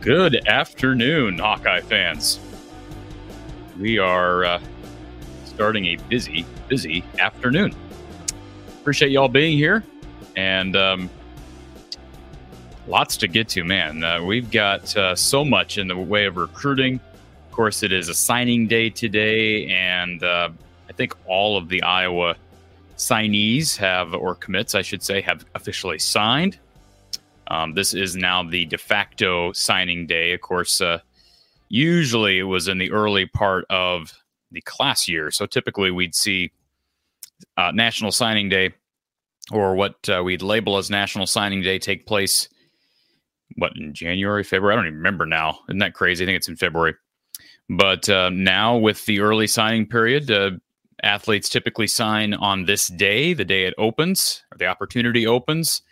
Good afternoon, Hawkeye fans. We are uh, starting a busy, busy afternoon. Appreciate y'all being here, and um, lots to get to, man. Uh, we've got uh, so much in the way of recruiting. Of course, it is a signing day today, and uh, I think all of the Iowa signees have, or commits, I should say, have officially signed. Um, this is now the de facto signing day. Of course, uh, usually it was in the early part of the class year. So typically we'd see uh, National Signing Day or what uh, we'd label as National Signing Day take place, what, in January, February? I don't even remember now. Isn't that crazy? I think it's in February. But uh, now with the early signing period, uh, athletes typically sign on this day, the day it opens, or the opportunity opens.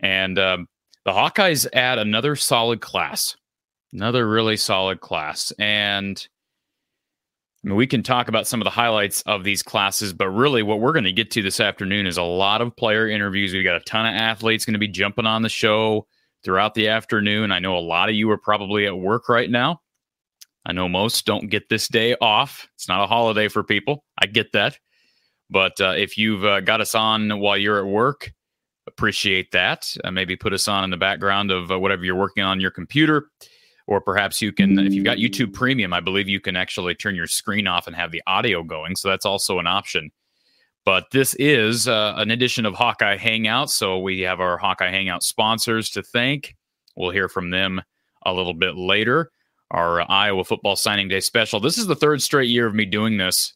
And um, the Hawkeyes add another solid class, another really solid class. And I mean, we can talk about some of the highlights of these classes, but really what we're going to get to this afternoon is a lot of player interviews. We've got a ton of athletes going to be jumping on the show throughout the afternoon. I know a lot of you are probably at work right now. I know most don't get this day off. It's not a holiday for people. I get that. But uh, if you've uh, got us on while you're at work, appreciate that. Uh, maybe put us on in the background of uh, whatever you're working on your computer. Or perhaps you can, if you've got YouTube Premium, I believe you can actually turn your screen off and have the audio going. So that's also an option. But this is uh, an edition of Hawkeye Hangout. So we have our Hawkeye Hangout sponsors to thank. We'll hear from them a little bit later. Our Iowa Football Signing Day special. This is the third straight year of me doing this,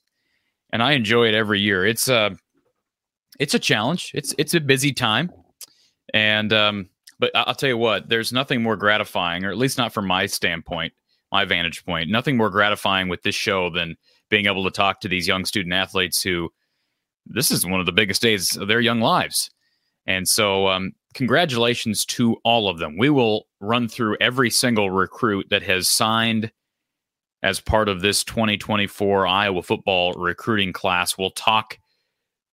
and I enjoy it every year. It's uh, it's a challenge. It's it's a busy time, and um, but I'll tell you what, there's nothing more gratifying, or at least not from my standpoint, my vantage point, nothing more gratifying with this show than being able to talk to these young student athletes who this is one of the biggest days of their young lives. And so, um, congratulations to all of them. We will run through every single recruit that has signed as part of this 2024 Iowa football recruiting class. We'll talk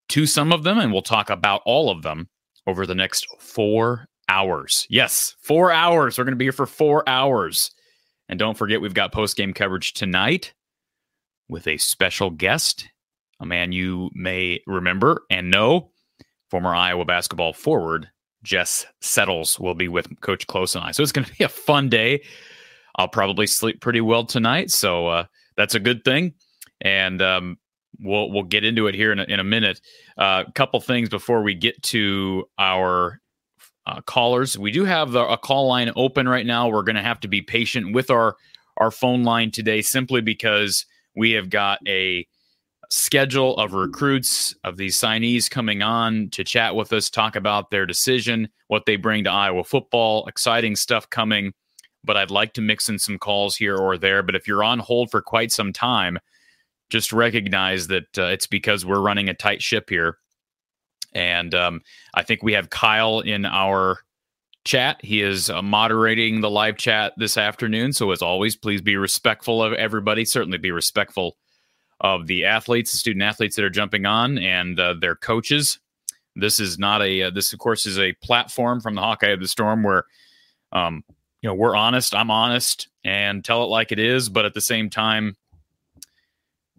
to some of them and we'll talk about all of them over the next four hours. Yes, four hours. We're going to be here for four hours. And don't forget, we've got post game coverage tonight with a special guest, a man you may remember and know, former Iowa basketball forward Jess Settles will be with Coach Close and I. So it's going to be a fun day. I'll probably sleep pretty well tonight, so uh, that's a good thing. And um, we'll we'll get into it here in a, in a minute. A uh, couple things before we get to our uh, callers. We do have the, a call line open right now. We're going to have to be patient with our our phone line today, simply because we have got a schedule of recruits of these signees coming on to chat with us, talk about their decision, what they bring to Iowa football, exciting stuff coming. But I'd like to mix in some calls here or there. But if you're on hold for quite some time, just recognize that uh, it's because we're running a tight ship here. And um, I think we have Kyle in our chat. He is uh, moderating the live chat this afternoon. So, as always, please be respectful of everybody. Certainly be respectful of the athletes, the student athletes that are jumping on, and uh, their coaches. This is not a, uh, this, of course, is a platform from the Hawkeye of the Storm where, um, you know, we're honest, I'm honest, and tell it like it is. But at the same time,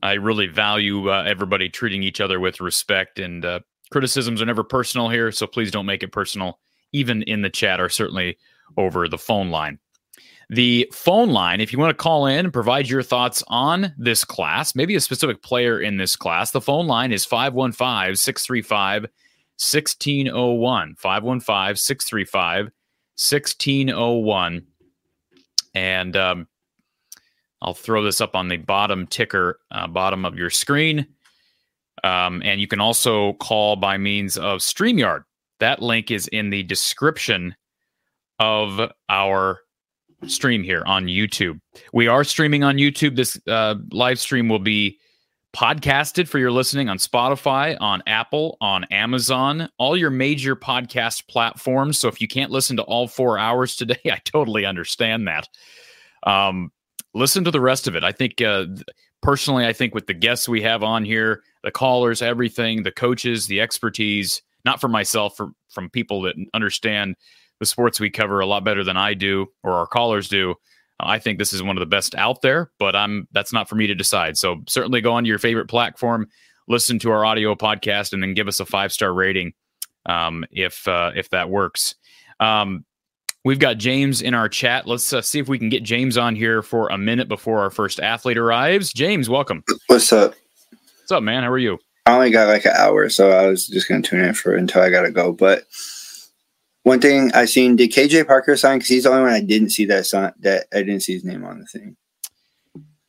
I really value uh, everybody treating each other with respect, and uh, criticisms are never personal here. So please don't make it personal, even in the chat or certainly over the phone line. The phone line, if you want to call in and provide your thoughts on this class, maybe a specific player in this class, the phone line is 515 635 1601. 515 635 1601. And um, I'll throw this up on the bottom ticker, uh, bottom of your screen. Um, and you can also call by means of StreamYard. That link is in the description of our stream here on YouTube. We are streaming on YouTube. This uh, live stream will be podcasted for your listening on Spotify, on Apple, on Amazon, all your major podcast platforms. So if you can't listen to all four hours today, I totally understand that. Um, listen to the rest of it. I think uh, personally, I think with the guests we have on here, the callers, everything, the coaches, the expertise, not for myself, for from people that understand the sports we cover a lot better than I do or our callers do. I think this is one of the best out there, but I'm that's not for me to decide. So certainly go on to your favorite platform, listen to our audio podcast, and then give us a five star rating um, if uh, if that works. Um, we've got James in our chat. Let's uh, see if we can get James on here for a minute before our first athlete arrives. James, welcome. What's up? What's up, man? How are you? I only got like an hour, so I was just gonna tune in for until I gotta go. But one thing I seen, did KJ Parker sign? Because he's the only one I didn't see that sign, that I didn't see his name on the thing.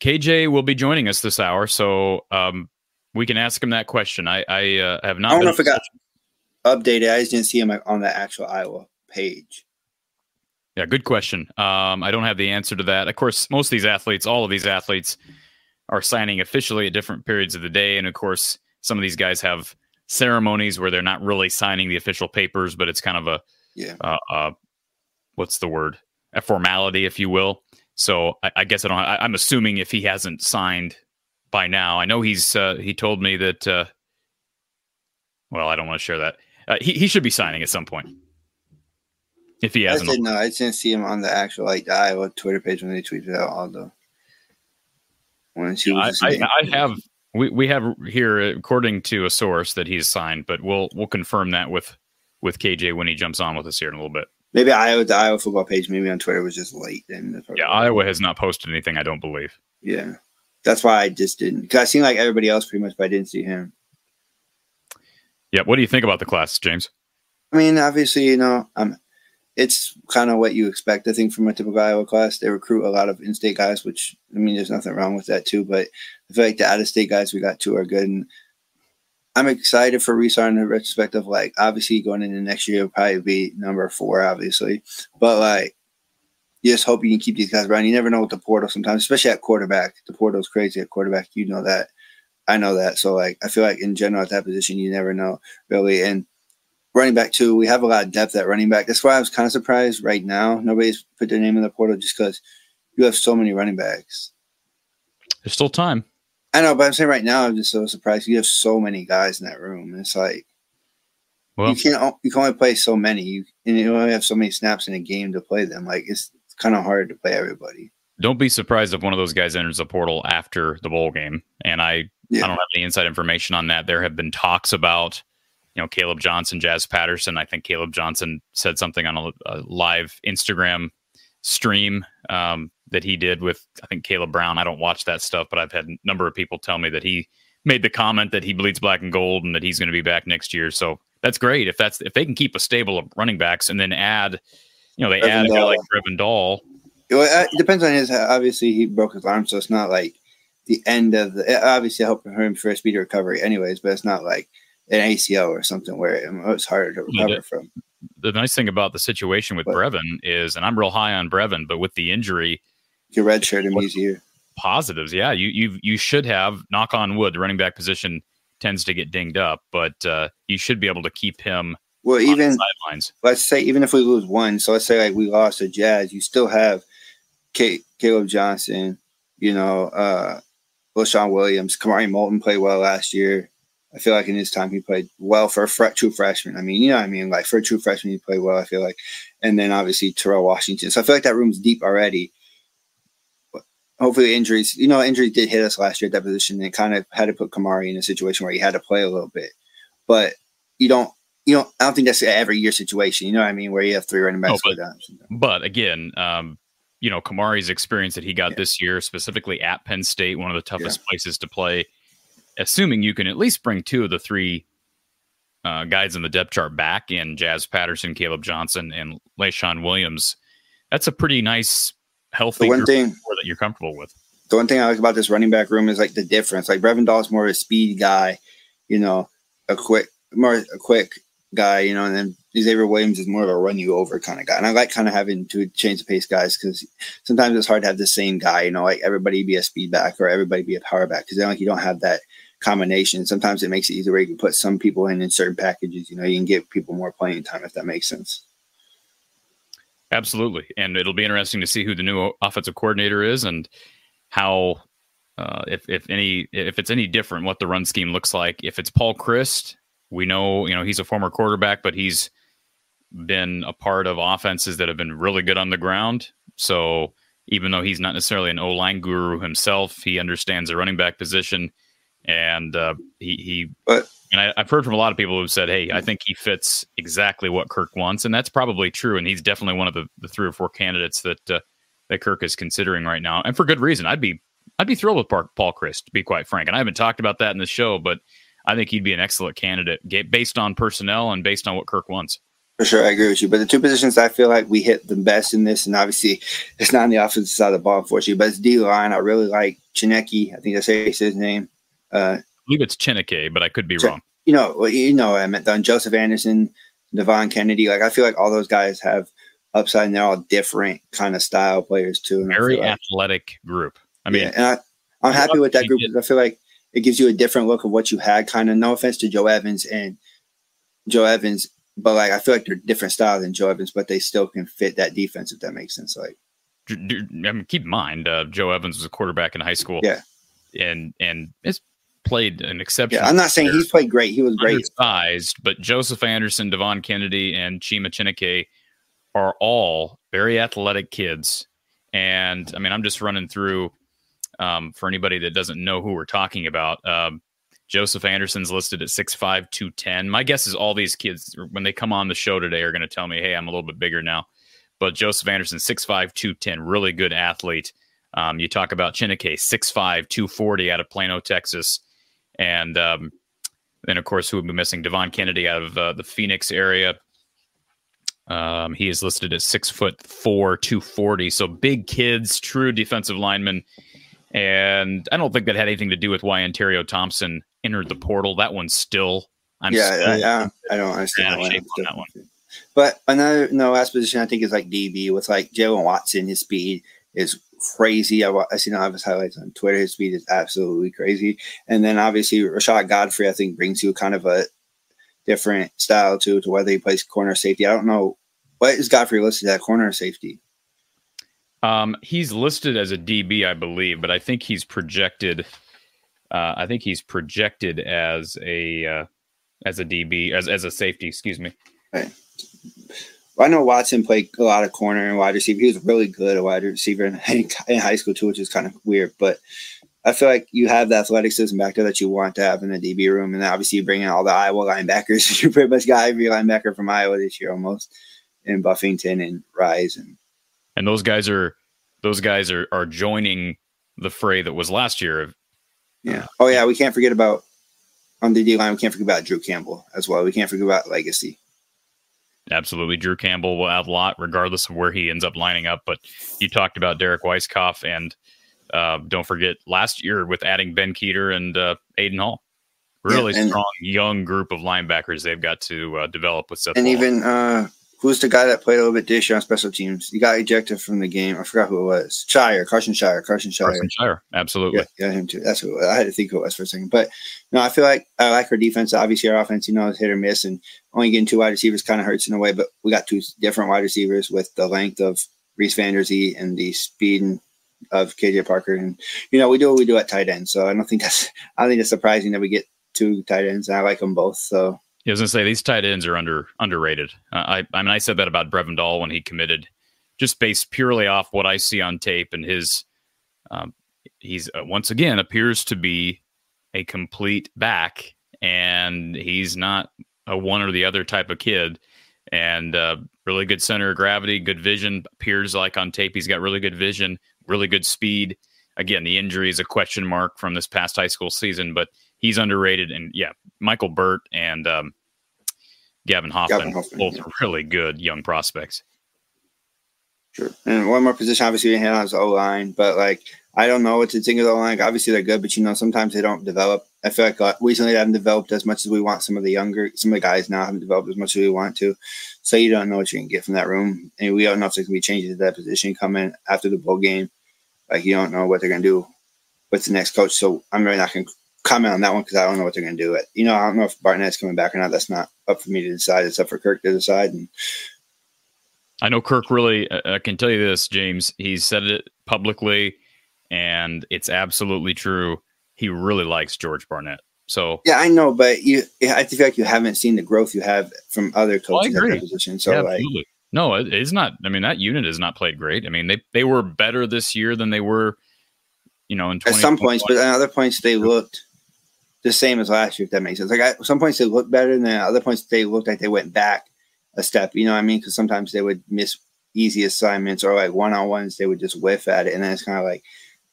KJ will be joining us this hour, so um, we can ask him that question. I, I uh, have not. I don't know if it got updated. I just didn't see him on the actual Iowa page. Yeah, good question. Um, I don't have the answer to that. Of course, most of these athletes, all of these athletes, are signing officially at different periods of the day, and of course, some of these guys have ceremonies where they're not really signing the official papers, but it's kind of a yeah. Uh, uh, what's the word? A formality, if you will. So I, I guess I don't. I, am assuming if he hasn't signed by now, I know he's. Uh, he told me that. Uh, well, I don't want to share that. Uh, he he should be signing at some point. If he hasn't, I didn't know. I didn't see him on the actual like the Iowa Twitter page when they tweeted out all the. When she was I, I, I have we, we have here according to a source that he's signed, but we'll we'll confirm that with with KJ when he jumps on with us here in a little bit. Maybe Iowa, the Iowa football page, maybe on Twitter was just late. And yeah, Iowa has not posted anything. I don't believe. Yeah, that's why I just didn't. Because I seen like everybody else pretty much, but I didn't see him. Yeah, what do you think about the class, James? I mean, obviously, you know, um, it's kind of what you expect. I think from a typical Iowa class, they recruit a lot of in-state guys, which I mean, there's nothing wrong with that too. But I feel like the out-of-state guys we got too are good, and I'm excited for Resar in the retrospect of like obviously going into next year will probably be number four, obviously. But like you just hope you can keep these guys around. You never know with the portal sometimes, especially at quarterback. The portal's crazy at quarterback. You know that. I know that. So like I feel like in general at that position you never know really. And running back too, we have a lot of depth at running back. That's why I was kind of surprised right now. Nobody's put their name in the portal just because you have so many running backs. There's still time. I know, but I'm saying right now, I'm just so surprised. You have so many guys in that room. It's like well, you can't you can only play so many. You and you only have so many snaps in a game to play them. Like it's, it's kind of hard to play everybody. Don't be surprised if one of those guys enters the portal after the bowl game. And I yeah. I don't have any inside information on that. There have been talks about you know Caleb Johnson, Jazz Patterson. I think Caleb Johnson said something on a, a live Instagram stream um, that he did with I think Caleb Brown. I don't watch that stuff, but I've had a number of people tell me that he made the comment that he bleeds black and gold and that he's going to be back next year. So that's great if that's if they can keep a stable of running backs and then add, you know, they Brevin add a guy like Brevin Doll. Well, it depends on his. Obviously, he broke his arm, so it's not like the end of the. Obviously, I hope for him for a speedy recovery, anyways. But it's not like an ACL or something where it's harder to recover yeah, from. The nice thing about the situation with but, Brevin is, and I'm real high on Brevin, but with the injury, your red shirt him easier. Positives, yeah. You you you should have knock on wood. The running back position tends to get dinged up, but uh, you should be able to keep him. Well, even let's say even if we lose one, so let's say like we lost a Jazz, you still have K- Caleb Johnson, you know, uh, Leshon Williams, Kamari Moulton played well last year. I feel like in his time he played well for a fre- true freshman. I mean, you know, what I mean, like for a true freshman, he played well. I feel like, and then obviously Terrell Washington. So I feel like that room's deep already But hopefully injuries, you know, injuries did hit us last year at that position. And kind of had to put Kamari in a situation where he had to play a little bit. But you don't, you know, I don't think that's an every year situation. You know what I mean? Where you have three running backs. No, but, but, again, um, you know, Kamari's experience that he got yeah. this year, specifically at Penn State, one of the toughest yeah. places to play. Assuming you can at least bring two of the three uh, guys in the depth chart back in Jazz Patterson, Caleb Johnson, and Leshon Williams, that's a pretty nice healthy the one thing that you're comfortable with. The one thing I like about this running back room is like the difference. Like Brevin Doll is more of a speed guy, you know, a quick, more a quick guy, you know, and then Xavier Williams is more of a run you over kind of guy. And I like kind of having to change the pace guys because sometimes it's hard to have the same guy, you know, like everybody be a speed back or everybody be a power back because then like you don't have that combination. Sometimes it makes it easier where you can put some people in in certain packages. You know, you can give people more playing time if that makes sense. Absolutely, and it'll be interesting to see who the new offensive coordinator is and how, uh, if if any, if it's any different, what the run scheme looks like. If it's Paul Chryst, we know you know he's a former quarterback, but he's been a part of offenses that have been really good on the ground. So even though he's not necessarily an O line guru himself, he understands the running back position, and uh, he he. But and I, have heard from a lot of people who've said, "Hey, I think he fits exactly what Kirk wants," and that's probably true. And he's definitely one of the, the three or four candidates that uh, that Kirk is considering right now, and for good reason. I'd be I'd be thrilled with Paul Chryst, to be quite frank. And I haven't talked about that in the show, but I think he'd be an excellent candidate based on personnel and based on what Kirk wants. For sure, I agree with you. But the two positions I feel like we hit the best in this, and obviously it's not on the offensive side of the ball, unfortunately, but it's D line. I really like Chineke. I think that's his name. Uh, I believe it's Chineke, but I could be Ch- wrong. You know, you know, I meant on Joseph Anderson, Devon Kennedy. Like I feel like all those guys have upside, and they're all different kind of style players too. Very athletic like, group. I mean, yeah, I, am happy with that group because I feel like it gives you a different look of what you had. Kind of, no offense to Joe Evans and Joe Evans but like I feel like they're different styles than Joe Evans, but they still can fit that defense if that makes sense. Like, I mean, keep in mind, uh, Joe Evans was a quarterback in high school. Yeah, and and has played an exception. Yeah, I'm not saying he's played great. He was great, sized, but Joseph Anderson, Devon Kennedy, and Chima Chineke are all very athletic kids. And I mean, I'm just running through um, for anybody that doesn't know who we're talking about. Um, Joseph Anderson's listed at 6'5, 210. My guess is all these kids, when they come on the show today, are going to tell me, hey, I'm a little bit bigger now. But Joseph Anderson, 6'5, 210, really good athlete. Um, you talk about Chineke, 6'5, 240 out of Plano, Texas. And um, then, of course, who would be missing? Devon Kennedy out of uh, the Phoenix area. Um, he is listed at six foot four, 240. So big kids, true defensive linemen. And I don't think that had anything to do with why Ontario Thompson entered the portal. That one's still. I'm yeah, still yeah, I don't understand that, that one. But another no last position I think is like DB with like Jaylen Watson. His speed is crazy. I, I seen all of his highlights on Twitter. His speed is absolutely crazy. And then obviously Rashad Godfrey, I think brings you kind of a different style too, to whether he plays corner safety. I don't know what is Godfrey listed at corner safety. Um, he's listed as a DB, I believe, but I think he's projected uh, I think he's projected as a uh, as a DB as as a safety. Excuse me. Right. I know Watson played a lot of corner and wide receiver. He was really good at wide receiver in, in high school too, which is kind of weird. But I feel like you have the athleticism back there that you want to have in the DB room, and obviously you bring in all the Iowa linebackers. you pretty much got every linebacker from Iowa this year almost, in Buffington and Rise, and and those guys are those guys are are joining the fray that was last year Of, yeah. Oh yeah, we can't forget about on the D line. We can't forget about Drew Campbell as well. We can't forget about legacy. Absolutely, Drew Campbell will add a lot, regardless of where he ends up lining up. But you talked about Derek Weisskopf, and uh, don't forget last year with adding Ben Kueter and uh, Aiden Hall. Really yeah, and, strong young group of linebackers they've got to uh, develop with Seth. And Ball. even uh, who's the guy that played a little bit this year on special teams? He got ejected from the game. I forgot who it was. Shire, Carson Shire, Carson Shire. Carson Shire, absolutely. Yeah, yeah, him too. That's who I had to think who it was for a second. But no, I feel like I like our defense. Obviously, our offense, you know, is hit or miss, and only getting two wide receivers kind of hurts in a way. But we got two different wide receivers with the length of Reece Vander Zee and the speed of KJ Parker, and you know, we do what we do at tight end. So I don't think that's I don't think it's surprising that we get two tight ends. And I like them both. So I was gonna say these tight ends are under underrated. Uh, I I mean I said that about Brevin Doll when he committed, just based purely off what I see on tape and his. Um, he's uh, once again appears to be a complete back, and he's not a one or the other type of kid. And uh, really good center of gravity, good vision. Appears like on tape he's got really good vision, really good speed. Again, the injury is a question mark from this past high school season, but he's underrated. And yeah, Michael Burt and um, Gavin Hoffman, Gavin Hoffman both yeah. really good young prospects. Sure. And one more position, obviously, we have is O line, but like I don't know what to think of the line. Obviously, they're good, but you know, sometimes they don't develop. I feel like uh, recently they haven't developed as much as we want. Some of the younger, some of the guys now haven't developed as much as we want to. So you don't know what you can get from that room, and we don't know if there's gonna be changes to that position coming after the bowl game. Like you don't know what they're gonna do with the next coach. So I'm really not gonna comment on that one because I don't know what they're going to do. It, you know, I don't know if Barnett's coming back or not. That's not up for me to decide. It's up for Kirk to decide. And I know Kirk really. I can tell you this, James. He's said it publicly, and it's absolutely true. He really likes George Barnett. So yeah, I know, but you, I feel like you haven't seen the growth you have from other Oh, coaches at agree. that position. So yeah, like, absolutely. No, it, it's not. I mean, that unit has not played great. I mean, they they were better this year than they were, you know, in at some points, but at other points they looked the same as last year. If that makes sense. Like at some points they looked better, and then other points they looked like they went back a step. You know what I mean? Because sometimes they would miss easy assignments or like one on ones. They would just whiff at it, and then it's kind of like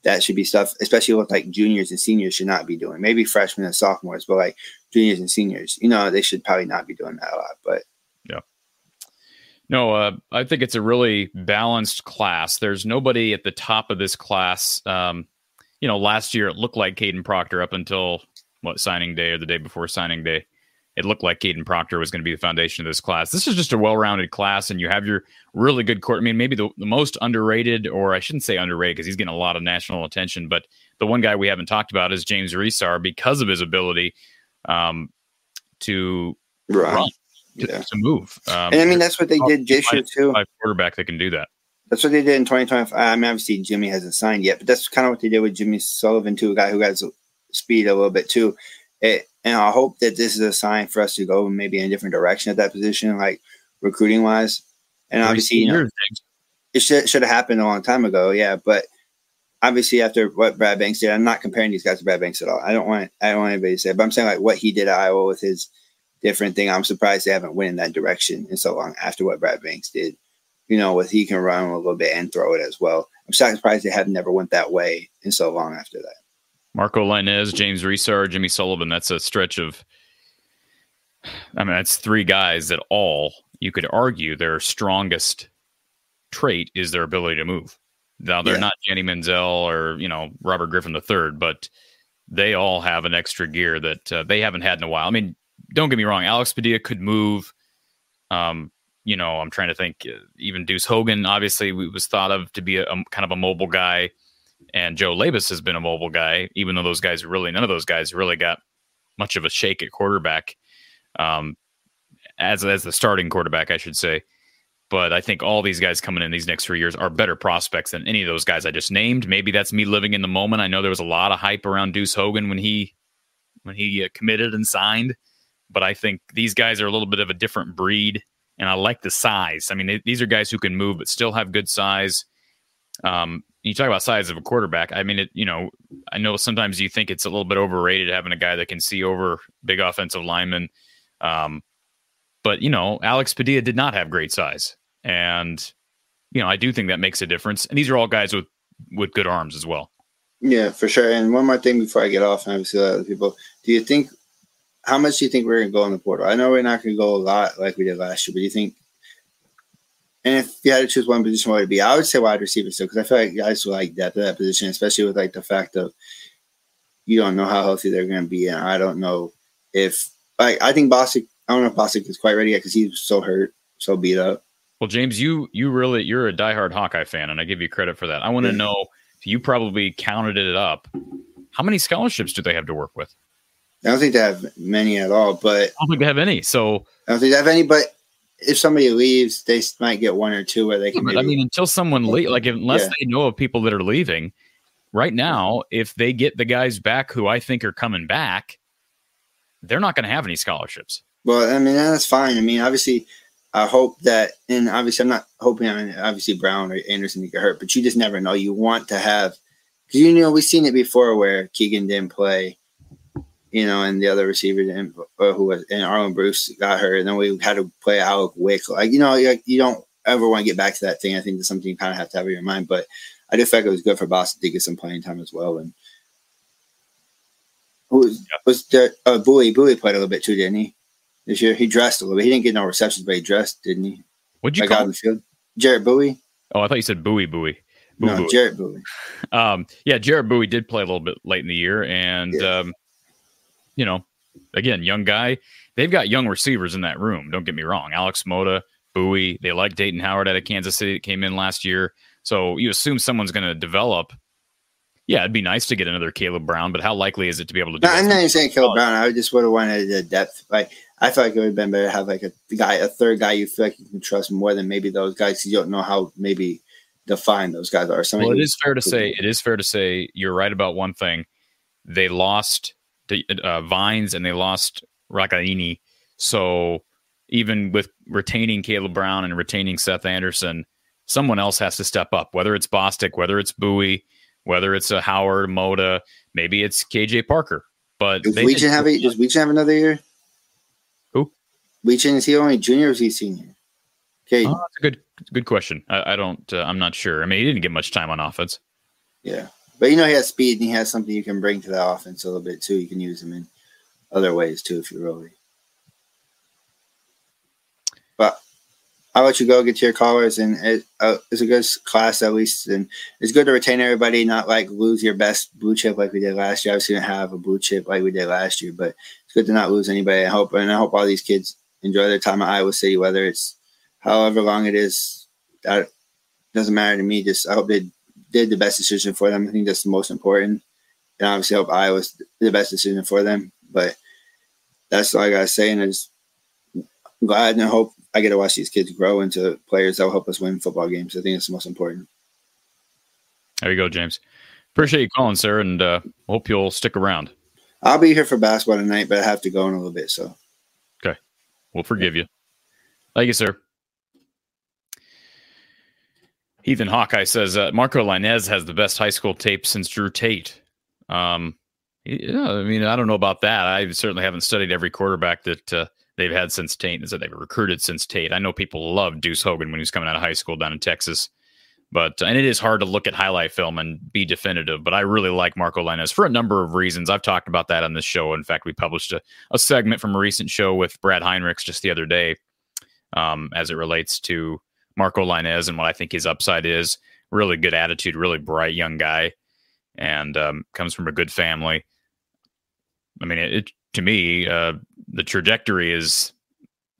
that should be stuff, especially with like juniors and seniors should not be doing. Maybe freshmen and sophomores, but like juniors and seniors, you know, they should probably not be doing that a lot. But yeah. No, uh, I think it's a really balanced class. There's nobody at the top of this class. Um, you know, last year it looked like Kadyn Proctor up until signing day or the day before signing day. It looked like Kadyn Proctor was going to be the foundation of this class. This is just a well-rounded class, and you have your really good court. I mean, maybe the, the most underrated, or I shouldn't say underrated because he's getting a lot of national attention. But the one guy we haven't talked about is James Resar because of his ability um, to right. Run. to, Yeah. to move. Um, And I mean that's what they did this year too. a quarterback that can do that. That's what they did in 2025. I mean, obviously Jimmy hasn't signed yet, but that's kind of what they did with Jimmy Sullivan too, a guy who has speed a little bit too. It, and I hope that this is a sign for us to go maybe in a different direction at that position, like recruiting wise. And obviously, you know, it should should have happened a long time ago, yeah. But obviously, after what Brad Banks did, I'm not comparing these guys to Brad Banks at all. I don't want I don't want anybody to say, it, but I'm saying like what he did at Iowa with his different thing. I'm surprised they haven't went in that direction in so long after what Brad Banks did. You know, with he can run a little bit and throw it as well. I'm surprised they have never went that way in so long after that. Marco Lainez, James Resar, Jimmy Sullivan. That's a stretch of. I mean, that's three guys that all you could argue their strongest trait is their ability to move. Now they're Yeah. not Johnny Manziel or you know Robert Griffin III, but they all have an extra gear that uh, they haven't had in a while. I mean, don't get me wrong, Alex Padilla could move. Um, you know, I'm trying to think. uh, Even Deuce Hogan, obviously, was thought of to be a, a kind of a mobile guy, and Joe Labas has been a mobile guy. Even though those guys really, none of those guys really got much of a shake at quarterback, um, as as the starting quarterback, I should say. But I think all these guys coming in these next three years are better prospects than any of those guys I just named. Maybe that's me living in the moment. I know there was a lot of hype around Deuce Hogan when he when he uh, committed and signed, but I think these guys are a little bit of a different breed, and I like the size. I mean, they, these are guys who can move but still have good size. Um, you talk about size of a quarterback. I mean, it. You know, I know sometimes you think it's a little bit overrated having a guy that can see over big offensive linemen. Um, but you know, Alex Padilla did not have great size, and you know, I do think that makes a difference. And these are all guys with with good arms as well. Yeah, for sure. And one more thing before I get off, and obviously let other people, do you think how much do you think we're gonna go in the portal? I know we're not gonna go a lot like we did last year, but do you think and if you had to choose one position, what would it be? I would say wide receiver still, because I feel like guys like depth at that position, especially with like the fact of you don't know how healthy they're gonna be, and I don't know if like I think Bostic. I don't know if Bostic is quite ready yet because he's so hurt, so beat up. Well, James, you you really you're a diehard Hawkeye fan, and I give you credit for that. I want to Yeah. know you probably counted it up. How many scholarships do they have to work with? I don't think they have many at all, but I don't think they have any. So, I don't think they have any. But if somebody leaves, they might get one or two where they can. but I mean, until someone le- like unless Yeah. they know of people that are leaving, right now, if they get the guys back who I think are coming back, they're not going to have any scholarships. Well, I mean that's fine. I mean, obviously, I hope that, and obviously, I'm not hoping. I mean, obviously, Brown or Anderson to get hurt, but you just never know. You want to have, because you know we've seen it before where Keegan didn't play, you know, and the other receiver didn't, or who was, and Arland Bruce got hurt, and then we had to play Alec Wick. Like you know, like, you don't ever want to get back to that thing. I think that's something you kind of have to have in your mind. But I do feel like it was good for Bostic to get some playing time as well. And who was was there? Uh, Bowie Bowie played a little bit too, didn't he? This year he dressed a little bit. He didn't get no receptions, but he dressed, didn't he? What'd you Like call? the field. Jarrett Bowie? oh, I thought you said Bowie Bowie. Boo No, Bowie. Jarrett Bowie. Um, yeah, Jared Bowie did play a little bit late in the year, and Yeah. um, you know, again, young guy. They've got young receivers in that room. Don't get me wrong. Alex Moda, Bowie. They like Dayton Howard out of Kansas City that came in last year. So you assume someone's going to develop. Yeah, it'd be nice to get another Caleb Brown, but how likely is it to be able to do No, I'm not even saying Caleb Brown. I just would have wanted the depth. Like I feel like it would have been better to have like a guy, a third guy you feel like you can trust more than maybe those guys. You don't know how maybe defined those guys are. Somebody Well, it is fair to say. It is fair to say you're right about one thing. They lost uh, Vines and they lost Ragaini. So even with retaining Caleb Brown and retaining Seth Anderson, someone else has to step up, whether it's Bostic, whether it's Bowie, whether it's a Howard, Moda, maybe it's KJ Parker. But we Wetjen have a, does Wetjen have another year? Who? Wetjen is he only junior or is he senior? Okay, oh, that's a good good question. I, I don't. Uh, I'm not sure. I mean, he didn't get much time on offense. Yeah, but you know he has speed and he has something you can bring to that offense a little bit too. You can use him in other ways too if you really. But I'll let you go get to your callers, and it, uh, it's a good class at least, and it's good to retain everybody, not like lose your best blue chip like we did last year. Obviously, didn't have a blue chip like we did last year, but it's good to not lose anybody. I hope, and I hope all these kids enjoy their time at Iowa City, whether it's however long it is. That doesn't matter to me. Just I hope they did the best decision for them. I think that's the most important, and obviously, I hope Iowa's the best decision for them. But that's all I gotta say, and I just I'm glad and I hope I get to watch these kids grow into players that will help us win football games. I think it's the most important. There you go, James. Appreciate you calling, sir, and uh, hope you'll stick around. I'll be here for basketball tonight, but I have to go in a little bit. So, okay, we'll forgive you. Thank you, sir. Ethan Hawkeye says uh, Marco Lainez has the best high school tape since Drew Tate. Um, yeah, I mean, I don't know about that. I certainly haven't studied every quarterback that uh, they've had since Tate is that they've recruited since Tate. I know people love Deuce Hogan when he was coming out of high school down in Texas, but and it is hard to look at highlight film and be definitive. But I really like Marco Lainez for a number of reasons. I've talked about that on this show. In fact, we published a, a segment from a recent show with Brad Heinrichs just the other day, um, as it relates to Marco Lainez and what I think his upside is. Really good attitude, really bright young guy, and um, comes from a good family. I mean, it, to me, uh, the trajectory is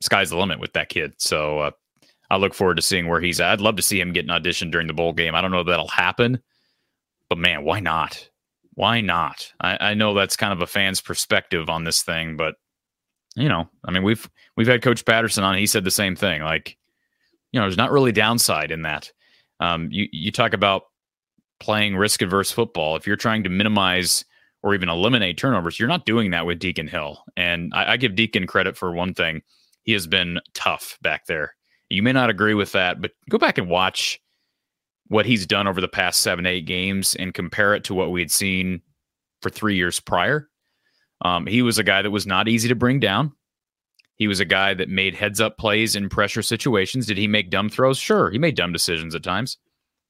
sky's the limit with that kid. So uh, I look forward to seeing where he's at. I'd love to see him get an audition during the bowl game. I don't know if that'll happen, but man, why not? Why not? I, I know that's kind of a fan's perspective on this thing, but you know, I mean, we've we've had Coach Patterson on. He said the same thing. Like, you know, there's not really downside in that. Um, you you talk about playing risk adverse football. If you're trying to minimize or even eliminate turnovers. You're not doing that with Deacon Hill. And I, I, give Deacon credit for one thing. He has been tough back there. You may not agree with that, but go back and watch what he's done over the past seven, eight games and compare it to what we had seen for three years prior. Um, he was a guy that was not easy to bring down. He was a guy that made heads up plays in pressure situations. Did he make dumb throws? Sure. He made dumb decisions at times.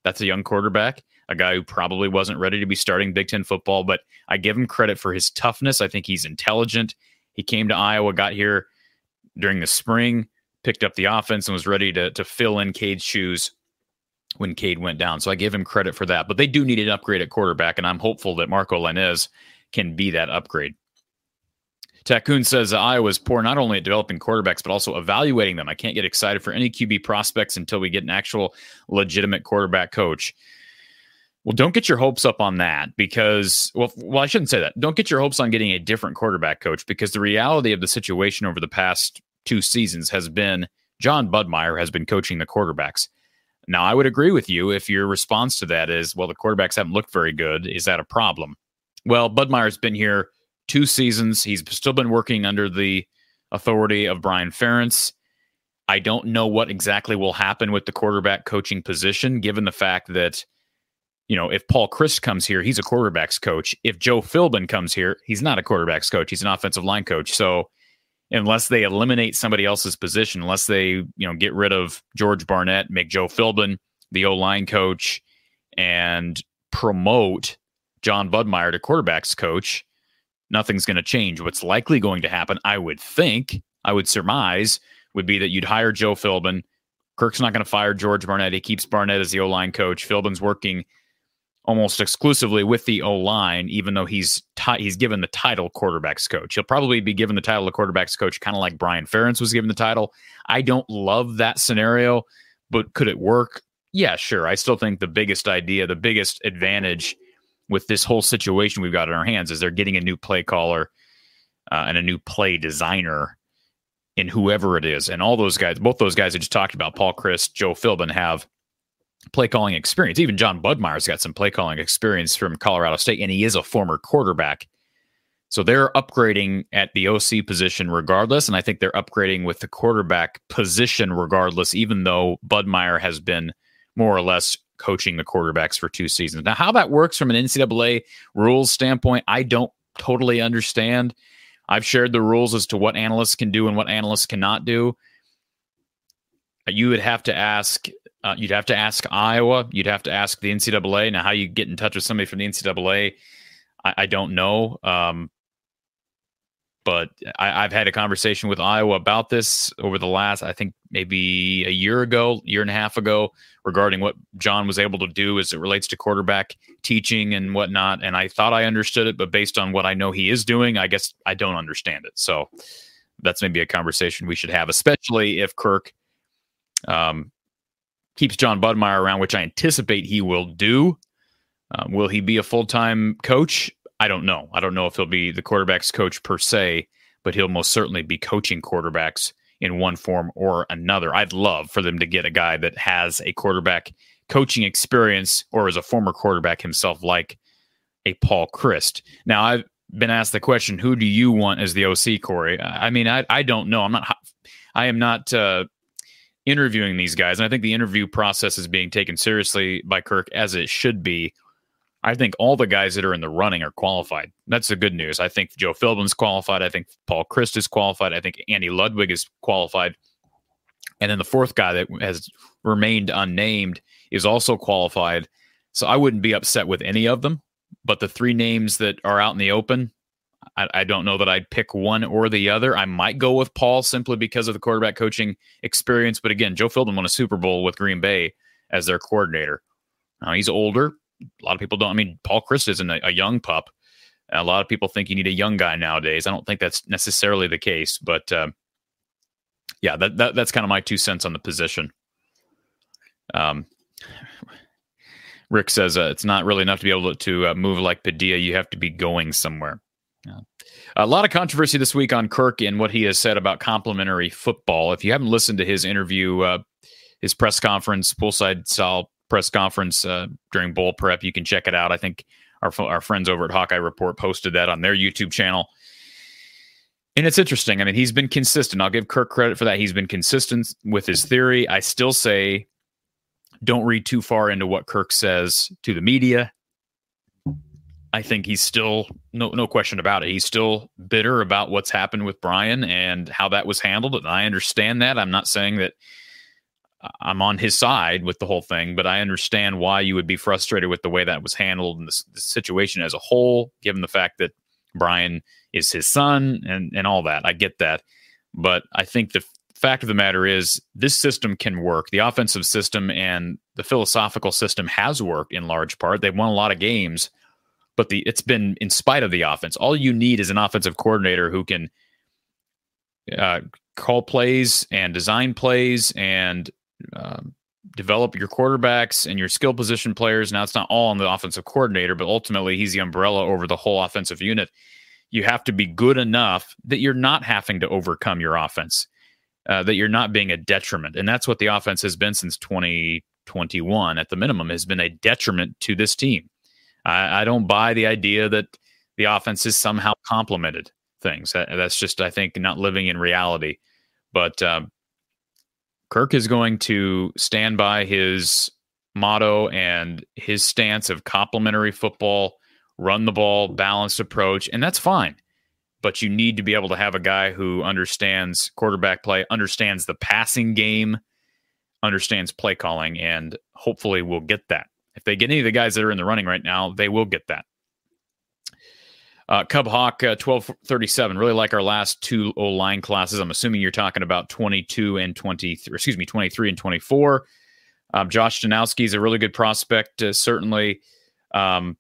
That's a young quarterback a guy who probably wasn't ready to be starting Big Ten football, but I give him credit for his toughness. I think he's intelligent. He came to Iowa, got here during the spring, picked up the offense, and was ready to, to fill in Cade's shoes when Cade went down. So I give him credit for that. But they do need an upgrade at quarterback, and I'm hopeful that Marco Lainez can be that upgrade. Takun says Iowa's poor not only at developing quarterbacks, but also evaluating them. I can't get excited for any QB prospects until we get an actual legitimate quarterback coach. Well, don't get your hopes up on that because, well, well, I shouldn't say that. Don't get your hopes on getting a different quarterback coach because the reality of the situation over the past two seasons has been Jon Budmayr has been coaching the quarterbacks. Now, I would agree with you if your response to that is, well, the quarterbacks haven't looked very good. Is that a problem? Well, Budmayr's been here two seasons. He's still been working under the authority of Brian Ferentz. I don't know what exactly will happen with the quarterback coaching position, given the fact that you know, if Paul Chryst comes here, he's a quarterbacks coach. If Joe Philbin comes here, he's not a quarterbacks coach. He's an offensive line coach. So unless they eliminate somebody else's position, unless they, you know, get rid of George Barnett, make Joe Philbin the O line coach, and promote Jon Budmayr to quarterbacks coach, nothing's going to change. What's likely going to happen, I would think, I would surmise, would be that you'd hire Joe Philbin. Kirk's not going to fire George Barnett. He keeps Barnett as the O line coach. Philbin's working almost exclusively with the O line, even though he's t- he's given the title quarterbacks coach. He'll probably be given the title of quarterbacks coach, kind of like Brian Ferentz was given the title. I don't love that scenario, but could it work? Yeah, sure. I still think the biggest idea, the biggest advantage with this whole situation we've got in our hands is they're getting a new play caller uh, and a new play designer in whoever it is. And all those guys, both those guys I just talked about, Paul Chryst, Joe Philbin, have play calling experience. Even Jon Budmayr's got some play calling experience from Colorado State, and he is a former quarterback. So they're upgrading at the OC position regardless. And I think they're upgrading with the quarterback position regardless, even though Budmayr has been more or less coaching the quarterbacks for two seasons. Now, how that works from an NCAA rules standpoint, I don't totally understand. I've shared the rules as to what analysts can do and what analysts cannot do. You would have to ask. Uh, you'd have to ask Iowa. You'd have to ask the NCAA. Now, how you get in touch with somebody from the NCAA, I, I don't know. Um, but I, have had a conversation with Iowa about this over the last, I think maybe a year ago, year and a half ago, regarding what John was able to do as it relates to quarterback teaching and whatnot. And I thought I understood it, but based on what I know he is doing, I guess I don't understand it. So that's maybe a conversation we should have, especially if Kirk um, keeps Jon Budmayr around, which I anticipate he will do. Um, will he be a full time coach? I don't know. I don't know if he'll be the quarterback's coach per se, but he'll most certainly be coaching quarterbacks in one form or another. I'd love for them to get a guy that has a quarterback coaching experience or is a former quarterback himself, like a Paul Chryst. Now, I've been asked the question, who do you want as the OC, Cory? I mean, I, I don't know. I'm not, I am not uh, interviewing these guys. And I think the interview process is being taken seriously by Kirk as it should be. I think all the guys that are in the running are qualified. That's the good news. I think Joe Philbin's qualified. I think Paul Chryst is qualified. I think Andy Ludwig is qualified. And then the fourth guy that has remained unnamed is also qualified. So I wouldn't be upset with any of them. But the three names that are out in the open, I, I don't know that I'd pick one or the other. I might go with Paul simply because of the quarterback coaching experience. But again, Joe Philbin won a Super Bowl with Green Bay as their coordinator. Now he's older a lot of people don't. I mean, Paul Chryst isn't a, a young pup. A lot of people think you need a young guy nowadays. I don't think that's necessarily the case, but uh, yeah, that, that that's kind of my two cents on the position. Um, Rick says uh, it's not really enough to be able to, to uh, move like Padilla. You have to be going somewhere. Yeah. A lot of controversy this week on Kirk and what he has said about complimentary football. If you haven't listened to his interview, uh, his press conference, poolside style press conference uh, during bowl prep. You can check it out. I think our our friends over at Hawkeye Report posted that on their YouTube channel. And it's interesting. I mean, he's been consistent. I'll give Kirk credit for that. He's been consistent with his theory. I still say don't read too far into what Kirk says to the media. I think he's still no no question about it. He's still bitter about what's happened with Brian and how that was handled. And I understand that. I'm not saying that I'm on his side with the whole thing, but I understand why you would be frustrated with the way that was handled and the, the situation as a whole, given the fact that Brian is his son and, and all that. I get that. But I think the fact of the matter is this system can work. The offensive system and the philosophical system has worked in large part. They've won a lot of games, but the it's been in spite of the offense. All you need is an offensive coordinator who can uh, call plays and design plays and um, develop your quarterbacks and your skill position players. Now, it's not all on the offensive coordinator, but ultimately, he's the umbrella over the whole offensive unit. You have to be good enough that you're not having to overcome your offense, uh, that you're not being a detriment. And that's what the offense has been since 2021, at the minimum, has been a detriment to this team. I, I don't buy the idea that the offense is somehow complemented things. That, that's just, I think, not living in reality. But um, Kirk is going to stand by his motto and his stance of complementary football, run the ball, balanced approach, and that's fine. But you need to be able to have a guy who understands quarterback play, understands the passing game, understands play calling, and hopefully will get that. If they get any of the guys that are in the running right now, they will get that. Uh, Cub Hawk uh, 1237. Really like our last two O line classes. I'm assuming you're talking about 22 and 23, excuse me, 23 and 24. Um, Josh Janowski is a really good prospect. Uh, certainly, um,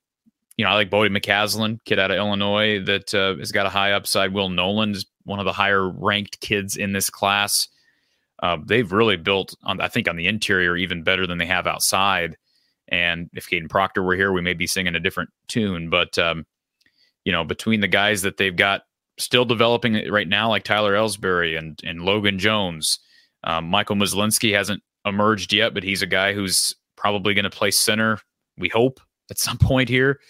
you know, I like Bodie McCaslin, kid out of Illinois that uh, has got a high upside. Will Nolan is one of the higher ranked kids in this class. Uh, they've really built on, I think, on the interior even better than they have outside. And if Kadyn Proctor were here, we may be singing a different tune. But um, you know, between the guys that they've got still developing right now, like Tyler Elsbury and and Logan Jones, um, Michael Myslinski hasn't emerged yet, but he's a guy who's probably going to play center. We hope at some point here.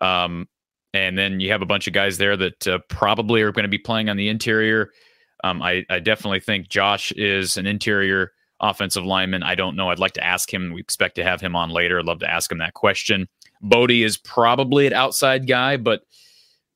Um, and then you have a bunch of guys there that uh, probably are going to be playing on the interior. Um, I, I definitely think Josh is an interior offensive lineman. I don't know. I'd like to ask him. We expect to have him on later. I'd love to ask him that question. Bodie is probably an outside guy, but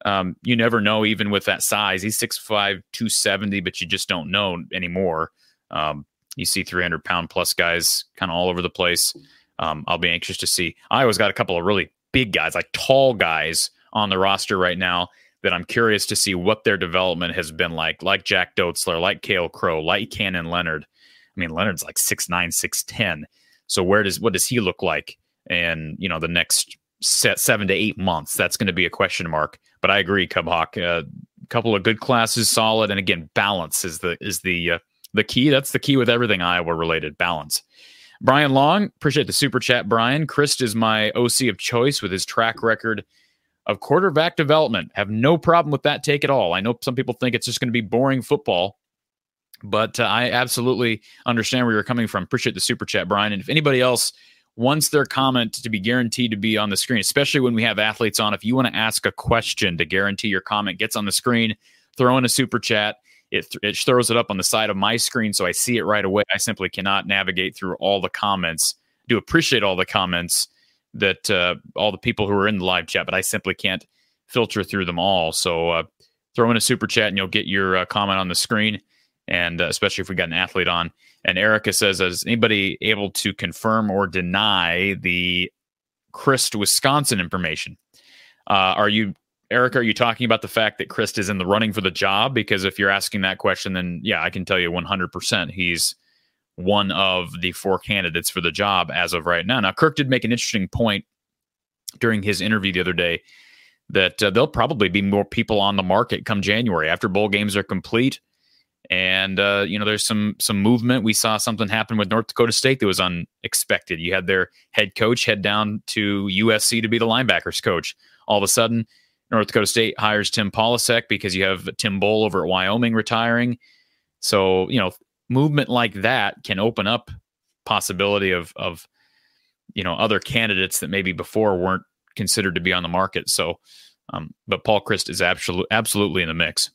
um, you never know, even with that size. He's 6'5, 270, but you just don't know anymore. Um, you see 300 pound plus guys kind of all over the place. Um, I'll be anxious to see. Iowa's got a couple of really big guys, like tall guys on the roster right now that I'm curious to see what their development has been like, like Jack Dotzler, like Kale Crow, like Cannon Leonard. I mean, Leonard's like six nine, six ten. So where does what does he look like? And you know, the next set seven to eight months, that's going to be a question mark. But I agree, Cub Hawk. A uh, couple of good classes, solid, and again, balance is the is the uh, the key. That's the key with everything Iowa related. Balance. Brian Long, appreciate the super chat. Brian Chryst is my OC of choice with his track record of quarterback development. Have no problem with that take at all. I know some people think it's just going to be boring football, but uh, I absolutely understand where you're coming from. Appreciate the super chat, Brian. And if anybody else wants their comment to be guaranteed to be on the screen, especially when we have athletes on, if you want to ask a question to guarantee your comment gets on the screen, throw in a super chat it, th- it throws it up on the side of my screen so I see it right away. I simply cannot navigate through all the comments. Do appreciate all the comments that uh, all the people who are in the live chat, but I simply can't filter through them all. So uh, throw in a super chat and you'll get your uh, comment on the screen. And uh, especially if we got an athlete on. And Erica says, is anybody able to confirm or deny the Chryst, Wisconsin information? Uh, are you Erica, are you talking about the fact that Chryst is in the running for the job? Because if you're asking that question, then yeah, I can tell you 100% he's one of the four candidates for the job as of right now. Now, Kirk did make an interesting point during his interview the other day that uh, there'll probably be more people on the market come January after bowl games are complete. And uh, you know, there's some some movement. We saw something happen with North Dakota State that was unexpected. You had their head coach head down to USC to be the linebackers coach. All of a sudden, North Dakota State hires Tim Polasek because you have Tim Bohl over at Wyoming retiring. So, you know, movement like that can open up possibility of of you know other candidates that maybe before weren't considered to be on the market. So, um, but Paul Chryst is absolutely absolutely in the mix.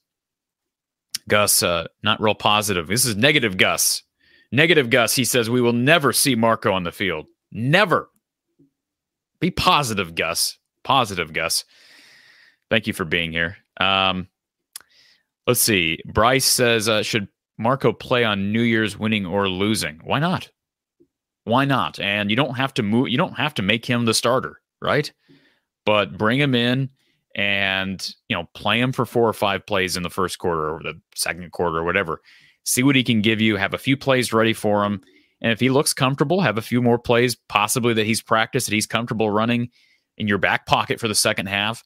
Gus, uh, not real positive. This is negative Gus. Negative Gus. He says we will never see Marco on the field. Never. Be positive, Gus. Positive, Gus. Thank you for being here. Um, let's see. Bryce says, uh, should Marco play on New Year's winning or losing? Why not? Why not? And you don't have to move. You don't have to make him the starter, right? But bring him in and you know play him for four or five plays in the first quarter or the second quarter or whatever. See what he can give you. Have a few plays ready for him. And if he looks comfortable, have a few more plays, possibly that he's practiced, that he's comfortable running in your back pocket for the second half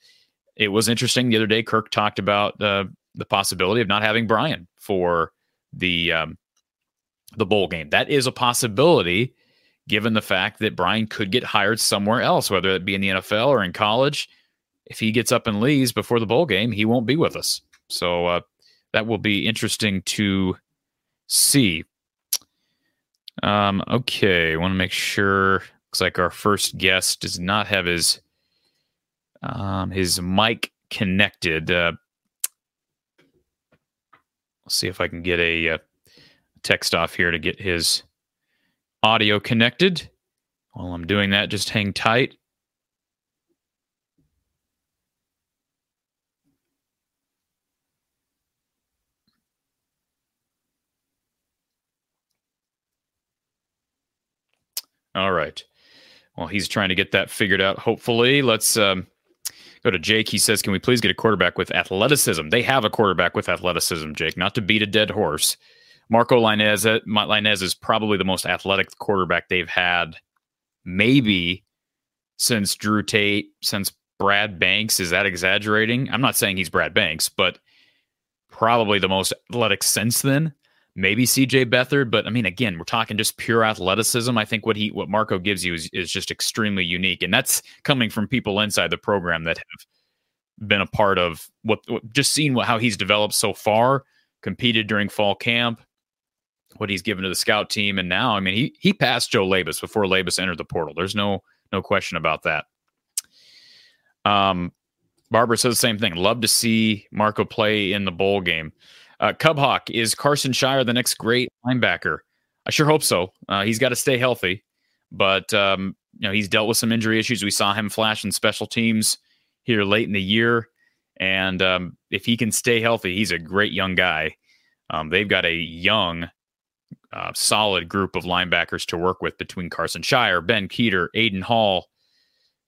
it was interesting the other day. Kirk talked about uh, the possibility of not having Brian for the um, the bowl game. That is a possibility, given the fact that Brian could get hired somewhere else, whether it be in the NFL or in college. If he gets up and leaves before the bowl game, he won't be with us. So uh, that will be interesting to see. Um, okay, want to make sure. Looks like our first guest does not have his um, his mic connected. Uh, let's see if I can get a, a uh, text off here to get his audio connected. While I'm doing that, just hang tight. All right. Well, he's trying to get that figured out. Hopefully, let's um, Go to Jake. He says, Can we please get a quarterback with athleticism? They have a quarterback with athleticism, Jake, not to beat a dead horse. Marco Linez, uh, Lainez is probably the most athletic quarterback they've had, maybe since Drew Tate, since Brad Banks. Is that exaggerating? I'm not saying he's Brad Banks, but probably the most athletic since then maybe CJ Beathard, but I mean, again, we're talking just pure athleticism. I think what he, what Marco gives you is, is just extremely unique. And that's coming from people inside the program that have been a part of what, what just seeing what, how he's developed so far, competed during fall camp, what he's given to the scout team. And now, I mean, he, he passed Joe Labas before Labas entered the portal. There's no, no question about that. Um, Barbara says the same thing. Love to see Marco play in the bowl game. Uh, Cub Hawk, is Karson Sharar the next great linebacker? I sure hope so. Uh, he's got to stay healthy, but um, you know he's dealt with some injury issues. We saw him flash in special teams here late in the year, and um, if he can stay healthy, he's a great young guy. Um, they've got a young, uh, solid group of linebackers to work with between Karson Sharar, Ben Kueter, Aiden Hall,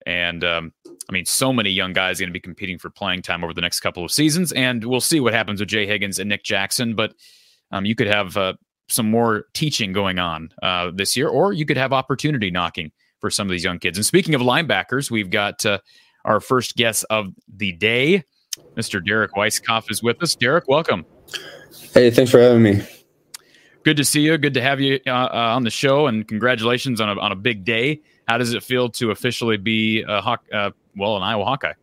and um, I mean, so many young guys going to be competing for playing time over the next couple of seasons, and we'll see what happens with Jay Higgins and Nick Jackson. But um, you could have uh, some more teaching going on uh, this year, or you could have opportunity knocking for some of these young kids. And speaking of linebackers, we've got uh, our first guest of the day, Mr. Derek Weisskopf, is with us. Derek, welcome. Hey, thanks for having me. Good to see you. Good to have you uh, uh, on the show, and congratulations on a, on a big day. How does it feel to officially be a Hawk, uh, well, an Iowa Hawkeye?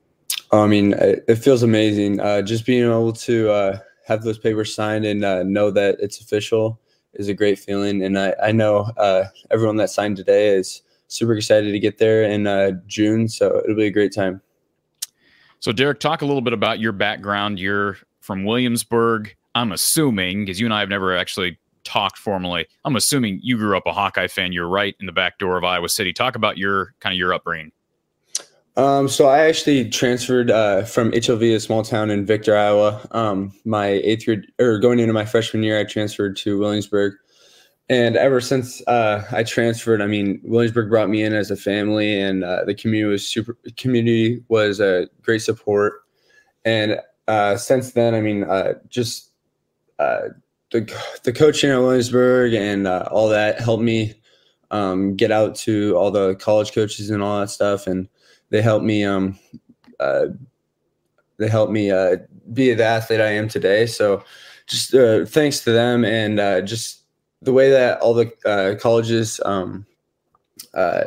I mean, it feels amazing. Uh, just being able to uh, have those papers signed and uh, know that it's official is a great feeling. And I, I know uh, everyone that signed today is super excited to get there in uh, June. So it'll be a great time. So, Derek, talk a little bit about your background. You're from Williamsburg. I'm assuming, because you and I have never actually talked formally. I'm assuming you grew up a Hawkeye fan. You're right in the back door of Iowa City. Talk about your kind of your upbringing. Um, so I actually transferred uh, from HLV, a small town in Victor, Iowa. Um, my eighth year or going into my freshman year, I transferred to Williamsburg. And ever since uh, I transferred, I mean, Williamsburg brought me in as a family, and uh, the community was super. Community was a great support, and uh, since then, I mean, uh, just uh, the the coaching at Williamsburg and uh, all that helped me um, get out to all the college coaches and all that stuff, and they helped me um, uh, they helped me uh, be the athlete I am today. So just uh, thanks to them and uh, just the way that all the uh, colleges um,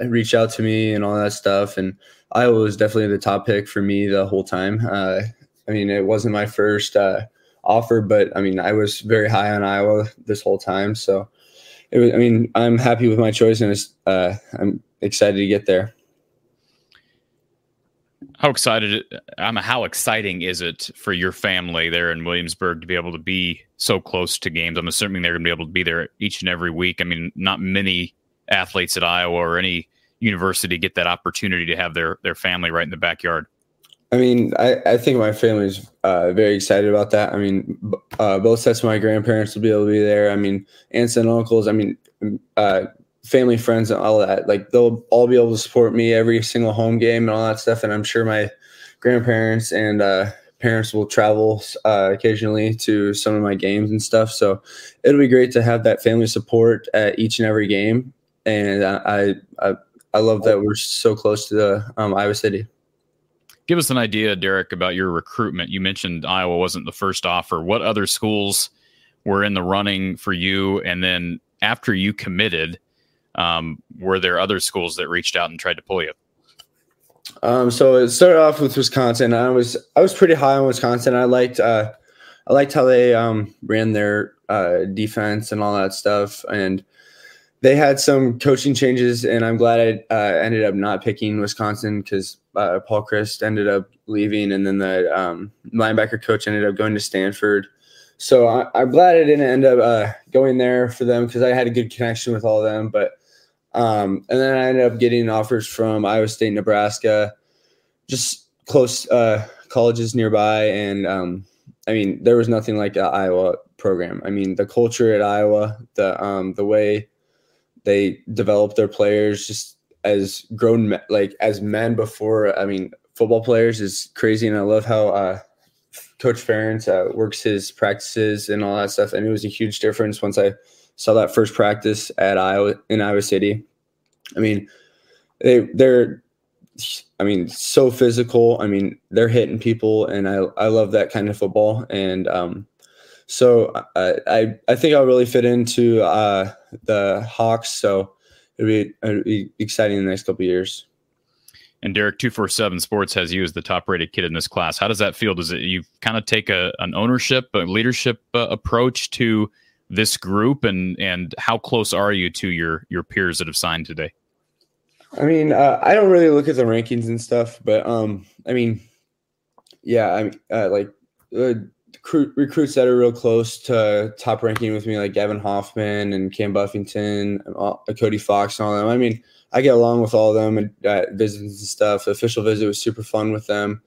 reach out to me and all that stuff, and Iowa was definitely the top pick for me the whole time. I mean, it wasn't my first offer, but I mean, I was very high on Iowa this whole time. So, it was, I mean, I'm happy with my choice and uh, I'm excited to get there. How excited, I'm how exciting is it for your family there in Williamsburg to be able to be so close to games? I'm assuming they're going to be able to be there each and every week. I mean, not many athletes at Iowa or any university get that opportunity to have their their family right in the backyard. I mean, I, I think my family's uh, very excited about that. I mean, uh, both sets of my grandparents will be able to be there. I mean, aunts and uncles. I mean, uh, family, friends, and all that. Like they'll all be able to support me every single home game and all that stuff. And I'm sure my grandparents and uh, parents will travel uh, occasionally to some of my games and stuff. So it'll be great to have that family support at each and every game. And I I, I love that we're so close to the um, Iowa City. Give us an idea, Derek, about your recruitment. You mentioned Iowa wasn't the first offer. What other schools were in the running for you? And then after you committed, um, were there other schools that reached out and tried to pull you? Um, so it started off with Wisconsin. I was I was pretty high on Wisconsin. I liked uh, I liked how they um, ran their uh, defense and all that stuff, and they had some coaching changes. And I'm glad I uh, ended up not picking Wisconsin because uh, Paul Chryst ended up leaving, and then the um, linebacker coach ended up going to Stanford. So I, am glad I didn't end up uh, going there for them because I had a good connection with all of them. But um, and then I ended up getting offers from Iowa State, Nebraska, just close uh, colleges nearby, and um, I mean there was nothing like the Iowa program. I mean the culture at Iowa, the um, the way they develop their players, just as grown like as men before. I mean, football players is crazy, and I love how uh, Coach Ferentz uh, works his practices and all that stuff. And it was a huge difference once I saw that first practice at Iowa in Iowa City. I mean, they they're I mean, so physical. I mean, they're hitting people, and I I love that kind of football. And um, so I I, I think I'll really fit into uh, the Hawks. So it'll be, it'll be exciting in the next couple years. And Derek, two four seven Sports has you as the top rated kid in this class. How does that feel? Does it you kind of take a an ownership, a leadership uh, approach to this group, and and how close are you to your your peers that have signed today? I mean, uh, I don't really look at the rankings and stuff, but um, I mean, yeah, I'm uh, like uh, recruit, recruits that are real close to top ranking with me, like Gavin Hoffman and Cam Buffington, and all, Cody Fox, and all them. I mean, I get along with all of them and uh, visits and stuff. The official visit was super fun with them,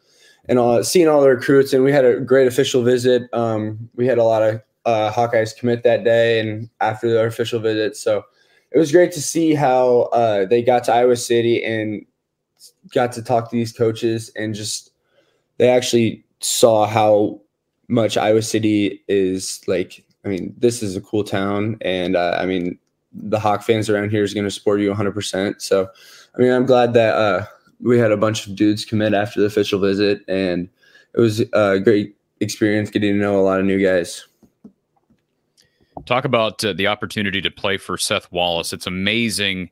and all seeing all the recruits. And we had a great official visit. Um, we had a lot of uh, Hawkeyes commit that day and after their official visit. So it was great to see how uh, they got to Iowa City and got to talk to these coaches and just they actually saw how much Iowa City is like. I mean, this is a cool town, and uh, I mean, the Hawk fans around here is going to support you 100%. So, I mean, I'm glad that uh, we had a bunch of dudes commit after the official visit, and it was a great experience getting to know a lot of new guys. Talk about uh, the opportunity to play for Seth Wallace. It's amazing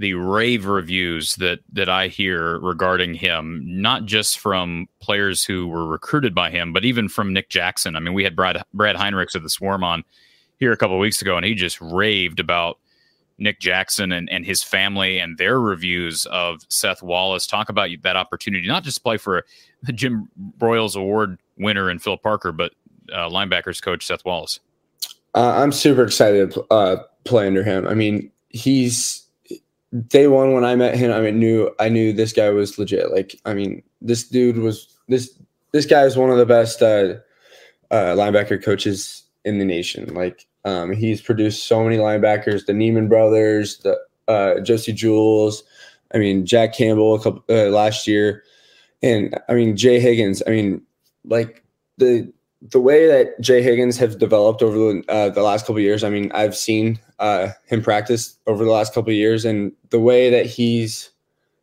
the rave reviews that that I hear regarding him, not just from players who were recruited by him, but even from Nick Jackson. I mean, we had Brad Brad Heinrichs of the Swarm on here a couple weeks ago, and he just raved about Nick Jackson and, and his family and their reviews of Seth Wallace. Talk about that opportunity, not just play for the Jim Broyles Award winner and Phil Parker, but uh, linebackers coach Seth Wallace. Uh, I'm super excited to uh, play under him. I mean, he's day one when I met him, I mean, knew I knew this guy was legit. Like, I mean, this dude was this this guy is one of the best uh, uh, linebacker coaches in the nation. Like, um, he's produced so many linebackers, the Niemann brothers, the uh, Josey Jewell. I mean, Jack Campbell a couple uh, last year, and I mean Jay Higgins. I mean, like the the way that Jay Higgins has developed over the, uh, the last couple years, I mean, I've seen uh, him practice over the last couple years, and the way that he's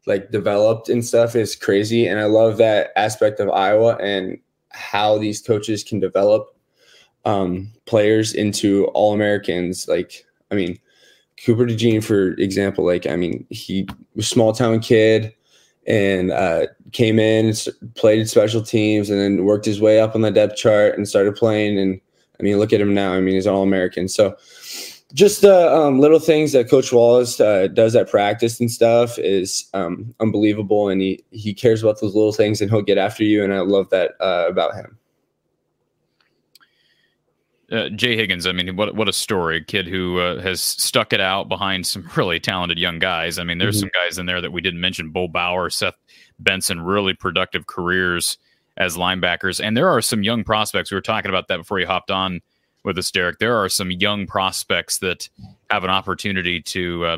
like developed and stuff is crazy. And I love that aspect of Iowa and how these coaches can develop um, players into all Americans. Like, I mean, Cooper DeJean, for example, like, I mean, he was small town kid and uh, came in, played special teams, and then worked his way up on the depth chart and started playing. And I mean, look at him now. I mean, he's all American. So just the um, little things that Coach Wallace uh, does at practice and stuff is um, unbelievable, and he he cares about those little things, and he'll get after you. And I love that uh, about him. Uh, Jay Higgins, I mean, what what a story! A kid who uh, has stuck it out behind some really talented young guys. I mean, there's mm-hmm. some guys in there that we didn't mention: Bo Bauer, Seth Benson, really productive careers as linebackers, and there are some young prospects. We were talking about that before you hopped on with us, Derek. There are some young prospects that have an opportunity to uh,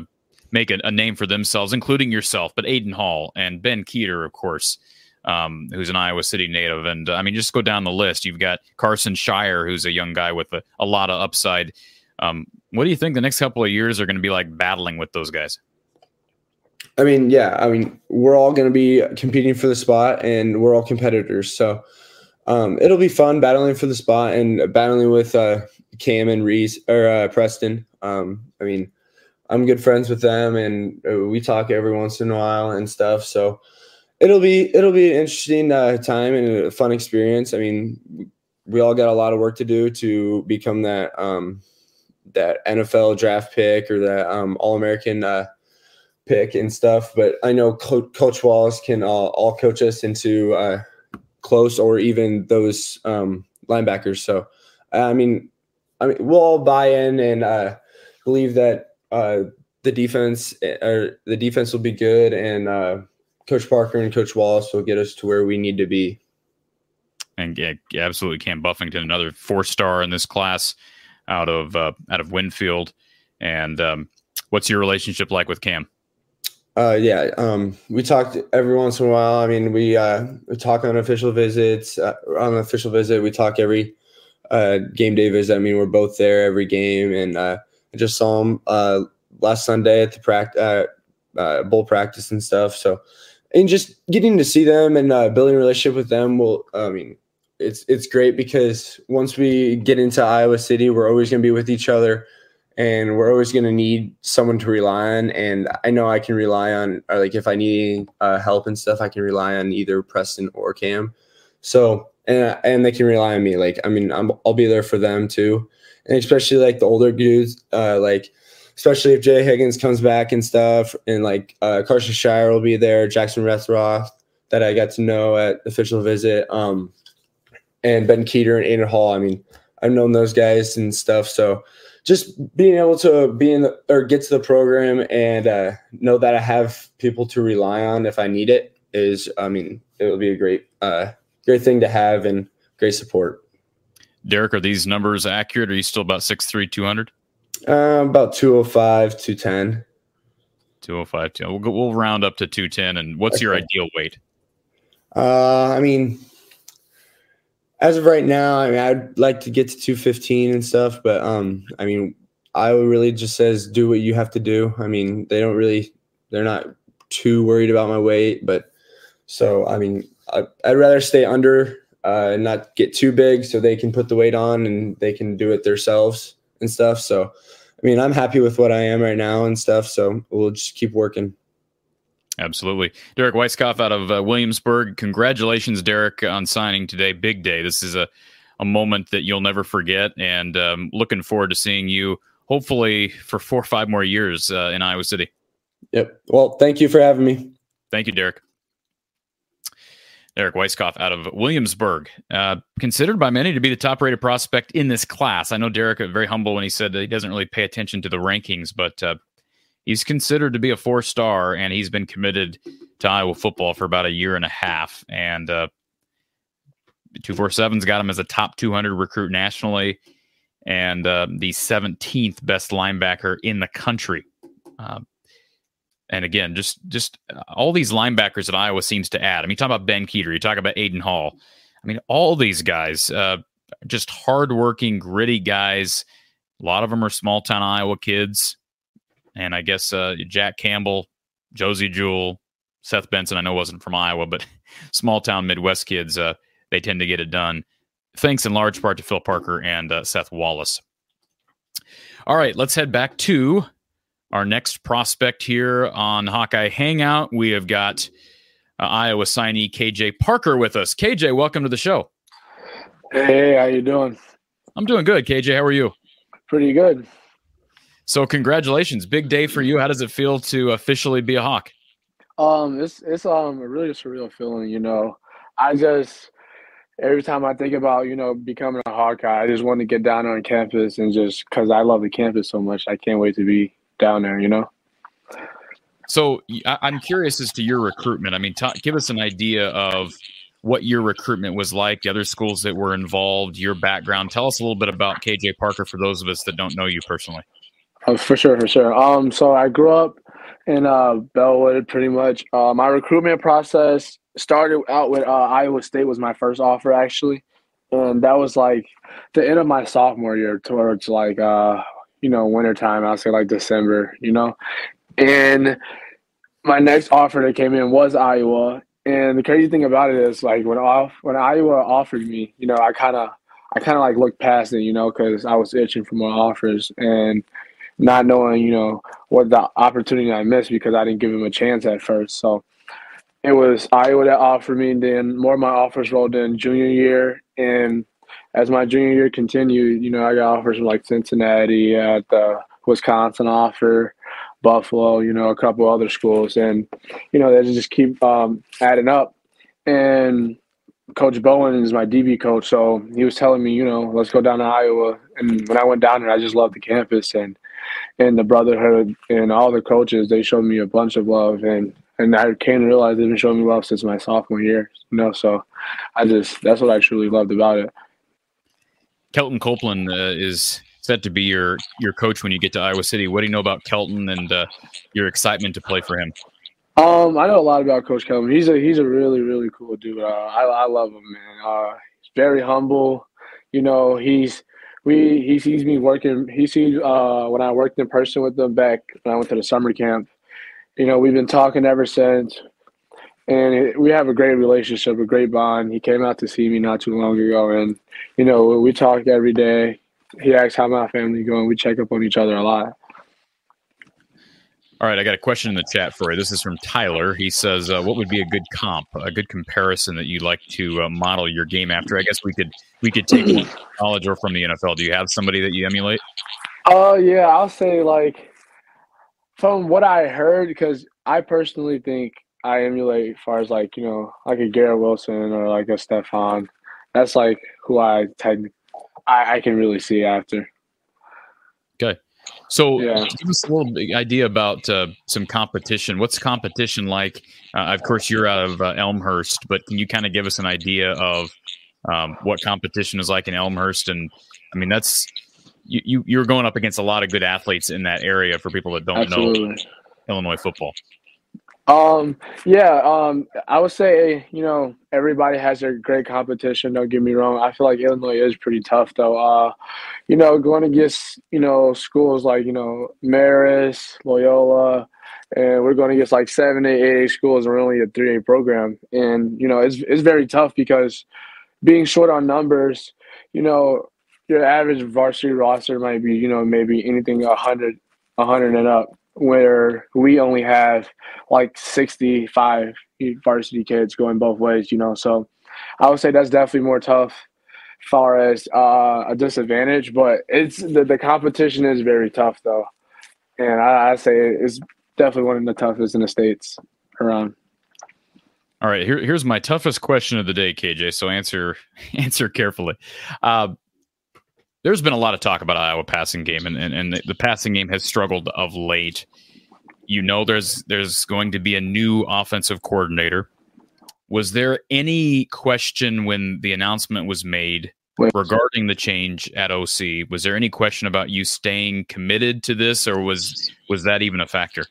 make a, a, name for themselves, including yourself, but Aiden Hall and Ben Kueter, of course um, who's an Iowa City native. And uh, I mean, just go down the list. You've got Karson Sharar, who's a young guy with a, a lot of upside. Um, what do you think the next couple of years are going to be like battling with those guys? I mean, yeah, I mean, we're all going to be competing for the spot and we're all competitors. So um, it'll be fun battling for the spot and battling with uh, Cam and Reece or uh, Preston. Um, I mean, I'm good friends with them and uh, we talk every once in a while and stuff. So it'll be it'll be an interesting uh, time and a fun experience. I mean, we all got a lot of work to do to become that um, that NFL draft pick or that um, All American uh, pick and stuff. But I know Co- Coach Wallace can all, all coach us into uh, close or even those um, linebackers. So I mean, I mean, we'll all buy in and uh, believe that uh, the defense uh, or the defense will be good and uh, Coach Parker and Coach Wallace will get us to where we need to be. And yeah, absolutely, Cam Buffington, another four star in this class out of uh, out of Winfield. And um, what's your relationship like with Cam? Uh, yeah, um, we talked every once in a while. I mean, we uh, we talk on official visits. Uh, on an official visit, we talk every uh, game day visit. I mean, we're both there every game, and uh, I just saw him uh, last Sunday at the practice, bowl practice and stuff. So and just getting to see them and uh, building a relationship with them will i mean it's it's great because once we get into iowa city we're always going to be with each other and we're always going to need someone to rely on and i know i can rely on or like if i need uh, help and stuff i can rely on either preston or cam so and and they can rely on me like i mean i will be there for them too and especially like the older dudes uh, like especially if Jay Higgins comes back and stuff, and like uh, Karson Sharar will be there, Jackson Rethroth, that I got to know at official visit. Um, and Ben Kueter and Aiden Hall. I mean, I've known those guys and stuff. So just being able to be in the, or get to the program and uh, know that I have people to rely on if I need it is, I mean, it will be a great, uh, great thing to have and great support. Derek, are these numbers accurate? Are you still about 6'3", 200? Uh, about 205, 210. 205, we'll, go, we'll round up to 210. And what's okay. your ideal weight? Uh, I mean, as of right now, I mean, I'd like to get to 215 and stuff, but um, I mean, Iowa really just says do what you have to do. I mean, they don't really, they're not too worried about my weight, but so I mean, I, would rather stay under uh, and not get too big, so they can put the weight on and they can do it themselves and stuff. So, I mean, I'm happy with what I am right now and stuff. So we'll just keep working. Absolutely. Derek Weisskopf out of uh, Williamsburg. Congratulations, Derek, on signing today. Big day. This is a, a moment that you'll never forget. And um, looking forward to seeing you, hopefully, for four or five more years uh, in Iowa City. Yep. Well, thank you for having me. Thank you, Derek. Derek Weisskopf out of Williamsburg, uh, considered by many to be the top rated prospect in this class. I know Derek very humble when he said that he doesn't really pay attention to the rankings, but uh, he's considered to be a four star, and he's been committed to Iowa football for about a year and a half. And uh, 247's got him as a top 200 recruit nationally and uh, the 17th best linebacker in the country. Uh, and again, just just uh, all these linebackers that Iowa seems to add. I mean, you talk about Ben Kueter, you talk about Aiden Hall. I mean, all these guys, uh, just hardworking, gritty guys. A lot of them are small town Iowa kids and I guess uh, Jack Campbell, Josey Jewell, Seth Benson. I know wasn't from Iowa, but small town Midwest kids, uh, they tend to get it done. Thanks in large part to Phil Parker and uh, Seth Wallace. All right, let's head back to our next prospect here on Hawkeye Hangout. We have got uh, Iowa signee KJ Parker with us. KJ, welcome to the show. Hey, how you doing? I'm doing good. KJ, how are you? Pretty good. So congratulations, big day for you. How does it feel to officially be a Hawk? Um, it's it's um a really a surreal feeling. You know, I just every time I think about you know becoming a Hawkeye, I just want to get down on campus and just because I love the campus so much, I can't wait to be down there. You know. So I'm curious as to your recruitment. I mean, give us an idea of what your recruitment was like, the other schools that were involved, your background. Tell us a little bit about KJ Parker for those of us that don't know you personally. Oh, for sure, for sure. Um, so I grew up in uh, Bellwood, pretty much. Uh, my recruitment process started out with uh, Iowa State was my first offer actually, and that was like the end of my sophomore year, towards like uh, you know wintertime. I'll say like December, you know, and my next offer that came in was Iowa. And the crazy thing about it is like when off when Iowa offered me, you know, I kind of I kind of like looked past it, you know, because I was itching for more offers and not knowing, you know, what the opportunity I missed because I didn't give him a chance at first. So it was Iowa that offered me, and then more of my offers rolled in junior year. And as my junior year continued, you know, I got offers from like Cincinnati, at the Wisconsin offer, Buffalo, you know, a couple other schools, and you know, they just keep um, adding up. And Coach Bowen is my DB coach, so he was telling me, you know, let's go down to Iowa. And when I went down there, I just loved the campus and and the brotherhood and all the coaches. They showed me a bunch of love, and and I came to realize they've been showing me love since my sophomore year. You know, so I just that's what I truly loved about it. Kelton Copeland uh, is set to be your your coach when you get to Iowa City. What do you know about Kelton and uh, your excitement to play for him? Um, I know a lot about Coach Kelton. He's a he's a really really cool dude. Uh, I I love him, man. Uh, he's very humble. You know, he's we he sees me working. He sees uh, when I worked in person with them back when I went to the summer camp. You know, we've been talking ever since, and it, we have a great relationship, a great bond. He came out to see me not too long ago, and you know, we talk every day. He asks how my family going. We check up on each other a lot. All right, I got a question in the chat for you. This is from Tyler. He says, uh, "What would be a good comp, a good comparison that you'd like to uh, model your game after?" I guess we could we could take college or from the NFL. Do you have somebody that you emulate? Oh uh, yeah, I'll say like from what I heard, because I personally think I emulate as far as like you know like a Garrett Wilson or like a Stefon. That's like who I tend I, I can really see after. So Yeah. give us a little idea about uh, some competition. What's competition like? Uh, of course, you're out of uh, Elmhurst, but can you kind of give us an idea of um, what competition is like in Elmhurst? And I mean, that's you, you you're going up against a lot of good athletes in that area. For people that don't know Illinois football, Um, yeah, um, I would say, you know, everybody has their great competition. Don't get me wrong. I feel like Illinois is pretty tough, though. Uh, you know, going against, you know, schools like, you know, Marist, Loyola, and we're going against like seven, eight, eight, eight schools, and we're only a three A program. And, you know, it's, it's very tough because being short on numbers, you know, your average varsity roster might be, you know, maybe anything 100, 100 and up, where we only have like 65 varsity kids going both ways, you know. So I would say that's definitely more tough far as uh, a disadvantage, but it's the, the competition is very tough though. And I, I say it's definitely one of the toughest in the states around. All right, here, here's my toughest question of the day, KJ. So answer answer carefully. Uh, there's been a lot of talk about Iowa passing game, and, and, and the, the passing game has struggled of late. You know, there's there's going to be a new offensive coordinator. Was there any question when the announcement was made regarding the change at OC? Was there any question about you staying committed to this, or was was that even a factor?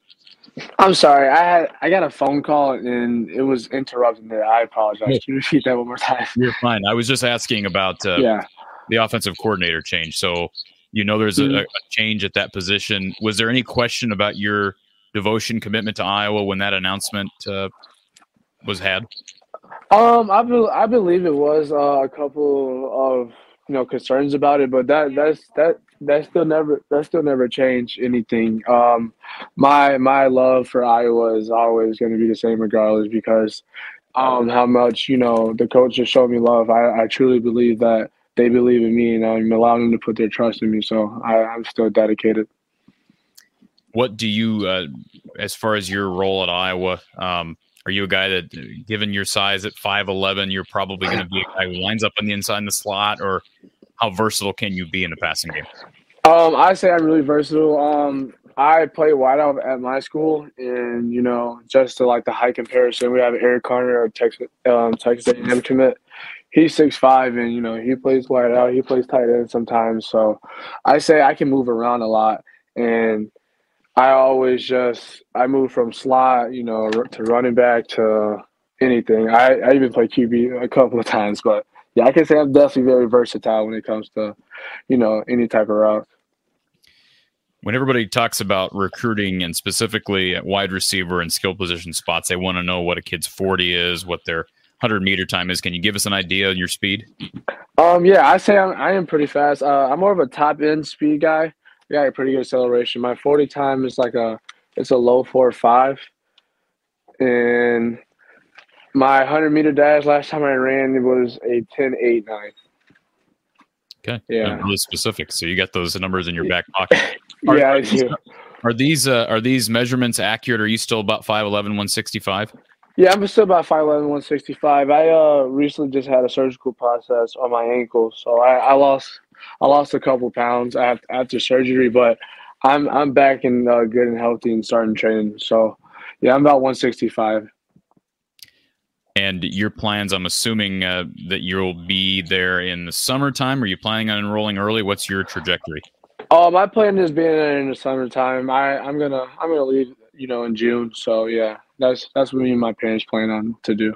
I'm sorry, I had I got a phone call and it was interrupting there. I apologize. Can you repeat that one more time? You're fine. I was just asking about uh, yeah. The offensive coordinator change. So you know there's a, Mhm. a change at that position. Was there any question about your devotion commitment to Iowa when that announcement uh, was had? Um, I be, I believe it was uh, a couple of you know concerns about it, but that that's that that still never that still never changed anything. Um, my my love for Iowa is always going to be the same regardless because um how much you know the coaches show me love. I I truly believe that they believe in me and I'm allowing them to put their trust in me. So I, I'm still dedicated. What do you, uh, as far as your role at Iowa, um, are you a guy that, given your size at five eleven, you're probably going to be a guy who lines up on the inside in the slot, or how versatile can you be in the passing game? Um, I say I'm really versatile. Um, I play wideout at my school, and you know, just to like the high comparison, we have Eric Carter, a Texas um, Texas A&M commit. He's six five, and you know he plays wide out, He plays tight end sometimes. So, I say I can move around a lot, and I always just I move from slot, you know, to running back to anything. I, I even play QB a couple of times, but yeah, I can say I'm definitely very versatile when it comes to, you know, any type of route. When everybody talks about recruiting and specifically at wide receiver and skill position spots, they want to know what a kid's 40 is, what their 100 meter time is. Can you give us an idea of your speed? Um, yeah, I say I'm, I am pretty fast. Uh, I'm more of a top end speed guy. I got a pretty good acceleration. My 40 time is like a it's a low four or five, and my 100 meter dash last time I ran it was a 10 8 9. Okay. Yeah. Uh, Really specific. So you got those numbers in your back pocket. Are- Yeah, I these- do. Are these uh, are these measurements accurate? Are you still about 5'11", 165? Yeah, I'm still about 5'11", 165. I uh recently just had a surgical process on my ankle, so I, I lost I lost a couple pounds after, after surgery, but I'm I'm back and uh, good and healthy and starting training. So yeah, I'm about 165. And your plans, I'm assuming uh, that you'll be there in the summertime. Are you planning on enrolling early? What's your trajectory? Oh, my plan is being there in the summertime. I I'm gonna I'm gonna leave you know in June. So yeah, that's that's what me and my parents plan on to do.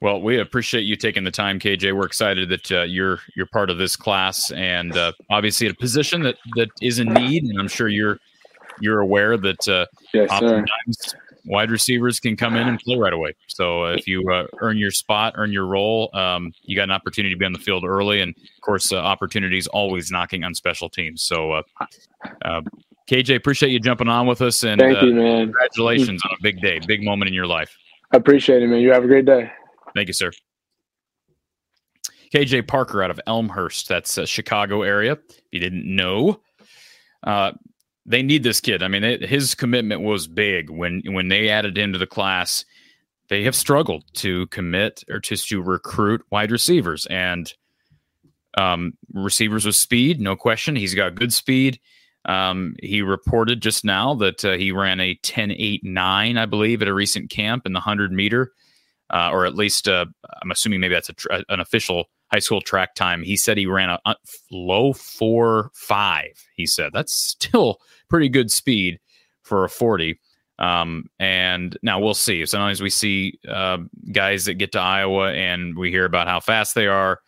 Well, we appreciate you taking the time, KJ. We're excited that uh, you're you're part of this class, and uh, obviously a position that that is in need. And I'm sure you're you're aware that uh, Yes, oftentimes wide receivers can come in and play right away. So uh, if you uh, earn your spot, earn your role, um, you got an opportunity to be on the field early, and of course, uh, opportunities always knocking on special teams. So, uh, uh, KJ, appreciate you jumping on with us, and Thank uh, you, man. congratulations on a big day, big moment in your life. I appreciate it, man. You have a great day. Thank you, sir. KJ Parker out of Elmhurst, that's uh, Chicago area. If you didn't know, uh, they need this kid. I mean, it, his commitment was big when when they added him to the class. They have struggled to commit or to, to recruit wide receivers and um, receivers with speed, no question. He's got good speed. Um, he reported just now that uh, he ran a 10 8 9, I believe, at a recent camp in the 100 meter, uh, or at least uh, I'm assuming maybe that's a, an official high school track time. He said he ran a, a low 4 5. He said that's still pretty good speed for a 40. Um, and now we'll see. Sometimes we see uh, guys that get to Iowa and we hear about how fast they are.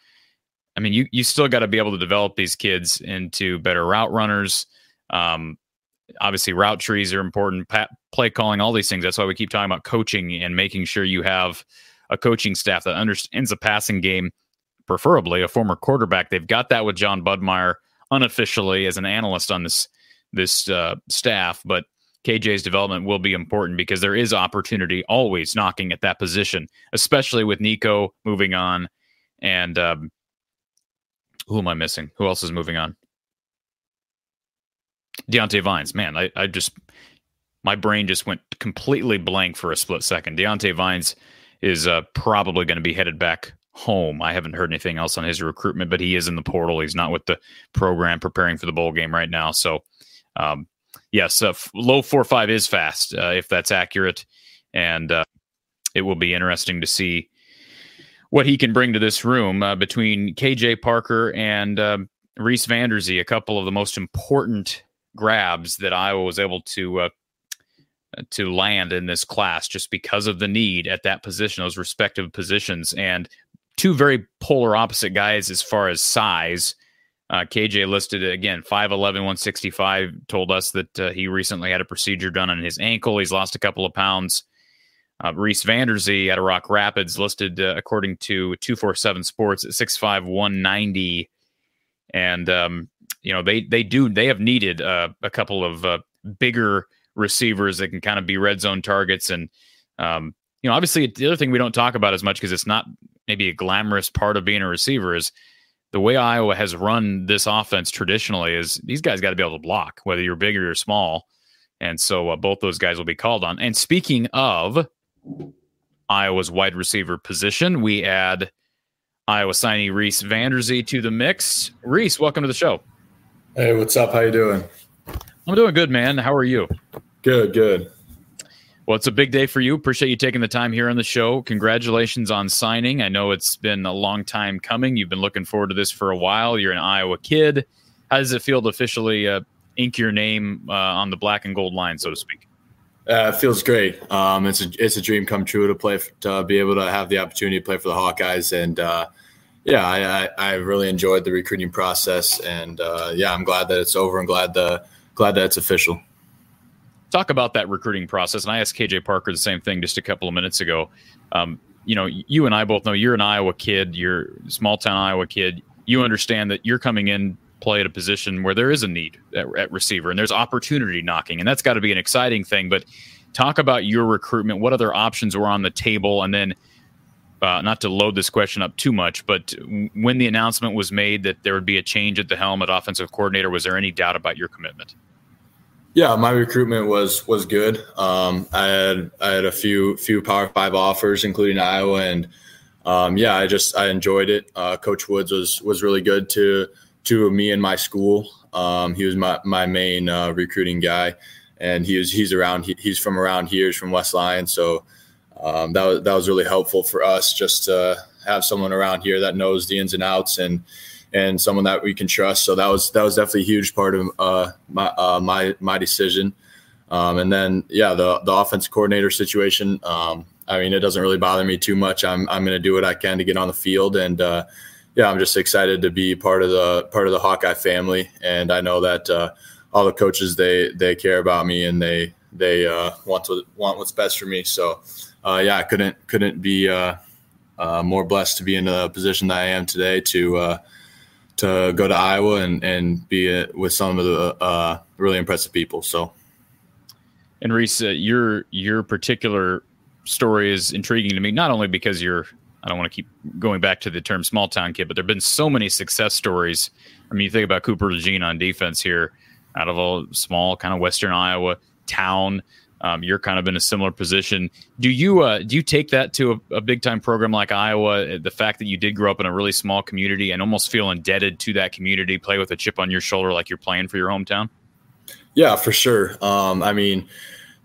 I mean, you you still got to be able to develop these kids into better route runners. Um, obviously, route trees are important. Pat, play calling, all these things. That's why we keep talking about coaching and making sure you have a coaching staff that understands the passing game, preferably a former quarterback. They've got that with Jon Budmayr unofficially as an analyst on this this uh, staff, but KJ's development will be important because there is opportunity always knocking at that position, especially with Nico moving on and um, who am I missing? Who else is moving on? Diante Vines. Man, I, I just my brain just went completely blank for a split second. Diante Vines is uh, probably going to be headed back home. I haven't heard anything else on his recruitment, but he is in the portal. He's not with the program preparing for the bowl game right now. So, um, yes, uh, low four five is fast uh, if that's accurate, and uh, it will be interesting to see what he can bring to this room uh, between KJ Parker and um, Reece Vander Zee, a couple of the most important grabs that Iowa was able to uh, to land in this class, just because of the need at that position, those respective positions, and two very polar opposite guys as far as size. Uh, KJ listed again 5'11, 165. Told us that uh, he recently had a procedure done on his ankle. He's lost a couple of pounds. Uh, Reece Vander Zee out of Rock Rapids listed uh, according to 247 Sports at 6'5", 190. And, um, you know, they, they do, they have needed uh, a couple of uh, bigger receivers that can kind of be red zone targets. And, um, you know, obviously the other thing we don't talk about as much because it's not maybe a glamorous part of being a receiver is the way Iowa has run this offense traditionally is these guys got to be able to block, whether you're big or you're small. And so uh, both those guys will be called on. And speaking of Iowa's wide receiver position. We add Iowa signee Reece Vander Zee to the mix. Reece, welcome to the show. Hey, what's up? How you doing? I'm doing good, man. How are you? Good, good. Well, it's a big day for you. Appreciate you taking the time here on the show. Congratulations on signing. I know it's been a long time coming. You've been looking forward to this for a while. You're an Iowa kid. How does it feel to officially uh, ink your name uh, on the black and gold line, so to speak? Uh, it feels great. Um, it's a it's a dream come true to play to be able to have the opportunity to play for the Hawkeyes, and uh, yeah, I, I, I, really enjoyed the recruiting process, and uh, yeah, I'm glad that it's over, and glad the glad that it's official. Talk about that recruiting process, and I asked KJ Parker the same thing just a couple of minutes ago. Um, you know, you and I both know you're an Iowa kid, you're a small town Iowa kid. You understand that you're coming in play at a position where there is a need at, at receiver and there's opportunity knocking, and that's got to be an exciting thing. But talk about your recruitment. What other options were on the table, and then. Uh, not to load this question up too much, but when the announcement was made that there would be a change at the helm at offensive coordinator, was there any doubt about your commitment? Yeah, my recruitment was was good. Um, I had I had a few few Power Five offers, including Iowa, and um, yeah, I just I enjoyed it. Uh, Coach Woods was was really good to to me and my school. Um, he was my, my main uh, recruiting guy, and he was he's around. He, he's from around here. He's from West Lyon, so um, that was that was really helpful for us just to have someone around here that knows the ins and outs and and someone that we can trust. So that was that was definitely a huge part of uh, my uh, my my decision. Um, and then yeah, the the offense coordinator situation. Um, I mean, it doesn't really bother me too much. I'm I'm going to do what I can to get on the field and uh, yeah, I'm just excited to be part of the part of the Hawkeye family, and I know that uh, all the coaches they they care about me and they they uh, want to want what's best for me. So uh, yeah, I couldn't couldn't be uh, uh, more blessed to be in the position that I am today to uh, to go to Iowa and and be with some of the really impressive people. So. And Reece, your your particular story is intriguing to me, not only because you're I don't want to keep going back to the term small town kid, but there have been so many success stories. I mean, you think about Cooper DeJean on defense here. out of a small kind of Western Iowa town. Um, you're kind of in a similar position. Do you uh, do you take that to a, a big time program like Iowa? The fact that you did grow up in a really small community and almost feel indebted to that community, play with a chip on your shoulder, like you're playing for your hometown. Yeah, for sure. Um, I mean,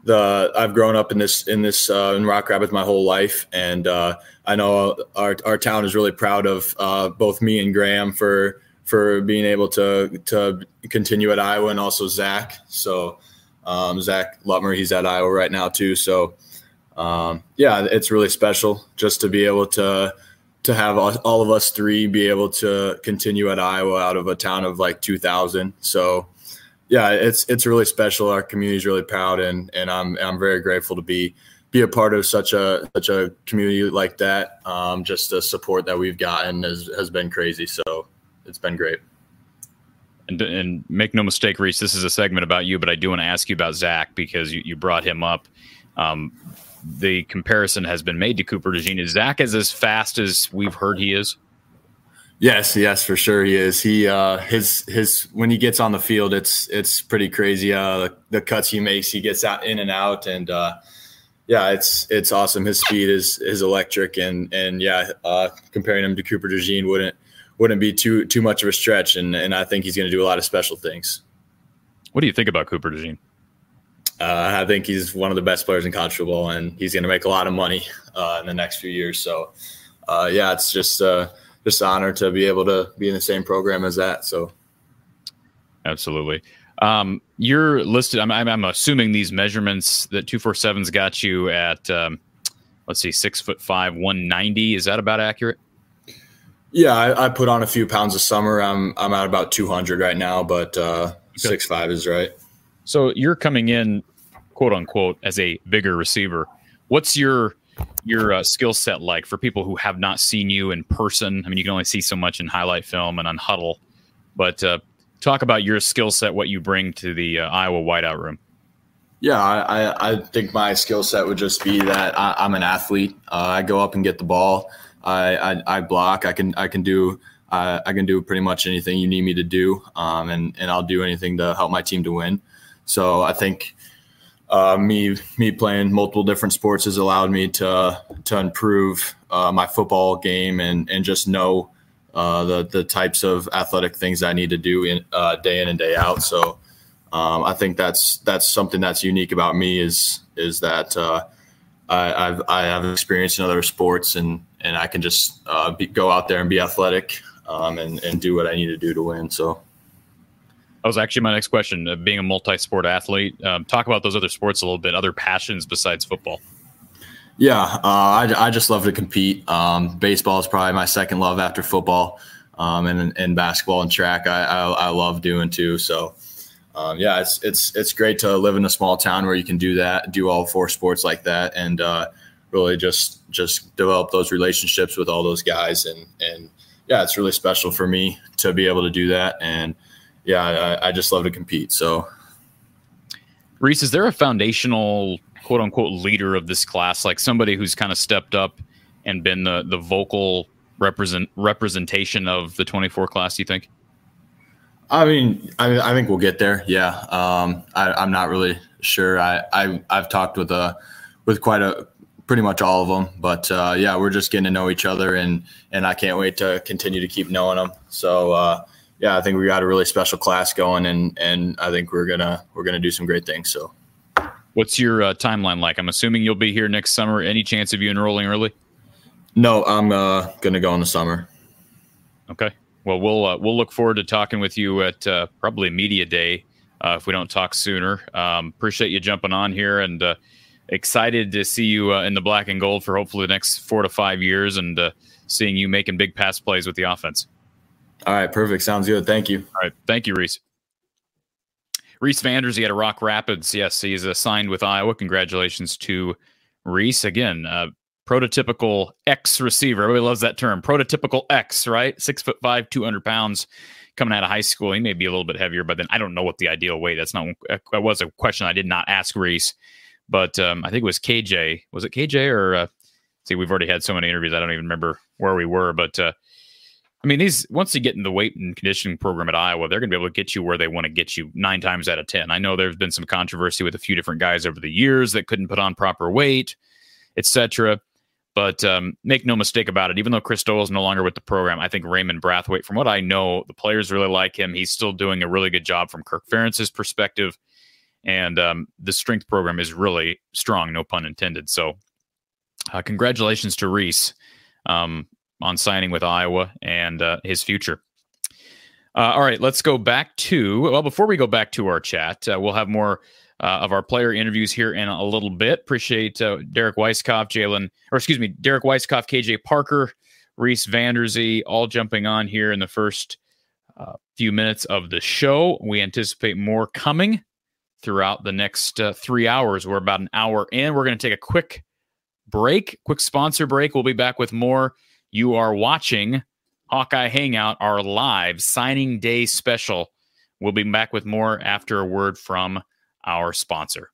the I've grown up in this in this uh, in Rock Rapids my whole life, and uh, I know our our town is really proud of uh, both me and Graham for for being able to to continue at Iowa, and also Zach. So um, Zach Lutmer, he's at Iowa right now too. So um, yeah, it's really special just to be able to to have all of us three be able to continue at Iowa out of a town of like 2,000. So yeah, it's it's really special. Our community is really proud, and and I'm I'm very grateful to be be a part of such a such a community like that. Um, just the support that we've gotten has has been crazy. So it's been great. And, and make no mistake, Reece, this is a segment about you, but I do want to ask you about Zach because you, you brought him up. Um, the comparison has been made to Cooper DeJean. Is Zach is as fast as we've heard he is? Yes, yes, for sure he is. He uh, his his when he gets on the field, it's it's pretty crazy. Uh, the, the cuts he makes, he gets out in and out, and uh, yeah, it's it's awesome. His speed is is electric, and and yeah, uh, comparing him to Cooper DeJean wouldn't wouldn't be too too much of a stretch, and and I think he's going to do a lot of special things. What do you think about Cooper DeJean? Uh, I think he's one of the best players in college football, and he's going to make a lot of money uh, in the next few years. So, uh, yeah, it's just uh, just an honor to be able to be in the same program as that. So, absolutely. Um, you're listed. I'm, I'm, assuming these measurements that two four seven's got you at. Um, let's see, six foot five, one ninety. Is that about accurate? Yeah, I, I, put on a few pounds this summer. I'm I'm at about two hundred right now, but uh, six five is right. So you're coming in, quote unquote, as a bigger receiver. What's your your uh, skill set like for people who have not seen you in person? I mean, you can only see so much in highlight film and on Huddle, but uh, talk about your skill set, what you bring to the uh, Iowa wideout room. Yeah, I, I think my skill set would just be that I, am an athlete. Uh, I go up and get the ball. I, I, I block. I can I can do I can do pretty much anything you need me to do, um, and and I'll do anything to help my team to win. So I think uh, me me playing multiple different sports has allowed me to to improve uh, my football game and and just know uh, the the types of athletic things I need to do in uh, day in and day out. So um, I think that's that's something that's unique about me is is that uh, I, I've I have experience in other sports and and I can just uh, be, go out there and be athletic um, and and do what I need to do to win. So. That was actually my next question. Uh, being a multi-sport athlete, um, talk about those other sports a little bit. Other passions besides football. Yeah, uh, I, I just love to compete. Um, baseball is probably my second love after football, um, and and basketball and track I, I, I love doing too. So, um, yeah, it's it's it's great to live in a small town where you can do that, do all four sports like that, and uh, really just just develop those relationships with all those guys. And and yeah, it's really special for me to be able to do that. And yeah, I, I just love to compete. So, Reece, is there a foundational quote unquote leader of this class, like somebody who's kind of stepped up and been the the vocal represent representation of the 24 class? You think? I mean, I, I think we'll get there. Yeah, um, I, am not really sure. I, I I've talked with a uh, with quite a pretty much all of them, but uh, yeah, we're just getting to know each other, and and I can't wait to continue to keep knowing them. So uh, yeah, I think we got a really special class going, and and I think we're gonna we're gonna do some great things. So, what's your uh, timeline like? I'm assuming you'll be here next summer. Any chance of you enrolling early? No, I'm uh, gonna go in the summer. Okay. Well, we'll uh, we'll look forward to talking with you at uh, probably media day uh, if we don't talk sooner. Um, appreciate you jumping on here and uh, excited to see you uh, in the black and gold for hopefully the next four to five years and uh, seeing you making big pass plays with the offense. All right, perfect. Sounds good. Thank you. All right, thank you, Reece. Reece Vander Zee, had a Rock Rapids. Yes, he's signed with Iowa. Congratulations to Reece again. Uh, prototypical X receiver. Everybody loves that term. Prototypical X, right? Six foot five, two hundred pounds. Coming out of high school, he may be a little bit heavier, but then I don't know what the ideal weight. That's not. That was a question I did not ask Reece, but um, I think it was KJ. Was it KJ or? Uh, see, we've already had so many interviews. I don't even remember where we were, but uh, I mean, these once you get in the weight and conditioning program at Iowa, they're going to be able to get you where they want to get you nine times out of ten. I know there's been some controversy with a few different guys over the years that couldn't put on proper weight, etc. But um, make no mistake about it. Even though Chris Doyle is no longer with the program, I think Raimond Braithwaite, from what I know, the players really like him. He's still doing a really good job from Kirk Ferentz's perspective, and um, the strength program is really strong. No pun intended. So, uh, congratulations to Reece. Um, on signing with Iowa and uh, his future. Uh, all right, let's go back to. Well, before we go back to our chat, uh, we'll have more uh, of our player interviews here in a little bit. Appreciate uh, Derek Weisskopf, Jalen, or excuse me, Derek Weisskopf, KJ Parker, Reece Vander Zee, all jumping on here in the first few minutes of the show. We anticipate more coming throughout the next uh, three hours. We're about an hour in. We're going to take a quick break, quick sponsor break. We'll be back with more you are watching Hawkeye Hangout, our live signing day special. We'll be back with more after a word from our sponsor.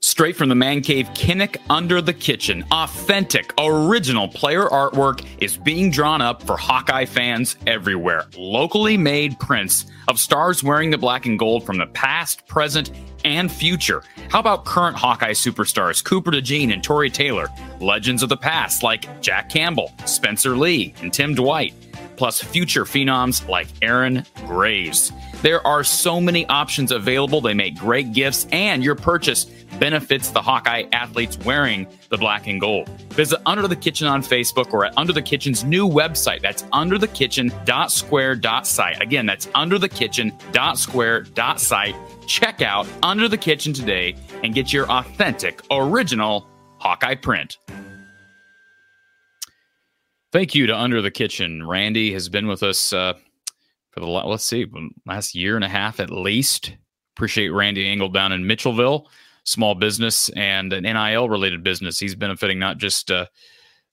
Straight from the man cave, Kinnick Under the Kitchen. Authentic, original player artwork is being drawn up for Hawkeye fans everywhere. Locally made prints of stars wearing the black and gold from the past, present, and future. How about current Hawkeye superstars Cooper DeJean and Tory Taylor, legends of the past like Jack Campbell, Spencer Lee, and Tim Dwight, plus future phenoms like Aaron Graves. There are so many options available. They make great gifts, and your purchase benefits the Hawkeye athletes wearing the black and gold. Visit Under the Kitchen on Facebook or at Under the Kitchen's new website. That's underthekitchen.square.site. Again, that's underthekitchen.square.site Check out Under the Kitchen today and get your authentic, original Hawkeye print. Thank you to Under the Kitchen. Randy has been with us uh, for the let's see last year and a half at least. Appreciate Randy Engel down in Mitchellville, small business and an NIL related business. He's benefiting not just uh,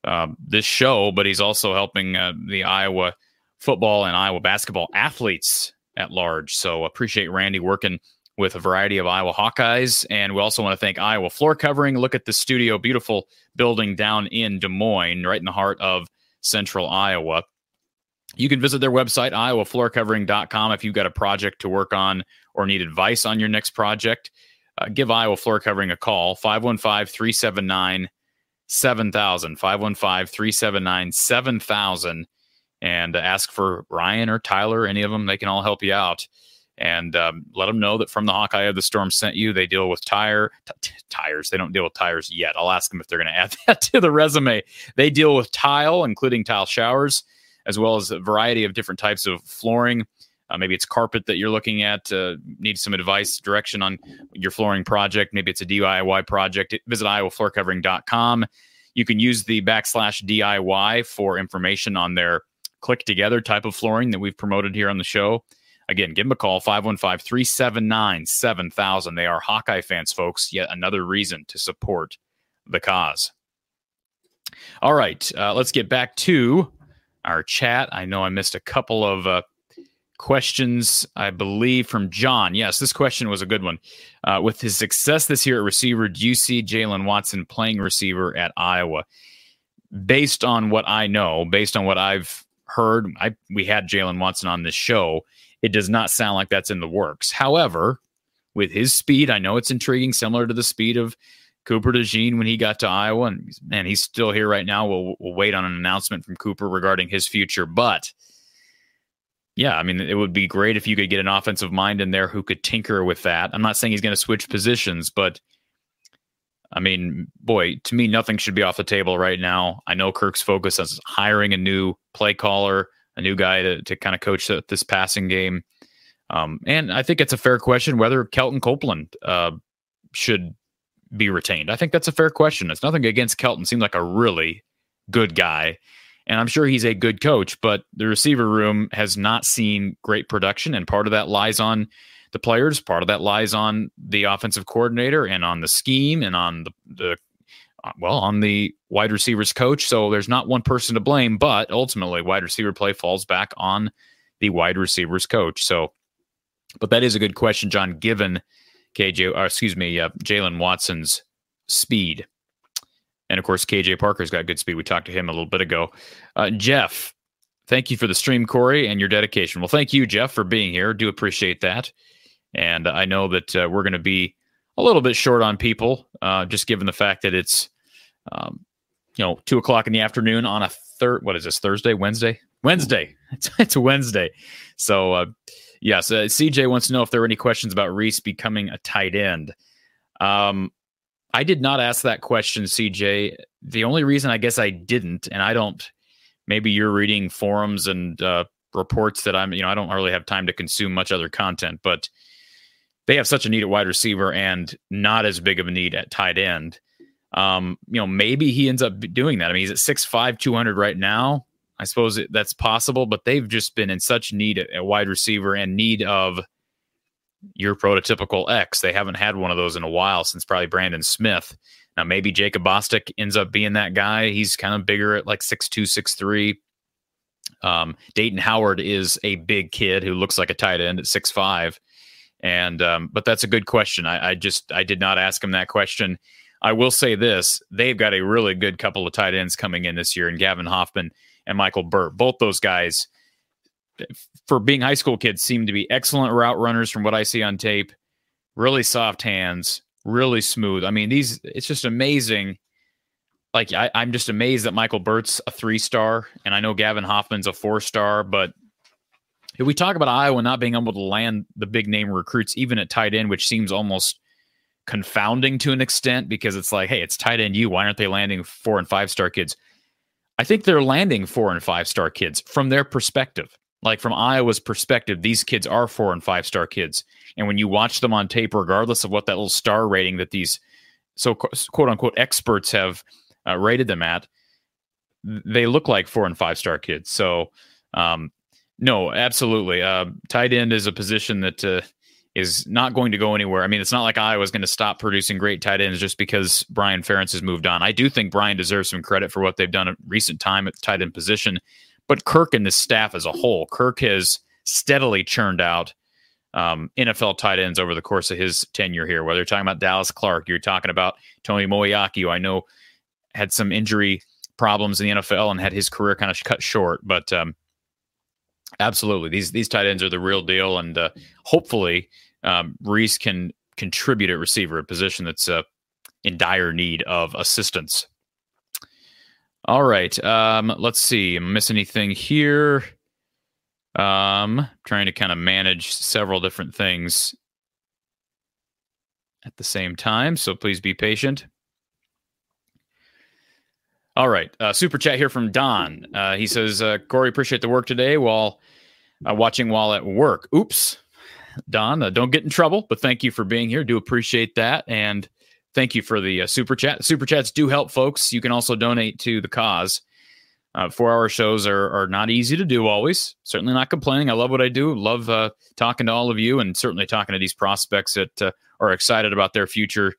uh, this show, but he's also helping uh, the Iowa football and Iowa basketball athletes at large. So appreciate Randy working with a variety of Iowa Hawkeyes. And we also want to thank Iowa Floor Covering. Look at the studio, beautiful building down in Des Moines, right in the heart of central Iowa. You can visit their website, iowafloorcovering.com, if you've got a project to work on or need advice on your next project. Uh, give Iowa Floor Covering a call, 515 379 7000. 515 379 7000. And ask for Ryan or Tyler, any of them. They can all help you out and um, let them know that from the Hawkeye of the Storm sent you. They deal with tire t- tires. They don't deal with tires yet. I'll ask them if they're going to add that to the resume. They deal with tile, including tile showers, as well as a variety of different types of flooring. Uh, maybe it's carpet that you're looking at. Uh, need some advice, direction on your flooring project. Maybe it's a DIY project. Visit iowafloorcovering.com. You can use the backslash DIY for information on their click together type of flooring that we've promoted here on the show. Again, give them a call, 515 379 7000. They are Hawkeye fans, folks. Yet another reason to support the cause. All right, uh, let's get back to our chat. I know I missed a couple of uh, questions, I believe, from John. Yes, this question was a good one. Uh, with his success this year at receiver, do you see Jalen Watson playing receiver at Iowa? Based on what I know, based on what I've heard, I, we had Jalen Watson on this show it does not sound like that's in the works. However, with his speed, I know it's intriguing, similar to the speed of Cooper DeJean when he got to Iowa. And man, he's still here right now. We'll, we'll wait on an announcement from Cooper regarding his future. But yeah, I mean, it would be great if you could get an offensive mind in there who could tinker with that. I'm not saying he's going to switch positions, but I mean, boy, to me, nothing should be off the table right now. I know Kirk's focus is hiring a new play caller, a new guy to, to kind of coach the, this passing game. Um, and I think it's a fair question whether Kelton Copeland uh, should be retained. I think that's a fair question. It's nothing against Kelton. Seems like a really good guy. And I'm sure he's a good coach, but the receiver room has not seen great production. And part of that lies on the players, part of that lies on the offensive coordinator and on the scheme and on the, the uh, well, on the wide receivers coach. So there's not one person to blame, but ultimately, wide receiver play falls back on the wide receivers coach. So, but that is a good question, John, given KJ, or excuse me, uh, Jalen Watson's speed. And of course, KJ Parker's got good speed. We talked to him a little bit ago. Uh, Jeff, thank you for the stream, Cory, and your dedication. Well, thank you, Jeff, for being here. Do appreciate that. And I know that uh, we're going to be a little bit short on people, uh, just given the fact that it's, um, you know, two o'clock in the afternoon on a third. What is this? Thursday, Wednesday, Wednesday. It's, it's Wednesday. So, uh, yes, uh, CJ wants to know if there are any questions about Reece becoming a tight end. Um, I did not ask that question, CJ. The only reason I guess I didn't, and I don't, maybe you're reading forums and uh, reports that I'm, you know, I don't really have time to consume much other content, but they have such a need at wide receiver and not as big of a need at tight end. Um, you know, maybe he ends up doing that. I mean, he's at 6'5, 200 right now. I suppose that's possible, but they've just been in such need at, at wide receiver and need of your prototypical X. They haven't had one of those in a while since probably Brandon Smith. Now maybe Jacob Bostic ends up being that guy. He's kind of bigger at like six two, six three. Um, Dayton Howard is a big kid who looks like a tight end at six five. And um, but that's a good question. I, I just I did not ask him that question. I will say this: they've got a really good couple of tight ends coming in this year, and Gavin Hoffman and Michael Burt. Both those guys for being high school kids, seem to be excellent route runners from what I see on tape. Really soft hands, really smooth. I mean, these it's just amazing. Like I, I'm just amazed that Michael Burt's a three star, and I know Gavin Hoffman's a four star. But if we talk about Iowa not being able to land the big name recruits, even at tight end, which seems almost confounding to an extent because it's like, hey, it's tight end you. Why aren't they landing four and five star kids? I think they're landing four and five star kids from their perspective like from Iowa's perspective, these kids are four and five star kids. And when you watch them on tape, regardless of what that little star rating that these so quote unquote experts have uh, rated them at, they look like four and five star kids. So, um, no, absolutely. Uh, tight end is a position that uh, is not going to go anywhere. I mean, it's not like Iowa's going to stop producing great tight ends just because Brian Ferentz has moved on. I do think Brian deserves some credit for what they've done at recent time at the tight end position but Kirk and the staff as a whole, Kirk has steadily churned out um, NFL tight ends over the course of his tenure here. Whether you're talking about Dallas Clark, you're talking about Tony Moeaki, who I know had some injury problems in the NFL and had his career kind of cut short, but um, absolutely, these these tight ends are the real deal, and uh, hopefully um, Reece can contribute at receiver, a position that's uh, in dire need of assistance. All right. Um, let's see. Miss anything here? Um, trying to kind of manage several different things at the same time. So please be patient. All right. Uh, super chat here from Don. Uh, he says, uh, Cory, appreciate the work today while uh, watching while at work. Oops. Don, uh, don't get in trouble, but thank you for being here. Do appreciate that. And thank you for the uh, super chat. Super chats do help, folks. You can also donate to the cause. Uh, four hour shows are, are not easy to do always. Certainly not complaining. I love what I do. Love uh, talking to all of you and certainly talking to these prospects that uh, are excited about their future,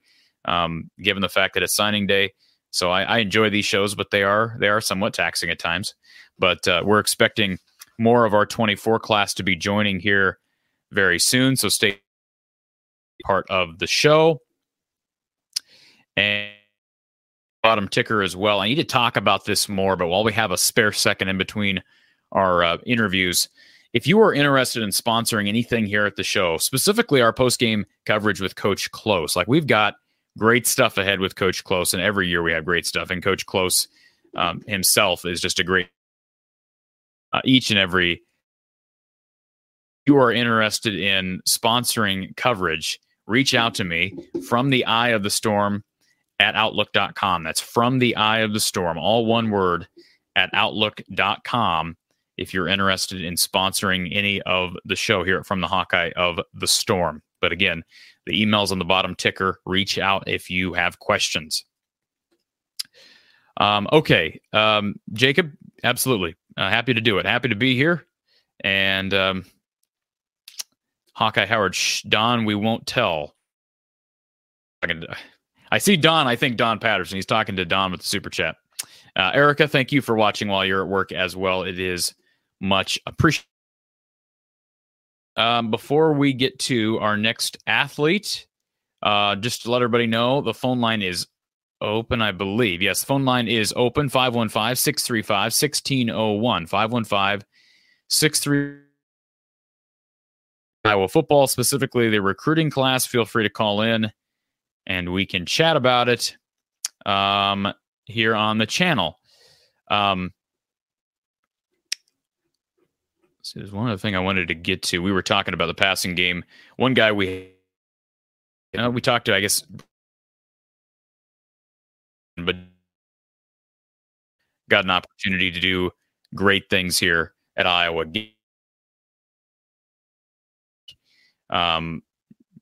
um, given the fact that it's signing day. So I, I, enjoy these shows, but they are they are somewhat taxing at times. But uh, we're expecting more of our 24 class to be joining here very soon. So stay part of the show and bottom ticker as well. I need to talk about this more, but while we have a spare second in between our uh, interviews, if you are interested in sponsoring anything here at the show, specifically our post game coverage with Coach Close, like we've got great stuff ahead with Coach Close, and every year we have great stuff. And Coach Close um, himself is just a great uh, each and every. You are interested in sponsoring coverage, reach out to me from the eye of the storm at outlook.com. That's from the eye of the storm, all one word at outlook.com. If you're interested in sponsoring any of the show here from the Hawkeye of the Storm. But again, the email's on the bottom ticker. Reach out if you have questions. Um, okay. Um, Jacob, absolutely. Uh, happy to do it. Happy to be here. And um, Hawkeye Howard, shh, Don, we won't tell. I can, I see Don. I think Don Patterson. He's talking to Don with the super chat. Uh, Erica, thank you for watching while you're at work as well. It is much appreciated. Um, before we get to our next athlete, uh, just to let everybody know, the phone line is open, I believe. Yes, the phone line is open 515 635 1601. 515 63 Iowa football, specifically the recruiting class. Feel free to call in and we can chat about it um, here on the channel. Um, so there's one other thing I wanted to get to. We were talking about the passing game. One guy we, you know, we talked to, I guess, but got an opportunity to do great things here at Iowa. Um,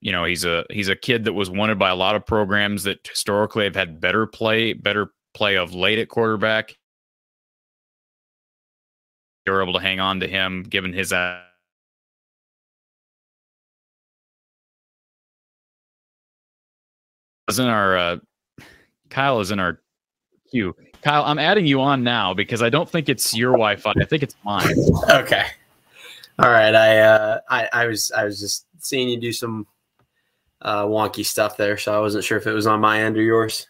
you know, he's a he's a kid that was wanted by a lot of programs that historically have had better play, better play of late at quarterback. They were able to hang on to him, given his. Uh, is in our uh, Kyle is in our queue. Kyle, I'm adding you on now because I don't think it's your Wi-Fi. I think it's mine. okay. All right. I uh, I I was I was just seeing you do some uh, wonky stuff there, so I wasn't sure if it was on my end or yours.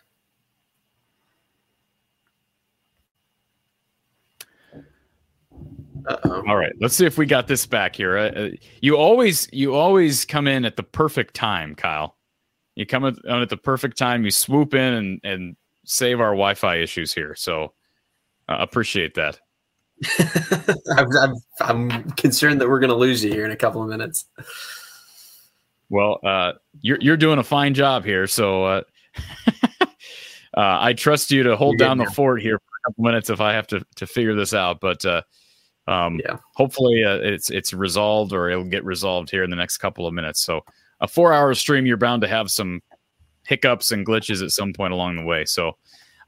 Uh-oh. All right, let's see if we got this back here. Uh, you always you always come in at the perfect time, Kyle. You come in at the perfect time. You swoop in and and save our Wi-Fi issues here. So uh, appreciate that. I'm, I'm, I'm concerned that we're going to lose you here in a couple of minutes. Well, uh, you're you're doing a fine job here, so uh, uh, I trust you to hold down the fort here for a couple minutes if I have to to figure this out. But uh, um, yeah, hopefully uh, it's it's resolved or it'll get resolved here in the next couple of minutes. So a four hour stream, you're bound to have some hiccups and glitches at some point along the way. So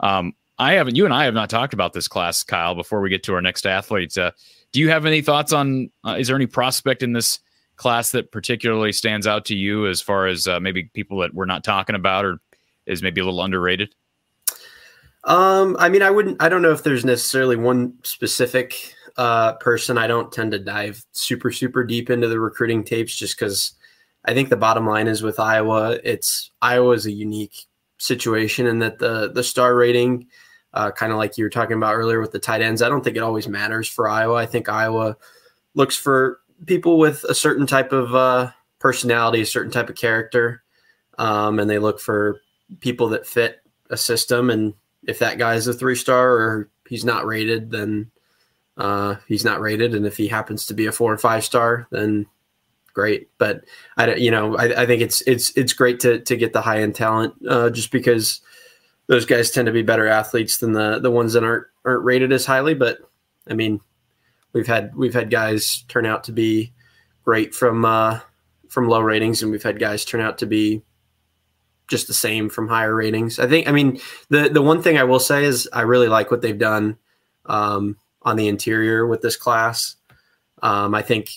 um, I haven't, you and I have not talked about this class, Kyle. Before we get to our next athlete, uh, do you have any thoughts on? Uh, is there any prospect in this? Class that particularly stands out to you as far as uh, maybe people that we're not talking about or is maybe a little underrated? Um, I mean, I wouldn't. I don't know if there's necessarily one specific uh, person. I don't tend to dive super super deep into the recruiting tapes just because I think the bottom line is with Iowa, it's Iowa is a unique situation in that the the star rating, uh, kind of like you were talking about earlier with the tight ends. I don't think it always matters for Iowa. I think Iowa looks for people with a certain type of uh, personality, a certain type of character, um, and they look for people that fit a system. And if that guy is a three star or he's not rated, then uh, he's not rated. And if he happens to be a four or five star, then great. But I, you know, I, I think it's it's it's great to to get the high end talent uh, just because those guys tend to be better athletes than the the ones that aren't aren't rated as highly. But I mean, we've had we've had guys turn out to be great from uh, from low ratings, and we've had guys turn out to be just the same from higher ratings. I think. I mean, the the one thing I will say is I really like what they've done um, on the interior with this class. Um, I think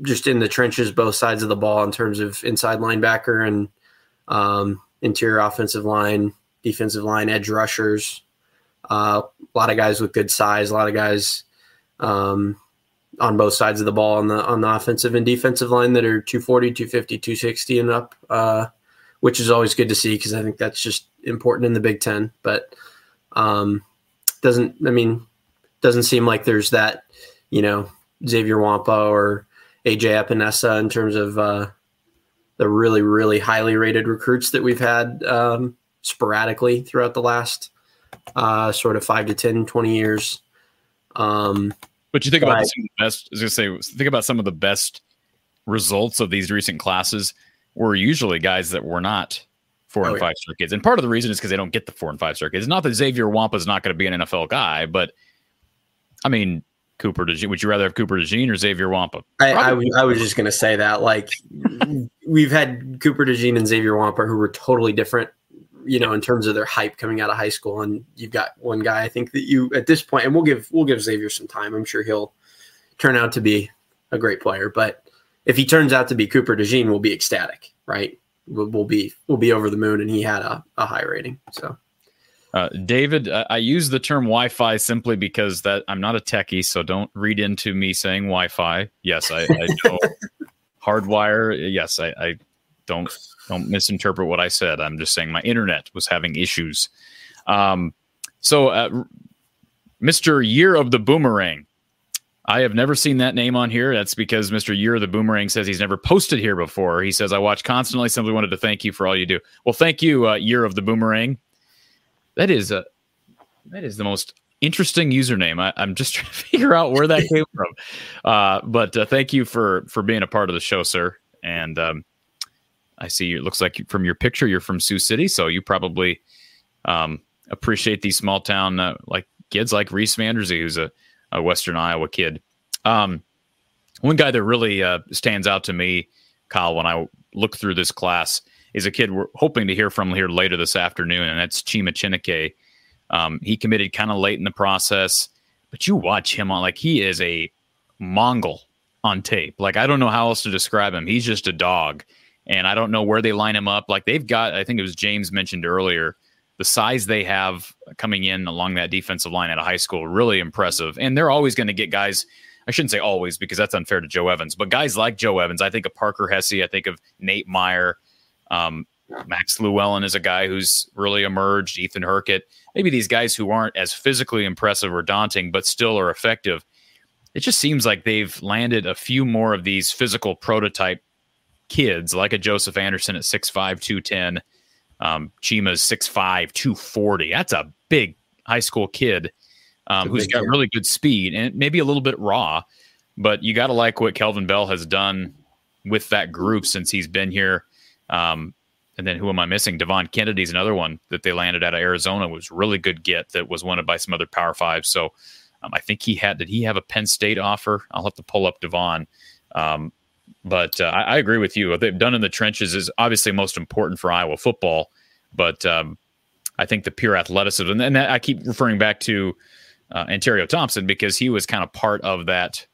just in the trenches, both sides of the ball, in terms of inside linebacker and um, interior offensive line, defensive line, edge rushers. Uh, a lot of guys with good size, a lot of guys um, on both sides of the ball on the on the offensive and defensive line that are 240, 250, 260 and up, uh, which is always good to see because I think that's just important in the Big Ten. But um, doesn't I mean doesn't seem like there's that you know Xavier Nwankpa or AJ Epenesa in terms of uh, the really really highly rated recruits that we've had um, sporadically throughout the last uh, sort of five to 10, 20 years. Um, but you think about some of the best. I was gonna say, think about some of the best results of these recent classes were usually guys that were not four oh, and five star kids, and part of the reason is because they don't get the four and five star kids. It's not that Xavier Nwankpa is not going to be an NFL guy, but I mean, Cooper DeJean. Would you rather have Cooper DeJean or Xavier Nwankpa? I, I, I, was just going to say that. Like, we've had Cooper DeJean and Xavier Nwankpa who were totally different you know, in terms of their hype coming out of high school. And you've got one guy, I think that you at this point, and we'll give we'll give Xavier some time. I'm sure he'll turn out to be a great player. But if he turns out to be Cooper DeJean, we'll be ecstatic, right? We'll, we'll be we'll be over the moon, and he had a, a high rating. So. Uh, David, I use the term Wi-Fi simply because that I'm not a techie, so don't read into me saying Wi-Fi. Yes, I, I know hardwire. Yes, I, I don't don't misinterpret what I said. I'm just saying my internet was having issues. Um, so, uh, Mr. Year of the Boomerang. I have never seen that name on here. That's because Mr. Year of the Boomerang says he's never posted here before. He says, I watch constantly. Simply wanted to thank you for all you do. Well, thank you, uh, Year of the Boomerang. That is a that is the most interesting username. I, am just trying to figure out where that came from. Uh, but uh, thank you for for being a part of the show, sir. And um, I see you, it looks like from your picture you're from Sioux City, so you probably um, appreciate these small town uh, like kids like Reece Vander Zee, who's a, a Western Iowa kid. Um, one guy that really uh, stands out to me, Kyle, when I look through this class, is a kid we're hoping to hear from here later this afternoon, and that's Chima Chineke. Um, he committed kind of late in the process, but you watch him on like he is a Mongol on tape. Like I don't know how else to describe him. He's just a dog, and I don't know where they line him up. Like they've got, I think it was James mentioned earlier, the size they have coming in along that defensive line at a high school really impressive. And they're always going to get guys. I shouldn't say always because that's unfair to Joe Evans, but guys like Joe Evans. I think of Parker Hesse. I think of Nate Meier. Um, Max Llewellyn is a guy who's really emerged. Ethan Hurkett. Maybe these guys who aren't as physically impressive or daunting, but still are effective. It just seems like they've landed a few more of these physical prototype kids, like a Joseph Anderson at 6'5, 210. Um, Chima's 6'5, 240. That's a big high school kid um, who's got really good speed and maybe a little bit raw. But you got to like what Kelvin Bell has done with that group since he's been here. Um, and then who am I missing? Devon Kennedy's another one that they landed out of Arizona was really good get that was wanted by some other Power Five. So um, I think he had. Did he have a Penn State offer? I'll have to pull up Devon. Um, but uh, I, I, agree with you. What they've done in the trenches is obviously most important for Iowa football. But um, I think the pure athleticism, and I keep referring back to uh, Ontario Thompson because he was kind of part of that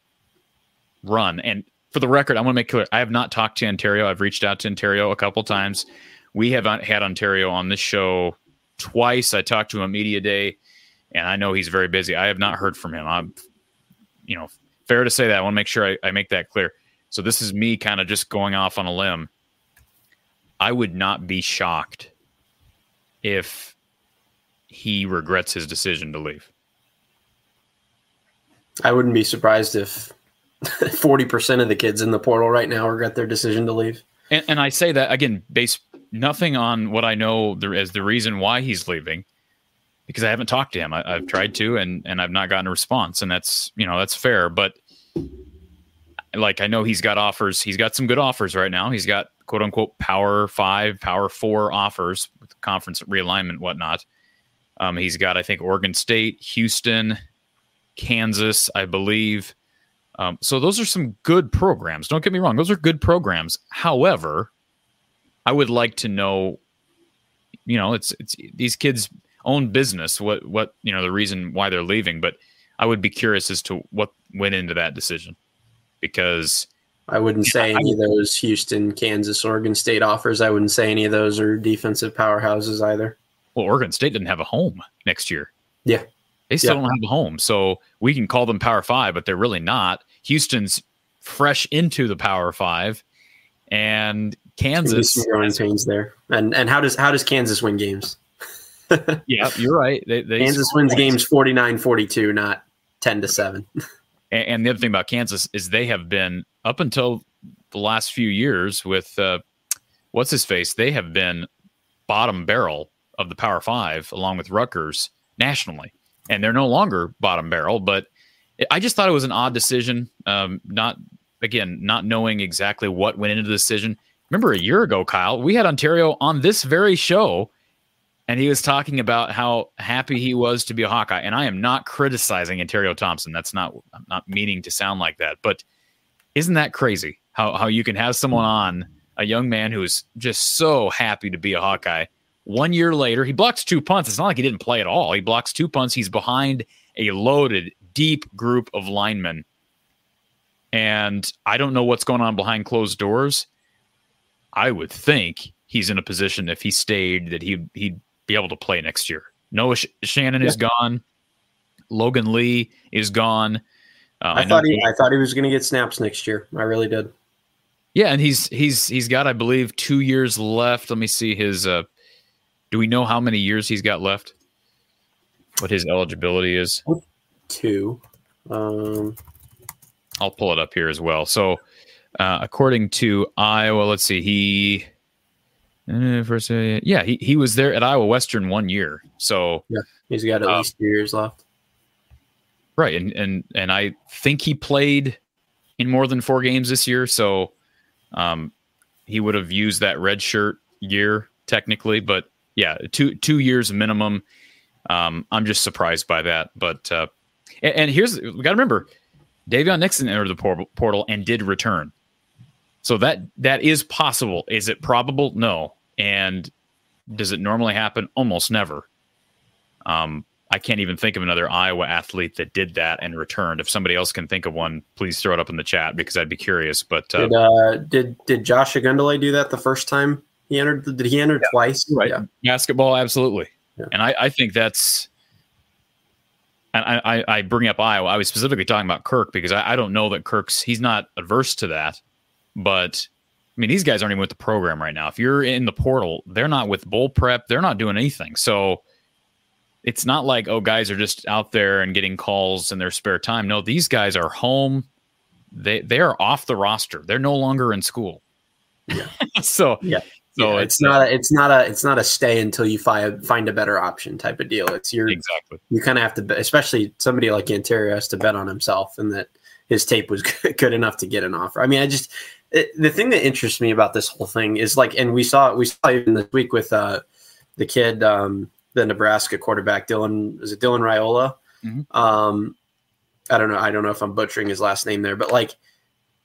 run. And for the record, I want to make clear I have not talked to Ontario. I've reached out to Ontario a couple times. We have had Ontario on this show twice. I talked to him on media day, and I know he's very busy. I have not heard from him. I'm, you know, fair to say that. I want to make sure I, I make that clear. So this is me kind of just going off on a limb. I would not be shocked if he regrets his decision to leave. I wouldn't be surprised if 40% of the kids in the portal right now regret their decision to leave. And, and I say that again, based nothing on what I know there as the reason why he's leaving, because I haven't talked to him. I, have tried to, and and I've not gotten a response, and that's you know that's fair. But like I know he's got offers. He's got some good offers right now. He's got quote unquote power five, power four offers with conference realignment, whatnot. Um, he's got I think Oregon State, Houston, Kansas, I believe. Um, so those are some good programs. Don't get me wrong; those are good programs. However, I would like to know, you know, it's it's these kids' own business. What what you know the reason why they're leaving, but I would be curious as to what went into that decision because I wouldn't say any of those Houston, Kansas, Oregon State offers. I wouldn't say any of those are defensive powerhouses either. Well, Oregon State didn't have a home next year. Yeah. They still yeah. don't have a home. So we can call them Power Five, but they're really not. Houston's fresh into the Power Five, and Kansas some growing pains there. And and how does how does Kansas win games? yeah, you're right. They, they Kansas wins points. games 49-42, not ten to seven. And, and, the other thing about Kansas is they have been up until the last few years with uh, what's his face. They have been bottom barrel of the Power Five along with Rutgers nationally, and they're no longer bottom barrel. But I just thought it was an odd decision. Um, not again, not knowing exactly what went into the decision remember a year ago, Kyle, we had Ontario on this very show, and he was talking about how happy he was to be a Hawkeye. And I am not criticizing Ontario Thompson. That's not I'm not meaning to sound like that, but isn't that crazy how how you can have someone on a young man who is just so happy to be a Hawkeye. One year later, he blocks two punts. It's not like he didn't play at all. He blocks two punts. He's behind a loaded, deep group of linemen. And I don't know what's going on behind closed doors. I would think he's in a position if he stayed that he'd he'd be able to play next year. Noah Sh- Shannon yeah. is gone. Logan Lee is gone. Uh, I, I thought he I thought he was going to get snaps next year. I really did. Yeah, and he's he's he's got, I believe, two years left. Let me see his. uh Do we know how many years he's got left? What his eligibility is? Two. Um, I'll pull it up here as well. So, uh, according to Iowa, let's see, he first, yeah, he he was there at Iowa Western one year. So yeah, he's got at Uh, least two years left. right, and and and I think he played in more than four games this year. So, um, he would have used that red shirt year technically, but yeah, two two years minimum. Um, I'm just surprised by that, but uh, and, and here's we got to remember, Daviyon Nixon entered the portal and did return, so that that is possible. Is it probable? No. And does it normally happen? Almost never. Um, I can't even think of another Iowa athlete that did that and returned. If somebody else can think of one, please throw it up in the chat because I'd be curious. But uh, Did uh, did did Josh Ogundele do that the first time he entered? Did he enter twice? Right. Yeah. basketball, absolutely. Yeah. And I, I think that's. And I, I, I bring up Iowa. I was specifically talking about Kirk because I, I don't know that Kirk's he's not adverse to that, but I mean these guys aren't even with the program right now. If you're in the portal, they're not with bowl prep. They're not doing anything. So it's not like oh guys are just out there and getting calls in their spare time. No, these guys are home. They they are off the roster. They're no longer in school. Yeah. so Yeah. So Yeah, it's not a, it's not a it's not a stay until you find find a better option type of deal. It's your exactly. you kind of have to, bet, especially somebody like Ontario has to bet on himself and that his tape was good, good enough to get an offer. I mean, I just it, the thing that interests me about this whole thing is like, and we saw we saw even this week with uh, the kid, um, the Nebraska quarterback Dylan, is it Dylan Raiola? Mhm. Um, I don't know. I don't know if I'm butchering his last name there, but like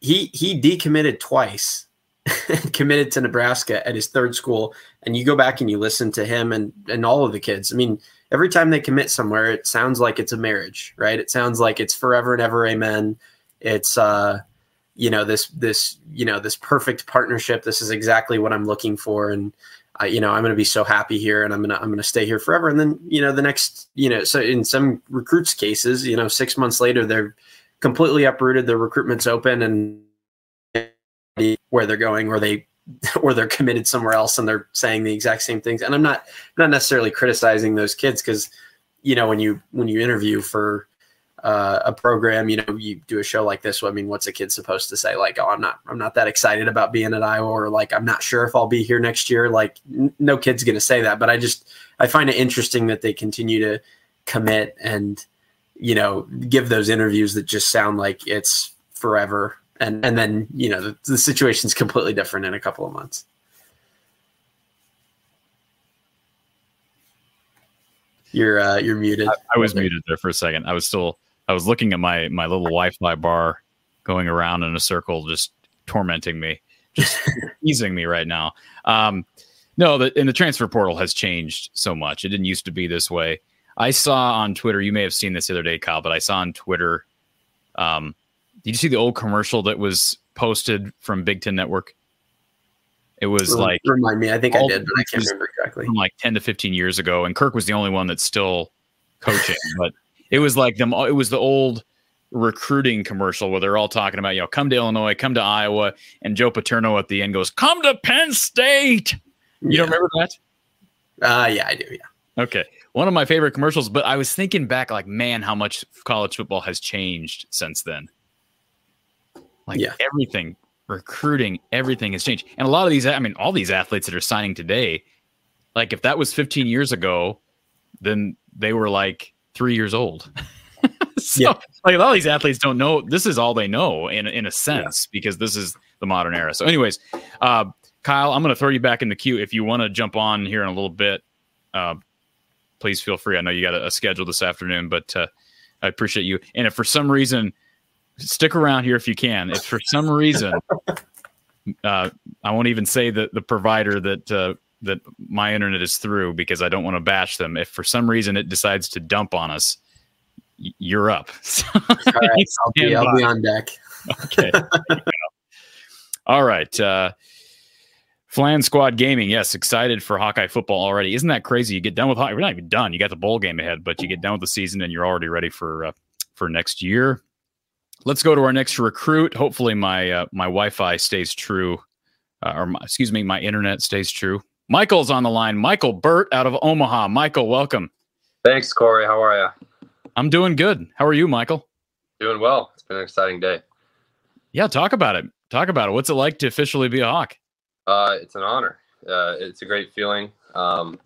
he he decommitted twice. committed to Nebraska at his third school and you go back and you listen to him and and all of the kids. I mean, every time they commit somewhere, it sounds like it's a marriage, right? It sounds like it's forever and ever amen. It's uh you know this this you know this perfect partnership. This is exactly what I'm looking for. And I, you know, I'm going to be so happy here and I'm going to I'm going to stay here forever. And then, you know, the next, you know, so in some recruits cases, you know, 6 months later they're completely uprooted, their recruitment's open and where they're going or they or they're committed somewhere else and they're saying the exact same things. And i'm not not necessarily criticizing those kids because you know when you when you interview for uh, a program you know you do a show like this i mean what's a kid supposed to say? Like oh i'm not i'm not that excited about being at iowa or like i'm not sure if i'll be here next year. Like n- no kid's going to say that but i just i find it interesting that they continue to commit and you know give those interviews that just sound like it's forever. And and then you know the, the situation's completely different in a couple of months. You're uh you're muted. I, I was muted there for a second. I was still I was looking at my my little Wi-Fi bar going around in a circle, just tormenting me, just teasing me right now. Um, no, the and the transfer portal has changed so much. It didn't used to be this way. I saw on Twitter. You may have seen this the other day, Kyle, but I saw on Twitter. Um, did you see the old commercial that was posted from Big Ten Network? It was Rem- like remind me i think i did but i can't remember exactly from like 10 to 15 years ago and kirk was the only one that's still coaching but it was like them it was the old recruiting commercial where they're all talking about you know come to illinois come to iowa and joe paterno at the end goes come to penn state. You yeah. don't remember that? Uh yeah i do yeah. Okay. One of my favorite commercials but i was thinking back like man how much college football has changed since then. Like Yeah. everything recruiting everything has changed. And a lot of these i mean all these athletes that are signing today like if that was 15 years ago then they were like three years old. So Yeah. like a lot of these athletes don't know this is all they know in, in a sense because this is the modern era. So anyways uh, kyle i'm going to throw you back in the queue. If you want to jump on here in a little bit uh, please feel free. I know you got a, a schedule this afternoon but uh, i appreciate you. And if for some reason stick around here if you can. If for some reason uh, i won't even say that the provider that uh, that my internet is through because i don't want to bash them if for some reason it decides to dump on us you're up all right I'll be, I'll be on deck okay. There you go. All right. Uh, Flan Squad Gaming. Yes, excited for Hawkeye football already. Isn't that crazy? You get done with Hawkeye. We're not even done. You got the bowl game ahead, but you get done with the season and you're already ready for uh, for next year. let's go to our next recruit. Hopefully, my uh, my Wi-Fi stays true, uh, or my, excuse me, my internet stays true. Michael's on the line. Michael Burt out of Omaha. Michael, welcome. Thanks, Cory. How are you? I'm doing good. How are you, Michael? Doing well. It's been an exciting day. Yeah, talk about it. Talk about it. What's it like to officially be a Hawk? Uh, it's an honor. Uh, it's a great feeling. Um,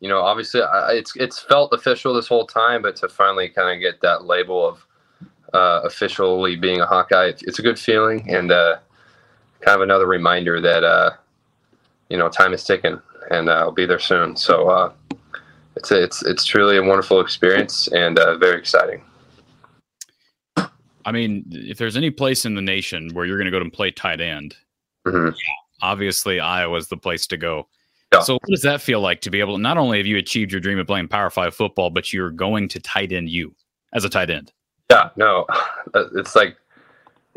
you know, obviously, I, it's it's felt official this whole time, but to finally kind of get that label of uh, officially being a Hawkeye, it's, it's a good feeling and uh, kind of another reminder that uh, you know time is ticking, and uh, I'll be there soon. So uh, it's a, it's it's truly a wonderful experience and uh, very exciting. I mean, if there's any place in the nation where you're going to go to play tight end, Mhm. obviously Iowa's the place to go. Yeah. So, what does that feel like to be able to not only have you achieved your dream of playing Power Five football, but you're going to tight end you as a tight end? Yeah, no, it's like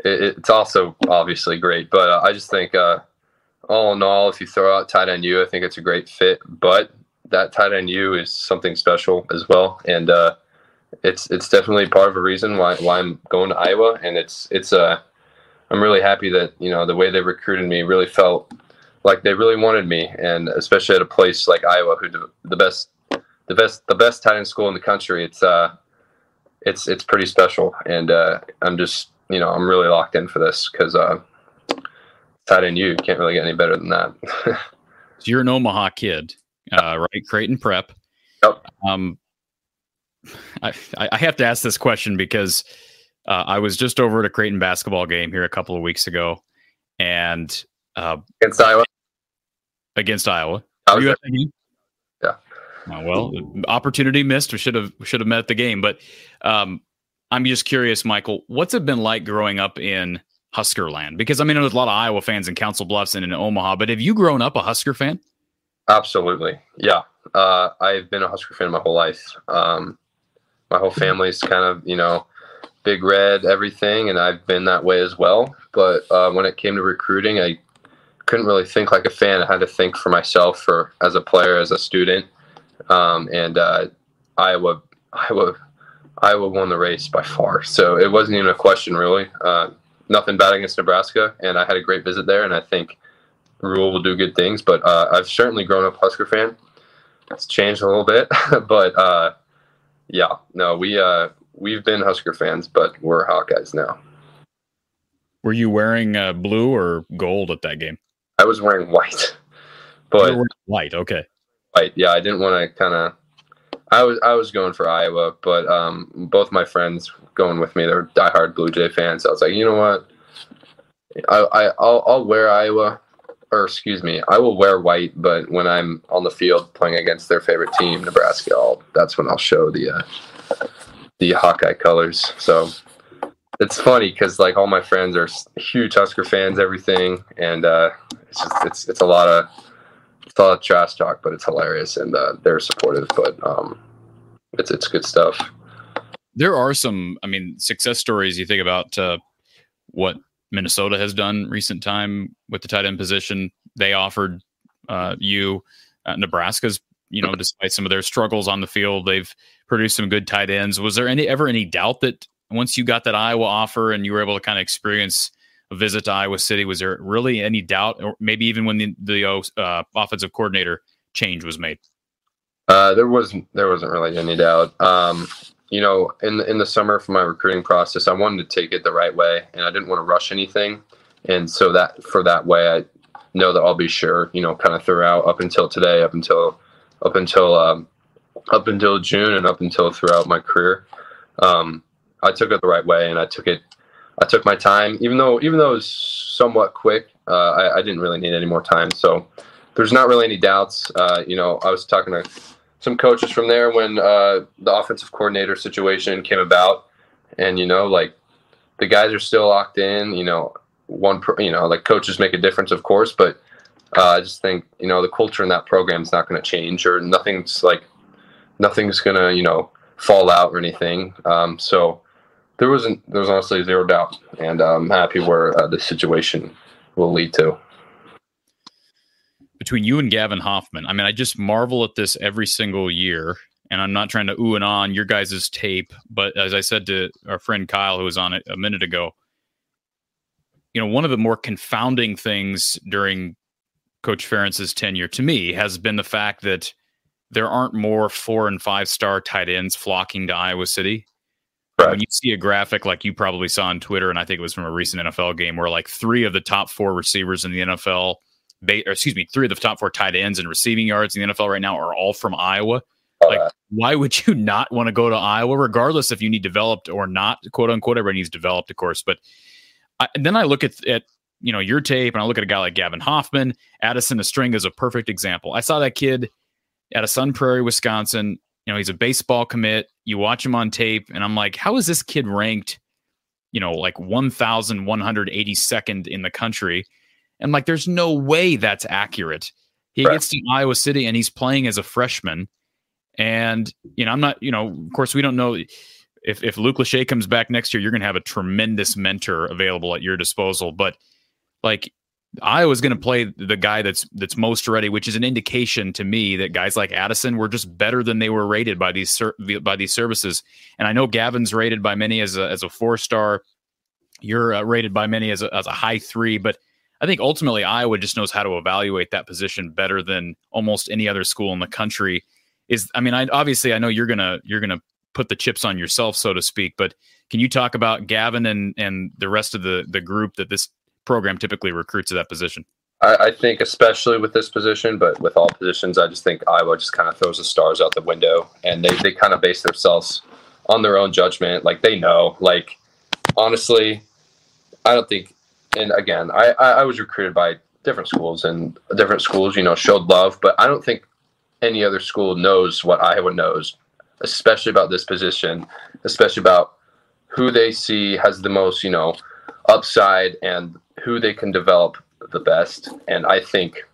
it, it's also obviously great, but uh, I just think uh, all in all, if you throw out tight end U, I think it's a great fit. But that tight end U is something special as well, and uh, it's it's definitely part of a reason why why I'm going to Iowa, and it's it's uh I'm really happy that you know the way they recruited me really felt like they really wanted me, and especially at a place like Iowa, who the best the best the best tight end school in the country. It's uh it's it's pretty special, and uh, I'm just you know I'm really locked in for this because uh, tight end you can't really get any better than that. So you're an Omaha kid, uh, right? Creighton Prep. Yep. Um, I, I have to ask this question because uh, I was just over at a Creighton basketball game here a couple of weeks ago, and uh, Against Iowa, against Iowa. I was there. at the game? Yeah. Oh, well, opportunity missed. We should have should have met the game. But um, I'm just curious, Michael. What's it been like growing up in Husker land? Because I mean, there's a lot of Iowa fans in Council Bluffs and in Omaha. But have you grown up a Husker fan? Absolutely, yeah. Uh, I've been a Husker fan my whole life. Um, my whole family's kind of you know big red everything, and I've been that way as well. But uh, when it came to recruiting, I couldn't really think like a fan. I had to think for myself, for as a player, as a student. Um, and uh, Iowa, Iowa, Iowa won the race by far. So it wasn't even a question, really. Uh, nothing bad against Nebraska, and I had a great visit there, and I think Rhule will do good things. But uh, I've certainly grown up Husker fan. It's changed a little bit, but uh, yeah, no, we uh, we've been Husker fans, but we're Hawkeyes now. Were you wearing uh, blue or gold at that game? I was wearing white, but wearing white. Okay. white. Yeah, I didn't want to kind of. I was I was going for Iowa, but um, both my friends going with me, they're diehard Blue Jay fans. So I was like, you know what, I, I I'll I'll wear Iowa, or excuse me, I will wear white. But when I'm on the field playing against their favorite team, Nebraska, I'll, that's when I'll show the uh, the Hawkeye colors. So it's funny because like all my friends are huge Husker fans, everything, and uh, it's just it's it's a lot of it's a lot of trash talk, but it's hilarious and uh, they're supportive. But um, it's it's good stuff. There are some, I mean, success stories. You think about uh, what Minnesota has done recent time with the tight end position. They offered uh, you uh, Nebraska's, you know, despite some of their struggles on the field, they've produced some good tight ends. Was there any ever any doubt that once you got that Iowa offer and you were able to kind of experience a visit to Iowa City, was there really any doubt, or maybe even when the, the uh, offensive coordinator change was made? Uh, there wasn't there wasn't really any doubt. Um, you know, in the, in the summer for my recruiting process, I wanted to take it the right way, and I didn't want to rush anything. And so that for that way, I know that I'll be sure. You know, kind of throughout up until today, up until up until um, up until June, and up until throughout my career, um, I took it the right way, and I took it. I took my time, even though even though it was somewhat quick. Uh, I, I didn't really need any more time, so there's not really any doubts. Uh, you know, I was talking to some coaches from there when uh, the offensive coordinator situation came about, and you know, like the guys are still locked in. You know, one, pro- you know, like coaches make a difference, of course, but uh, I just think you know the culture in that program is not going to change, or nothing's like nothing's going to you know fall out or anything. Um, so there wasn't there was honestly zero doubt, and I'm happy where uh, this situation will lead to. Between you and Gavin Hoffman. I mean, I just marvel at this every single year. and I'm not trying to ooh and ah on your guys' tape, but as I said to our friend Kyle, who was on it a minute ago, you know, one of the more confounding things during Coach Ferentz's tenure to me has been the fact that there aren't more four and five star tight ends flocking to Iowa City. Right. When you see a graphic like you probably saw on Twitter, and I think it was from a recent NFL game, where like three of the top four receivers in the NFL, or excuse me, three of the top four tight ends and receiving yards in the NFL right now are all from Iowa. Uh, like, why would you not want to go to Iowa, regardless if you need developed or not, quote unquote? Everybody needs developed, of course. But I, then I look at, at you know your tape, and I look at a guy like Gavin Hoffman. Addison Ostrenga is a perfect example. I saw that kid at a Sun Prairie, Wisconsin. You know, he's a baseball commit. You watch him on tape, and I'm like, how is this kid ranked? You know, like 1,182nd in the country. And like, there's no way that's accurate. He right. gets to Iowa City and he's playing as a freshman. And, you know, I'm not, you know, of course, we don't know if, if Luke Lachey comes back next year, you're going to have a tremendous mentor available at your disposal. But like, Iowa's going to play the guy that's that's most ready, which is an indication to me that guys like Addison were just better than they were rated by these by these services. And I know Gavin's rated by many as a as a four star. You're uh, rated by many as a, as a high three, but I think ultimately Iowa just knows how to evaluate that position better than almost any other school in the country. Is I mean, I obviously I know you're gonna you're gonna put the chips on yourself, so to speak, but can you talk about Gavin and and the rest of the the group that this program typically recruits to that position? I, I, think, especially with this position, but with all positions, I just think Iowa just kind of throws the stars out the window and they, they kind of base themselves on their own judgment. Like they know, like, honestly, I don't think, and again, I, I was recruited by different schools and different schools, you know, showed love, but I don't think any other school knows what Iowa knows, especially about this position, especially about who they see has the most, you know, upside and who they can develop the best. And I think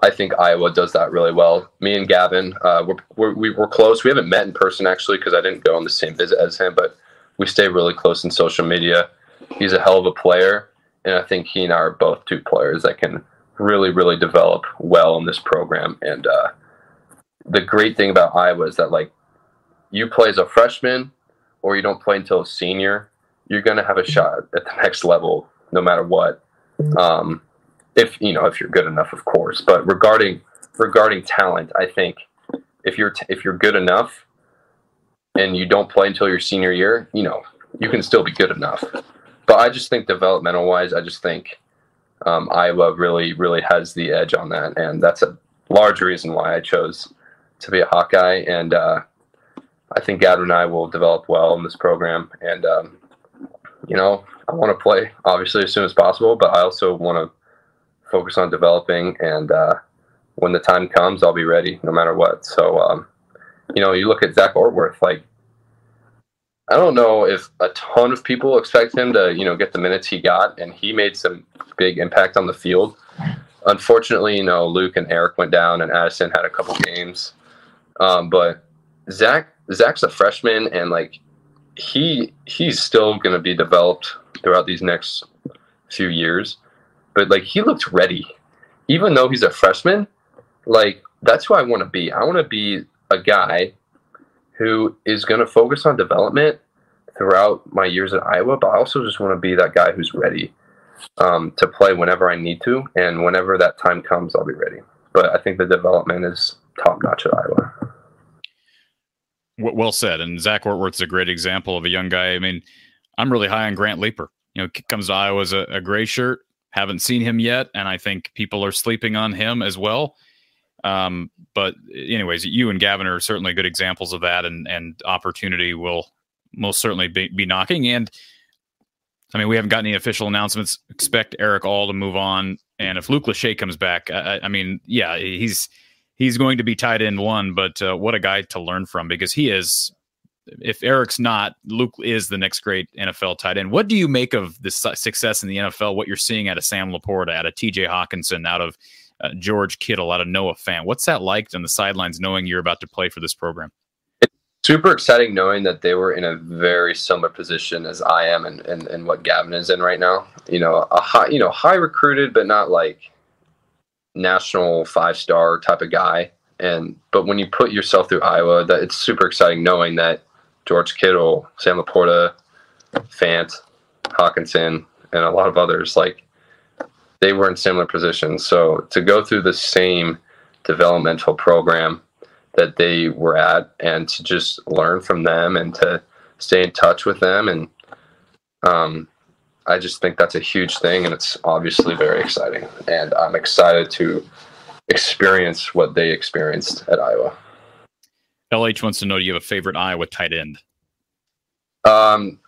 I think Iowa does that really well. Me and Gavin, uh, we're, we're, we're close. We haven't met in person actually because I didn't go on the same visit as him, but we stay really close in social media. He's a hell of a player, and I think he and I are both two players that can really, really develop well in this program. And uh, the great thing about Iowa is that like you play as a freshman or you don't play until a senior, you're going to have a shot at the next level no matter what. Um, if you know if you're good enough, of course. But regarding regarding talent, I think if you're t- if you're good enough and you don't play until your senior year, you know you can still be good enough. But I just think developmental wise, I just think um, Iowa really really has the edge on that, and that's a large reason why I chose to be a Hawkeye. And uh, I think Gavin and I will develop well in this program, and um, you know, I want to play obviously as soon as possible, but I also want to focus on developing. And uh, when the time comes, I'll be ready no matter what. So, um, you know, you look at Zach Ortwerth, like, I don't know if a ton of people expect him to, you know, get the minutes he got, and he made some big impact on the field. Unfortunately, you know, Luke and Erick went down, and Addison had a couple games. Um, but Zach, Zach's a freshman, and like he he's still going to be developed throughout these next few years. But like he looked ready, even though he's a freshman. Like that's who I want to be. I want to be a guy who is going to focus on development throughout my years at Iowa, but I also just want to be that guy who's ready um, to play whenever I need to, and whenever that time comes, I'll be ready. But I think the development is top notch at Iowa well said. And Zach Ortwerth's a great example of a young guy. I mean, I'm really high on Grant Leeper. You know, comes to Iowa as a, a gray shirt. Haven't seen him yet, and I think people are sleeping on him as well. Um, but anyways, you and Gavin are certainly good examples of that, and and opportunity will most certainly be, be knocking. And I mean, we haven't got any official announcements. Expect Erick All to move on, and if Luke Lachey comes back, I, I mean, yeah, he's he's going to be tight end one, but uh, what a guy to learn from because he is. If Erick's not, Luke is the next great NFL tight end. What do you make of the success in the NFL? What you're seeing out of Sam LaPorta, out of T.J. Hockenson, out of uh, George Kittle, out of Noah Fant. What's that like on the sidelines, knowing you're about to play for this program? It's super exciting knowing that they were in a very similar position as I am and, and, and what Gavin is in right now. You know, a high, you know, high recruited, but not like national five star type of guy. and but when you put yourself through Iowa, that it's super exciting knowing that George Kittle, Sam LaPorta, Fant, Hockenson, and a lot of others like they were in similar positions. So to go through the same developmental program that they were at and to just learn from them and to stay in touch with them and um, I just think that's a huge thing and it's obviously very exciting and I'm excited to experience what they experienced at Iowa. LH wants to know do you have a favorite Iowa tight end? Um,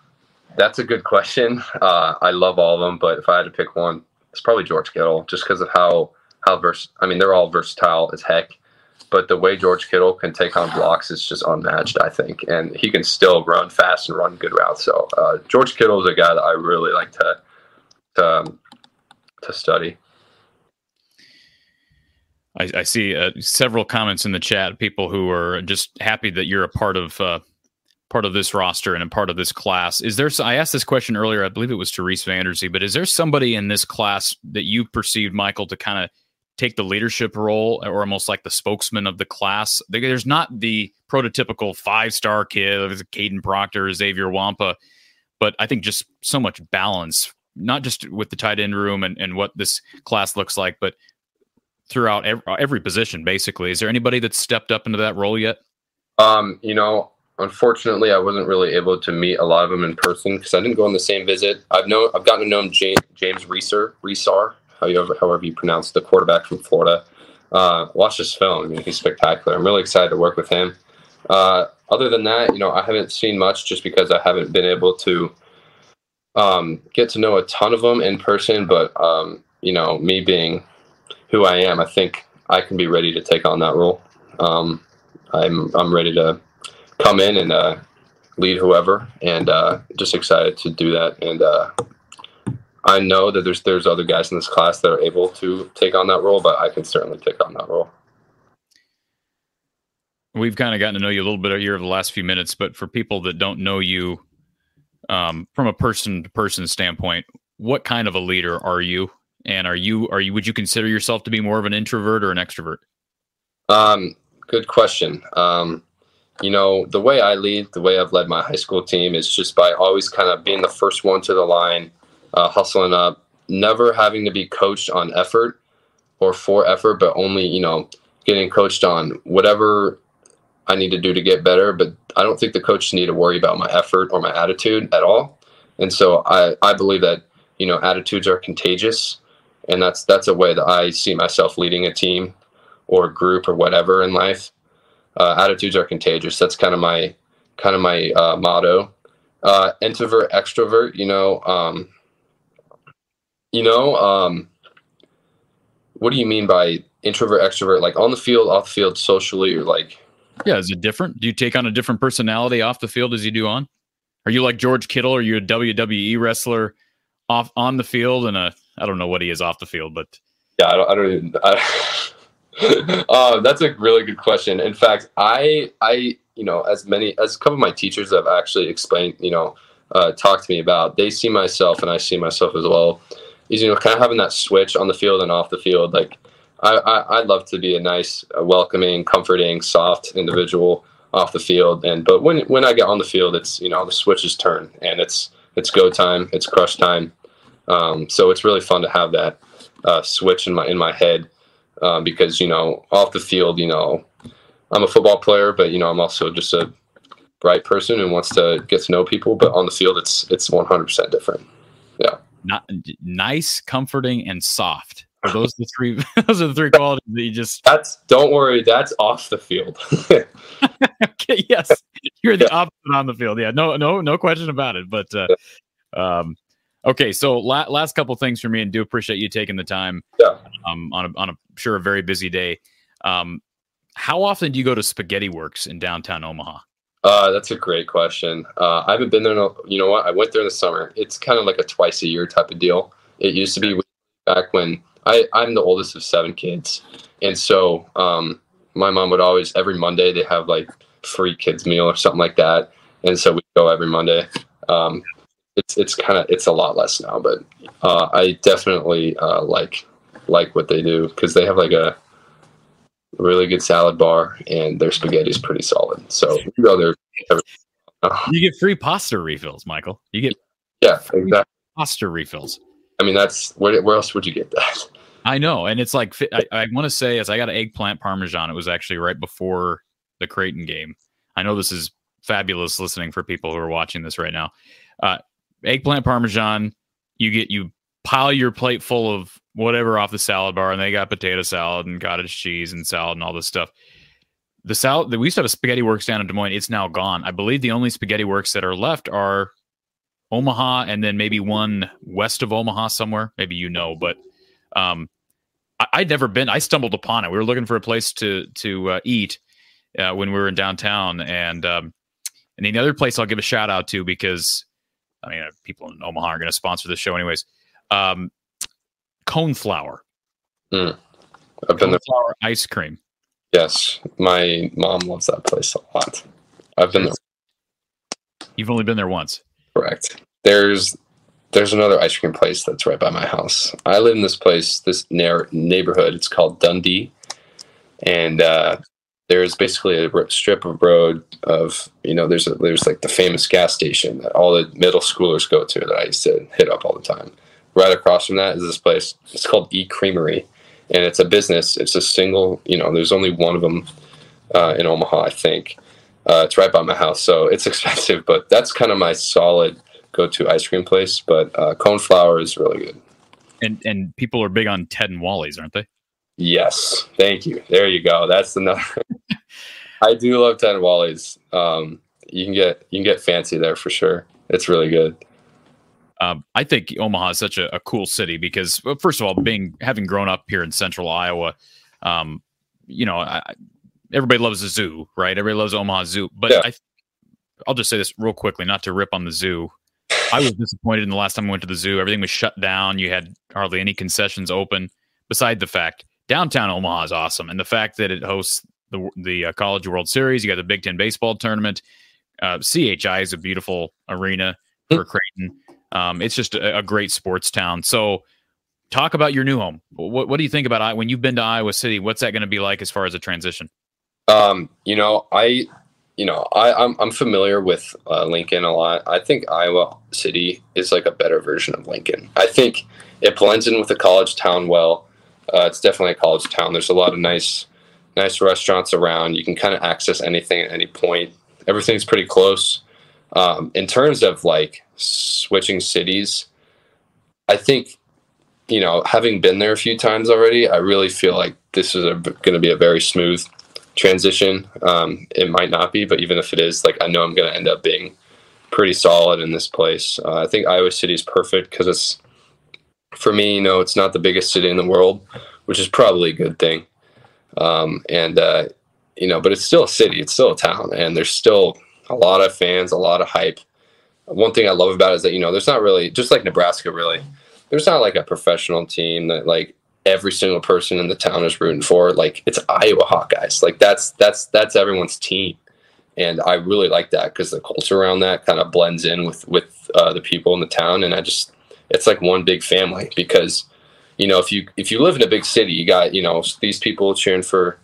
that's a good question. Uh, I love all of them, but if I had to pick one, it's probably George Kittle, just because of how how vers. I mean, they're all versatile as heck, but the way George Kittle can take on blocks is just unmatched, I think, and he can still run fast and run good routes. So uh, George Kittle is a guy that I really like to to um, to study. I, I see uh, several comments in the chat. People who are just happy that you're a part of uh, part of this roster and a part of this class. Is there? I asked this question earlier. I believe it was Reece Vander Zee, but is there somebody in this class that you perceived, Michael, to kind of take the leadership role or almost like the spokesman of the class? There's not the prototypical five star kid, there's Kadyn Proctor, Xavier Nwankpa, but I think just so much balance, not just with the tight end room and, and what this class looks like, but throughout every, every position, basically. Is there anybody that's stepped up into that role yet? Um, you know, unfortunately, I wasn't really able to meet a lot of them in person because I didn't go on the same visit. I've known, I've gotten to know James, James Reeser, Reesar, however, however you pronounce the quarterback from Florida. Uh, watch his film. He's spectacular. I'm really excited to work with him. Uh, other than that, you know, I haven't seen much just because I haven't been able to um, get to know a ton of them in person. But um, you know, me being who I am, I think I can be ready to take on that role. Um, I'm I'm ready to come in and uh, lead whoever, and uh, just excited to do that. And uh, I know that there's there's other guys in this class that are able to take on that role, but I can certainly take on that role. We've kind of gotten to know you a little bit here over the last few minutes, but for people that don't know you um, from a person to person standpoint, what kind of a leader are you? And are you are you would you consider yourself to be more of an introvert or an extrovert? Um, good question. Um, you know, the way I lead, the way I've led my high school team is just by always kind of being the first one to the line, uh, hustling up, never having to be coached on effort or for effort, but only, you know, getting coached on whatever I need to do to get better. But I don't think the coach need to worry about my effort or my attitude at all. And so I, I believe that, you know, attitudes are contagious. And that's that's a way that I see myself leading a team or group or whatever in life uh, attitudes are contagious. That's kind of my kind of my uh, motto. Uh, introvert, extrovert. You know, um, you know, um, what do you mean by introvert, extrovert? Like on the field, off the field, socially, or like? Yeah, is it different? Do you take on a different personality off the field as you do on? Are you like George Kittle? Are you a WWE wrestler off on the field and a I don't know what he is off the field, but yeah, I don't, I don't even. I, uh, that's a really good question. In fact, I, I, you know, as many as a couple of my teachers have actually explained, you know, uh, talked to me about, they see myself and I see myself as well. Is you know, kind of having that switch on the field and off the field. Like, I, I I'd love to be a nice, uh, welcoming, comforting, soft individual off the field. And but when when I get on the field, it's you know the switches turn and it's it's go time, it's crush time. Um, so it's really fun to have that uh, switch in my in my head um, because you know off the field, you know, I'm a football player, but you know I'm also just a bright person and wants to get to know people. But on the field, it's it's 100 percent different. Yeah, not nice, comforting, and soft. Are those the three? those are the three qualities that you just. That's don't worry. That's off the field. okay. Yes, you're the yeah. opposite on the field. Yeah. No. No. No question about it. But uh, um, Okay, so la- last couple things for me, and do appreciate you taking the time. Yeah. Um, on a on a sure a very busy day. Um, how often do you go to Spaghetti Works in downtown Omaha? Uh, that's a great question. Uh, I haven't been there. No, you know what? I went there in the summer. It's kind of like a twice a year type of deal. It used to be back when I I'm the oldest of seven kids, and so um, my mom would always every Monday they have like free kids meal or something like that, and so we go every Monday. Um, it's it's kind of it's a lot less now, but uh, I definitely uh, like like what they do because they have like a really good salad bar, and their spaghetti is pretty solid. So you go there. You get free pasta refills, Michael. You get Yeah, exactly. pasta refills. I mean, that's where, where else would you get that? I know, and it's like I, I want to say as I got an eggplant parmesan. It was actually right before the Creighton game. I know this is fabulous listening for people who are watching this right now. Uh, eggplant parmesan. You get you pile your plate full of whatever off the salad bar, and they got potato salad and cottage cheese and salad and all this stuff. The salad we used to have a spaghetti works down in Des Moines. It's now gone. I believe the only spaghetti works that are left are Omaha and then maybe one west of Omaha somewhere. Maybe you know, but um, I, I'd never been. I stumbled upon it. We were looking for a place to to uh, eat uh, when we were in downtown, and um, and the other place I'll give a shout out to because I mean uh, people in Omaha are going to sponsor the show anyways. Um, Coneflower, I've been cone there. flour ice cream. Yes, my mom loves that place a lot. I've been there. You've only been there once. Correct. There's there's another ice cream place that's right by my house. I live in this place, this near neighborhood. It's called Dundee, and uh, there's basically a strip of road of you know there's a, there's like the famous gas station that all the middle schoolers go to that I used to hit up all the time. Right across from that is this place. It's called E Creamery, and it's a business. It's a single. You know, there's only one of them uh, in Omaha, I think. Uh, it's right by my house, so it's expensive, but that's kind of my solid go-to ice cream place. But uh, Coneflower is really good. And and people are big on Ted and Wally's, aren't they? Yes, thank you. There you go. That's the number. I do love Ted and Wally's. Um, you can get you can get fancy there for sure. It's really good. Um, I think Omaha is such a, a cool city because, well, first of all, being having grown up here in Central Iowa, um, you know, I- everybody loves the zoo, right? Everybody loves Omaha Zoo, but Yeah. I, I'll just say this real quickly, not to rip on the zoo. I was disappointed in the last time I went to the zoo. Everything was shut down. You had hardly any concessions open. Beside the fact, downtown Omaha is awesome, and the fact that it hosts the the uh, College World Series, you got the Big Ten baseball tournament. Uh, CHI is a beautiful arena for Creighton. Um, it's just a, a great sports town. So, talk about your new home. What, what do you think about I- when you've been to Iowa City? What's that going to be like as far as a transition? Um, you know, I, you know, I, I'm I'm familiar with uh, Lincoln a lot. I think Iowa City is like a better version of Lincoln. I think it blends in with the college town well. Uh, it's definitely a college town. There's a lot of nice, nice restaurants around. You can kind of access anything at any point. Everything's pretty close. Um, in terms of like switching cities, I think, you know, having been there a few times already, I really feel like this is going to be a very smooth transition. Um, it might not be, but even if it is, like I know I'm going to end up being pretty solid in this place. Uh, I think Iowa City is perfect because it's for me. You know, it's not the biggest city in the world, which is probably a good thing. Um, and uh, you know, but it's still a city. It's still a town, and there's still a lot of fans, a lot of hype. One thing I love about it is that you know, there's not really just like Nebraska. Really, there's not like a professional team that like every single person in the town is rooting for. Like it's Iowa Hawkeyes. Like that's that's that's everyone's team, and I really like that because the culture around that kind of blends in with with uh, the people in the town, and I just it's like one big family because you know if you if you live in a big city, you got you know these people cheering for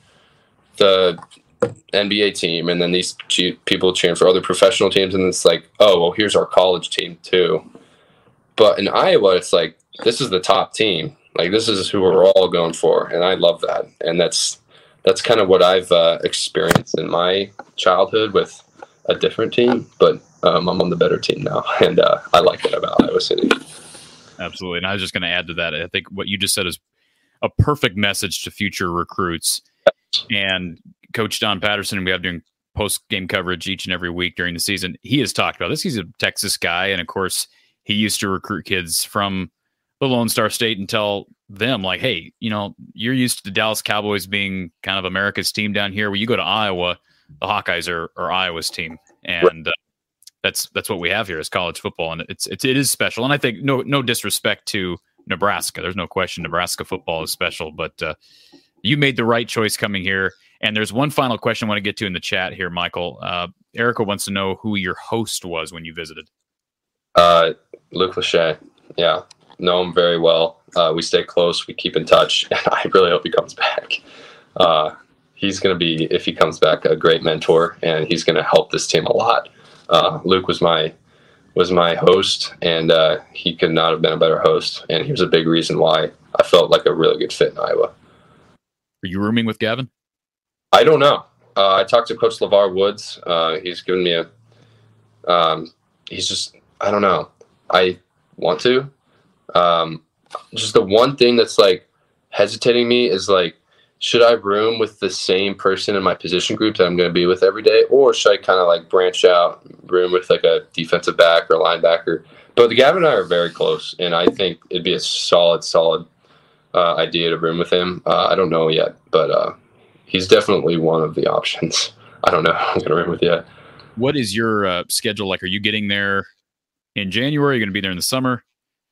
the NBA team, and then these people cheering for other professional teams, and it's like oh well here's our college team too. But in Iowa, it's like this is the top team. Like this is who we're all going for, and I love that. And that's that's kind of what I've uh, experienced in my childhood with a different team. But um, I'm on the better team now, and uh, I like that about Iowa City. Absolutely. And I was just going to add to that. I think what you just said is a perfect message to future recruits. And Coach Don Patterson, we have doing post game coverage each and every week during the season. He has talked about this. He's a Texas guy. And of course, he used to recruit kids from the Lone Star State and tell them, like, hey, you know, you're used to the Dallas Cowboys being kind of America's team down here. When you go to Iowa, the Hawkeyes are, are Iowa's team. And uh, that's that's what we have here is college football, and it's, it's it is special. And I think no no disrespect to Nebraska, there's no question Nebraska football is special, but uh, you made the right choice coming here. And there's one final question I want to get to in the chat here, Michael. Uh, Erica wants to know who your host was when you visited. Uh, Luke Lachey, yeah, know him very well. Uh, we stay close. We keep in touch, and I really hope he comes back. Uh, he's going to be, if he comes back, a great mentor, and he's going to help this team a lot. Uh, Luke was my was my host, and uh, he could not have been a better host. And he was a big reason why I felt like a really good fit in Iowa. Are you rooming with Gavin? I don't know. Uh, I talked to Coach LeVar Woods. Uh, he's given me a. Um, he's just. I don't know. I want to. Um, just the one thing that's like hesitating me is like should I room with the same person in my position group that I'm going to be with every day, or should I kind of like branch out, room with like a defensive back or linebacker? But the Gavin and I are very close, and I think it'd be a solid, solid uh, idea to room with him. Uh, I don't know yet, but uh, he's definitely one of the options. I don't know. I'm going to room with yet. What is your uh, schedule like? Are you getting there in January? Are you going to be there in the summer?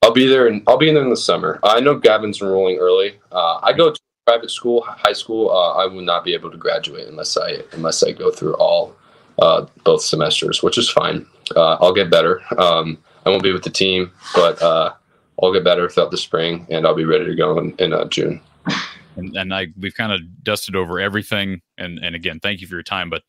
I'll be there, and I'll be in there in the summer. I know Gavin's enrolling early. Uh, I go to private school, high school, uh, I will not be able to graduate unless I unless I go through all uh, both semesters, which is fine. Uh, I'll get better. Um, I won't be with the team, but uh, I'll get better throughout the spring, and I'll be ready to go in, in uh, June. And, and I we've kind of dusted over everything, and and again, thank you for your time, but.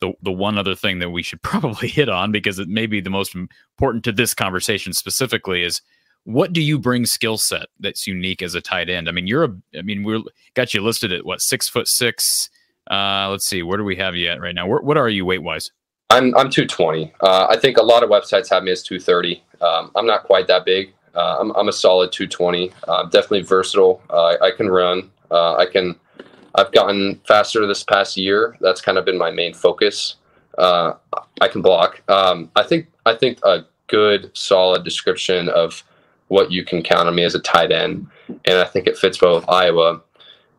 The, the one other thing that we should probably hit on because it may be the most important to this conversation specifically is what do you bring skill set that's unique as a tight end? I mean, you're a, I mean, we're got you listed at what six foot six. Uh, let's see, where do we have you at right now? Where, what are you weight wise? I'm I'm 220. Uh, I think a lot of websites have me as 230. Um, I'm not quite that big. Uh, I'm I'm a solid 220. Uh, definitely versatile. Uh, I can run. Uh, I can. I've gotten faster this past year. That's kind of been my main focus. Uh, I can block. Um, I think I think a good solid description of what you can count on me as a tight end, and I think it fits well with Iowa.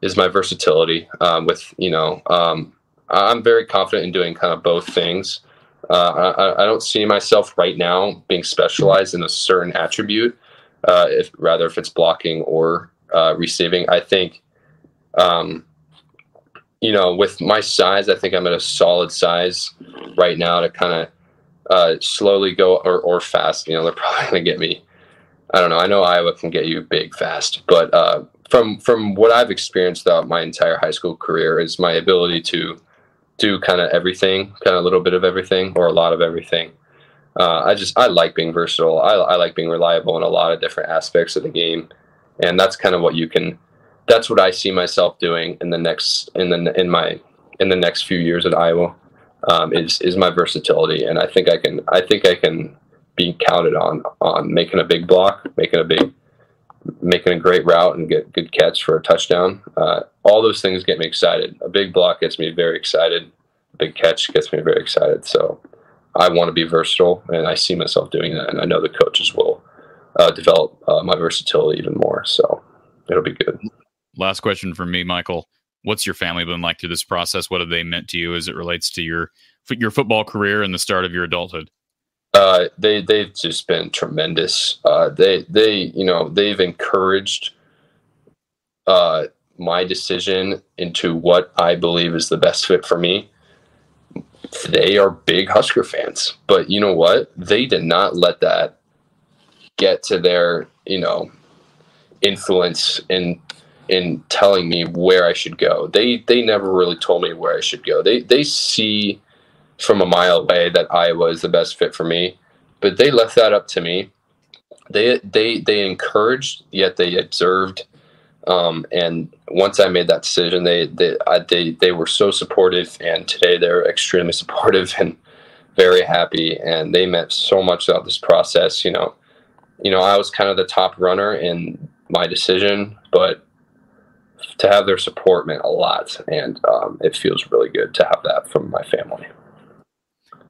Is my versatility um, with you know um, I'm very confident in doing kind of both things. Uh, I, I, don't see myself right now being specialized in a certain attribute, uh, if rather if it's blocking or uh, receiving. I think, um, you know, with my size, I think I'm at a solid size right now to kind of uh, slowly go or, or fast. You know, they're probably going to get me I don't know. I know Iowa can get you big fast, but uh, from from what I've experienced throughout my entire high school career is my ability to do kind of everything, kind of a little bit of everything or a lot of everything. Uh, I just I like being versatile. I, I like being reliable in a lot of different aspects of the game, and that's kind of what you can. That's what I see myself doing in the next in the in my in the next few years at Iowa. Um, is is my versatility, and I think I can I think I can be counted on on making a big block, making a big, making a great route, and get good catch for a touchdown. Uh, all those things get me excited. A big block gets me very excited. A big catch gets me very excited. So I want to be versatile, and I see myself doing that. And I know the coaches will uh, develop uh, my versatility even more. So it'll be good. Last question from me, Michael. What's your family been like through this process? What have they meant to you as it relates to your your football career and the start of your adulthood? Uh, they they've just been tremendous. Uh, they they you know they've encouraged uh, my decision into what I believe is the best fit for me. They are big Husker fans, but you know what? They did not let that get to their you know influence in in telling me where I should go. They they never really told me where I should go. They they see from a mile away that Iowa is the best fit for me. But they left that up to me. They they they encouraged, yet they observed. Um, and once I made that decision, they they I, they they were so supportive, and today they're extremely supportive and very happy. And they meant so much throughout this process. You know, you know, I was kind of the top runner in my decision, but to have their support meant a lot, and um, it feels really good to have that from my family.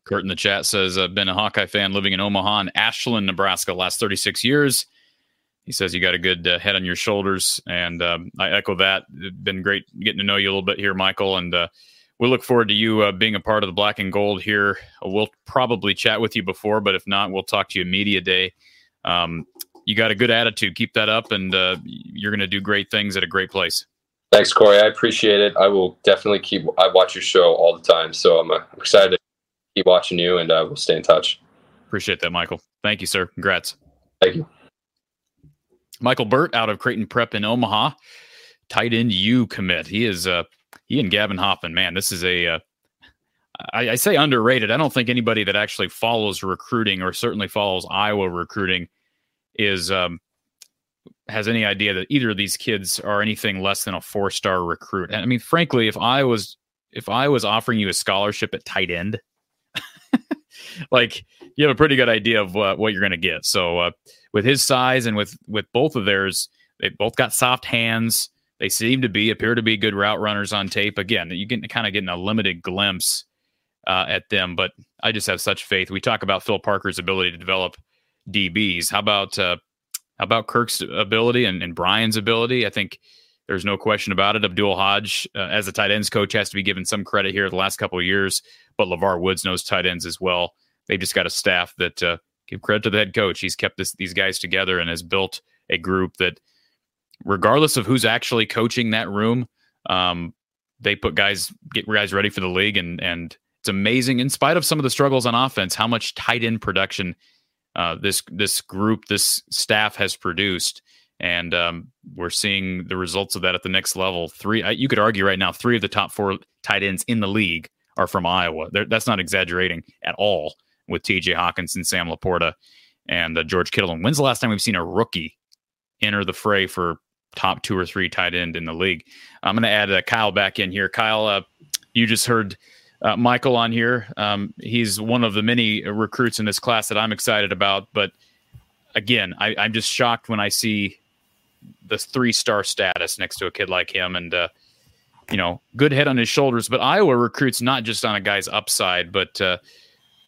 Kurt in the chat says, I've been a Hawkeye fan living in Omaha and Ashland, Nebraska, last 36 years. He says you got a good uh, head on your shoulders, and um, I echo that. It's been great getting to know you a little bit here, Michael, and uh, we look forward to you uh, being a part of the Black and Gold here. We'll probably chat with you before, but if not, we'll talk to you media day. Um, you got a good attitude. Keep that up, and uh, you're going to do great things at a great place. Thanks, Cory. I appreciate it. I will definitely keep. I watch your show all the time, so I'm uh, excited keep watching you, and uh, we'll stay in touch. Appreciate that, Michael. Thank you, sir. Congrats. Thank you. Michael Burt out of Creighton Prep in Omaha, tight end U commit. He is uh, he and Gavin Hoffman, man, this is a uh, I, I say underrated. I don't think anybody that actually follows recruiting or certainly follows Iowa recruiting is um, has any idea that either of these kids are anything less than a four star recruit. And I mean, frankly, if I was if I was offering you a scholarship at tight end, like you have a pretty good idea of what, what you're going to get. So uh, with his size and with with both of theirs, they both got soft hands. They seem to be appear to be good route runners on tape. Again, you can kind of getting a limited glimpse uh, at them, but I just have such faith. We talk about Phil Parker's ability to develop DBs. How about uh, how about Kirk's ability and, and Brian's ability? I think there's no question about it. Abdul Hodge, uh, as a tight ends coach, has to be given some credit here the last couple of years, but LeVar Woods knows tight ends as well. They've just got a staff that uh, give credit to the head coach. He's kept this, these guys together and has built a group that, regardless of who's actually coaching that room, um, they put guys get guys ready for the league, and and it's amazing. In spite of some of the struggles on offense, how much tight end production uh, this this group, this staff has produced, and um, we're seeing the results of that at the next level. Three, you could argue right now, three of the top four tight ends in the league are from Iowa. They're, that's not exaggerating at all. With T.J. Hockenson, Sam LaPorta, and uh, George Kittle. And when's the last time we've seen a rookie enter the fray for top two or three tight end in the league? I'm going to add uh, Kyle back in here. Kyle, uh, you just heard uh, Michael on here. Um, he's one of the many recruits in this class that I'm excited about. But again, I, am just shocked when I see the three star status next to a kid like him. And, uh, you know, good head on his shoulders. But Iowa recruits not just on a guy's upside, but uh,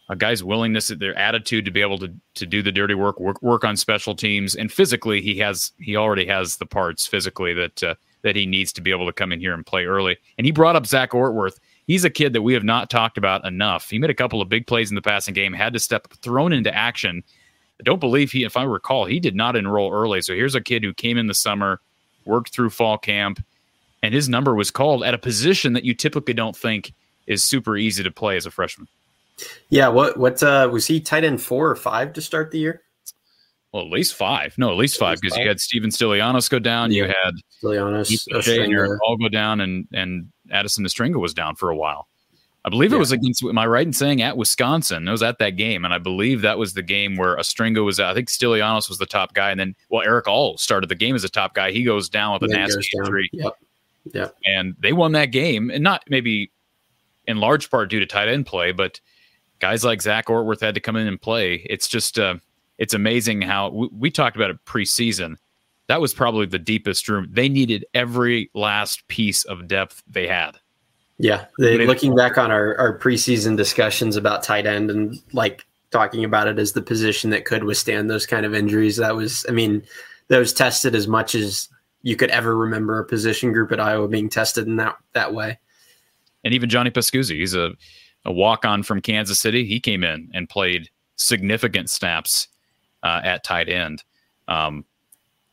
a guy's willingness, their attitude to be able to to do the dirty work, work, work on special teams, and physically, he has he already has the parts physically that uh, that he needs to be able to come in here and play early. And he brought up Zach Ortwerth he's a kid that we have not talked about enough. He made a couple of big plays in the passing game, had to step thrown into action. I don't believe he, if I recall, he did not enroll early. So here's a kid who came in the summer, worked through fall camp, and his number was called at a position that you typically don't think is super easy to play as a freshman. Yeah, what what uh, was he tight end four or five to start the year? Well, at least five. No, at least five because you had Steven Stilianos go down. Yeah. You had Stilianos, all go down, and and Addison Ostrenga was down for a while. I believe yeah. it was against. Am I right in saying at Wisconsin? It was at that game, and I believe that was the game where Ostrenga was. I think Stilianos was the top guy, and then well, Erick All started the game as a top guy. He goes down with a nasty injury. Yep. Yep. And they won that game, and not maybe in large part due to tight end play, but guys like Zach Ortwerth had to come in and play. It's just, uh, it's amazing how we, we talked about it preseason that was probably the deepest room. They needed every last piece of depth they had. Yeah, they, looking back on our, our preseason discussions about tight end and like talking about it as the position that could withstand those kind of injuries, that was, I mean, that was tested as much as you could ever remember a position group at Iowa being tested in that that way. And even Johnny Pascuzzi, he's a, a walk on from Kansas City. He came in and played significant snaps uh, at tight end. Um,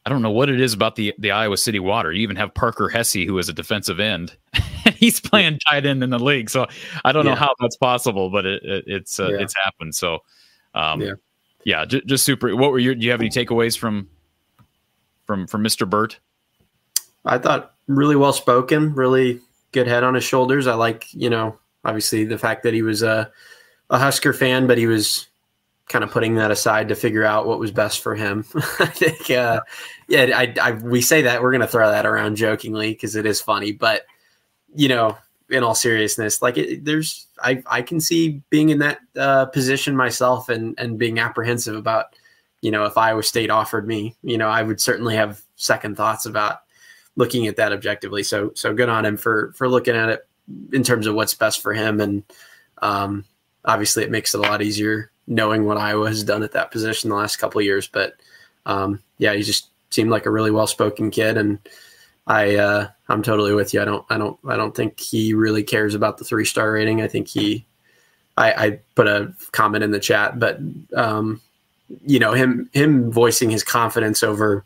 I don't know what it is about the the Iowa City Water. You even have Parker Hesse, who is a defensive end. He's playing tight end in the league, so I don't yeah. know how that's possible, but it, it, it's uh, yeah. it's happened. So, um, yeah, yeah, j- just super. What were your? Do you have any takeaways from from from Mr. Burt? I thought really well spoken, really good head on his shoulders. I like, you know, obviously the fact that he was a a Husker fan, but he was kind of putting that aside to figure out what was best for him. I think, uh, yeah, I, I, we say that we're going to throw that around jokingly because it is funny, but you know, in all seriousness, like it, there's, I, I can see being in that uh, position myself and and being apprehensive about, you know, if Iowa State offered me, you know, I would certainly have second thoughts about looking at that objectively. So, so good on him for for looking at it in terms of what's best for him, and um, obviously it makes it a lot easier knowing what Iowa has done at that position the last couple years. But um, yeah, he just seemed like a really well spoken kid, and I uh, I'm totally with you. I don't I don't I don't think he really cares about the three star rating. I think he I, I put a comment in the chat, but um, you know him him voicing his confidence over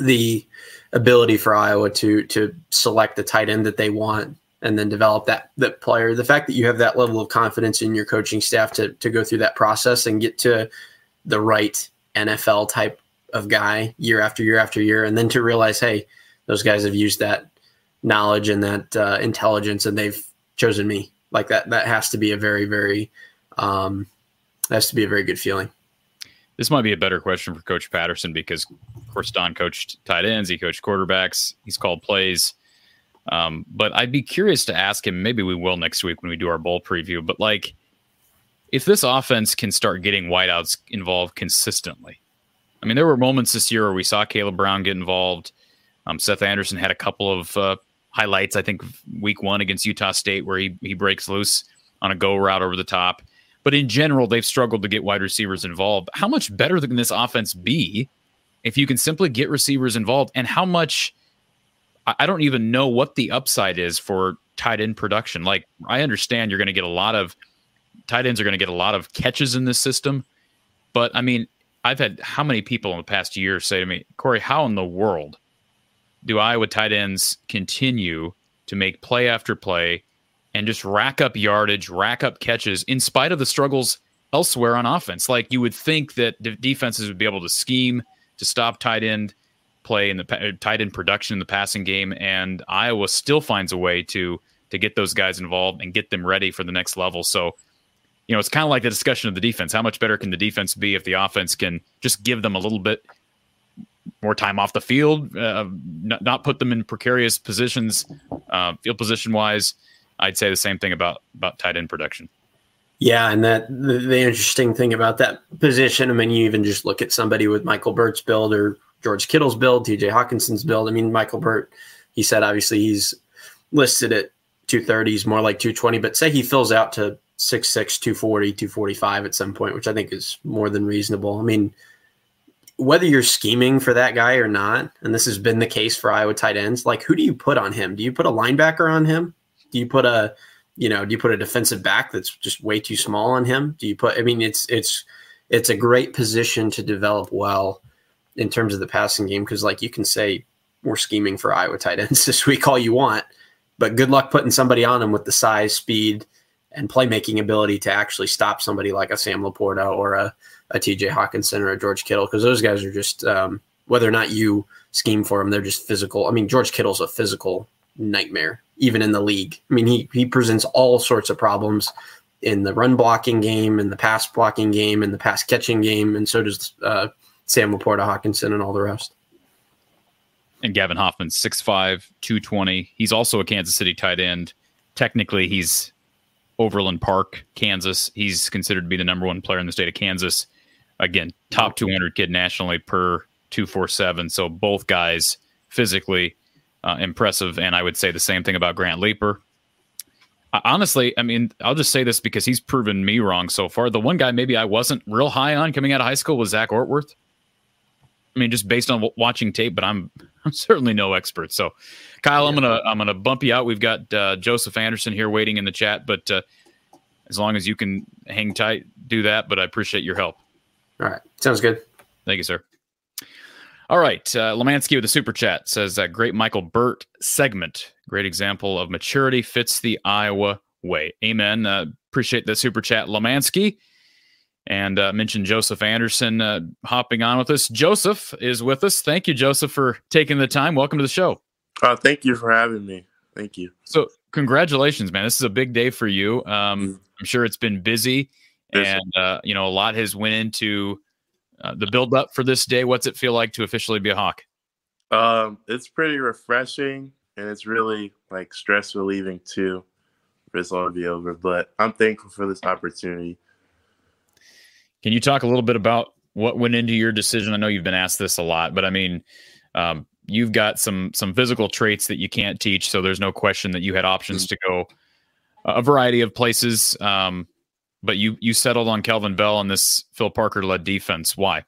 the ability for Iowa to to select the tight end that they want and then develop that that player. The fact that you have that level of confidence in your coaching staff to to go through that process and get to the right NFL type of guy year after year after year, and then to realize, hey, those guys have used that knowledge and that uh, intelligence, and they've chosen me. Like that, that has to be a very, very, um, has to be a very good feeling. This might be a better question for Coach Patterson because, of course, Don coached tight ends, he coached quarterbacks, he's called plays. Um, but I'd be curious to ask him. Maybe we will next week when we do our bowl preview. But like, if this offense can start getting wideouts involved consistently, I mean, there were moments this year where we saw Kaleb Brown get involved. Um, Seth Anderson had a couple of uh, highlights. I think week one against Utah State where he he breaks loose on a go route over the top. But in general, they've struggled to get wide receivers involved. How much better can this offense be if you can simply get receivers involved? And how much I don't even know what the upside is for tight end production. Like I understand you're going to get a lot of tight ends are going to get a lot of catches in this system, but I mean, I've had how many people in the past year say to me, Cory, how in the world do Iowa tight ends continue to make play after play and just rack up yardage, rack up catches in spite of the struggles elsewhere on offense? Like you would think that defenses would be able to scheme to stop tight end play in the tight end production in the passing game, and Iowa still finds a way to to get those guys involved and get them ready for the next level. So, you know, it's kind of like the discussion of the defense. How much better can the defense be if the offense can just give them a little bit more time off the field, uh, not, not, put them in precarious positions, uh, field position wise? I'd say the same thing about about tight end production. Yeah, and that the, the interesting thing about that position, I mean, you even just look at somebody with Michael Burt's build or George Kittle's build, TJ Hockenson's build. I mean, Michael Burt, he said obviously he's listed at 230, he's more like 220, but say he fills out to 6'6, 240, 245 at some point, which I think is more than reasonable. I mean, whether you're scheming for that guy or not, and this has been the case for Iowa tight ends, like who do you put on him? Do you put a linebacker on him? Do you put a, you know, do you put a defensive back that's just way too small on him? Do you put, I mean, it's, it's, it's a great position to develop well in terms of the passing game because like you can say we're scheming for Iowa tight ends this week all you want, but good luck putting somebody on them with the size, speed, and playmaking ability to actually stop somebody like a Sam LaPorta or a, a TJ Hockenson or a George Kittle because those guys are just um, whether or not you scheme for them, they're just physical. I mean, George Kittle's a physical nightmare even in the league. I mean, he he presents all sorts of problems in the run blocking game, in the pass blocking game, in the pass catching game, and so does uh, Sam LaPorta, Hockenson, and all the rest. And Gavin Hoffman, 6'5, 220. He's also a Kansas City tight end. Technically, he's Overland Park, Kansas. He's considered to be the number one player in the state of Kansas. Again, top 200 kid nationally per 247. So both guys physically uh, impressive. And I would say the same thing about Grant Leeper. honestly, I mean, I'll just say this because he's proven me wrong so far. The one guy maybe I wasn't real high on coming out of high school was Zach Ortwerth. I mean, just based on watching tape, but I'm I'm certainly no expert. So, Kyle, I'm gonna I'm gonna bump you out. We've got uh, Joseph Anderson here waiting in the chat, but uh, as long as you can hang tight, do that. But I appreciate your help. All right, sounds good. Thank you, sir. All right, uh, Lemansky with the super chat says that great Michael Burt segment, great example of maturity fits the Iowa way. Amen. Uh, appreciate the super chat, Lemansky and uh, mentioned Joseph Anderson uh, hopping on with us. Joseph is with us. Thank you, Joseph, for taking the time. Welcome to the show. Uh, thank you for having me. Thank you. So, congratulations, man. This is a big day for you. Um, mm-hmm. I'm sure it's been busy, and uh, you know a lot has went into uh, the build up for this day. What's it feel like to officially be a Hawk? Um, it's pretty refreshing, and it's really like stress relieving too. For this all to be over, but I'm thankful for this opportunity can you talk a little bit about what went into your decision? I know you've been asked this a lot, but I mean, um, you've got some some physical traits that you can't teach, so there's no question that you had options to go a variety of places. Um, but you you settled on Kelvin Bell and this Phil Parker led defense. Why?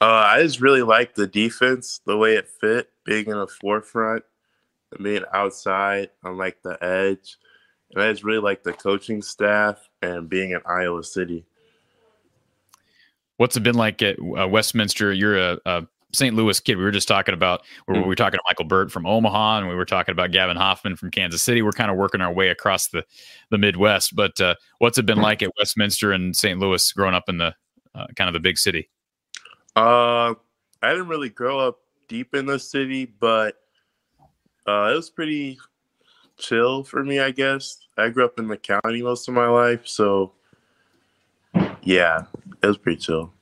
Uh, I just really like the defense, the way it fit, being in the forefront, being outside on like the edge, and I just really like the coaching staff and being in Iowa City. What's it been like at uh, Westminster? You're a, a, St. Louis kid. We were just talking about mm-hmm. we were talking to Michael Burt from Omaha, and we were talking about Gavin Hoffman from Kansas City. We're kind of working our way across the the Midwest. But uh, what's it been like at Westminster and St. Louis, growing up in the uh, kind of the big city? Uh, I didn't really grow up deep in the city, but Uh, it was pretty chill for me, I guess. I grew up in the county most of my life, so yeah, it was pretty chill.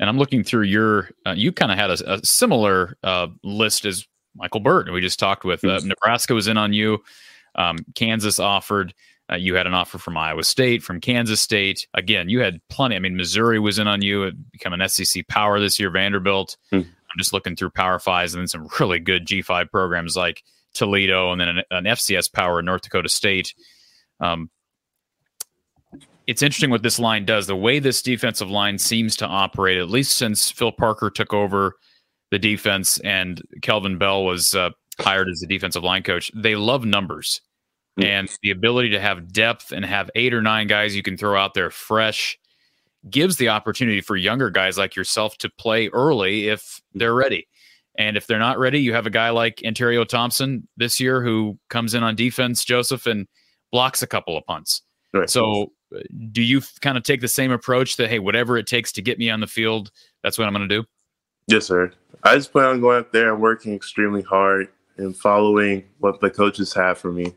And I'm looking through your. Uh, you kind of had a, a similar uh, list as Michael Burt, we just talked with. Uh, Nebraska was in on you. Um, Kansas offered. Uh, you had an offer from Iowa State, from Kansas State. Again, you had plenty. I mean, Missouri was in on you. It become an SEC power this year. Vanderbilt. Hmm. I'm just looking through Power Fives and then some really good G5 programs like Toledo and then an, an FCS power in North Dakota State. Um, it's interesting what this line does. The way this defensive line seems to operate, at least since Phil Parker took over the defense and Kelvin Bell was uh, hired as the defensive line coach, they love numbers Mm. and the ability to have depth and have eight or nine guys you can throw out there fresh gives the opportunity for younger guys like yourself to play early if they're ready. And if they're not ready, you have a guy like Ontario Thompson this year who comes in on defense, Joseph, and blocks a couple of punts. Right. So, do you kind of take the same approach that hey, whatever it takes to get me on the field, that's what I'm going to do? Yes, sir. I just plan on going up there and working extremely hard and following what the coaches have for me.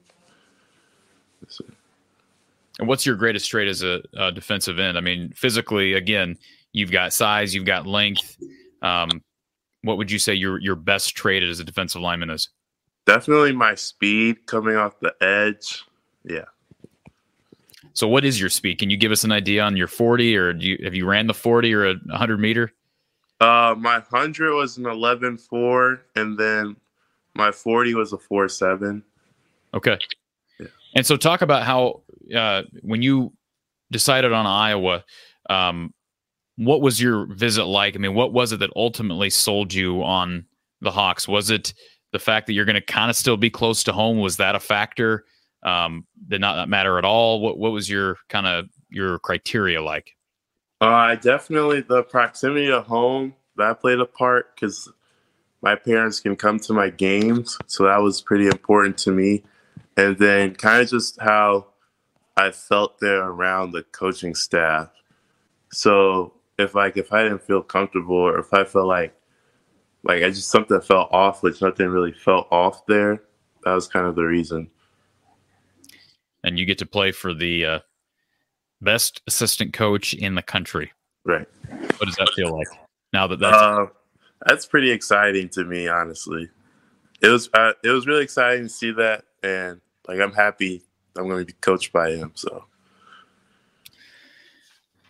Yes. And what's your greatest trait as a, a defensive end? I mean, physically, again, you've got size, you've got length. Um, what would you say your your best trait as a defensive lineman is? Definitely my speed coming off the edge. Yeah. So, what is your speed? Can you give us an idea on your 40, or do you, have you ran the 40 or a 100 meter? Uh, my 100 was an 11.4, and then my 40 was a 4.7. Okay. Yeah. And so, talk about how uh, when you decided on Iowa, um, what was your visit like? I mean, what was it that ultimately sold you on the Hawks? Was it the fact that you're going to kind of still be close to home? Was that a factor? Um, did not matter at all? What What was your kind of your criteria like? Uh, I definitely, the proximity to home, that played a part because my parents can come to my games. So that was pretty important to me. And then kind of just how I felt there around the coaching staff. So if like if I didn't feel comfortable or if I felt like like I just something felt off, which nothing really felt off there, that was kind of the reason. And you get to play for the uh, best assistant coach in the country. Right. What does that feel like now that that's Uh, that's pretty exciting to me, honestly. It was uh, it was really exciting to see that, and like I'm happy I'm going to be coached by him. So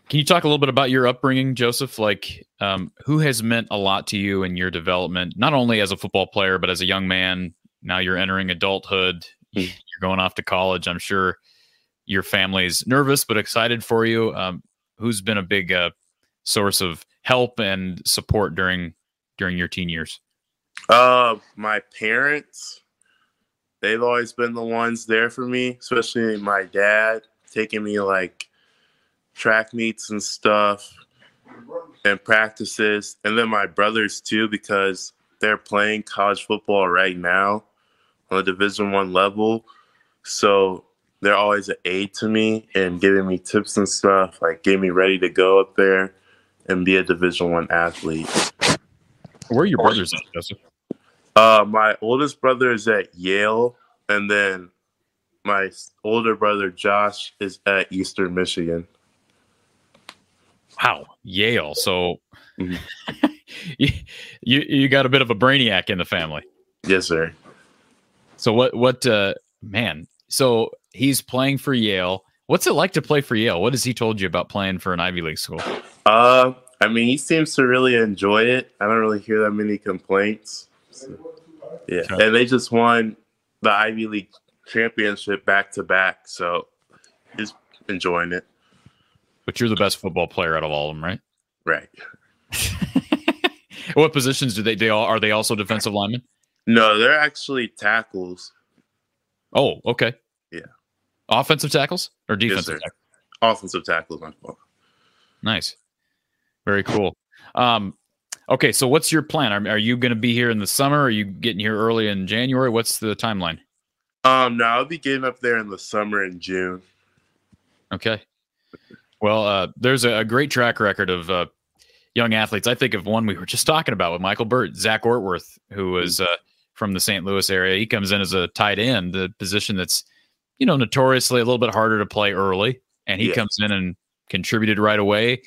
Can you talk a little bit about your upbringing, Joseph? Like, um, who has meant a lot to you in your development, not only as a football player, but as a young man? Now you're entering adulthood. Hmm. You're going off to college. I'm sure your family's nervous but excited for you. Um, who's been a big uh, source of help and support during during your teen years? Uh, my parents, they've always been the ones there for me, especially my dad taking me like track meets and stuff and practices, and then my brothers too because they're playing college football right now on the Division One level, so they're always an aid to me and giving me tips and stuff, like getting me ready to go up there and be a Division One athlete. Where are your brothers at, Joseph? Uh, my oldest brother is at Yale, and then my older brother Josh is at Eastern Michigan. Wow, Yale. So Mhm. you, you you got a bit of a brainiac in the family. Yes, sir. So what what uh man, so he's playing for Yale. What's it like to play for Yale? What has he told you about playing for an Ivy League school? Uh, I mean, he seems to really enjoy it. I don't really hear that many complaints. So, yeah, and they just won the Ivy League championship back to back, so he's enjoying it. But you're the best football player out of all of them, right? Right. what positions do they they all are they also defensive linemen? No, they're actually tackles. Oh, okay. Yeah. Offensive tackles or defensive sir. tackles? Offensive tackles, my fault. Nice. Very cool. Um okay, so what's your plan? Are, are you going to be here in the summer? Are you getting here early in January? What's the timeline? Um, no, I'll be getting up there in the summer in June. Okay. Well, uh, there's a, a great track record of uh, young athletes. I think of one we were just talking about with Michael Burt, Zach Ortwerth, who was uh, from the St. Louis area. He comes in as a tight end, the position that's you know notoriously a little bit harder to play early, and he Yeah. comes in and contributed right away.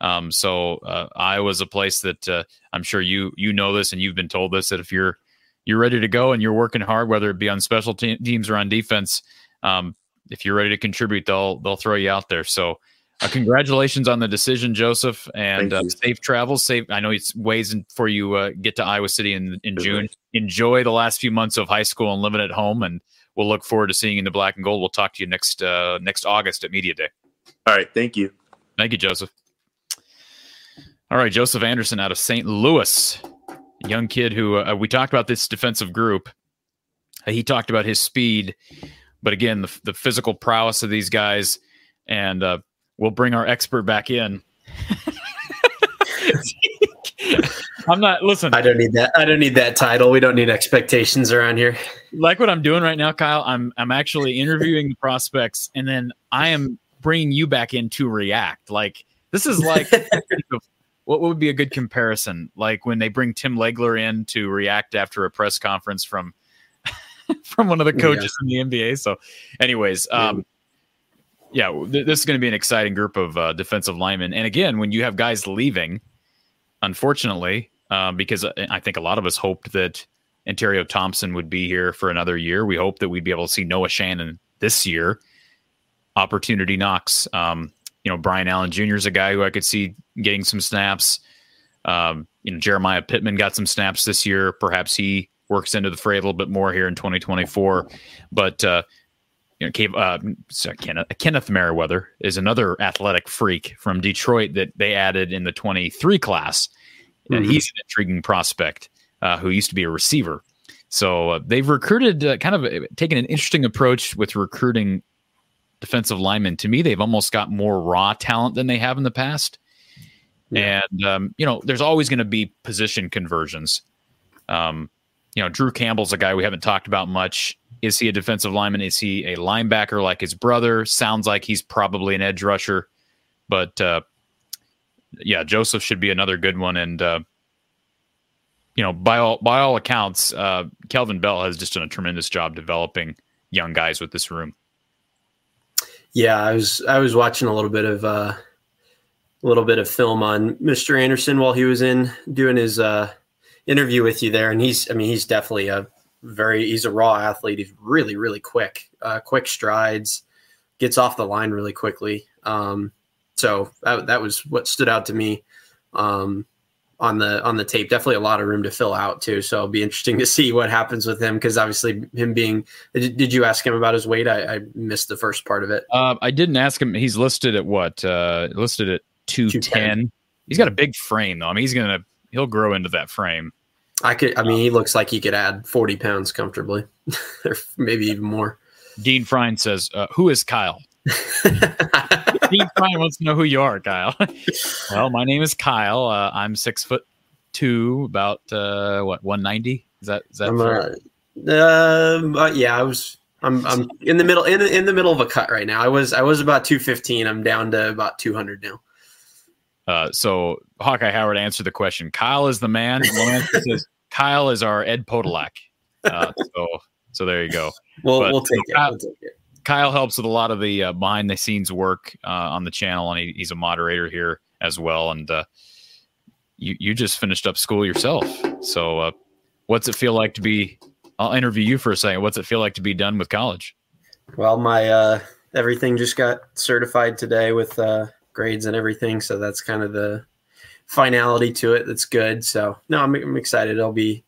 Um, so uh, Iowa's a place that uh, I'm sure you you know this, and you've been told this that if you're you're ready to go and you're working hard, whether it be on special te- teams or on defense, um, if you're ready to contribute, they'll they'll throw you out there. So. Uh, congratulations on the decision, Joseph, and uh, safe travels. Safe. I know it's ways in, for you uh, get to Iowa City in, in Good June. Enjoy the last few months of high school and living at home, and we'll look forward to seeing you in the black and gold. We'll talk to you next uh, next August at Media Day. All right. Thank you. Thank you, Joseph. All right, Joseph Anderson out of St. Louis, young kid who uh, we talked about this defensive group. Uh, he talked about his speed, but again, the, the physical prowess of these guys, and uh, we'll bring our expert back in. I'm not listen. I don't need that. I don't need that title. We don't need expectations around here. like what I'm doing right now, Kyle. I'm I'm actually interviewing the prospects, and then I am bringing you back in to react. Like this is like what would be a good comparison? Like when they bring Tim Legler in to react after a press conference from from one of the coaches in the NBA. So, anyways, um, yeah, th- this is going to be an exciting group of uh, defensive linemen. And again, when you have guys leaving, unfortunately, um, because I think a lot of us hoped that Ontario Thompson would be here for another year. We hope that we'd be able to see Noah Shannon this year. Opportunity knocks. Um, you know, Brian Allen Jr. is a guy who I could see getting some snaps. Um, you know, Jeremiah Pittman got some snaps this year. Perhaps he works into the fray a little bit more here in 2024. But uh, you know, Cave, uh, sorry, Kenneth, Kenneth Merriweather is another athletic freak from Detroit that they added in the 23 class, and Mhm. he's an intriguing prospect uh, who used to be a receiver. So uh, they've recruited, uh, kind of uh, taken an interesting approach with recruiting defensive linemen. To me, they've almost got more raw talent than they have in the past. And um, you know, there's always going to be position conversions. Um, you know, Drew Campbell's a guy we haven't talked about much. Is he a defensive lineman? Is he a linebacker like his brother? Sounds like he's probably an edge rusher. But uh, yeah, Joseph should be another good one. And uh, you know, by all by all accounts, uh, Kelvin Bell has just done a tremendous job developing young guys with this room. Yeah, I was I was watching a little bit of uh, a little bit of film on Mr. Anderson while he was in doing his uh, interview with you there, and he's I mean he's definitely a very he's a raw athlete. He's really really quick, uh, quick strides, gets off the line really quickly. Um, so that, that was what stood out to me um, on the on the tape. Definitely a lot of room to fill out too. So it'll be interesting to see what happens with him because obviously him being. Did, you ask him about his weight? I, I missed the first part of it. Uh, I didn't ask him. He's listed at what? Uh, listed at two ten. 210. He's got a big frame though. I mean, he's gonna he'll grow into that frame. I could. I mean, he looks like he could add forty pounds comfortably, or maybe even more. Dean Frine says, uh, "Who is Kyle?" Dean Frine wants to know who you are, Kyle. well, my name is Kyle. Uh, I'm six foot two, about uh, what one ninety. Is that is that uh, um, uh, yeah, I was. I'm. I'm in the middle. In, in the middle of a cut right now. I was. I was about two fifteen. I'm down to about two hundred now. Uh, so Hawkeye Howard answered the question. Kyle is the man. Says Kyle is our Ed Podolak. Uh, so so there you go. We'll But, we'll take you it. We'll take it. Kyle helps with a lot of the uh, behind the scenes work uh, on the channel, and he, he's a moderator here as well. And uh, you you just finished up school yourself, so uh, what's it feel like to be? I'll interview you for a second. What's it feel like to be done with college? Well, my uh, everything just got certified today with uh, grades and everything, so that's kind of the finality to it. That's good. So no, I'm, I'm excited. I'll be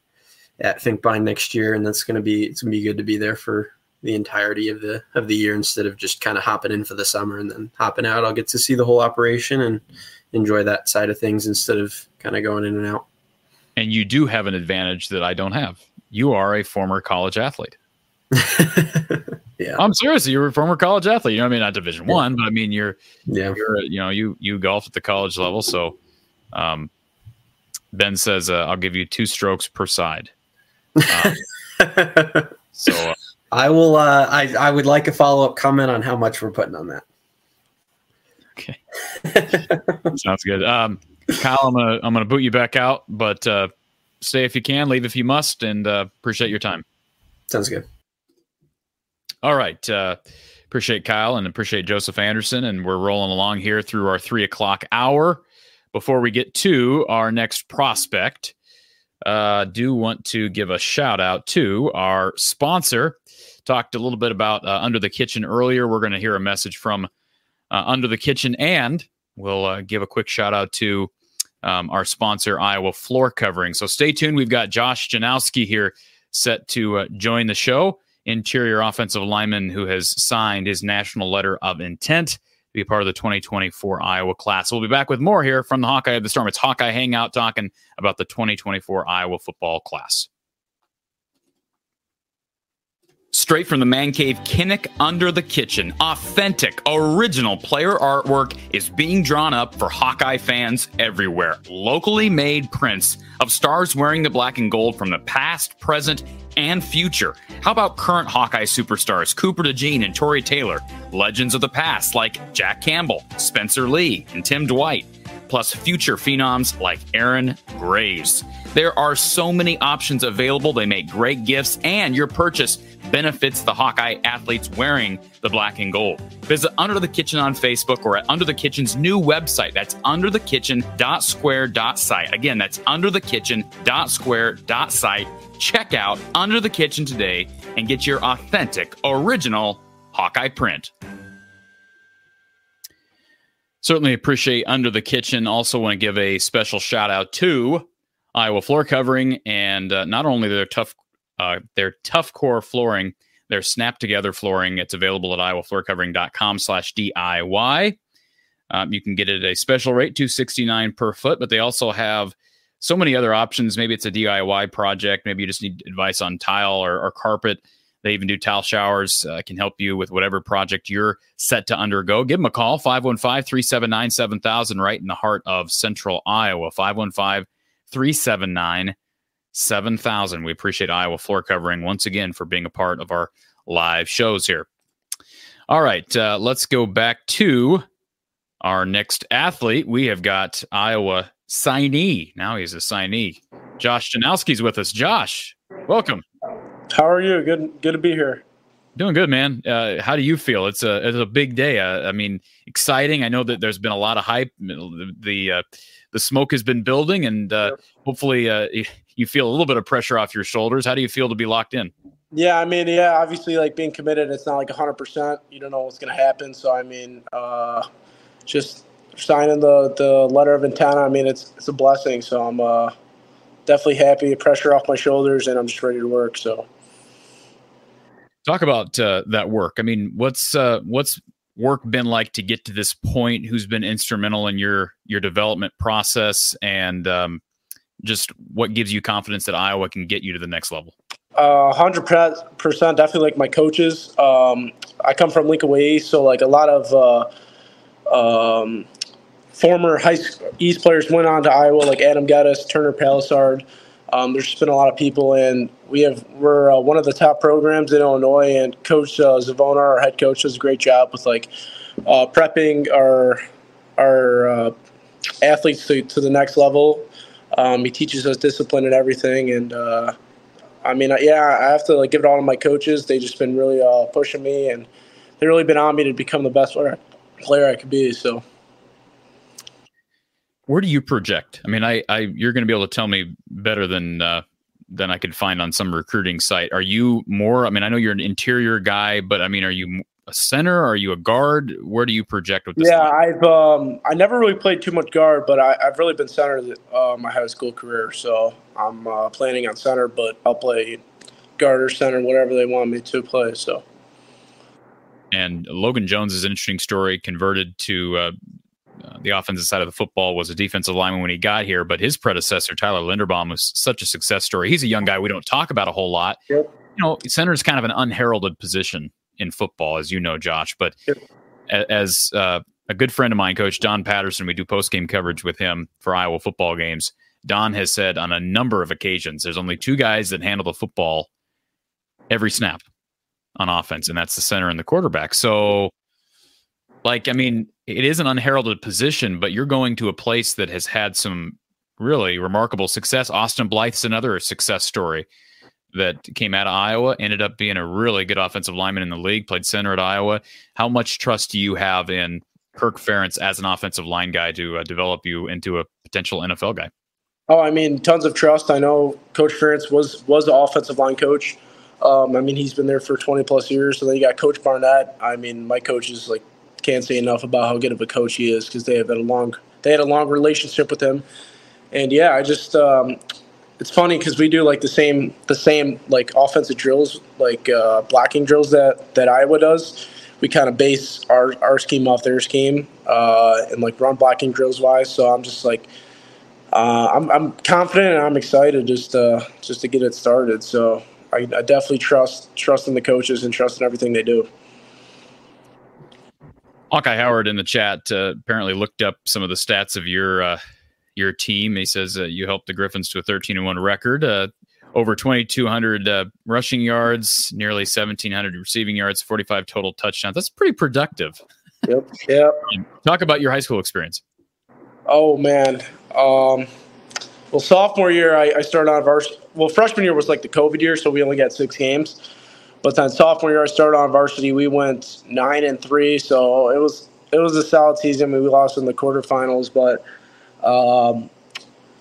at ThinkBind next year, and that's gonna be it's gonna be good to be there for the entirety of the of the year instead of just kind of hopping in for the summer and then hopping out. I'll get to see the whole operation and enjoy that side of things instead of kind of going in and out. And you do have an advantage that I don't have. You are a former college athlete. yeah, I'm serious. You're a former college athlete. You know, I mean, not Division One, but I mean, you're yeah. you're you know you you golf at the college level. So, um, Ben says uh, I'll give you two strokes per side. Um, so uh, I will. Uh, I I would like a follow up comment on how much we're putting on that. okay, sounds good. Um, Kyle, I'm gonna I'm gonna boot you back out, but uh, Stay if you can, leave if you must, and uh, appreciate your time. Sounds good. All right. Uh, appreciate Kyle and appreciate Joseph Anderson. And we're rolling along here through our three o'clock hour. Before we get to our next prospect, uh, do want to give a shout out to our sponsor. Talked a little bit about uh, Under the Kitchen earlier. We're going to hear a message from uh, Under the Kitchen, and we'll uh, give a quick shout out to um, our sponsor, Iowa Floor Covering. So stay tuned. We've got Josh Janowski here set to uh, join the show. Interior offensive lineman who has signed his national letter of intent be part of the 2024 Iowa class. We'll be back with more here from the Hawkeye of the Storm. It's Hawkeye Hangout talking about the 2024 Iowa football class. Straight from the man cave, Kinnick Under the Kitchen. Authentic, original player artwork is being drawn up for Hawkeye fans everywhere. Locally made prints of stars wearing the black and gold from the past, present, and future. How about current Hawkeye superstars Cooper DeJean and Tory Taylor? Legends of the past like Jack Campbell, Spencer Lee, and Tim Dwight plus future phenoms like Aaron Graves. There are so many options available. They make great gifts, and your purchase benefits the Hawkeye athletes wearing the black and gold. Visit Under the Kitchen on Facebook or at Under the Kitchen's new website. That's underthekitchen.square.site. Again, that's underthekitchen.square.site. Check out Under the Kitchen today and get your authentic, original Hawkeye print. Certainly appreciate Under the Kitchen. Also, want to give a special shout out to Iowa Floor Covering and uh, not only their tough uh, their tough core flooring, their snap together flooring. It's available at iowafloorcovering.com slash DIY. Um, you can get it at a special rate, 269 per foot, but they also have so many other options. Maybe it's a DIY project. Maybe you just need advice on tile or, or carpet. They even do tile showers. Uh, can help you with whatever project you're set to undergo. Give them a call, 515 379 7000, right in the heart of central Iowa. 515 379 7000. We appreciate Iowa Floor Covering once again for being a part of our live shows here. All right, uh, let's go back to our next athlete. We have got Iowa signee. Now he's a signee. Josh Janowski's with us. Josh, welcome. How are you? Good, good to be here. Doing good, man. Uh, how do you feel? It's a it's a big day. Uh, I mean, exciting. I know that there's been a lot of hype. The the, uh, the smoke has been building, and uh, yep. hopefully, uh, you feel a little bit of pressure off your shoulders. How do you feel to be locked in? Yeah, I mean, yeah, obviously, like being committed, it's not like 100. percent You don't know what's going to happen. So, I mean, uh, just signing the the letter of intent. I mean, it's it's a blessing. So I'm definitely happy. Pressure off my shoulders, and I'm just ready to work. So. Talk about uh, that work. I mean, what's uh, what's work been like to get to this point? Who's been instrumental in your your development process, and um, just what gives you confidence that Iowa can get you to the next level? Uh, hundred percent, definitely like my coaches. Um, I come from Lincoln Way so like a lot of uh, um, former high East players went on to Iowa, like Adam Geddes, Turner Palisard. Um, there's just been a lot of people, and we have we're uh, one of the top programs in Illinois. And Coach uh, Zvonar, our head coach, does a great job with like uh, prepping our our uh, athletes to, to the next level. Um, he teaches us discipline and everything, and uh, I mean, yeah, I have to like give it all to my coaches. They just been really uh, pushing me, and they've really been on me to become the best player, player I could be. So where do you project? I mean, I, I you're going to be able to tell me better than uh, than I could find on some recruiting site. Are you more? I mean, I know you're an interior guy, but I mean, are you a center? Are you a guard? Where do you project with this? Yeah, I've um, I never really played too much guard, but I, have really been center uh, my high school career. So I'm uh, planning on center, but I'll play guard or center, whatever they want me to play. So. And Logan Jones is an interesting story. Converted to uh, uh, the offensive side of the football was a defensive lineman when he got here, but his predecessor, Tyler Linderbaum, was such a success story. He's a young guy we don't talk about a whole lot. Yep. You know, center is kind of an unheralded position in football, as you know, Josh. But yep. as uh, a good friend of mine, Coach Don Patterson, we do post game coverage with him for Iowa football games. Don has said on a number of occasions, there's only two guys that handle the football every snap on offense, and that's the center and the quarterback. So, like, I mean, it is an unheralded position, but you're going to a place that has had some really remarkable success. Austin Blythe's another success story that came out of Iowa, ended up being a really good offensive lineman in the league, played center at Iowa. How much trust do you have in Kirk Ferentz as an offensive line guy to uh, develop you into a potential NFL guy? Oh, I mean, tons of trust. I know Coach Ferentz was was the offensive line coach. Um, I mean, he's been there for 20 plus years. So then you got Coach Barnett. I mean, my coaches like can't say enough about how good of a coach he is because they have had a long they had a long relationship with him. And yeah, I just um, it's funny because we do like the same the same like offensive drills, like uh, blocking drills that that Iowa does. We kind of base our our scheme off their scheme uh, and like run blocking drills wise. So I'm just like. Uh, I'm, I'm confident and I'm excited just uh, just to get it started. So I, I definitely trust trust in the coaches and trust in everything they do. Hawkeye Howard in the chat uh, apparently looked up some of the stats of your uh, your team. He says uh, you helped the Griffins to a 13 and one record, uh, over 2,200 uh, rushing yards, nearly 1,700 receiving yards, 45 total touchdowns. That's pretty productive. Yep. Yep. Talk about your high school experience. Oh man. Um, well, sophomore year I, I started on varsity. Well, freshman year was like the COVID year, so we only got six games. But then sophomore year I started on varsity. We went nine and three, so it was it was a solid season. We lost in the quarterfinals, but um,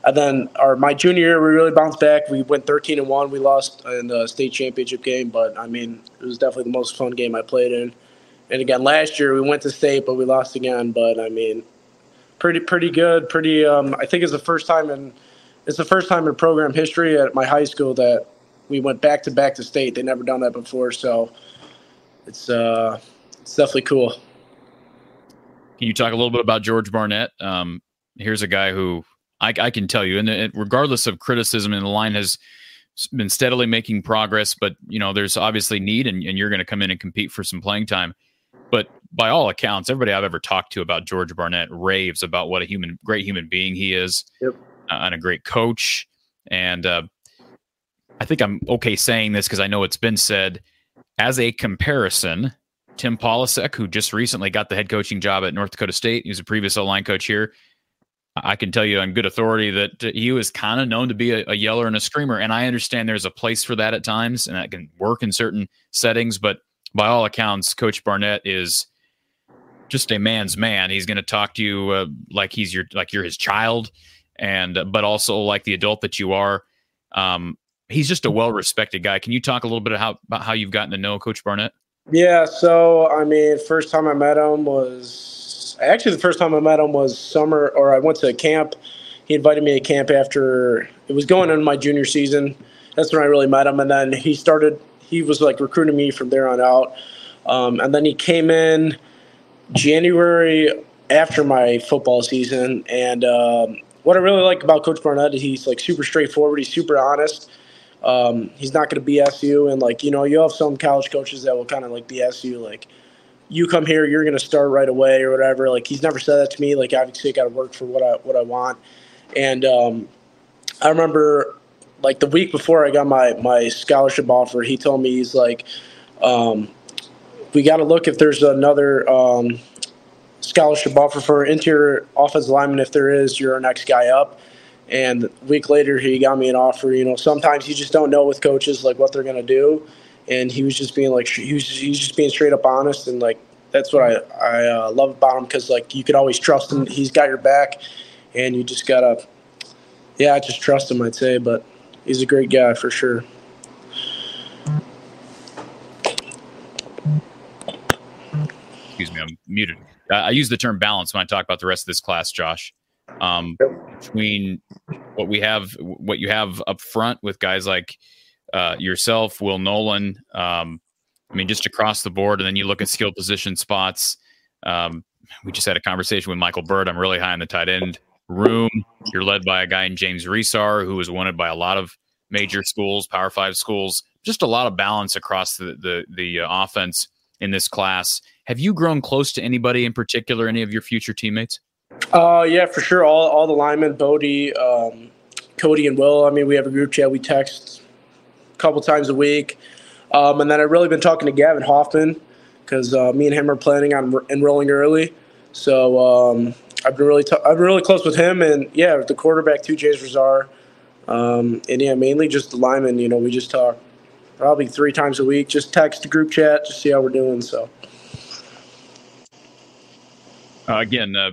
and then our my junior year, we really bounced back. We went 13 and one. We lost in the state championship game, but I mean, it was definitely the most fun game I played in. And again, last year we went to state, but we lost again. But I mean, pretty pretty good. Pretty. Um, I think it's the first time in it's the first time in program history at my high school that we went back to back to state. They never done that before, so it's uh, it's definitely cool. Can you talk a little bit about George Barnett? Um, here's a guy who I, I can tell you, and it, regardless of criticism, and the line has been steadily making progress, but you know, there's obviously need, and, and you're going to come in and compete for some playing time. But by all accounts, everybody I've ever talked to about George Barnett raves about what a human, great human being he is, yep. uh, and a great coach. And uh, I think I'm okay saying this because I know it's been said as a comparison. Tim Polasek, who just recently got the head coaching job at North Dakota State, he's a previous line coach here. I can tell you on good authority that he was kind of known to be a, a, yeller and a screamer. And I understand there's a place for that at times, and that can work in certain settings. But by all accounts, Coach Barnett is just a man's man. He's going to talk to you uh, like he's your like you're his child, and uh, but also like the adult that you are. Um, he's just a well respected guy. Can you talk a little bit how, about how you've gotten to know Coach Barnett? Yeah. So I mean, first time I met him was actually the first time I met him was summer, or I went to camp. He invited me to camp after it was going into my junior season. That's when I really met him, and then he started. He was like recruiting me from there on out, um, and then he came in January after my football season. And um, what I really like about Coach Barnett is he's like super straightforward. He's super honest. Um, he's not going to BS you, and like you know, you have some college coaches that will kind of like BS you, like you come here, you're going to start right away or whatever. Like he's never said that to me. Like obviously, I got to work for what I what I want. And um, I remember like the week before I got my my scholarship offer, he told me he's like, um, we got to look if there's another um, scholarship offer for interior offensive lineman. If there is, you're our next guy up. And a week later, he got me an offer. You know, sometimes you just don't know with coaches like what they're to do and he was just being like he was just, he was just being straight up honest and like that's what I I uh, love about him because like you could always trust him. He's got your back, and you just gotta yeah just trust him. I'd say, but he's a great guy for sure. Excuse me, I'm muted. Uh, I use the term balance when I talk about the rest of this class, Josh. Um, between what we have, what you have up front with guys like uh, yourself, Will Nolan. Um, I mean, just across the board, and then you look at skill position spots. Um, we just had a conversation with Michael Burt. I'm really high on the tight end room. You're led by a guy in James Resar, who was wanted by a lot of major schools, Power Five schools. Just a lot of balance across the the, the uh, offense in this class. Have you grown close to anybody in particular? Any of your future teammates? Uh, yeah, for sure. All all the linemen, Bodie, um, Cody, and Will. I mean, we have a group chat. We text a couple times a week. Um, and then I've really been talking to Gavin Hoffman because uh, me and him are planning on enrolling early. So um, I've been really t- I've been really close with him, and yeah, the quarterback too, James Resar, um, and yeah, mainly just the linemen. You know, we just talk probably three times a week, just text the group chat, just see how we're doing. So uh, again, uh,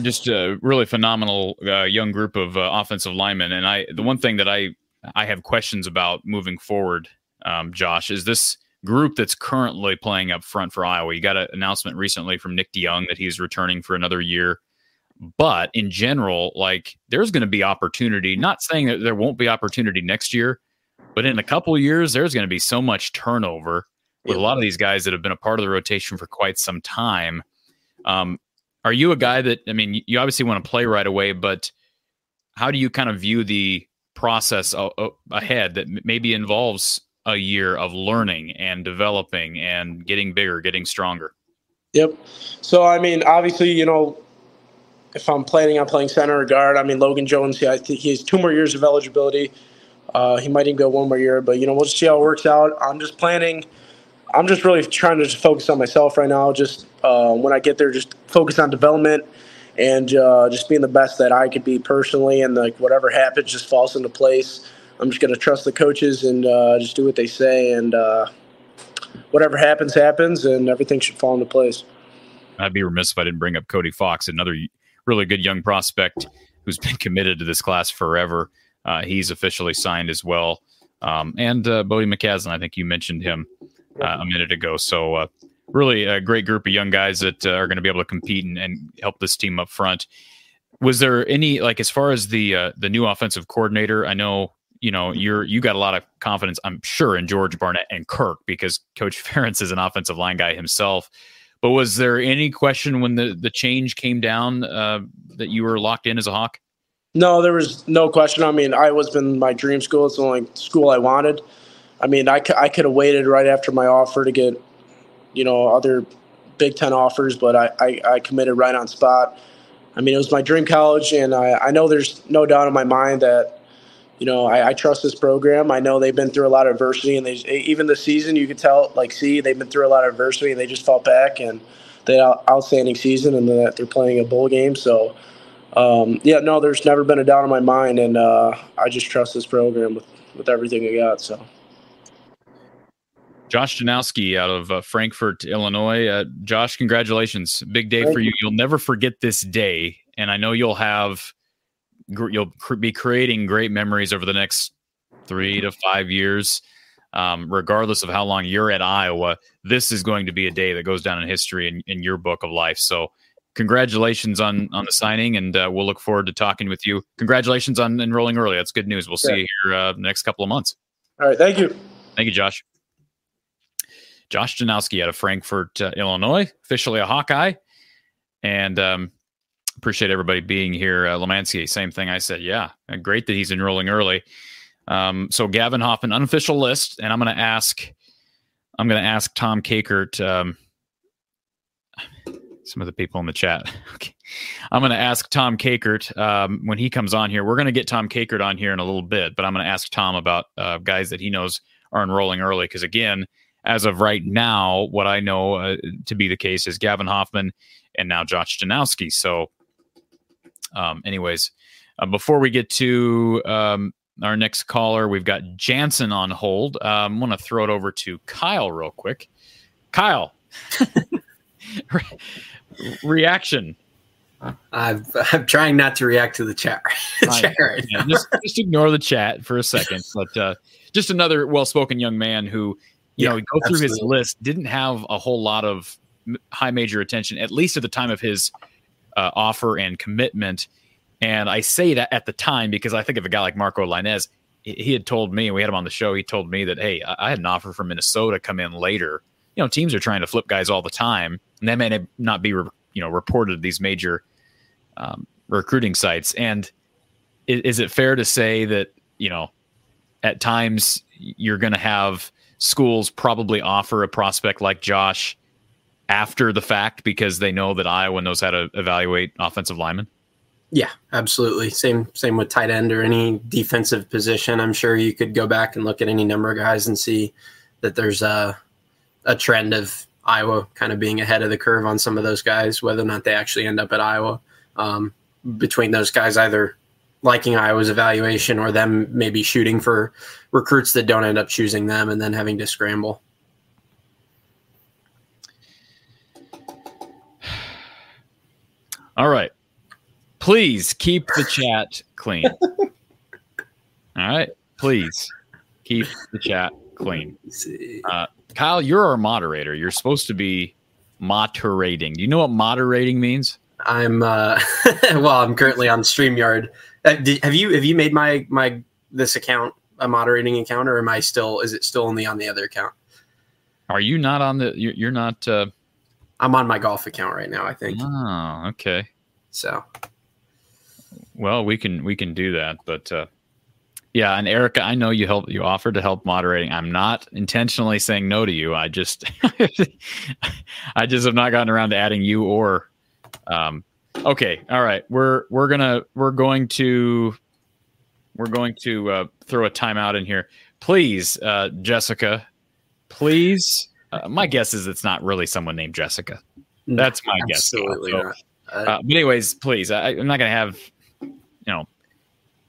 just a really phenomenal uh, young group of uh, offensive linemen, and I the one thing that I I have questions about moving forward, um, Josh, is this group that's currently playing up front for Iowa. You got an announcement recently from Nick DeJong that he's returning for another year. But in general, like there's going to be opportunity. Not saying that there won't be opportunity next year, but in a couple years, there's going to be so much turnover with a lot of these guys that have been a part of the rotation for quite some time. Um, are you a guy that I mean, you obviously want to play right away, but how do you kind of view the process ahead that maybe involves a year of learning and developing and getting bigger, getting stronger. Yep. So I mean, obviously, you know, if I'm planning on playing center or guard, I mean Logan Jones, he, I he has two more years of eligibility. Uh, he might even go one more year, but you know, we'll just see how it works out. I'm just planning. I'm just really trying to just focus on myself right now. Just uh, when I get there, just focus on development and uh, just being the best that I could be personally, and like whatever happens just falls into place. I'm just going to trust the coaches and uh, just do what they say, and uh, whatever happens, happens, and everything should fall into place. I'd be remiss if I didn't bring up Cody Fox, another really good young prospect who's been committed to this class forever. Uh, he's officially signed as well. Um, and uh, Bodie McCaslin, I think you mentioned him uh, a minute ago. So, uh, really a great group of young guys that uh, are going to be able to compete and, and, help this team up front. Was there any like as far as the uh, the new offensive coordinator? I know you know, you're you got a lot of confidence, I'm sure, in George Barnett and Kirk because Coach Ferentz is an offensive line guy himself. But was there any question when the the change came down uh, that you were locked in as a Hawk? No, there was no question. I mean, Iowa's been my dream school. It's the only school I wanted. I mean, I, I could have waited right after my offer to get, you know, other Big Ten offers, but I, I, I committed right on spot. I mean, it was my dream college, and I, I know there's no doubt in my mind that you know, I, I, trust this program. I know they've been through a lot of adversity, and they even this season you could tell, like, see, they've been through a lot of adversity, and they just fought back, and they had outstanding season, and that they're playing a bowl game. So, um, yeah, no, there's never been a doubt in my mind, and uh, I just trust this program with with everything I got. So. Josh Janowski out of uh, Frankfort, Illinois. Uh, Josh, congratulations! Big day Thank for you. you. You'll never forget this day, and I know you'll have you'll be creating great memories over the next three to five years. Um, regardless of how long you're at Iowa, this is going to be a day that goes down in history in, in your book of life. So, congratulations on on the signing, and uh, we'll look forward to talking with you. Congratulations on enrolling early. That's good news. We'll yeah. see you here uh, next couple of months. All right, thank you. Thank you, Josh. Josh Janowski out of Frankfort, uh, Illinois, officially a Hawkeye, and um, appreciate everybody being here. Uh, Lemansky, same thing. I said, yeah, uh, great that he's enrolling early. Um, so Gavin Hoffman, unofficial list, and I'm going to ask, I'm going to ask Tom Kakert, um, some of the people in the chat. okay. I'm going to ask Tom Kakert um, when he comes on here. We're going to get Tom Kakert on here in a little bit, but I'm going to ask Tom about uh, guys that he knows are enrolling early. Because again, as of right now, what I know uh, to be the case is Gavin Hoffman and now Josh Janowski. So um, anyways, uh, before we get to um, our next caller, we've got Jansen on hold. Um, I'm going to throw it over to Kyle real quick. Kyle, re- reaction. I'm, I'm trying not to react to the chat. chat right yeah, just, just, ignore the chat for a second. But uh, just another well-spoken young man who, you yeah, know, go through his list, didn't have a whole lot of high major attention, at least at the time of his uh, offer and commitment. And I say that at the time because I think of a guy like Marco Lainez. He had told me, we had him on the show. He told me that, hey, I had an offer from Minnesota come in later. You know, teams are trying to flip guys all the time, and that may not be, you know, reported these major um, recruiting sites. And is, is it fair to say that you know, at times you're going to have schools probably offer a prospect like Josh after the fact because they know that Iowa knows how to evaluate offensive linemen? Yeah, absolutely. Same same with tight end or any defensive position. I'm sure you could go back and look at any number of guys and see that there's a a trend of Iowa kind of being ahead of the curve on some of those guys, whether or not they actually end up at Iowa. Um, between those guys, either liking Iowa's evaluation or them maybe shooting for recruits that don't end up choosing them and then having to scramble. All right. Please keep the chat clean. All right. Please keep the chat clean. Uh, Kyle, you're our moderator. You're supposed to be moderating. Do you know what moderating means? I'm uh, well. I'm currently on Streamyard. Uh, did, have you have you made my my this account a moderating account, or am I still? Is it still only on the other account? Are you not on the? You're, you're not. Uh, I'm on my golf account right now. I think. oh, okay. So Well, we can we can do that, but uh, yeah. And Erica, I know you help. You offered to help moderating. I'm not intentionally saying no to you. I just, I just have not gotten around to adding you or. Um, okay, all right. We're we're gonna we're going to we're going to uh, throw a timeout in here, please, uh, Jessica. Please. Uh, my guess is it's not really someone named Jessica. That's my guess. absolutely So- not. uh, but anyways, please, I, I'm not going to have, you know,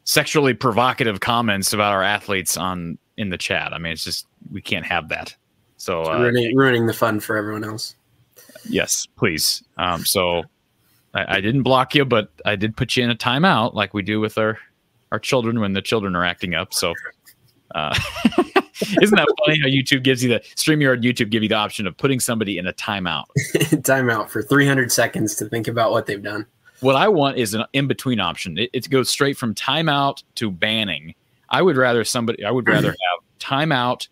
sexually provocative comments about our athletes on in the chat. I mean, it's just we can't have that. So uh, ruining, ruining the fun for everyone else. yes, please. Um, so I, I didn't block you, but I did put you in a timeout, like we do with our our children when the children are acting up. So. Uh, isn't that funny how YouTube gives you the StreamYard YouTube give you the option of putting somebody in a timeout? Timeout for 300 seconds to think about what they've done. What I want is an in between option. It, it goes straight from timeout to banning. I would rather somebody. I would rather have timeout,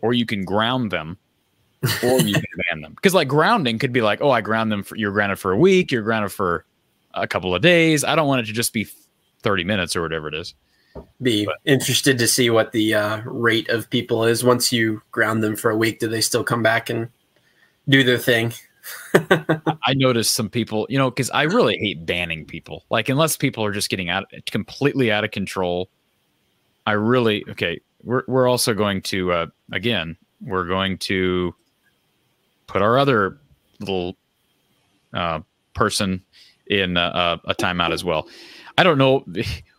or you can ground them, or you can ban them. Because like grounding could be like, oh, I ground them for you're grounded for a week, you're grounded for a couple of days. I don't want it to just be thirty minutes or whatever it is. Be interested to see what the uh, rate of people is once you ground them for a week. Do they still come back and do their thing? I noticed some people, you know, because I really hate banning people. Like unless people are just getting out completely out of control. I really okay. We're we're also going to uh, again. We're going to put our other little uh, person in uh, a timeout as well. I don't know.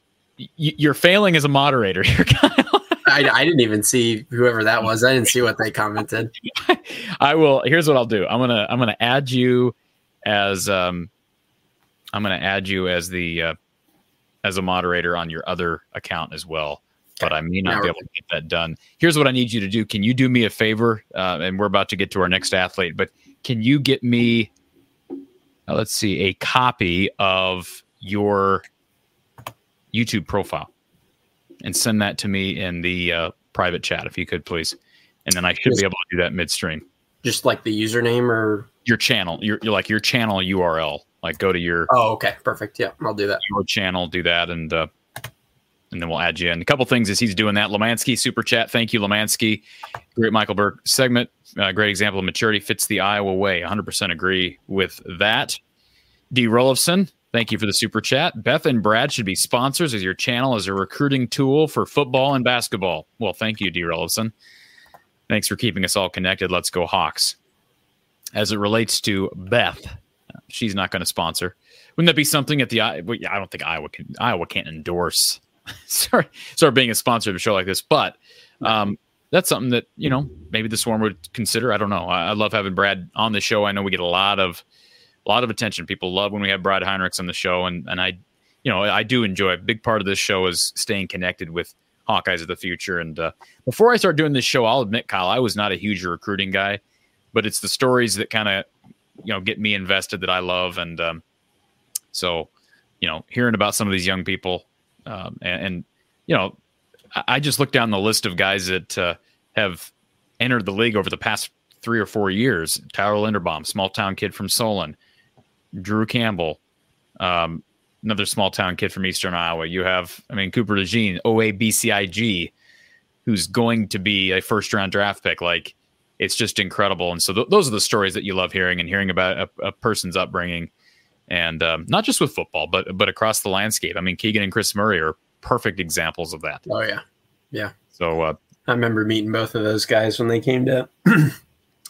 You're failing as a moderator here, Kyle. I, I didn't even see whoever that was. I didn't see what they commented. I will. Here's what I'll do. I'm gonna I'm gonna add you as um I'm gonna add you as the uh, as a moderator on your other account as well. But I may not be able to get that done. Here's what I need you to do. Can you do me a favor? Uh, and we're about to get to our next athlete, but can you get me? uh, let's see, a copy of your YouTube profile and send that to me in the uh, private chat if you could please, and then I should Yes. be able to do that midstream Just like the username or your channel, your, your like your channel URL. Like go to your oh, okay, perfect. Yeah, I'll do that. your channel, do that, and uh, and then we'll add you in. A couple things as he's doing that. Lemansky super chat. Thank you, Lemansky. Great Michael Burt segment. Uh, great example of maturity. Fits the Iowa way. 100% agree with that. D. Rollifson. Thank you for the super chat. Beth and Brad should be sponsors as your channel as a recruiting tool for football and basketball. Well, thank you, D. Rollifson. Thanks for keeping us all connected. Let's go Hawks. As it relates to Beth, she's not going to sponsor. Wouldn't that be something at the I? I don't think Iowa can. Iowa can't endorse. sorry, start being a sponsor of a show like this, but um, that's something that you know maybe the Swarm would consider. I don't know. I, I love having Brad on the show. I know we get a lot of a lot of attention. People love when we have Brad Heinrichs on the show, and and I, you know, I do enjoy. A big part of this show is staying connected with Hawkeyes of the future. And uh, before I start doing this show, I'll admit, Kyle, I was not a huge recruiting guy, but it's the stories that kind of you know get me invested that I love, and um, so you know, hearing about some of these young people, um, and, and you know, I, just look down the list of guys that uh, have entered the league over the past three or four years. Tyler Linderbaum, small town kid from Solon, Drew Campbell, um, another small town kid from Eastern Iowa. You have, I mean, Cooper DeJean, OABCIG, who's going to be a first round draft pick. Like, it's just incredible. And so th- those are the stories that you love hearing and hearing about a, a person's upbringing and um, not just with football, but but across the landscape. I mean, Keegan and Kris Murray are perfect examples of that. Oh yeah, yeah. So uh, I remember meeting both of those guys when they came to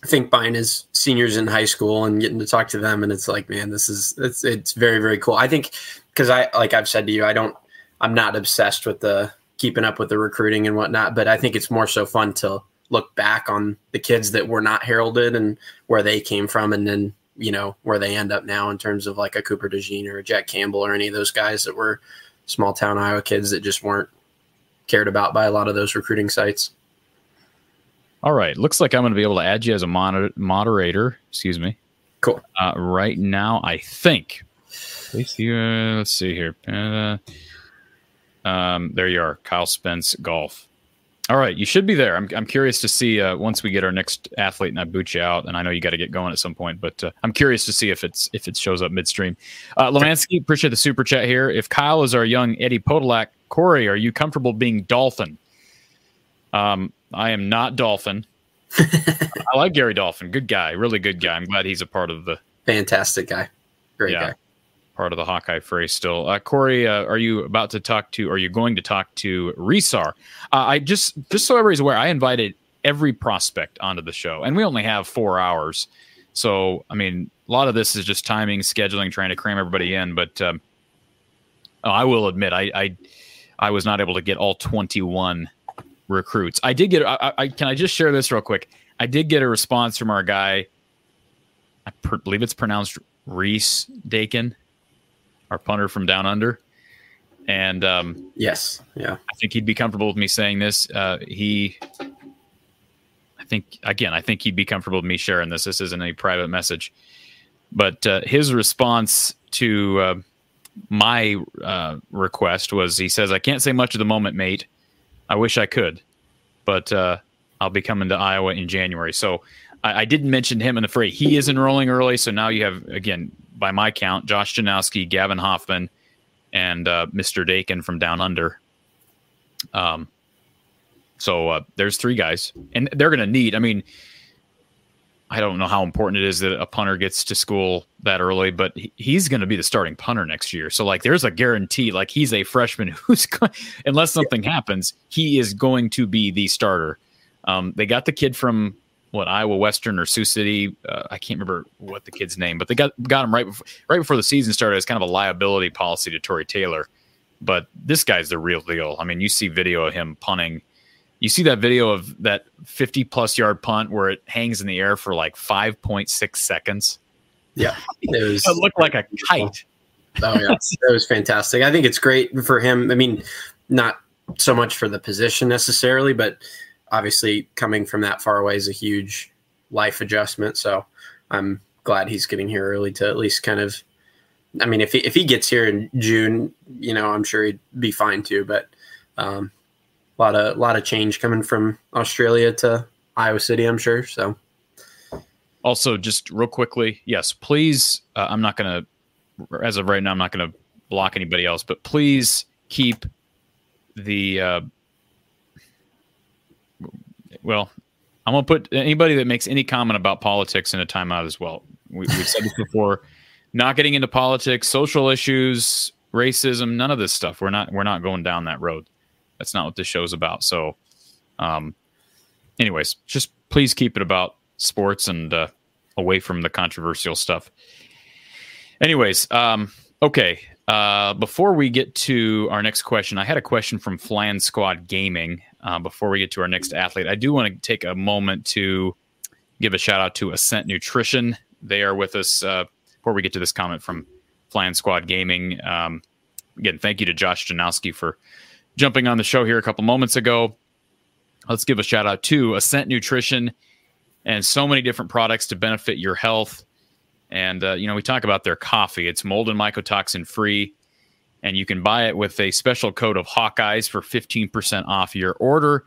think buying his seniors in high school and getting to talk to them and it's like man this is it's it's very very cool i think because i like i've said to you i don't i'm not obsessed with the keeping up with the recruiting and whatnot but i think it's more so fun to look back on the kids that were not heralded and where they came from and then you know where they end up now in terms of like a cooper DeJean or a jack campbell or any of those guys that were small town iowa kids that just weren't cared about by a lot of those recruiting sites All right. Looks like I'm going to be able to add you as a moder- moderator. Excuse me. Cool. Uh, right now, I think. Let's see, uh, let's see here. Uh, um, there you are, Kyle Spence Golf. All right, you should be there. I'm, I'm curious to see uh, once we get our next athlete and I boot you out, and I know you got to get going at some point, but uh, I'm curious to see if it's if it shows up midstream. Uh, Lemansky, appreciate the super chat here. If Kyle is our young Eddie Podolak, Cory, are you comfortable being Dolphin? Um, I am not Dolphin. I like Gary Dolphin. Good guy, really good guy. I'm glad he's a part of the fantastic guy great Yeah. guy part of the Hawkeye phrase still. Uh, Cory, uh, are you about to talk to? Are you going to talk to Resar? Uh, I just just so everybody's aware, I invited every prospect onto the show, and we only have four hours. So I mean, a lot of this is just timing, scheduling, trying to cram everybody in. But um, oh, I will admit, I, I I was not able to get all twenty one recruits. I did get. I, I- can I just share this real quick. I did get a response from our guy. I per, believe it's pronounced Rhys Dakin, our punter from down under. And um, yes, yeah, I think he'd be comfortable with me saying this. Uh, he, I think again, I think he'd be comfortable with me sharing this. This isn't a private message, but uh, his response to uh, my uh, request was, he says, "I can't say much at the moment, mate. I wish I could, but uh, I'll be coming to Iowa in January." So I, I didn't mention him in the fray. He is enrolling early, so now you have again, by my count, Josh Janowski, Gavin Hoffman, and uh, Mr. Dakin from Down Under. Um, so uh, there's three guys, and they're going to need. I mean, I don't know how important it is that a punter gets to school that early, but he's going to be the starting punter next year. So like, there's a guarantee. Like he's a freshman who's, go- unless something happens, he is going to be the starter. Um, they got the kid from what Iowa Western or Sioux City. Uh, I can't remember what the kid's name, but they got got him right before, right before the season started as kind of a liability policy to Tory Taylor. But this guy's the real deal. I mean, you see video of him punting. You see that video of that 50 plus yard punt where it hangs in the air for like 5.6 seconds. yeah it was It looked like a kite. Oh yeah, that was fantastic. I think it's great for him. I mean, not so much for the position necessarily, but obviously coming from that far away is a huge life adjustment. So I'm glad he's getting here early to at least kind of. I mean, if he if he gets here in June, you know, I'm sure he'd be fine too. But um, a lot of lot of change coming from Australia to Iowa City, I'm sure. So Also, just real quickly, yes, please. Uh, I'm not going to, as of right now, I'm not going to block anybody else, but please keep the. Uh, well, I'm going to put anybody that makes any comment about politics in a timeout as well. We, we've said this before. Not getting into politics, social issues, racism, none of this stuff. We're not. We're not going down that road. That's not what this show's about. So, um, anyways, just please keep it about sports and uh, away from the controversial stuff. Anyways, um, okay. Uh, before we get to our next question, I had a question from Flan Squad Gaming. Uh, before we get to our next athlete, I do want to take a moment to give a shout out to Ascent Nutrition. They are with us uh, before we get to this comment from Flan Squad Gaming. Um, again, thank you to Josh Janowski for jumping on the show here a couple moments ago. Let's give a shout out to Ascent Nutrition and so many different products to benefit your health. And, uh, you know, we talk about their coffee. It's mold and mycotoxin free, and you can buy it with a special code of Hawkeyes for 15% off your order.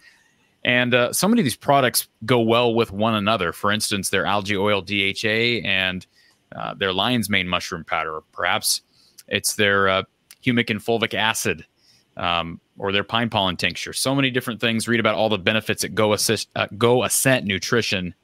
And uh, so many of these products go well with one another. For instance, their algae oil DHA and uh, their lion's mane mushroom powder. Perhaps it's their uh, humic and fulvic acid um, or their pine pollen tincture. So many different things. Read about all the benefits at Go, uh, Go Ascent Nutrition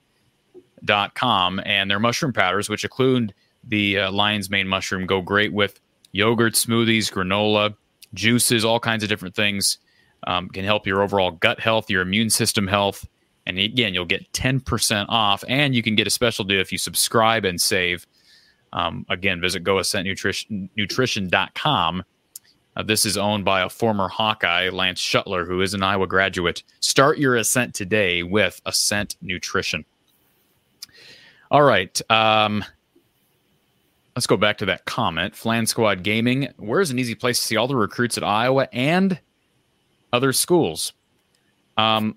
dot com and their mushroom powders, which include the uh, lion's mane mushroom, go great with yogurt, smoothies, granola, juices, all kinds of different things. Um, can help your overall gut health, your immune system health, And again, you'll get 10% off, and you can get a special deal if you subscribe and save. Um, again, visit goascentnutrition.com. Uh, this is owned by a former Hawkeye, Lance Shuttler, who is an Iowa graduate. Start your ascent today with Ascent Nutrition. All right. Um, let's go back to that comment. Flan Squad Gaming. Where's an easy place to see all the recruits at Iowa and other schools? Um,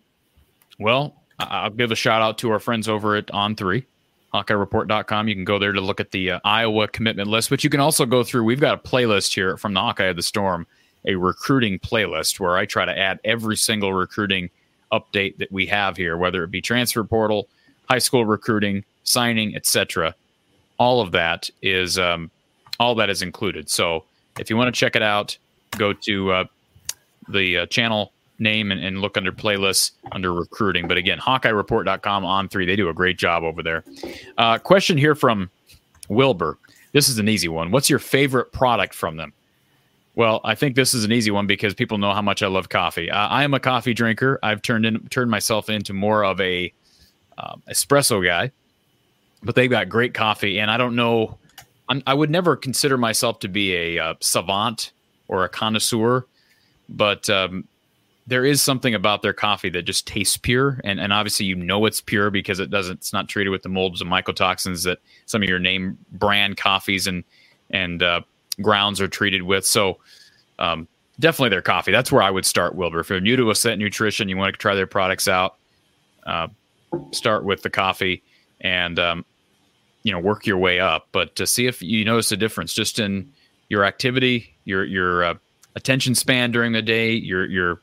well, I'll give a shout out to our friends over at On3, HawkeyeReport.com. You can go there to look at the uh, Iowa commitment list, but you can also go through. We've got a playlist here from the Hawkeye of the Storm, a recruiting playlist where I try to add every single recruiting update that we have here, whether it be transfer portal, high school recruiting, signing, etc. All of that is um, all that is included. So if you want to check it out, go to uh, the uh, channel name and, and, look under playlists under recruiting. But again, HawkeyeReport.com on three. They do a great job over there. Uh, question here from Wilbur. This is an easy one. What's your favorite product from them? Well, I think this is an easy one because people know how much I love coffee. Uh, I am a coffee drinker. I've turned in turned myself into more of a um, espresso guy, but they've got great coffee, and I don't know. I'm, i would never consider myself to be a uh, savant or a connoisseur, but um, there is something about their coffee that just tastes pure, and and obviously you know it's pure because it doesn't. It's not treated with the molds and mycotoxins that some of your name brand coffees and and uh, grounds are treated with. So. Um, definitely their coffee. That's where I would start, Wilbur. If you're new to Ascent Nutrition, you want to try their products out, uh, start with the coffee and um, you know work your way up. But to see if you notice a difference just in your activity, your your uh, attention span during the day, your your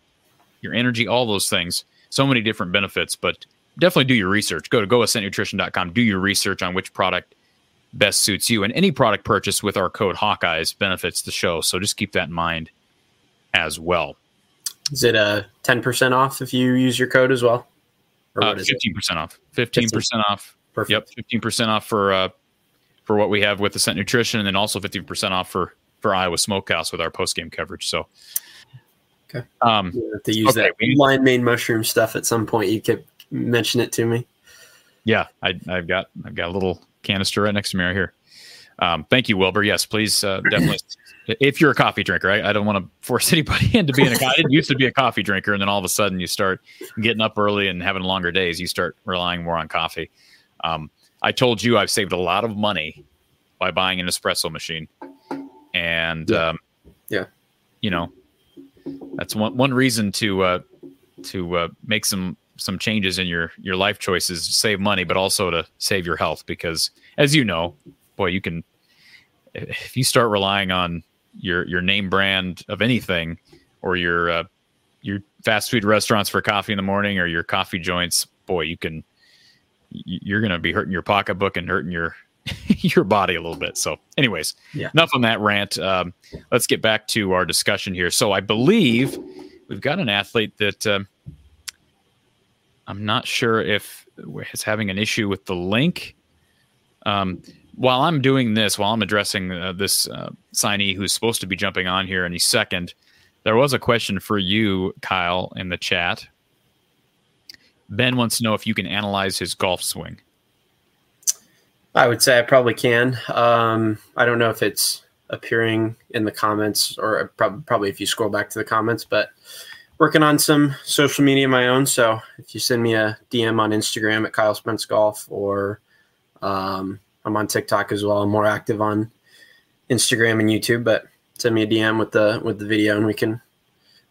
your energy, all those things. So many different benefits, but definitely do your research. Go to goascentnutrition.com, do your research on which product best suits you. And any product purchase with our code Hawkeyes benefits the show. So just keep that in mind as well. Is it a 10% off if you use your code as well? Or uh, 15% it? off. 15%, 15 off. Perfect. Yep, 15% off for uh, for what we have with Ascent Nutrition and then also 15% off for for Iowa Smokehouse with our post game coverage. So Okay. Um, to use okay, that line main mushroom stuff at some point. You could mention it to me. Yeah, I, have got I've got a little canister right next to me right here. Um, thank you, Wilbur. Yes, please uh, definitely. if you're a coffee drinker, I, I don't want to force anybody into being a. I didn't used to be a coffee drinker, and then all of a sudden you start getting up early and having longer days. You start relying more on coffee. Um, I told you I've saved a lot of money by buying an espresso machine, and yeah, um, yeah. you know, that's one one reason to uh, to uh, make some some changes in your your life choices, save money, but also to save your health. Because as you know, boy, you can if you start relying on your your name brand of anything or your uh, your fast food restaurants for coffee in the morning or your coffee joints, boy, you can you're going to be hurting your pocketbook and hurting your your body a little bit. So, anyways, yeah. enough on that rant. Um, let's get back to our discussion here. So, I believe we've got an athlete that um, I'm not sure if is having an issue with the link. Um, while I'm doing this, while I'm addressing uh, this uh, signee who's supposed to be jumping on here any second, there was a question for you, Kyle, in the chat. Ben wants to know if you can analyze his golf swing. I would say I probably can. Um, I don't know if it's appearing in the comments or probably if you scroll back to the comments, but working on some social media of my own. So if you send me a DM on Instagram at Kyle Spence Golf or um, I'm on TikTok as well. I'm more active on Instagram and YouTube, but send me a DM with the with the video and we can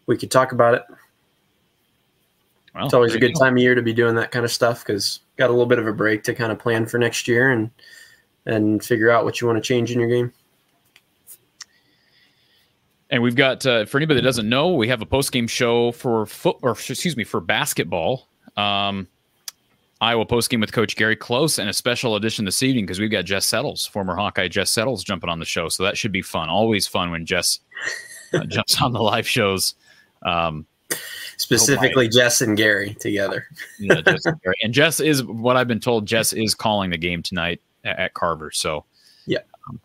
we could talk about it. Well, it's always a good go. time of year to be doing that kind of stuff because got a little bit of a break to kind of plan for next year and and figure out what you want to change in your game. And we've got uh, for anybody that doesn't know, we have a post game show for foot or excuse me for basketball. Um, Iowa post game with Coach Gary Close and a special edition this evening because we've got Jess Settles, former Hawkeye Jess Settles, jumping on the show. So that should be fun. Always fun when Jess uh, jumps on the live shows. Um, specifically Jess and Gary together. yeah, Jess and, Gary. and Jess is what I've been told. Jess is calling the game tonight at, at Carver. So yeah. Um,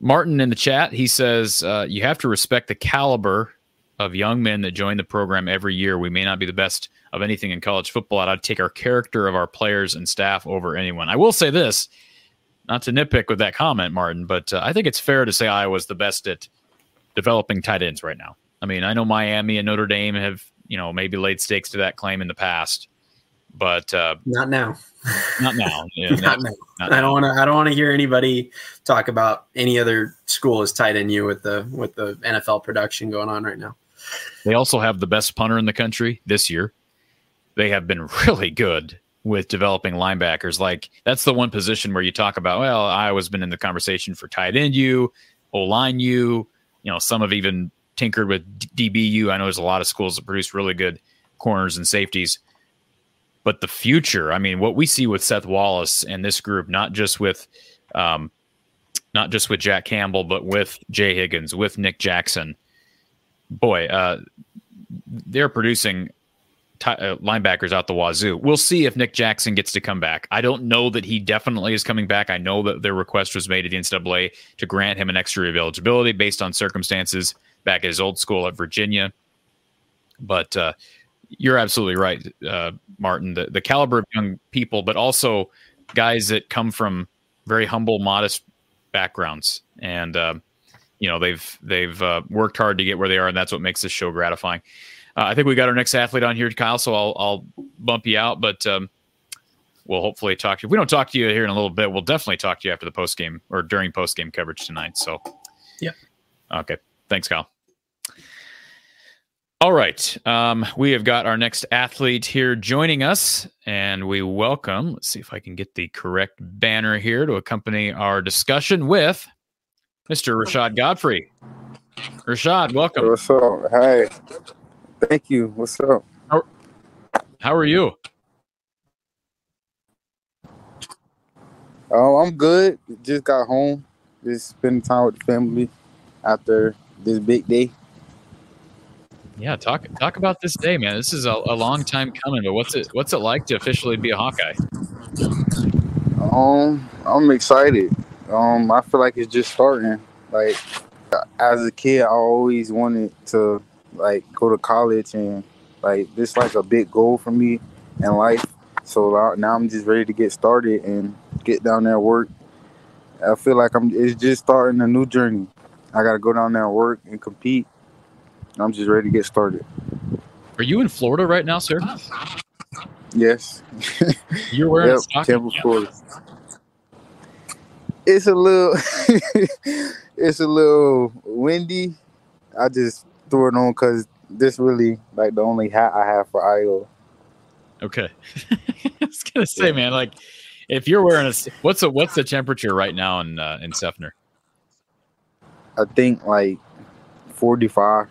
Martin in the chat, he says uh, you have to respect the caliber of young men that join the program every year. We may not be the best of anything in college football. I'd take our character of our players and staff over anyone. I will say this, not to nitpick with that comment, Martin, but uh, I think it's fair to say Iowa's the best at developing tight ends right now. I mean, I know Miami and Notre Dame have, you know, maybe laid stakes to that claim in the past, but uh, not now. Not now. Yeah, not now. Not I don't want to. I don't want to hear anybody talk about any other school as tight end you with the with the NFL production going on right now. They also have the best punter in the country this year. They have been really good with developing linebackers. Like that's the one position where you talk about, well, Iowa's been in the conversation for tight end you, O line you. You know, some have even tinkered with DBU. I know there's a lot of schools that produce really good corners and safeties. But the future, I mean, what we see with Seth Wallace and this group, not just with um, not just with Jack Campbell, but with Jay Higgins, with Nick Jackson, boy, uh, they're producing t- uh, linebackers out the wazoo. We'll see if Nick Jackson gets to come back. I don't know that he definitely is coming back. I know that their request was made at the NCAA to grant him an extra year of eligibility based on circumstances back at his old school at Virginia. But uh, you're absolutely right, uh, Martin. The, the caliber of young people, but also guys that come from very humble, modest backgrounds. And uh, you know they've they've uh, worked hard to get where they are, and that's what makes this show gratifying. Uh, I think we got our next athlete on here, Kyle. So I'll I'll bump you out, but um, we'll hopefully talk to you. If we don't talk to you here in a little bit, we'll definitely talk to you after the post game or during post game coverage tonight. So, yeah. Okay. Thanks, Kyle. All right. Um, we have got our next athlete here joining us, and we welcome, let's see if I can get the correct banner here to accompany our discussion with Mr. Rashad Godfrey. Rashad, welcome. What's up? Hey, thank you. What's up? How, how are you? Oh, I'm good. Just got home. Just spending time with the family after this big day. Yeah, talk talk about this day, man. This is a, a long time coming, but what's it what's it like to officially be a Hawkeye? Um, I'm excited. Um, I feel like it's just starting. Like as a kid, I always wanted to like go to college, and like this like a big goal for me in life. So now I'm just ready to get started and get down there and work. I feel like I'm. It's just starting a new journey. I got to go down there and work and compete. I'm just ready to get started. Are you in Florida right now, sir? Yes. You're wearing yep, a stocking. Florida it's a little it's a little windy. I just threw it on because this really like the only hat I have for Iowa. Okay, I was gonna say, man, like if you're wearing a what's the what's the temperature right now in uh, in Seffner? I think like forty five.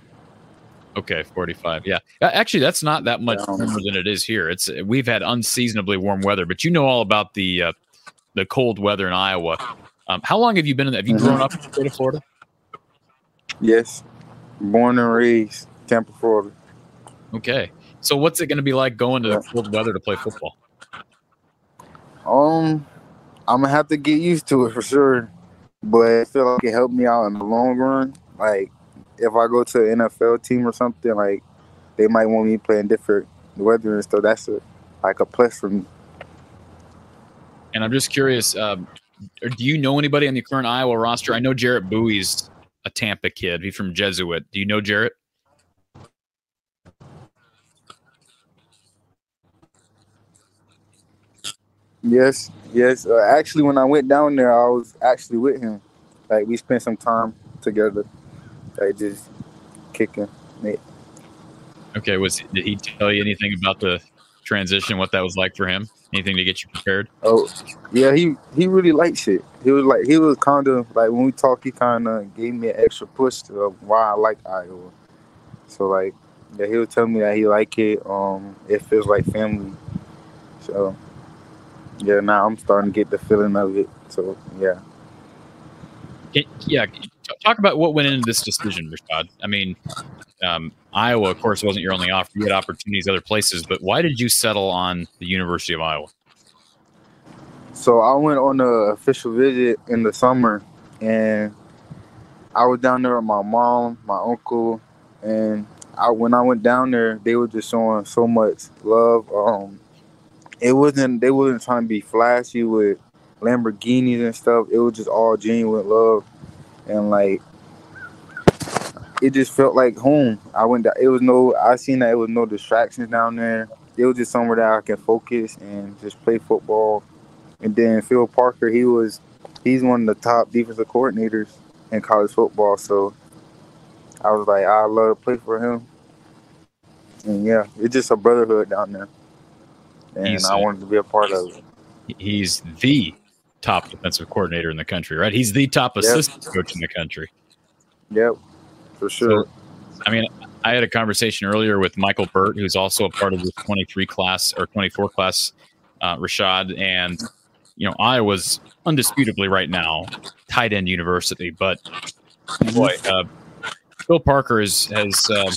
Okay, 45. Yeah. Actually, that's not that much warmer than it is here. It's we've had unseasonably warm weather, but you know all about the uh, the cold weather in Iowa. Um, how long have you been in? That? Have you grown up in the state of Florida? Yes, born and raised Tampa, Florida. Okay, so what's it going to be like going to the cold weather to play football? Um, I'm gonna have to get used to it for sure, but I feel like it helped me out in the long run. Like if I go to an NFL team or something, like they might want me playing different weather and stuff. That's a like a plus for me. And I'm just curious, um, do you know anybody on the current Iowa roster? I know Jarrett Bowie's a Tampa kid. He's from Jesuit. Do you know Jarrett? Yes, yes. Uh, actually, when I went down there, I was actually with him. Like we spent some time together. Like just kicking. Mate. Okay. Was did he tell you anything about the transition? What that was like for him? Anything to get you prepared? Oh, yeah, he he really likes it. He was like he was kind of like when we talked, he kind of gave me an extra push to why I like Iowa. So like, yeah, he would tell me that he like it. Um, it feels like family. So yeah, now I'm starting to get the feeling of it. So yeah. Yeah, talk about what went into this decision, Rashad. I mean, um, Iowa, of course, wasn't your only offer. You had opportunities other places, but why did you settle on the University of Iowa? So I went on an official visit in the summer, and I was down there with my mom, my uncle, and I when I went down there, they were just showing so much love. Um, it wasn't they wasn't trying to be flashy with Lamborghinis and stuff. It was just all genuine love, and like it just felt like home. I went. Down, it was no. I seen that it was no distractions down there. It was just somewhere that I can focus and just play football. And then Phil Parker, he was he's one of the top defensive coordinators in college football. So I was like, I love to play for him. And yeah, it's just a brotherhood down there. And He's, I wanted to be a part of it. He's the top defensive coordinator in the country, right? He's the top Yep. assistant coach in the country. Yep, for sure. I mean, I had a conversation earlier with Michael Burt, who's also a part of the 23 class or 24 class, uh, Rashad, and you know Iowa's undisputably right now tight end university, but boy, uh, Phil Parker has has uh,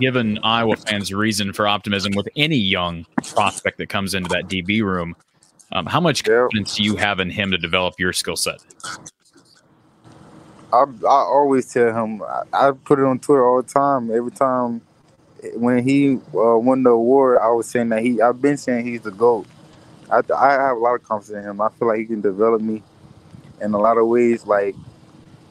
given Iowa fans reason for optimism with any young prospect that comes into that DB room. Um, how much confidence do you have in him to develop your skill set? I I always tell him I, I put it on Twitter all the time. Every time when he uh, won the award, I was saying that he. I've been saying he's the goat. I I have a lot of confidence in him. I feel like he can develop me in a lot of ways, like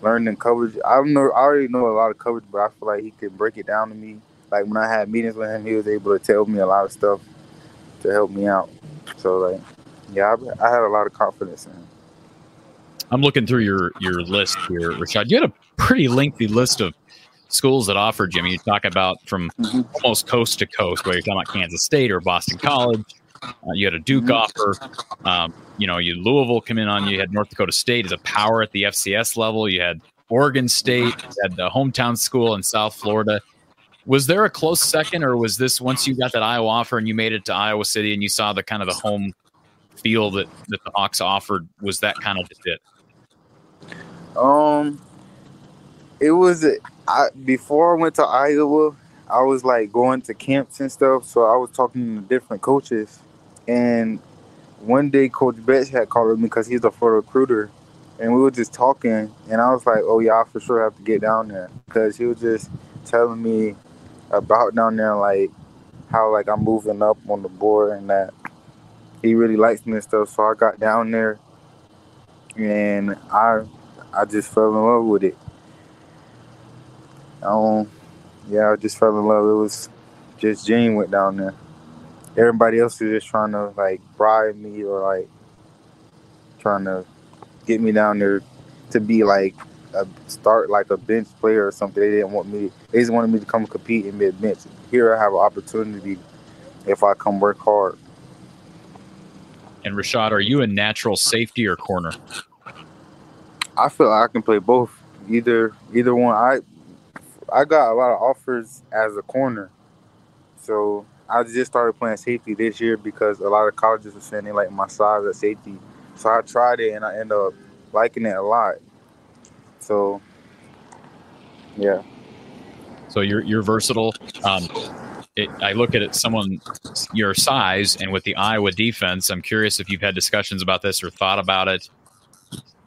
learning coverage. I know. I already know a lot of coverage, but I feel like he can break it down to me. Like when I had meetings with him, he was able to tell me a lot of stuff to help me out. So like, yeah, I, I had a lot of confidence in him. I'm looking through your your list here, Rashad. You had a pretty lengthy list of schools that offered Jimmy. You talk about from almost coast to coast, where you're talking about Kansas State or Boston College. Uh, you had a Duke offer. Um, you know, you Louisville come in on you. You had North Dakota State as a power at the FCS level. You had Oregon State. You had the hometown school in South Florida. Was there a close second, or was this once you got that Iowa offer and you made it to Iowa City and you saw the kind of the home feel that that the Hawks offered? Was that kind of just it? Um, it was I before I went to Iowa. I was like going to camps and stuff, so I was talking to different coaches. And one day, Coach Betts had called me because he's a full recruiter, and we were just talking. And I was like, "Oh yeah, I for sure have to get down there," because he was just telling me about down there, like how like I'm moving up on the board and that he really likes me and stuff. So I got down there, and I I just fell in love with it. Um, yeah, I just fell in love. It was just Gene went down there. Everybody else was just trying to like bribe me or like trying to get me down there to be like a start like a bench player or something. They didn't want me. They just wanted me to come compete and be a bench. Here I have an opportunity if I come work hard. And Rashad, are you a natural safety or corner? I feel like I can play both. Either either one. I I got a lot of offers as a corner, so I just started playing safety this year because a lot of colleges are saying they like my size at safety. So I tried it and I ended up liking it a lot. So yeah. So you're you're versatile. Um, it, I look at it, someone your size, and with the Iowa defense, I'm curious if you've had discussions about this or thought about it.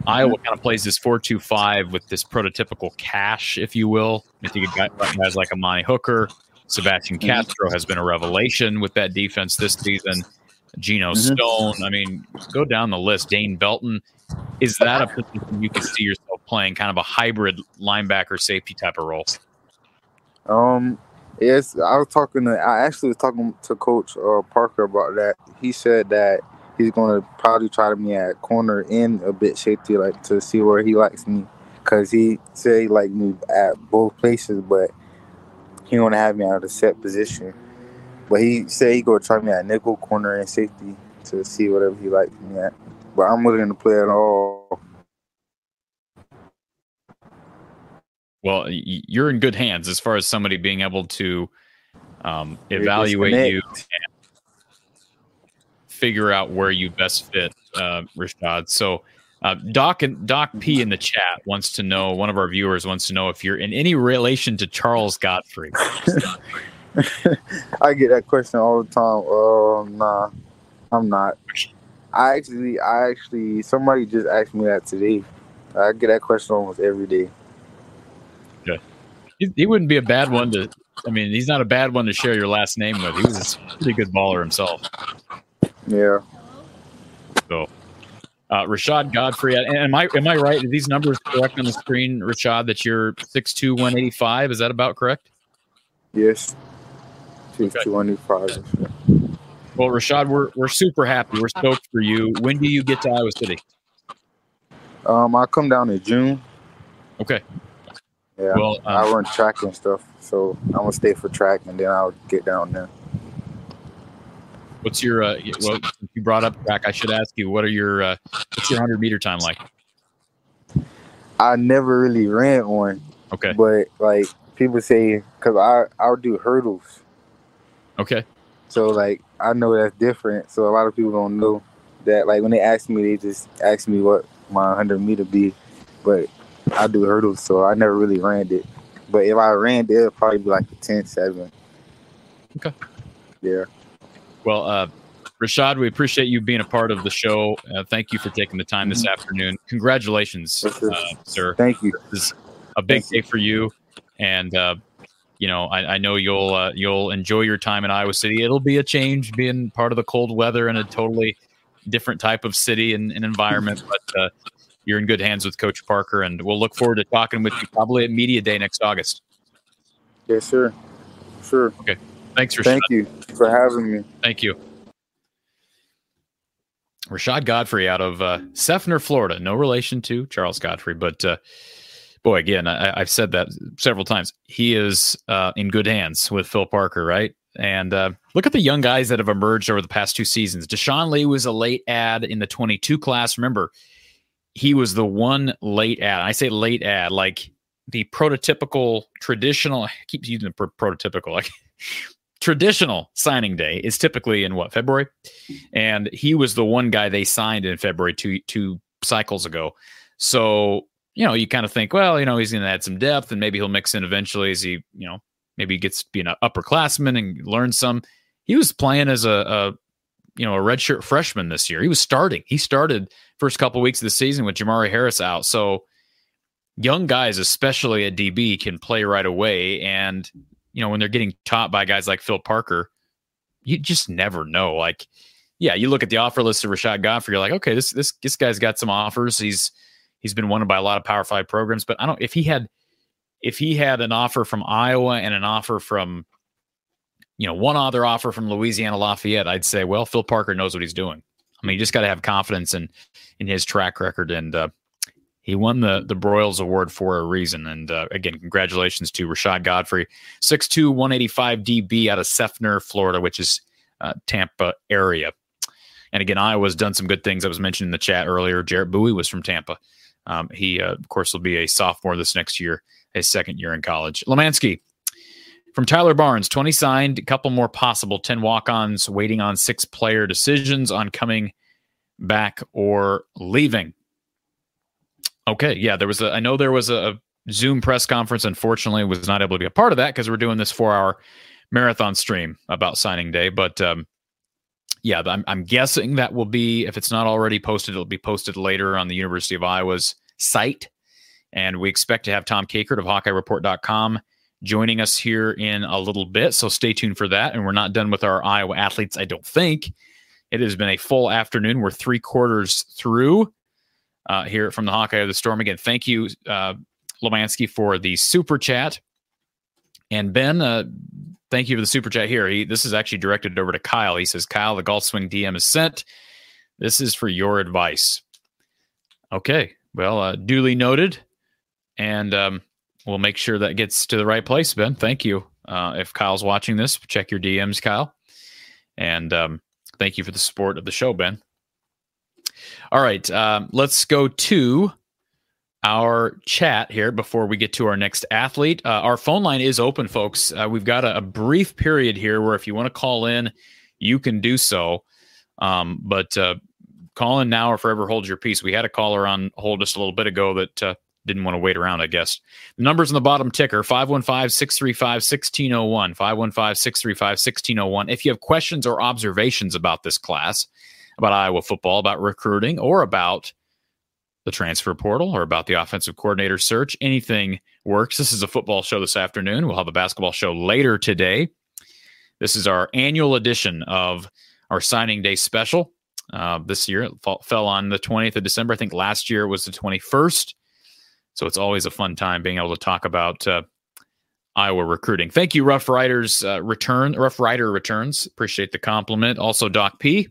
Iowa kind of plays this four-two-five with this prototypical cash, if you will. I think guys like Amani Hooker, Sebastian Castro has been a revelation with that defense this season. Geno Mhm. Stone. I mean, go down the list. Dane Belton. Is that a position you can see yourself playing, kind of a hybrid linebacker safety type of role? Um, yes, I was talking to. I actually was talking to Coach uh, Parker about that. He said that he's going to probably try to me at corner in a bit safety, like to see where he likes me, because he said he liked me at both places, but he want to have me at a set position. But he said he to try me at nickel, corner, and safety to see whatever he likes me at. But I'm willing to play at all. Well, y- you're in good hands as far as somebody being able to um, evaluate you and figure out where you best fit, uh, Rashad. So, uh, Doc and Doc P in the chat wants to know. One of our viewers wants to know if you're in any relation to Charles Godfrey. I get that question all the time. Oh, nah, I'm not. I actually, I actually, somebody just asked me that today. I get that question almost every day. He, he wouldn't be a bad one to I mean, he's not a bad one to share your last name with. He was a pretty good baller himself. Yeah. So, uh, Rashad Godfrey, and am I am I right? Are these numbers correct on the screen, Rashad? That you're six two one eighty five. Is that about correct? Yes. Six two one five. Well, Rashad, we're we're super happy. We're stoked for you. When do you get to Iowa City? Um, I come down in June. Okay. Yeah. Well, um, I run track and stuff, so I'm gonna stay for track and then I'll get down there. What's your uh, well? You brought up track, I should ask you what are your uh, what's your hundred meter time like? I never really ran one, Okay. but like people say, cause I I'll do hurdles, Okay. so like I know that's different. So a lot of people don't know that. Like when they ask me, they just ask me what my hundred meter be, but I do hurdles, so I never really ran it. But if I ran it, it'd probably be like a 10-7. Okay. Yeah. Well, uh, Rashad, we appreciate you being a part of the show. Uh, thank you for taking the time this afternoon. Congratulations, sir. uh, sir. Thank you. This is a big day for you, and uh, you know I, I know you'll uh, you'll enjoy your time in Iowa City. It'll be a change being part of the cold weather in a totally different type of city and, and environment, but uh, you're in good hands with Coach Parker, and we'll look forward to talking with you probably at Media Day next August. Yes, sir. Sure. Okay. Thanks, Rashad. Thank you for having me. Thank you. Rashad Godfrey out of uh, Seffner, Florida. No relation to Charles Godfrey, but uh, boy, again, I, I've said that several times. He is uh, in good hands with Phil Parker, right? And uh, look at the young guys that have emerged over the past two seasons. Deshaun Lee was a late ad in the 22 class. Remember, he was the one late ad. I say late ad, like the prototypical, traditional. I keep using the pro- prototypical, like traditional signing day is typically in what February, and he was the one guy they signed in February two two cycles ago. So you know, you kind of think, well, you know, he's going to add some depth, and maybe he'll mix in eventually as he, you know, maybe gets to be an upperclassman and learn some. He was playing as a, a you know a redshirt freshman this year. He was starting. He started first couple weeks of the season with Jamari Harris out. So young guys, especially at DB, can play right away. And you know when they're getting taught by guys like Phil Parker, you just never know. Like, yeah, you look at the offer list of Rashad Godfrey, you're like, okay, this this this guy's got some offers. He's he's been wanted by a lot of Power Five programs, but I don't if he had if he had an offer from Iowa and an offer from you know one other offer from Louisiana Lafayette, I'd say, well, Phil Parker knows what he's doing. I mean, you just got to have confidence in in his track record, and uh, he won the the Broyles Award for a reason. And uh, again, congratulations to Rashad Godfrey, 6'2", 185 DB out of Seffner, Florida, which is uh, Tampa area. And again, Iowa's done some good things. I was mentioned in the chat earlier. Jarrett Bowie was from Tampa. Um, he, uh, of course, will be a sophomore this next year, his second year in college. Lemansky from Tyler Barnes, 20 signed, a couple more possible, 10 walk ons, waiting on six player decisions on coming back or leaving. Okay, yeah, there was a, I know there was a Zoom press conference. Unfortunately, was not able to be a part of that because we're doing this four hour marathon stream about signing day. But um, yeah, I'm, I'm guessing that will be, if it's not already posted, it'll be posted later on the University of Iowa's site. And we expect to have Tom Kakert of HawkeyeReport.com joining us here in a little bit. So stay tuned for that. And we're not done with our Iowa athletes, I don't think. It has been a full afternoon. We're three quarters through uh, here from the Hawkeye of the Storm. Again, thank you, uh, Lomansky, for the super chat. And Ben, uh, thank you for the super chat here. He, this is actually directed over to Kyle. He says, Kyle, the golf swing DM is sent. This is for your advice. Okay. Well, uh, duly noted. And um, we'll make sure that gets to the right place, Ben. Thank you. Uh, if Kyle's watching this, check your DMs, Kyle. And um, thank you for the support of the show, Ben. All right. Um, let's go to our chat here before we get to our next athlete. Uh, our phone line is open, folks. Uh, we've got a, a, brief period here where if you want to call in, you can do so. Um, but uh, call in now or forever hold your peace. We had a caller on hold just a little bit ago that uh, didn't want to wait around, I guess. The numbers on the bottom ticker 515 635 1601. 515 635 1601. If you have questions or observations about this class, about Iowa football, about recruiting, or about the transfer portal or about the offensive coordinator search, anything works. This is a football show this afternoon. We'll have a basketball show later today. This is our annual edition of our signing day special. Uh, this year it fall, fell on the 20th of December. I think last year was the 21st. So it's always a fun time being able to talk about uh, Iowa recruiting. Thank you, Rough Riders uh, return, Rough Rider returns. Appreciate the compliment. Also, Doc P.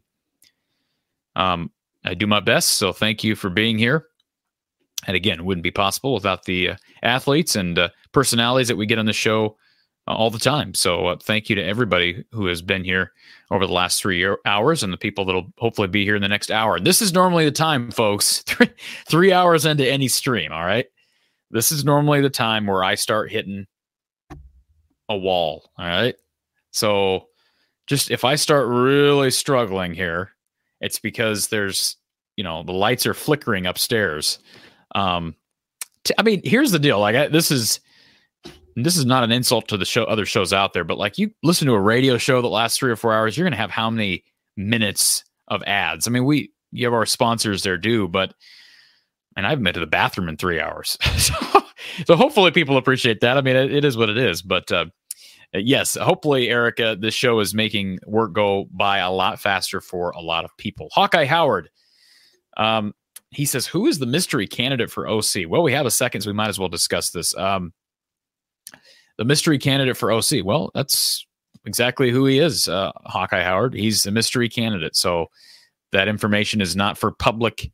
Um, I do my best, so thank you for being here. And again, it wouldn't be possible without the uh, athletes and uh, personalities that we get on the show uh, all the time. So uh, thank you to everybody who has been here over the last three year, hours and the people that'll hopefully be here in the next hour. This is normally the time, folks, three, three hours into any stream. All right. This is normally the time where I start hitting a wall. All right. So just if I start really struggling here, it's because there's, you know, the lights are flickering upstairs. Um, t- I mean, here's the deal. Like, I, this is, this is not an insult to the show, other shows out there, but like you listen to a radio show that lasts three or four hours, you're going to have how many minutes of ads? I mean, we, you have our sponsors there do, but, and I haven't been to the bathroom in three hours. so, so hopefully people appreciate that. I mean, it, it is what it is, but, uh, yes, hopefully, Erica, this show is making work go by a lot faster for a lot of people. Hawkeye Howard, um, he says, "Who is the mystery candidate for OC?" Well, we have a second, so we might as well discuss this. Um, the mystery candidate for OC. Well, that's exactly who he is, uh, Hawkeye Howard. He's a mystery candidate, so that information is not for public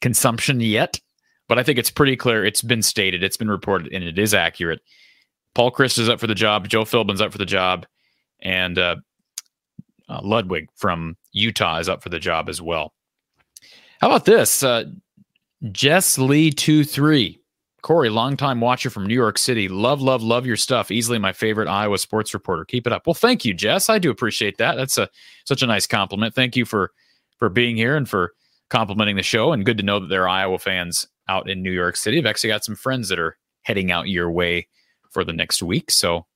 consumption yet. But I think it's pretty clear. It's been stated, it's been reported, and it is accurate Paul Chryst is up for the job. Joe Philbin's up for the job, and uh, uh, Ludwig from Utah is up for the job as well. How about this? Uh, Jess Lee two three. Corey, longtime watcher from New York City. Love, love, love your stuff. Easily my favorite Iowa sports reporter. Keep it up. Well, thank you, Jess. I do appreciate that. That's a such a nice compliment. Thank you for for being here and for complimenting the show. And good to know that there are Iowa fans out in New York City. I've actually got some friends that are heading out your way for the next week. So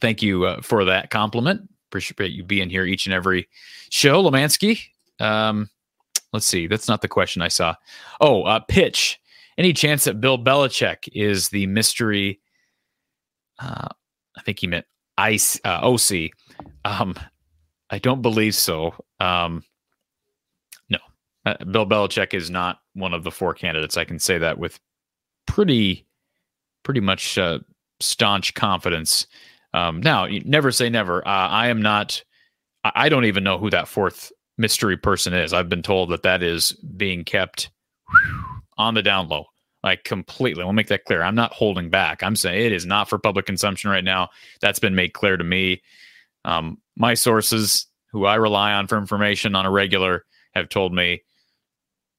thank you uh, for that compliment. Appreciate you being here each and every show, Lemansky. Um, let's see. That's not the question I saw. Oh, uh, pitch. Any chance that Bill Belichick is the mystery? Uh, I think he meant ice uh, OC. Um, I don't believe so. Um, uh, Bill Belichick is not one of the four candidates. I can say that with pretty pretty much uh, staunch confidence. Um, now, never say never. Uh, I am not. I don't even know who that fourth mystery person is. I've been told that that is being kept on the down low, like completely. We'll make that clear. I'm not holding back. I'm saying it is not for public consumption right now. That's been made clear to me. Um, my sources, who I rely on for information on a regular, have told me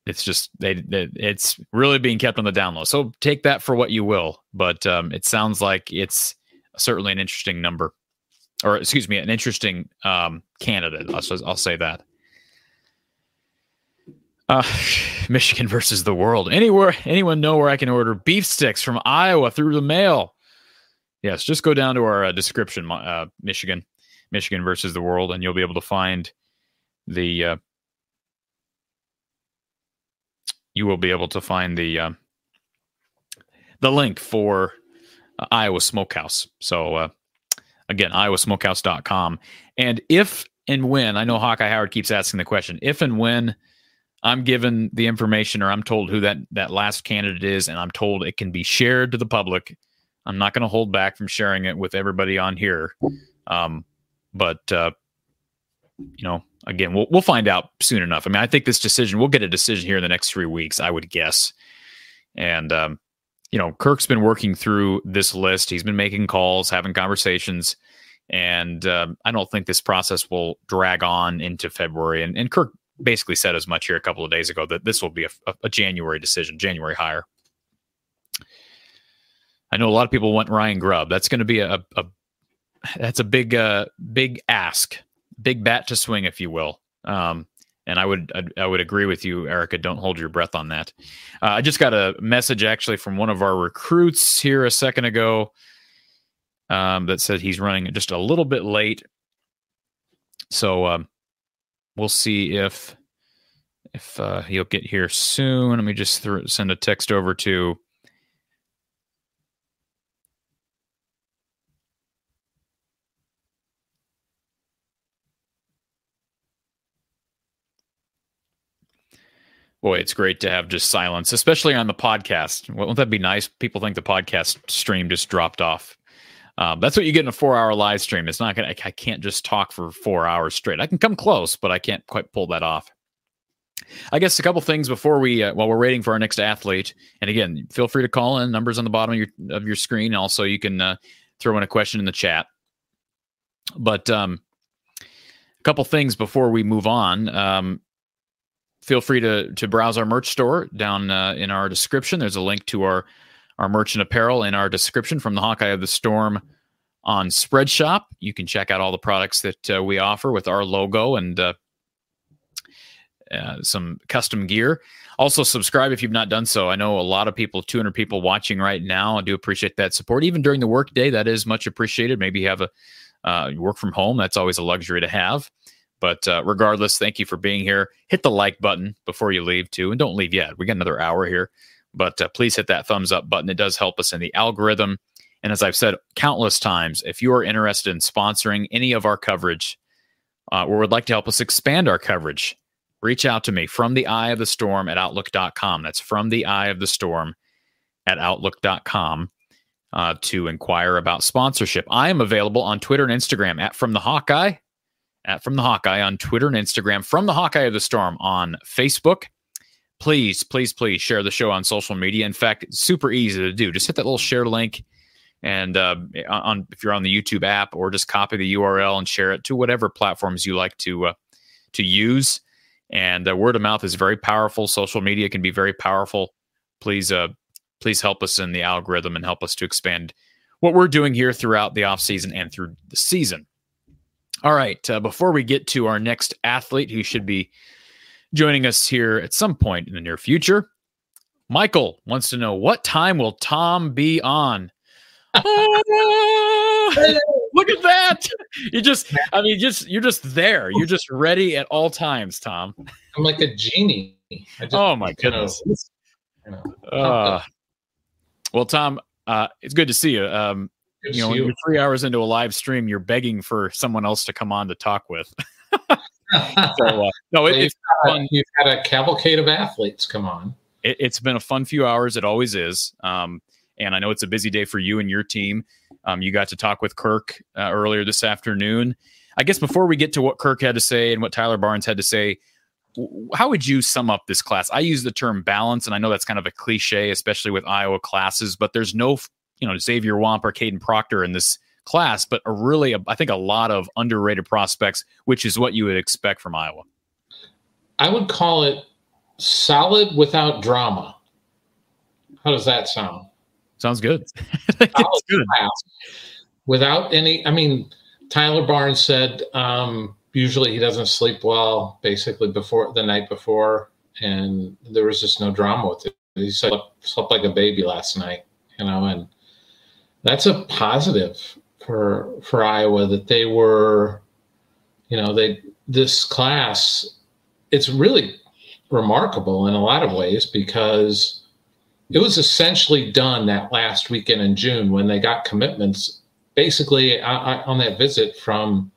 it's just they, it's really being kept on the down low. So take that for what you will, but um, it sounds like it's certainly an interesting number, or excuse me, an interesting um, candidate. I'll, I'll say that. Uh, Michigan versus the world. Anywhere, anyone know where I can order beef sticks from Iowa through the mail? Yes, just go down to our uh, description, uh, Michigan, Michigan versus the world, and you'll be able to find the uh, you will be able to find the uh, the link for uh, Iowa Smokehouse. So uh, again, iowasmokehouse.com. And if and when I know Hawkeye Howard keeps asking the question, if and when I'm given the information or I'm told who that that last candidate is, and I'm told it can be shared to the public, I'm not going to hold back from sharing it with everybody on here. Um, but uh, you know, again, we'll we'll find out soon enough. I mean, I think this decision we'll get a decision here in the next three weeks, I would guess. And um, you know, Kirk's been working through this list. He's been making calls, having conversations, and um, I don't think this process will drag on into February. And, and Kirk basically said as much here a couple of days ago that this will be a, a January decision, January hire. I know a lot of people want Ryan Grubb. That's going to be a, a that's a big uh, big ask big bat to swing, if you will. Um, and I would I, I, would agree with you, Erica. Don't hold your breath on that. Uh, I just got a message actually from one of our recruits here a second ago um, that said he's running just a little bit late. So um, we'll see if if uh, he'll get here soon. Let me just th- send a text over to Boy, it's great to have just silence, especially on the podcast. Won't that be nice? People think the podcast stream just dropped off. Um, that's what you get in a four-hour live stream. It's not gonna. I can't just talk for four hours straight. I can come close, but I can't quite pull that off. I guess a couple things before we, uh, while we're waiting for our next athlete. And again, feel free to call in. Numbers on the bottom of your of your screen. Also, you can uh, throw in a question in the chat. But um, a couple things before we move on. Um, feel free to to browse our merch store down uh, in our description. There's a link to our our merchant apparel in our description from the Hawkeye of the Storm on Spreadshop. You can check out all the products that uh, we offer with our logo and uh, uh, some custom gear. Also, subscribe if you've not done so. I know a lot of people, 200 people watching right now. I do appreciate that support. Even during the workday, that is much appreciated. Maybe you have a uh, work from home. That's always a luxury to have. But uh, regardless, thank you for being here. Hit the like button before you leave, too. And don't leave yet. We got another hour here. But uh, please hit that thumbs up button. It does help us in the algorithm. And as I've said countless times, if you are interested in sponsoring any of our coverage uh, or would like to help us expand our coverage, reach out to me from the eye of the storm at outlook.com. That's from the eye of the storm at outlook.com uh, to inquire about sponsorship. I am available on Twitter and Instagram at from the Hawkeye at From the Hawkeye on Twitter and Instagram, From the Hawkeye of the Storm on Facebook. Please, please, please share the show on social media. In fact, it's super easy to do. Just hit that little share link, and uh, on if you're on the YouTube app, or just copy the URL and share it to whatever platforms you like to uh, to use. And uh, word of mouth is very powerful. Social media can be very powerful. Please, uh, please help us in the algorithm and help us to expand what we're doing here throughout the off season and through the season. All right. Uh, before we get to our next athlete who should be joining us here at some point in the near future, Michael wants to know what time will Tom be on? look at that. You just, I mean, just, you're just there. You're just ready at all times, Tom. I'm like a genie. Just, oh, my goodness. You know, uh, well, Tom, uh, it's good to see you. Um, Good you know, you. you're three hours into a live stream, you're begging for someone else to come on to talk with. so, uh, no, it, it's fun. You've had a cavalcade of athletes come on. It, has been a fun few hours. It always is. Um, and I know it's a busy day for you and your team. Um, you got to talk with Kirk uh, earlier this afternoon. I guess before we get to what Kirk had to say and what Tyler Barnes had to say, how would you sum up this class? I use the term balance, and I know that's kind of a cliche, especially with Iowa classes, but there's no you know Xavier Nwankpa or Kadyn Proctor in this class, but a really, I think, a lot of underrated prospects, which is what you would expect from Iowa. I would call it solid without drama. How does that sound? Sounds good. good. Without any, I mean, Tyler Barnes said um, usually he doesn't sleep well, basically before the night before, and there was just no drama with it. He said slept like a baby last night, you know, and that's a positive for for Iowa that they were, you know, they this class. It's really remarkable in a lot of ways because it was essentially done that last weekend in June when they got commitments basically on that visit from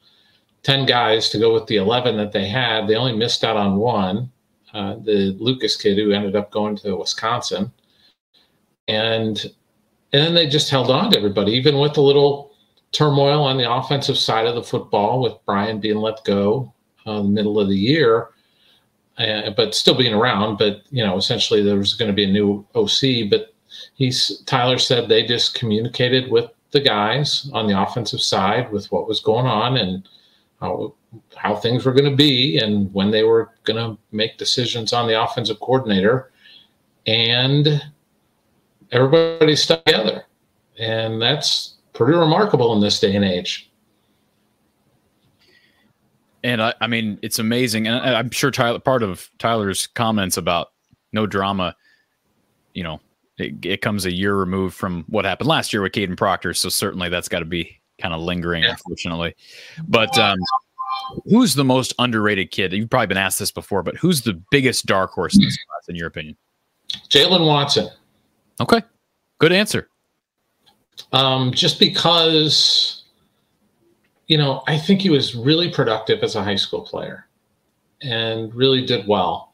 10 guys to go with the 11 that they had. They only missed out on one, uh, the Lucas kid who ended up going to Wisconsin. And and then they just held on to everybody, even with a little turmoil on the offensive side of the football, with Brian being let go uh, the middle of the year, uh, but still being around. But you know, essentially there was going to be a new OC. But he's Tyler said they just communicated with the guys on the offensive side with what was going on and how how things were going to be and when they were going to make decisions on the offensive coordinator and everybody stuck together. And that's pretty remarkable in this day and age. And I, I mean, it's amazing. And I, I'm sure Tyler, part of Tyler's comments about no drama, you know, it, it, comes a year removed from what happened last year with Kadyn Proctor. So certainly that's got to be kind of lingering, yeah. unfortunately. But um, who's the most underrated kid? You've probably been asked this before, but who's the biggest dark horse in this class, in your opinion? Jalen Watson. Okay. Good answer. Um, just because, you know, I think he was really productive as a high school player and really did well.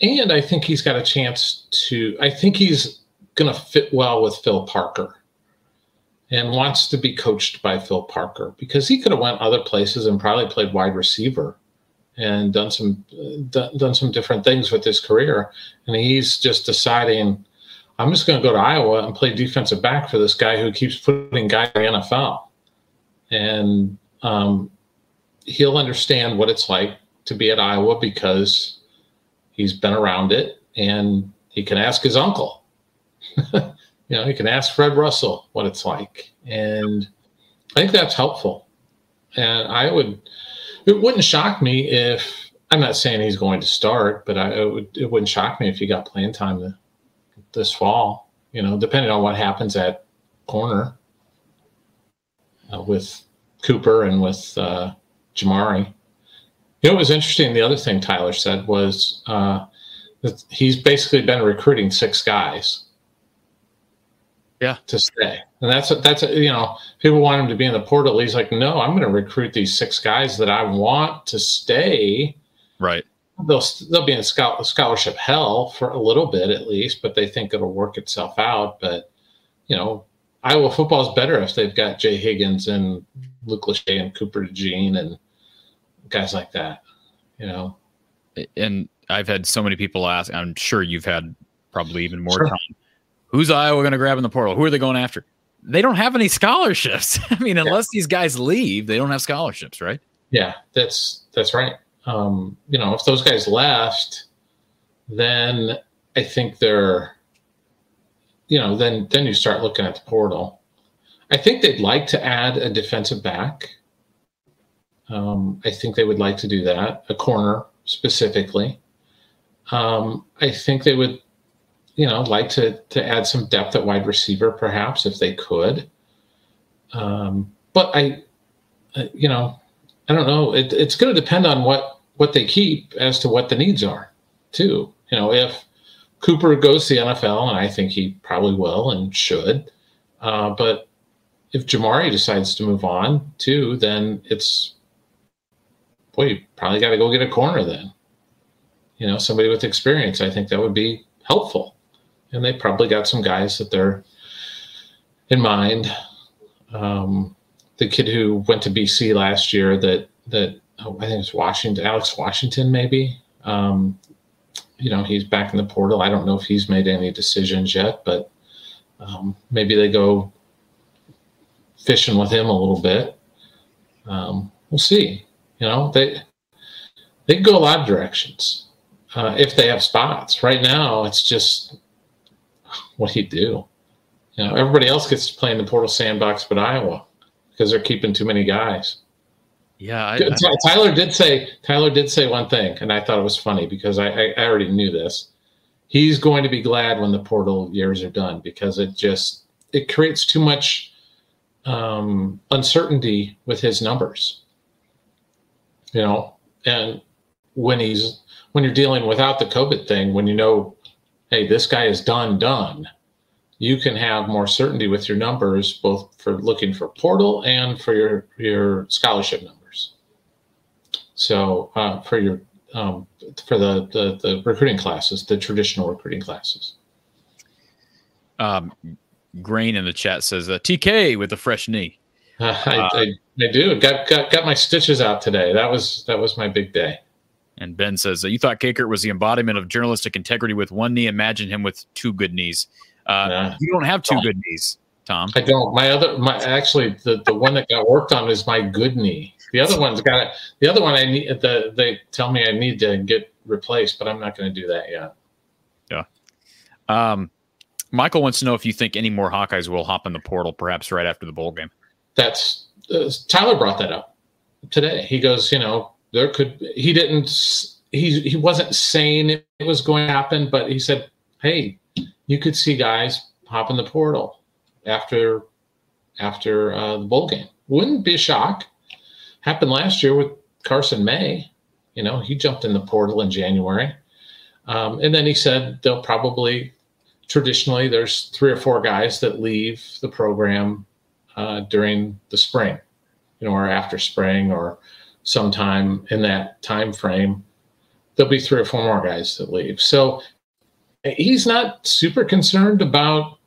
and I think he's got a chance to. I think he's going to fit well with Phil Parker, and wants to be coached by Phil Parker because he could have went other places and probably played wide receiver and done some done, done some different things with his career, and he's just deciding. I'm just going to go to Iowa and play defensive back for this guy who keeps putting guys in the NFL, and um, he'll understand what it's like to be at Iowa because he's been around it and he can ask his uncle. you know, he can ask Fred Russell what it's like. And I think that's helpful. And I would, it wouldn't shock me if, I'm not saying he's going to start, but I, it, would, it wouldn't shock me if he got playing time the, this fall, you know, depending on what happens at corner uh, with Cooper and with uh, Jermari. You know, it was interesting. The other thing Tyler said was uh, that he's basically been recruiting six guys. Yeah, to stay, and that's that's you know people want him to be in the portal. He's like, no, I'm going to recruit these six guys that I want to stay. Right. They'll they'll be in scholarship hell for a little bit at least, but they think it'll work itself out. But you know, Iowa football is better if they've got Jay Higgins and Luke Lachey and Cooper DeJean and guys like that, you know. And I've had so many people ask, I'm sure you've had probably even more sure. time. Who's Iowa going to grab in the portal? Who are they going after? They don't have any scholarships. I mean, unless yeah. these guys leave, they don't have scholarships, right? Yeah, that's that's right. Um, you know, if those guys left, then I think they're, you know, then then you start looking at the portal. I think they'd like to add a defensive back. Um, I think they would like to do that, a corner specifically. Um, I think they would, you know, like to to add some depth at wide receiver, perhaps if they could. Um, but I, you know, I don't know. It, it's going to depend on what what they keep as to what the needs are, too. You know, if Cooper goes to the NFL, and I think he probably will and should, uh, but if Jermari decides to move on too, then it's boy, you probably got to go get a corner then. You know, somebody with experience. I think that would be helpful. And they probably got some guys that they're in mind. Um, the kid who went to BC last year that that oh, I think it's Washington, Alex Washington, maybe. Um, you know, he's back in the portal. I don't know if he's made any decisions yet, but um, maybe they go fishing with him a little bit. Um, we'll see. You know, they they can go a lot of directions uh, if they have spots. Right now, it's just what do you do? You know, everybody else gets to play in the portal sandbox, but Iowa because they're keeping too many guys. Yeah, I, I, Tyler did say Tyler did say one thing, and I thought it was funny because I, I already knew this. He's going to be glad when the portal years are done because it just it creates too much um, uncertainty with his numbers you know, and when he's when you're dealing without the COVID thing, when you know, hey, this guy is done, done, you can have more certainty with your numbers, both for looking for portal and for your your scholarship numbers. So uh, for your um, for the, the the recruiting classes, the traditional recruiting classes. Um, Grain in the chat says uh, TK with a fresh knee. Uh, I, I, I do. Got, got got my stitches out today. That was that was my big day. And Ben says, "You thought Kakert was the embodiment of journalistic integrity with one knee. Imagine him with two good knees. Uh, yeah. You don't have two good knees, Tom. I don't. My other, my actually, the the one that got worked on is my good knee. The other one's got the other one. I need. The, they tell me I need to get replaced, but I'm not going to do that yet. Yeah. Um, Michael wants to know if you think any more Hawkeyes will hop in the portal, perhaps right after the bowl game. That's uh, Tyler brought that up today. He goes, you know, there could he didn't he he wasn't saying it was going to happen, but he said, hey, you could see guys hop in the portal after after uh, the bowl game. Wouldn't be a shock. Happened last year with Carson May. You know, he jumped in the portal in January. Um, and then he said they'll probably traditionally there's three or four guys that leave the program uh, during the spring, you know, or after spring or sometime in that time frame. there'll be three or four more guys that leave. So he's not super concerned about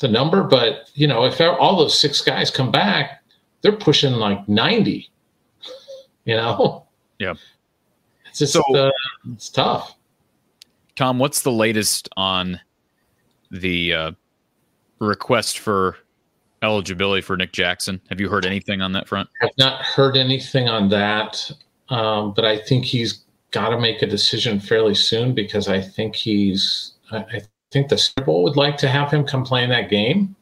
the number, but you know, if all those six guys come back, they're pushing like 90. You know? Yeah. It's just so, uh, it's tough. Tom, what's the latest on the uh, request for eligibility for Nick Jackson? Have you heard anything on that front? I've not heard anything on that, um, but I think he's got to make a decision fairly soon because I think he's. I, think the Super Bowl would like to have him come play in that game.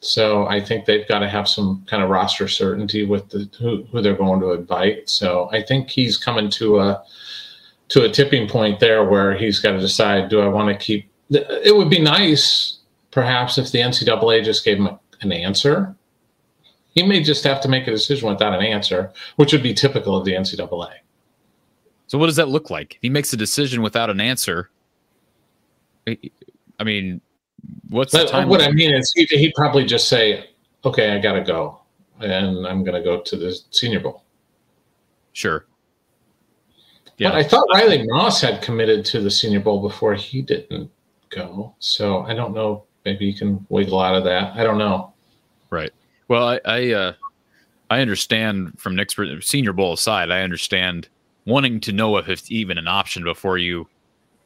So I think they've got to have some kind of roster certainty with the who, who they're going to invite. So I think he's coming to a to a tipping point there where he's got to decide: Do I want to keep? It would be nice, perhaps, if the NCAA just gave him an answer. He may just have to make a decision without an answer, which would be typical of the NCAA. So what does that look like? If he makes a decision without an answer, I mean, what's but, what I mean is he, he'd probably just say, "Okay, I gotta go, and I'm gonna go to the Senior Bowl." Sure. Yeah. But I thought Riley Moss had committed to the Senior Bowl before he didn't go, so I don't know. Maybe you can wiggle out of that. I don't know. Right. Well, I I, uh, I understand from Nick's Senior Bowl aside. I understand wanting to know if it's even an option before you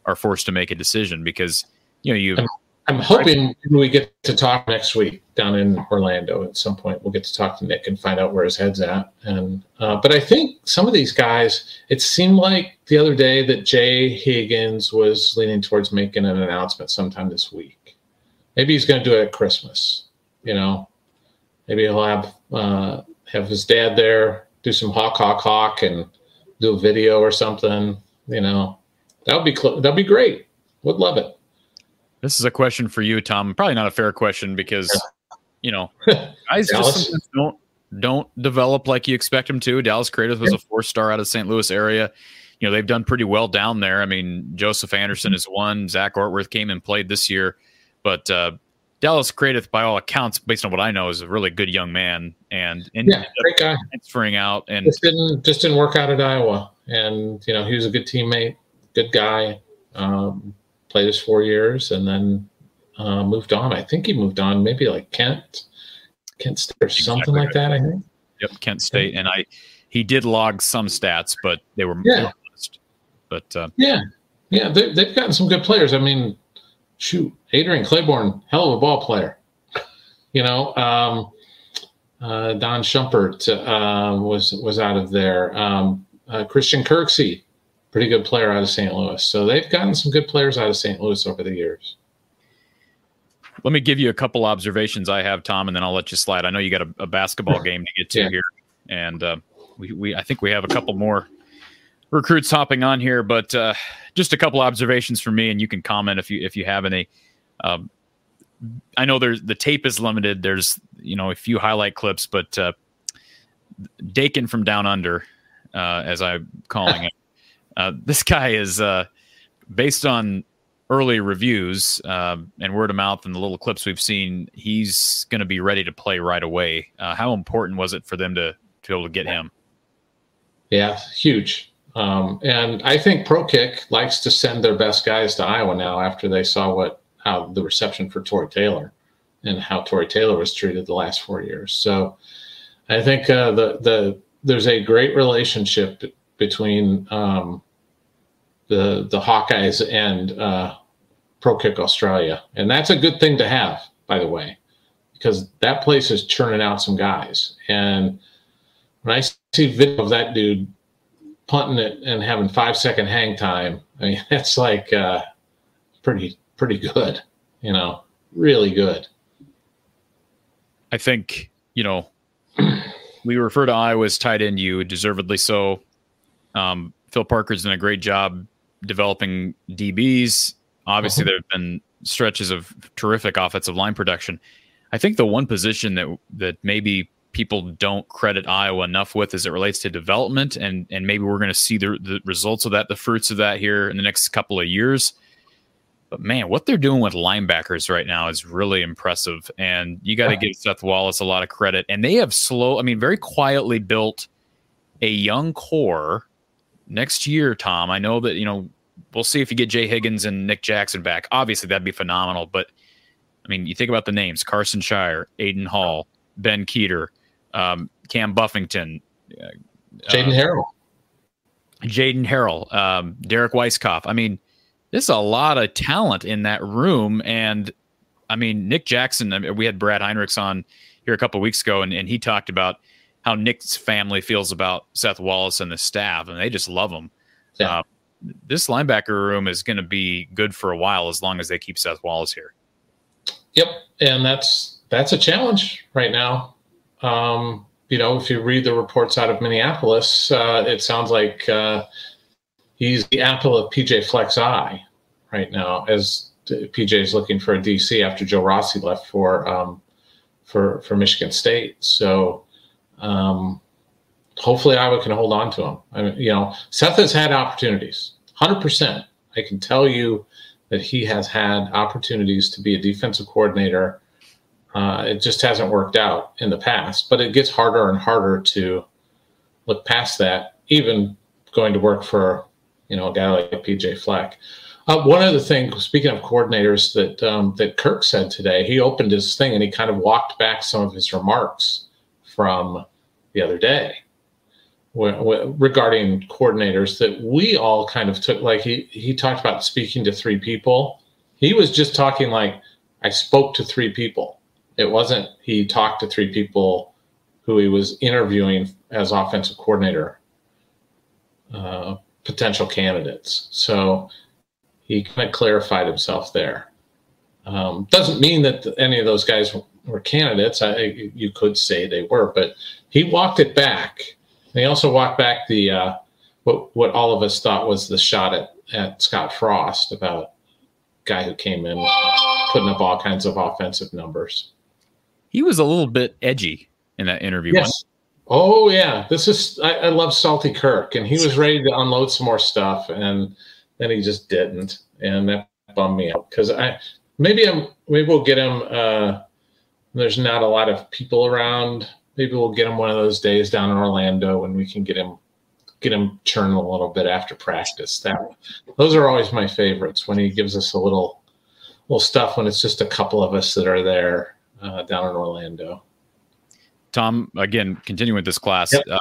are forced to make a decision because you know you I'm, I'm hoping we get to talk next week down in Orlando at some point. We'll get to talk to Nick and find out where his head's at. And uh, but I think some of these guys, it seemed like the other day that Jay Higgins was leaning towards making an announcement sometime this week. Maybe he's going to do it at Christmas. You know, maybe he'll have uh, have his dad there, do some hawk hawk hawk, and do a video or something. You know, that would be cl- that'd be great. Would love it. This is a question for you, Tom. Probably not a fair question because you know guys just don't don't develop like you expect them to. Dallas Craddieth was a four star out of St. Louis area. You know they've done pretty well down there. I mean Joseph Anderson is one. Zach Ortwerth came and played this year, but uh, Dallas Craddieth, by all accounts, based on what I know, is a really good young man and, and yeah, great guy. Transferring out and just didn't just didn't work out at Iowa, and you know he was a good teammate, good guy. Um, played his four years and then uh, moved on. I think he moved on, maybe like Kent, Kent State or exactly something like that. I think. Yep, Kent State, and I he did log some stats, but they were yeah. But uh, yeah, yeah, they, they've gotten some good players. I mean, shoot, Adrian Clayborn, hell of a ball player. You know, um, uh, Don Shumpert uh, was was out of there. Um, uh, Christian Kirksey, pretty good player out of St. Louis. So they've gotten some good players out of St. Louis over the years. Let me give you a couple observations I have, Tom, and then I'll let you slide. I know you got a, a basketball game to get to yeah. here, and uh, we, we I think we have a couple more recruits hopping on here, but uh, just a couple observations from me, and you can comment if you if you have any. Um, I know there's the tape is limited. There's you know a few highlight clips, but uh, Dakin from Down Under, uh, as I'm calling it, uh, this guy is uh, based on early reviews uh, and word of mouth and the little clips we've seen. He's going to be ready to play right away. Uh, how important was it for them to to be able to get him? Yeah, huge. Um, and I think Pro Kick likes to send their best guys to Iowa now after they saw what how the reception for Tory Taylor and how Tory Taylor was treated the last four years. So I think uh, the the there's a great relationship between um, the the Hawkeyes and uh, Pro Kick Australia, and that's a good thing to have, by the way, because that place is churning out some guys. And when I see video of that dude punting it and having five second hang time, I mean that's like uh, pretty pretty good, you know, really good. I think you know we refer to Iowa as tight end you, deservedly so. Um, Phil Parker's done a great job developing DBs. Obviously, uh-huh. there have been stretches of terrific offensive line production. I think the one position that that maybe people don't credit Iowa enough with as it relates to development, and and maybe we're going to see the the results of that, the fruits of that here in the next couple of years. But man, what they're doing with linebackers right now is really impressive, and you got to give Seth Wallace a lot of credit. And they have slow, I mean, very quietly built a young core next year, Tom, I know that you know we'll see if you get Jay Higgins and Nick Jackson back. Obviously, that'd be phenomenal. But I mean, you think about the names: Karson Sharar, Aiden Hall, Ben Kueter, um, Cam Buffington, uh, Jaden Harrell, Jaden Harrell, um, Derek Weisskopf. I mean, there's a lot of talent in that room, and I mean, Nick Jackson. I mean, we had Brad Heinrichs on here a couple weeks ago, and, and he talked about how Nick's family feels about Seth Wallace and the staff, and they just love him. Yeah. Uh, this linebacker room is going to be good for a while as long as they keep Seth Wallace here. Yep, and that's that's a challenge right now. Um, you know, if you read the reports out of Minneapolis, uh, it sounds like uh, he's the apple of PJ Fleck's eye right now, as PJ is looking for a DC after Joe Rossi left for um, for for Michigan State. So um, hopefully Iowa can hold on to him. I mean, you know, Seth has had opportunities, hundred percent. I can tell you that he has had opportunities to be a defensive coordinator. Uh, it just hasn't worked out in the past, but it gets harder and harder to look past that, even going to work for you know a guy like PJ Fleck. Uh, one other thing, speaking of coordinators, that um, that Kirk said today, he opened his thing and he kind of walked back some of his remarks from the other day regarding coordinators that we all kind of took like he he talked about speaking to three people. He was just talking like i spoke to three people. It wasn't he talked to three people who he was interviewing as offensive coordinator uh, potential candidates. So he kind of clarified himself there. Um, doesn't mean that any of those guys were candidates I, you could say they were but he walked it back and he also walked back the uh, what what all of us thought was the shot at, at Scott Frost about guy who came in putting up all kinds of offensive numbers. He was a little bit edgy in that interview. Yes. Oh yeah, this is I, I love Salty Kirk, and he was ready to unload some more stuff, and then he just didn't, and that bummed me out because I maybe I'm maybe we'll get him. Uh, there's not a lot of people around maybe we'll get him one of those days down in Orlando and we can get him get him churning a little bit after practice. That those are always my favorites when he gives us a little little stuff when it's just a couple of us that are there uh, down in Orlando. Tom, again, continuing with this class, yep. uh,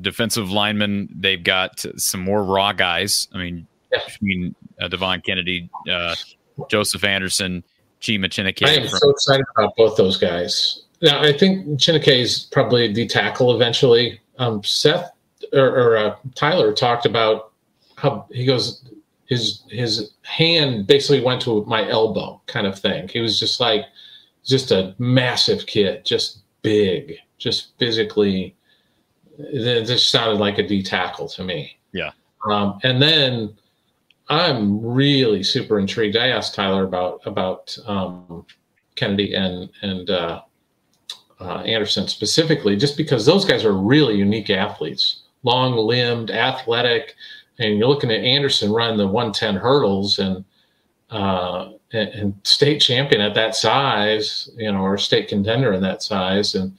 defensive linemen, they've got some more raw guys. I mean, yeah. between uh, Devon Kennedy, uh, Joseph Anderson, Chima Chineke. I am from- so excited about both those guys. Now, I think Chineke is probably the tackle eventually. Um, Seth or, or uh, Tyler talked about how he goes his his hand basically went to my elbow kind of thing. He was just like just a massive kid, just big, just physically. Just sounded like a D tackle to me. Yeah. Um, and then I'm really super intrigued. I asked Tyler about about um, Kennedy and and uh, uh, Anderson specifically, just because those guys are really unique athletes, long limbed, athletic. And you're looking at Anderson run the 110 hurdles and, uh, and, and state champion at that size, you know, or state contender in that size. And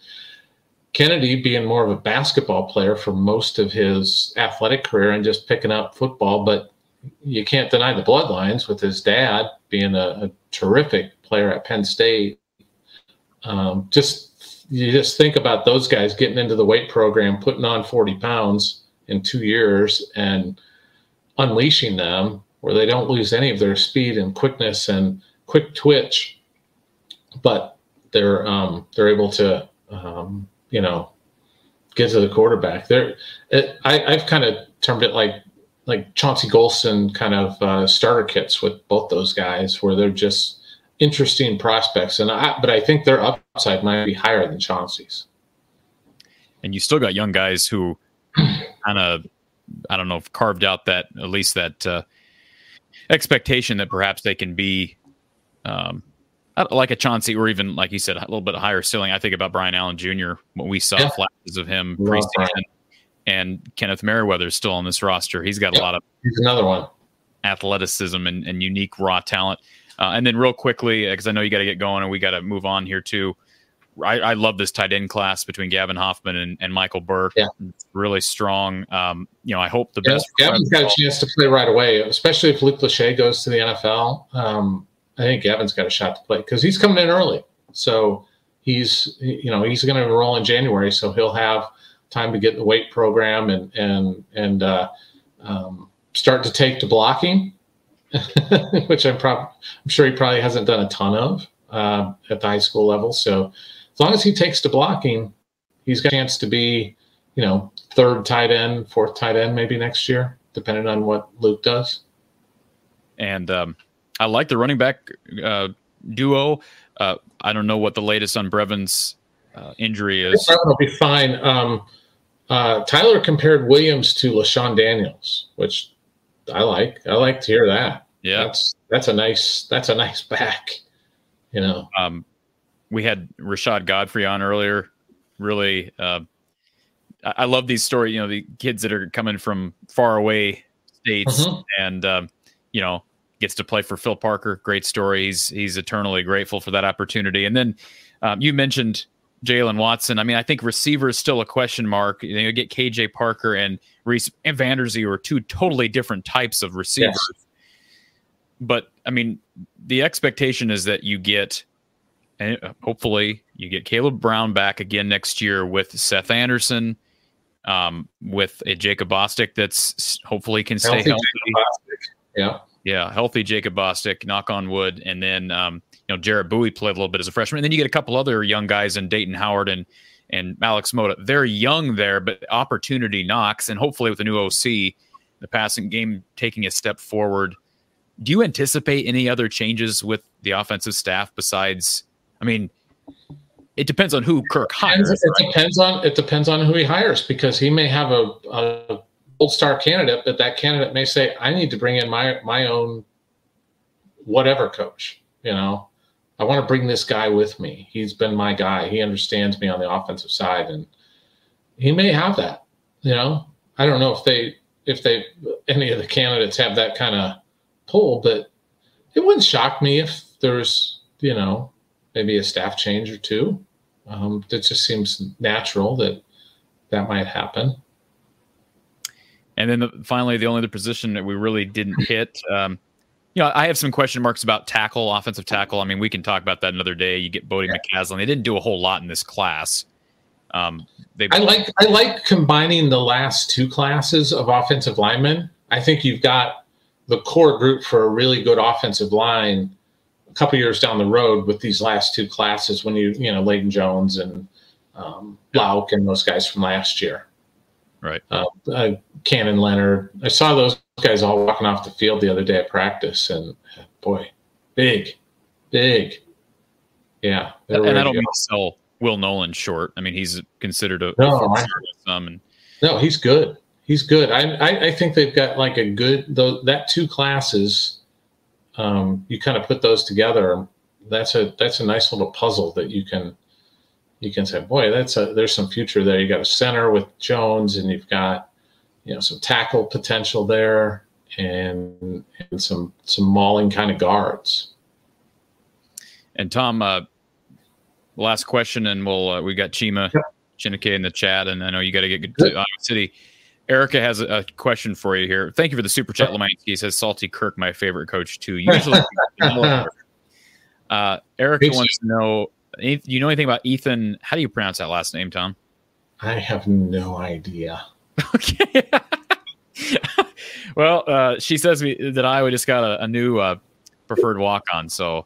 Kennedy being more of a basketball player for most of his athletic career and just picking up football, but you can't deny the bloodlines with his dad being a, a terrific player at Penn State. Um, just you just think about those guys getting into the weight program, putting on 40 pounds in two years and unleashing them where they don't lose any of their speed and quickness and quick twitch, but they're um, they're able to um, you know get to the quarterback. They're it, I, I've kind of termed it like like Chauncey Golston kind of uh, starter kits with both those guys, where they're just interesting prospects, and I, but I think their upside might be higher than Chauncey's. And you still got young guys who kind of, I don't know, carved out that at least that uh, expectation that perhaps they can be um, like a Chauncey, or even like you said, a little bit higher ceiling. I think about Brian Allen Jr. when we saw yeah. flashes of him preseason, and Kenneth Merriweather is still on this roster. He's got yeah. a lot of he's another one athleticism and, and unique raw talent. Uh, and then real quickly, because I know you got to get going and we got to move on here too. I, I love this tight end class between Gavin Hoffman and, and Michael Burt. Yeah. Really strong. Um, you know, I hope the Yeah, best. Gavin's got a chance to play right away, especially if Luke Lachey goes to the NFL. Um, I think Gavin's got a shot to play because he's coming in early. So he's, you know, he's going to enroll in January, so he'll have time to get in the weight program and and and uh, um, start to take to blocking, which I'm prob- I'm sure he probably hasn't done a ton of uh, at the high school level. So as long as he takes to blocking, he's got a chance to be, you know, third tight end, fourth tight end maybe next year, depending on what Luke does. And um, I like the running back uh, duo. Uh, I don't know what the latest on Brevin's uh, injury is. That will be fine. Um, uh, Tyler compared Williams to LeShun Daniels, which I like. I like to hear that. Yeah. That's that's a nice that's a nice back. You know. Um, we had Rashad Godfrey on earlier. Really, uh, I, I love these stories. You know, the kids that are coming from far away states, Mhm. and um, you know, gets to play for Phil Parker. Great story. He's he's eternally grateful for that opportunity. And then um, you mentioned Jalen Watson. I mean, I think receiver is still a question mark. You, know, you get KJ Parker and Reece and Vander Zee are two totally different types of receivers. But I mean, the expectation is that you get, and hopefully, you get Kaleb Brown back again next year with Seth Anderson, um, with a Jacob Bostic that's hopefully can stay Healthy healthy. Yeah. Yeah, healthy Jacob Bostic, knock on wood, and then um, you know Jarriett Buie played a little bit as a freshman, and then you get a couple other young guys in Dayton Howard and and Alex Moda. They're young there, but opportunity knocks, and hopefully with the new OC, the passing game taking a step forward. Do you anticipate any other changes with the offensive staff besides? I mean, it depends on who Kirk hires. Depends- it depends on it depends on who he hires because he may have a, a gold star candidate, but that candidate may say, "I need to bring in my my own whatever coach." You know, I want to bring this guy with me. He's been my guy. He understands me on the offensive side, and he may have that. You know, I don't know if they if they any of the candidates have that kind of pull, but it wouldn't shock me if there's you know maybe a staff change or two. Um, it just seems natural that that might happen. And then the, finally, the only other position that we really didn't hit, um, you know, I have some question marks about tackle, offensive tackle. I mean, we can talk about that another day. You get Bodie McCaslin. They didn't do a whole lot in this class. Um, they, I like I like combining the last two classes of offensive linemen. I think you've got the core group for a really good offensive line a couple years down the road with these last two classes when you you know Layden Jones and um, Lauk and those guys from last year. Right. Uh, uh, Cannon Leonard. I saw those guys all walking off the field the other day at practice, and boy, big, big. Yeah. and I don't mean to sell Will Nolan short. I mean, he's considered a No, I- some, and No, he's good. He's good. I, I, I think they've got like a good though that two classes. Um, you kind of put those together. That's a that's a nice little puzzle that you can you can say, boy, that's a there's some future there. You got a center with Jones, and you've got you know some tackle potential there, and and some some mauling kind of guards. And Tom, uh, last question, and we'll uh, we got Chima Chineke in the chat, and I know you got to get good to Iowa City. Erica has a, a question for you here. Thank you for the super chat, Lemansky. Says Salty Kirk, my favorite coach too. Usually, uh, Erica wants to know. Do you know anything about Ethan? How do you pronounce that last name, Tom? I have no idea. Well, uh, she says we, that Iowa just got a, a new uh, preferred walk on. So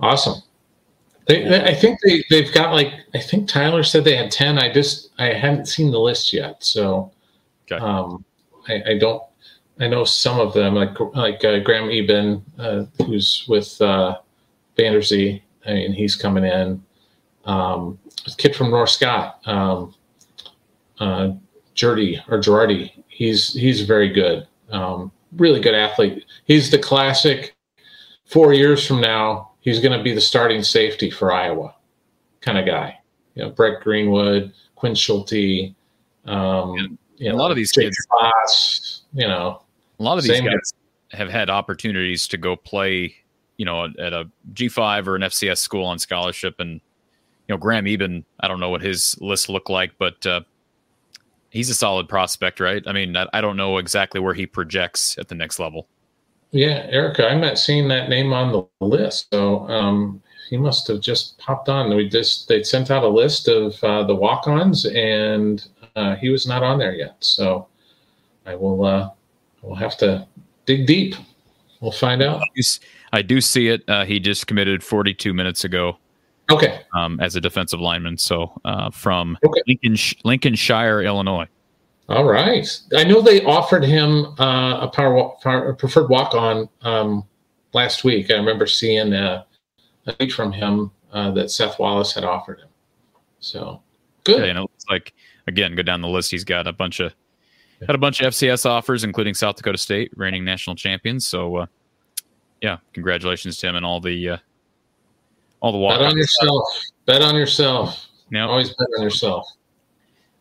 Awesome. They, they, I think they, they've got like I think Tyler said they had ten. I just I haven't seen the list yet, so um, I, I don't. I know some of them like like uh, Graham Eben, uh, who's with uh, Vander Zee. I mean, he's coming in. Um, a kid from North Scott, um, uh, Girardi or Girardi. He's he's very good. Um, really good athlete. He's the classic. Four years from now, he's going to be the starting safety for Iowa, kind of guy. You know, Brett Greenwood, Quinn Schulte. Um, you a lot of these Jake kids- Foss, you know, a lot of these guys have had opportunities to go play, you know, at a G five or an FCS school on scholarship, and you you know, Graham Eben, I don't know what his list looked like, but uh, he's a solid prospect, right? I mean, I, don't know exactly where he projects at the next level. Yeah, Erica, I'm not seeing that name on the list. So um, he must have just popped on. We just they sent out a list of uh, the walk-ons, and uh, he was not on there yet. So I will uh, we'll have to dig deep. We'll find out. I do see it. Uh, he just committed 42 minutes ago. Okay. Um, as a defensive lineman, so uh, from okay. Lincoln, Lincolnshire, Illinois. All right. I know they offered him uh, a power, power preferred walk on um, last week. I remember seeing a, a tweet from him uh, that Seth Wallace had offered him. So good. And it looks like again, go down the list. He's got a bunch of had a bunch of FCS offers, including South Dakota State, reigning national champions. So, uh, yeah, congratulations to him and all the uh, all the walk. Bet on yourself. Bet on yourself. Yeah, always bet on yourself.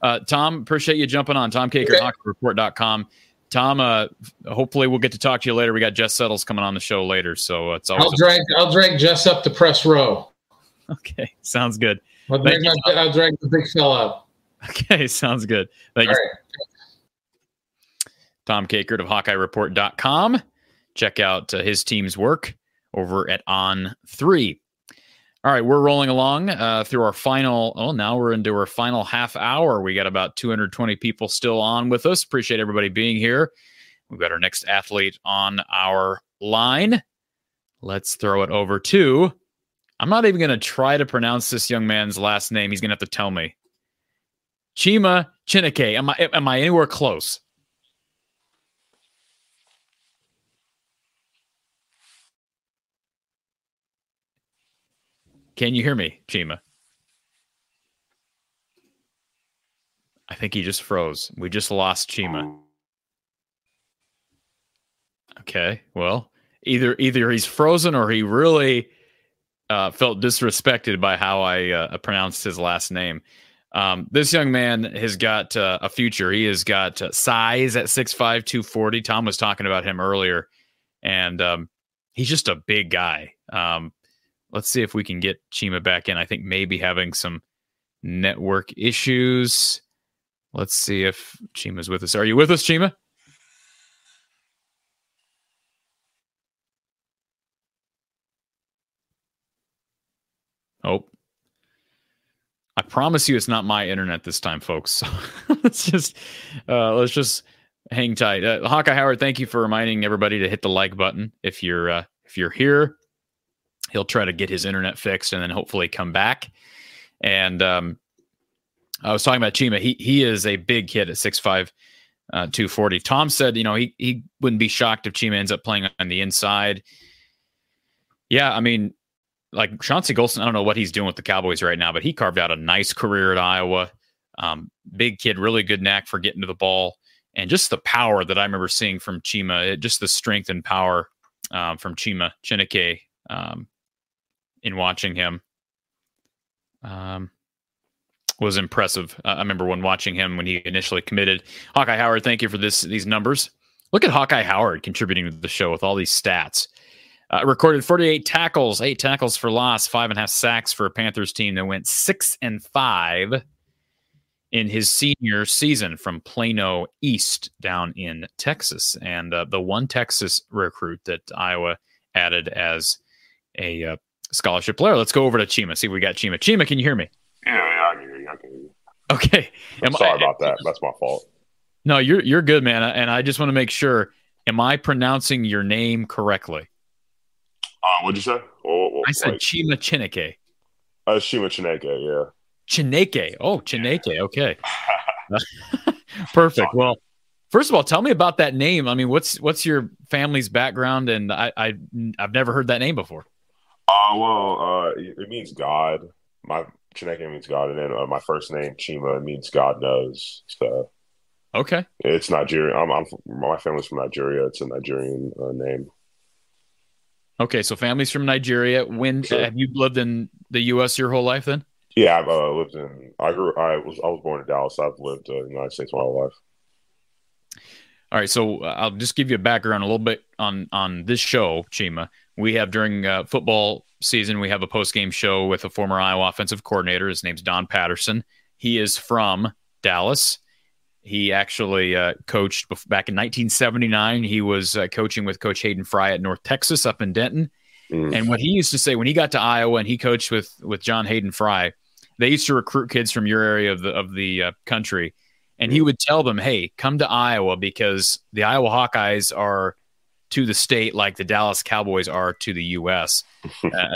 Uh, Tom, appreciate you jumping on. Tom Kakert, okay. HawkeyeReport.com. Tom, uh, hopefully we'll get to talk to you later. We got Jess Settles coming on the show later, so it's always. I'll drag I'll drag Jess up the press row. Okay, sounds good. I'll drag, my, I'll drag the big fella up. Okay, sounds good. Thank All you. Right. Tom Kakert of HawkeyeReport.com. Check out uh, his team's work over at On Three. All right, we're rolling along uh, through our final. Oh, now we're into our final half hour. We got about 220 people still on with us. Appreciate everybody being here. We've got our next athlete on our line. Let's throw it over to. I'm not even going to try to pronounce this young man's last name. He's going to have to tell me. Chima Chinike. Am I am I anywhere close? Can you hear me, Chima? I think he just froze. We just lost Chima. Okay, well, either either he's frozen or he really uh, felt disrespected by how I uh, pronounced his last name. Um, this young man has got uh, a future. He has got uh, size at 6'5", 240. Tom was talking about him earlier, and um, he's just a big guy. Um, let's see if we can get Chima back in. I think maybe having some network issues. Let's see if Chima's with us. Are you with us, Chima? Oh, I promise you, it's not my internet this time, folks. Let's just uh, let's just hang tight. Uh, Hawkeye Howard, thank you for reminding everybody to hit the like button if you're uh, if you're here he'll try to get his internet fixed and then hopefully come back. And um, I was talking about Chima. He he is a big kid at 6'5", uh, 240. Tom said, you know, he he wouldn't be shocked if Chima ends up playing on the inside. Yeah, I mean, like Chauncey Golston, I don't know what he's doing with the Cowboys right now, but he carved out a nice career at Iowa. Um, big kid, really good knack for getting to the ball, and just the power that I remember seeing from Chima, it, just the strength and power um, from Chima Chineke. Um, in watching him um, was impressive. I remember when watching him when he initially committed. Hawkeye Howard, thank you for this these numbers. Look at Hawkeye Howard contributing to the show with all these stats. Uh, recorded 48 tackles, eight tackles for loss, five and a half sacks for a Panthers team that went six and five in his senior season from Plano East down in Texas. And uh, the one Texas recruit that Iowa added as a uh, scholarship player. Let's go over to Chima. See if we got Chima. Chima, can you hear me? Yeah, yeah, I can hear you. I can hear you. Okay. I'm sorry I, about that. That's my fault. No, you're you're good, man. And I just want to make sure. Am I pronouncing your name correctly? Uh, what'd you say? I said like, Chima Chineke. Uh, Chima Chineke, yeah. Chineke. Oh, Chineke. Okay. Perfect. Well, first of all, tell me about that name. I mean, what's what's your family's background? And I, I I've never heard that name before. Uh, well, uh, it means God. My Chineke means God, and then uh, my first name Chima means God knows. So, okay, it's Nigerian. I'm, I'm my family's from Nigeria. It's a Nigerian uh, name. Okay, so family's from Nigeria. When sure. have you lived in the U.S. your whole life? Then? Yeah, I've uh, lived in. I grew. I was. I was born in Dallas. I've lived uh, in the United States my whole life. All right, so I'll just give you a background a little bit on on this show, Chima we have during uh, football season, we have a post game show with a former Iowa offensive coordinator. His name's Don Patterson. He is from Dallas. He actually uh, coached back in 1979. He was uh, coaching with Coach Hayden Fry at North Texas up in Denton. Mm. And what he used to say when he got to Iowa and he coached with with John Hayden Fry, they used to recruit kids from your area of the of the uh, country, and he mm. would tell them, "Hey, come to Iowa because the Iowa Hawkeyes are to the state like the Dallas Cowboys are to the U.S." uh,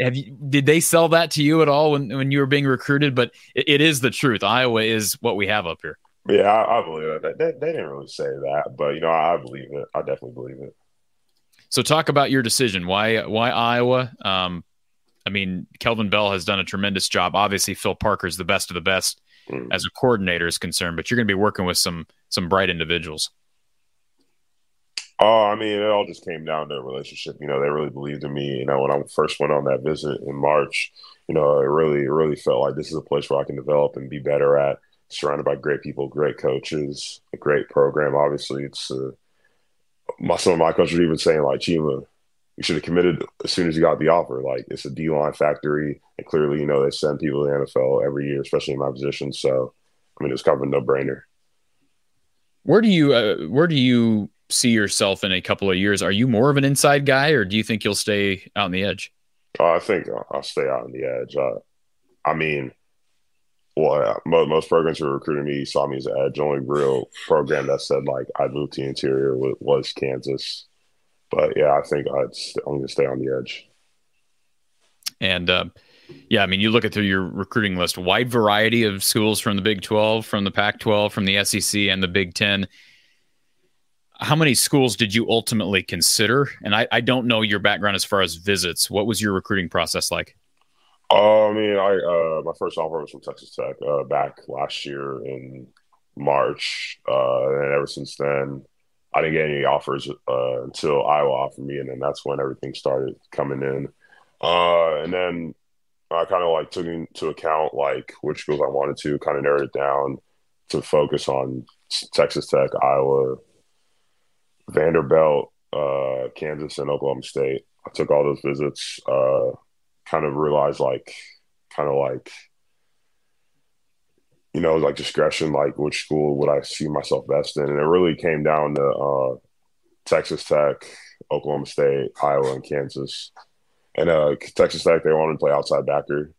have you did they sell that to you at all when when you were being recruited? But it, it is the truth. Iowa is what we have up here. Yeah, I, I believe that. They, they didn't really say that, but you know, I believe it. I definitely believe it. So talk about your decision. Why why Iowa? Um, I mean, Kelvin Bell has done a tremendous job. Obviously, Phil Parker is the best of the best mm. as a coordinator is concerned, but you're going to be working with some some bright individuals. Oh, I mean, it all just came down to a relationship. You know, they really believed in me. You know, when I first went on that visit in March, you know, it really, it really felt like this is a place where I can develop and be better at. Surrounded by great people, great coaches, a great program. Obviously, it's uh, my some of my coaches were even saying like Chima, you should have committed as soon as you got the offer. Like it's a D line factory, and clearly, you know, they send people to the NFL every year, especially in my position. So, I mean, it's kind of a no brainer. Where do you uh, where do you see yourself in a couple of years? Are you more of an inside guy, or do you think you'll stay out on the edge? Uh, I think I'll stay out on the edge. Uh, I mean, well, most, programs who recruited me saw me as an edge. Only real program that said like I'd move to the interior was, was Kansas. But yeah, I think I'd st- I'm going to stay on the edge. And uh, yeah, I mean, you look at through your recruiting list, wide variety of schools from the Big 12, from the Pac 12, from the SEC, and the Big 10. How many schools did you ultimately consider? And I, I don't know your background as far as visits. What was your recruiting process like? Uh, I mean, I uh, my first offer was from Texas Tech uh, back last year in March, uh, and ever since then, I didn't get any offers uh, until Iowa offered me, and then that's when everything started coming in. Uh, and then I kind of like took into account like which schools I wanted to, kind of narrow it down to focus on Texas Tech, Iowa, Vanderbilt, uh, Kansas, and Oklahoma State. I took all those visits. Uh, kind of realized like, kind of like you know, like discretion, like which school would I see myself best in? And it really came down to uh, Texas Tech, Oklahoma State, Iowa, and Kansas. And uh, Texas Tech, they wanted to play outside backer.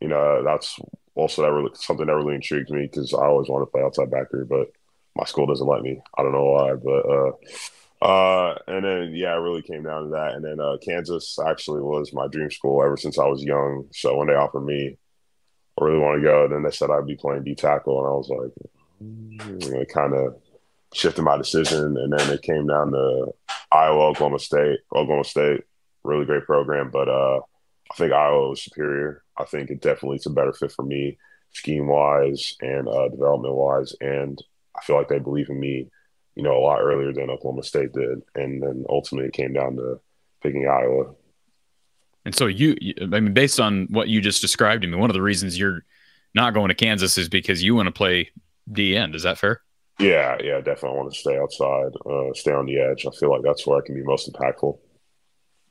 You know, that's also that really, something that really intrigued me because I always wanted to play outside backer, but my school doesn't let me. I don't know why, but uh, uh, and then yeah, it really came down to that. And then uh, Kansas actually was my dream school ever since I was young. So when they offered me I really want to go. Then they said I'd be playing D tackle, and I was like, mm, it kind of shifted my decision. And then it came down to Iowa, Oklahoma State. Oklahoma State, really great program, but uh, I think Iowa was superior. I think it definitely is a better fit for me, scheme wise and uh, development wise. And I feel like they believe in me, you know, a lot earlier than Oklahoma State did. And then ultimately it came down to picking Iowa. And so you, I mean, based on what you just described to me, one of the reasons you're not going to Kansas is because you want to play D end. Is that fair? Yeah, yeah, definitely want to stay outside, uh, stay on the edge. I feel like that's where I can be most impactful.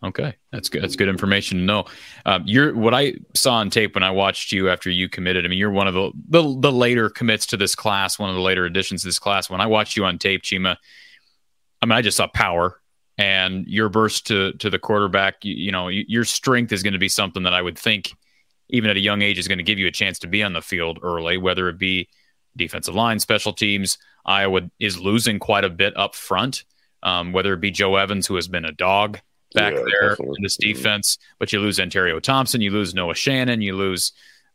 Okay, that's good. That's good information to know. Um, you're what I saw on tape when I watched you after you committed. I mean, you're one of the, the the later commits to this class, one of the later additions to this class. When I watched you on tape, Chima, I mean, I just saw power and your burst to to the quarterback, you, you know, your strength is going to be something that I would think, even at a young age, is going to give you a chance to be on the field early, whether it be defensive line, special teams. Iowa is losing quite a bit up front, um, whether it be Joe Evans, who has been a dog back yeah, there definitely. in this defense, but you lose Ontario Thompson, you lose Noah Shannon, you lose,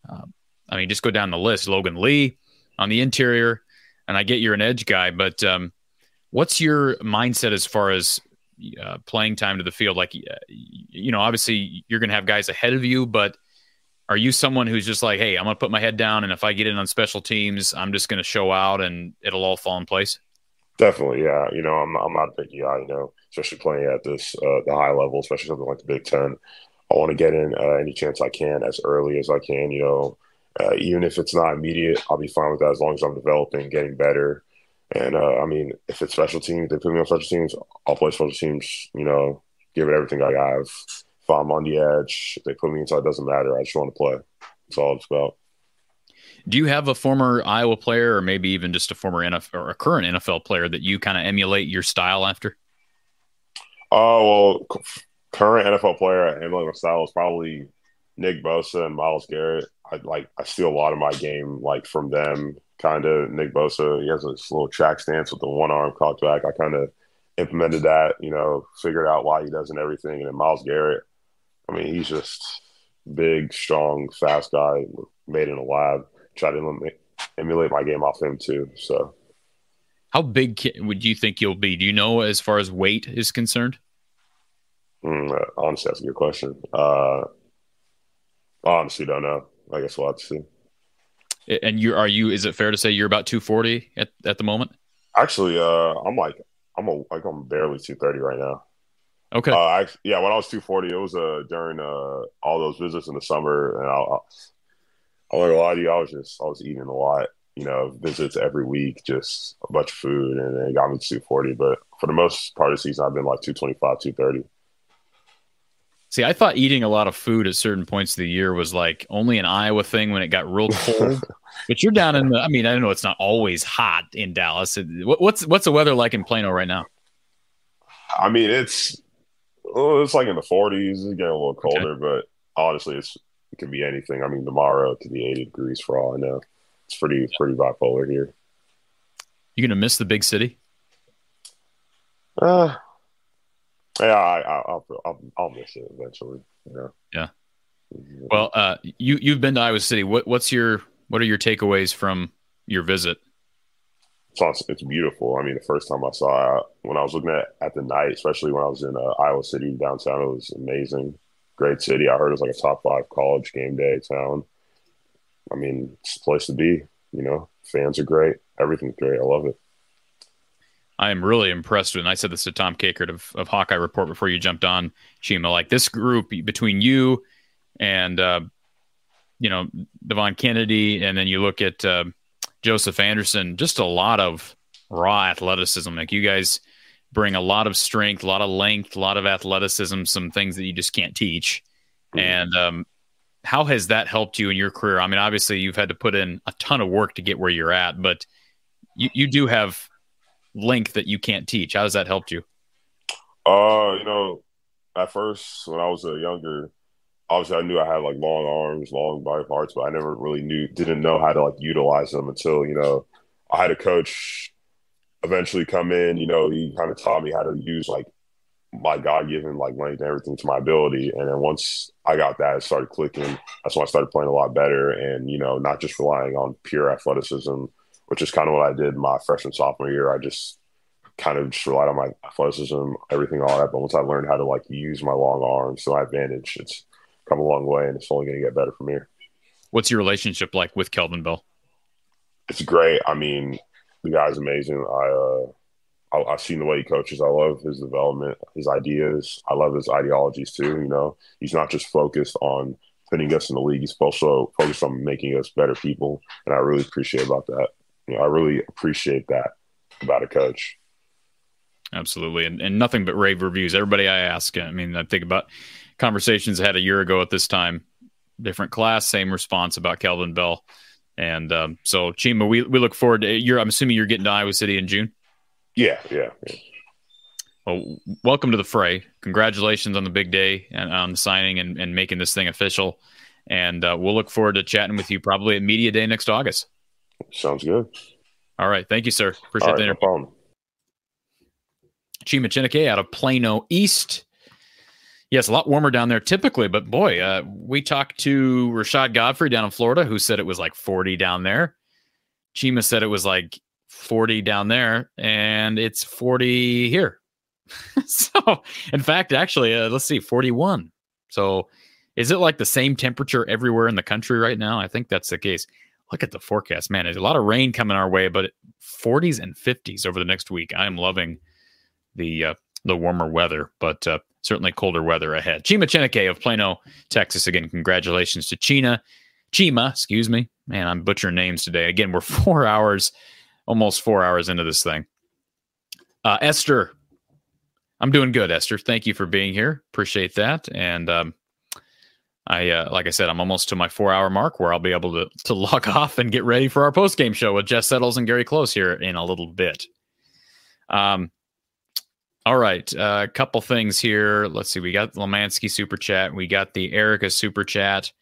uh, I mean, just go down the list. Logan Lee on the interior, and I get you're an edge guy, but um, what's your mindset as far as uh, playing time to the field? Like, you know, obviously you're going to have guys ahead of you, but are you someone who's just like, hey, I'm going to put my head down, and if I get in on special teams, I'm just going to show out, and it'll all fall in place? Definitely, yeah. You know, I'm I'm not a picky guy. You know, especially playing at this uh, the high level, especially something like the Big Ten. I want to get in uh, any chance I can as early as I can. You know, uh, even if it's not immediate, I'll be fine with that as long as I'm developing, getting better, and uh, I mean, if it's special teams, they put me on special teams. I'll play special teams. You know, give it everything I have. If I'm on the edge, they put me inside, it doesn't matter. I just want to play. That's all it's about. Do you have a former Iowa player, or maybe even just a former NFL or a current NFL player that you kind of emulate your style after? Oh well, current NFL player at emulating my style is probably Nick Bosa and Myles Garrett. I like I steal a lot of my game like from them. Kind of Nick Bosa. He has this little track stance with the one arm cocked back. I kind of implemented that. You know, figured out why he does and everything. And then Myles Garrett. I mean, he's just big, strong, fast guy made in a lab. Try to emulate my game off him too. So, how big would you think you'll be? Do you know as far as weight is concerned? Mm, uh, honestly, that's a good question. Uh, honestly, don't know. I guess we'll have to see. And you are you? Is it fair to say you're about 240 at, at the moment? Actually, uh, I'm like I'm a, like I'm barely 230 right now. Okay. Uh, I, yeah, when I was 240, it was uh during uh all those visits in the summer, and I, I, I like a lot of you. I was just I was eating a lot, you know, visits every week, just a bunch of food, and it got me to 240. But for the most part of the season, I've been like 225, 230. See, I thought eating a lot of food at certain points of the year was like only an Iowa thing when it got real cold. but you're down in the. I mean, I know it's not always hot in Dallas. What's what's the weather like in Plano right now? I mean, it's oh, it's like in the 40s. It's getting a little colder, okay. but honestly, it's it can be anything. I mean, tomorrow it could be 80 degrees for all I know. It's pretty pretty bipolar here. You gonna miss the big city? Uh, yeah, I, will I'll, I'll miss it eventually. Yeah. Yeah. Well, uh, you you've been to Iowa City. What what's your what are your takeaways from your visit? It's it's beautiful. I mean, the first time I saw it, when I was looking at at the night, especially when I was in uh, Iowa City downtown, it was amazing. Great city. I heard it was like a top five college game day town. I mean, it's a place to be. You know, fans are great. Everything's great. I love it. I am really impressed and I said this to Tom Kakert of, of Hawkeye Report before you jumped on, Chima. Like this group between you and, uh, you know, Devon Kennedy, and then you look at uh, Joseph Anderson, just a lot of raw athleticism. Like you guys bring a lot of strength, a lot of length, a lot of athleticism, some things that you just can't teach. And um, how has that helped you in your career? I mean, obviously you've had to put in a ton of work to get where you're at, but you, you do have length that you can't teach. How has that helped you? Uh, you know, at first when I was a younger, obviously I knew I had like long arms, long body parts, but I never really knew, didn't know how to like utilize them until you know I had a coach eventually come in. You know, he kind of taught me how to use like my God given like length and everything to my ability. And then once I got that, it started clicking. That's when I started playing a lot better, and you know, not just relying on pure athleticism which is kind of what I did my freshman sophomore year. I just kind of just relied on my athleticism, everything, all that. But once I learned how to like use my long arms to my advantage, it's come a long way, and it's only going to get better from here. What's your relationship like with Kelvin Bell? It's great. I mean, the guy's amazing. I uh, I, have seen the way he coaches. I love his development, his ideas. I love his ideologies too. You know, he's not just focused on putting us in the league. He's also focused on making us better people, and I really appreciate about that you know, I really appreciate that about a coach. Absolutely. And, and nothing but rave reviews. Everybody I ask, I mean, I think about conversations I had a year ago at this time, different class, same response about Kelvin Bell. And um, so, Chima, we, we look forward to you're, I'm assuming you're getting to Iowa City in June. Yeah. Yeah. yeah. Well, welcome to the fray. Congratulations on the big day and on the signing and, and making this thing official. And uh, we'll look forward to chatting with you probably at Media Day next August. Sounds good. All right. Thank you, sir. Appreciate right, the interview. No Chima Chineke out of Plano East. Yes, a lot warmer down there typically, but boy, uh, we talked to Rashad Godfrey down in Florida who said it was like 40 down there. Chima said it was like 40 down there, and it's 40 here. so, in fact, actually, uh, let's see, 41. So, is it like the same temperature everywhere in the country right now? I think that's the case look at the forecast, man. There's a lot of rain coming our way, but 40s and 50s over the next week. I am loving the uh, the warmer weather, but uh, certainly colder weather ahead. Chima Chineke of Plano, Texas. Again, congratulations to China. Chima, excuse me. Man, I'm butchering names today. Again, we're four hours, almost four hours into this thing. Uh, Esther, I'm doing good, Esther. Thank you for being here. Appreciate that. And um, I, uh, like I said, I'm almost to my four hour mark where I'll be able to to log off and get ready for our post game show with Jess Settles and Gary Close here in a little bit. Um, all right, a uh, couple things here. Let's see. We got the Lemansky super chat. We got the Erica super chat.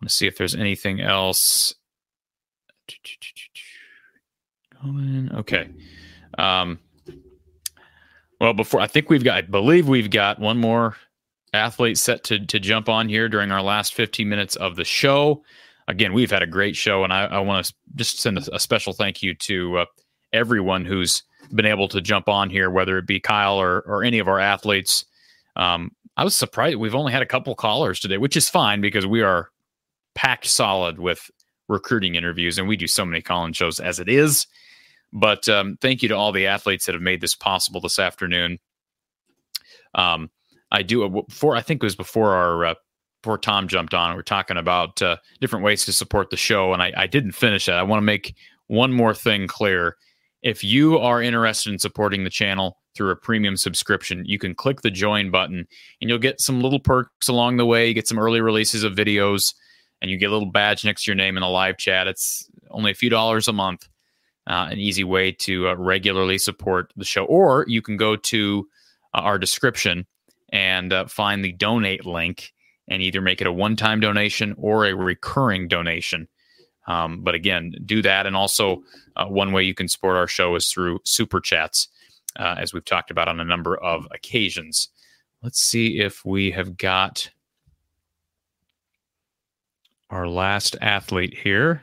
Let's see if there's anything else. Okay. Um, well, before I think we've got, I believe we've got one more athlete set to to jump on here during our last 15 minutes of the show. Again, we've had a great show, and I, I want to just send a, a, special thank you to uh, everyone who's been able to jump on here, whether it be Kyle or or any of our athletes. Um, I was surprised we've only had a couple callers today, which is fine because we are packed solid with recruiting interviews, and we do so many call-in shows as it is. But um, thank you to all the athletes that have made this possible this afternoon. Um, I do uh, before I think it was before our uh, before Tom jumped on. We are talking about uh, different ways to support the show, and I, I didn't finish that. I want to make one more thing clear. If you are interested in supporting the channel through a premium subscription, you can click the join button, and you'll get some little perks along the way. You get some early releases of videos, and you get a little badge next to your name in the live chat. It's only a few dollars a month uh, an easy way to uh, regularly support the show. Or you can go to uh, our description and uh, find the donate link and either make it a one time donation or a recurring donation. Um, but again, do that. And also, uh, one way you can support our show is through super chats, uh, as we've talked about on a number of occasions. Let's see if we have got our last athlete here.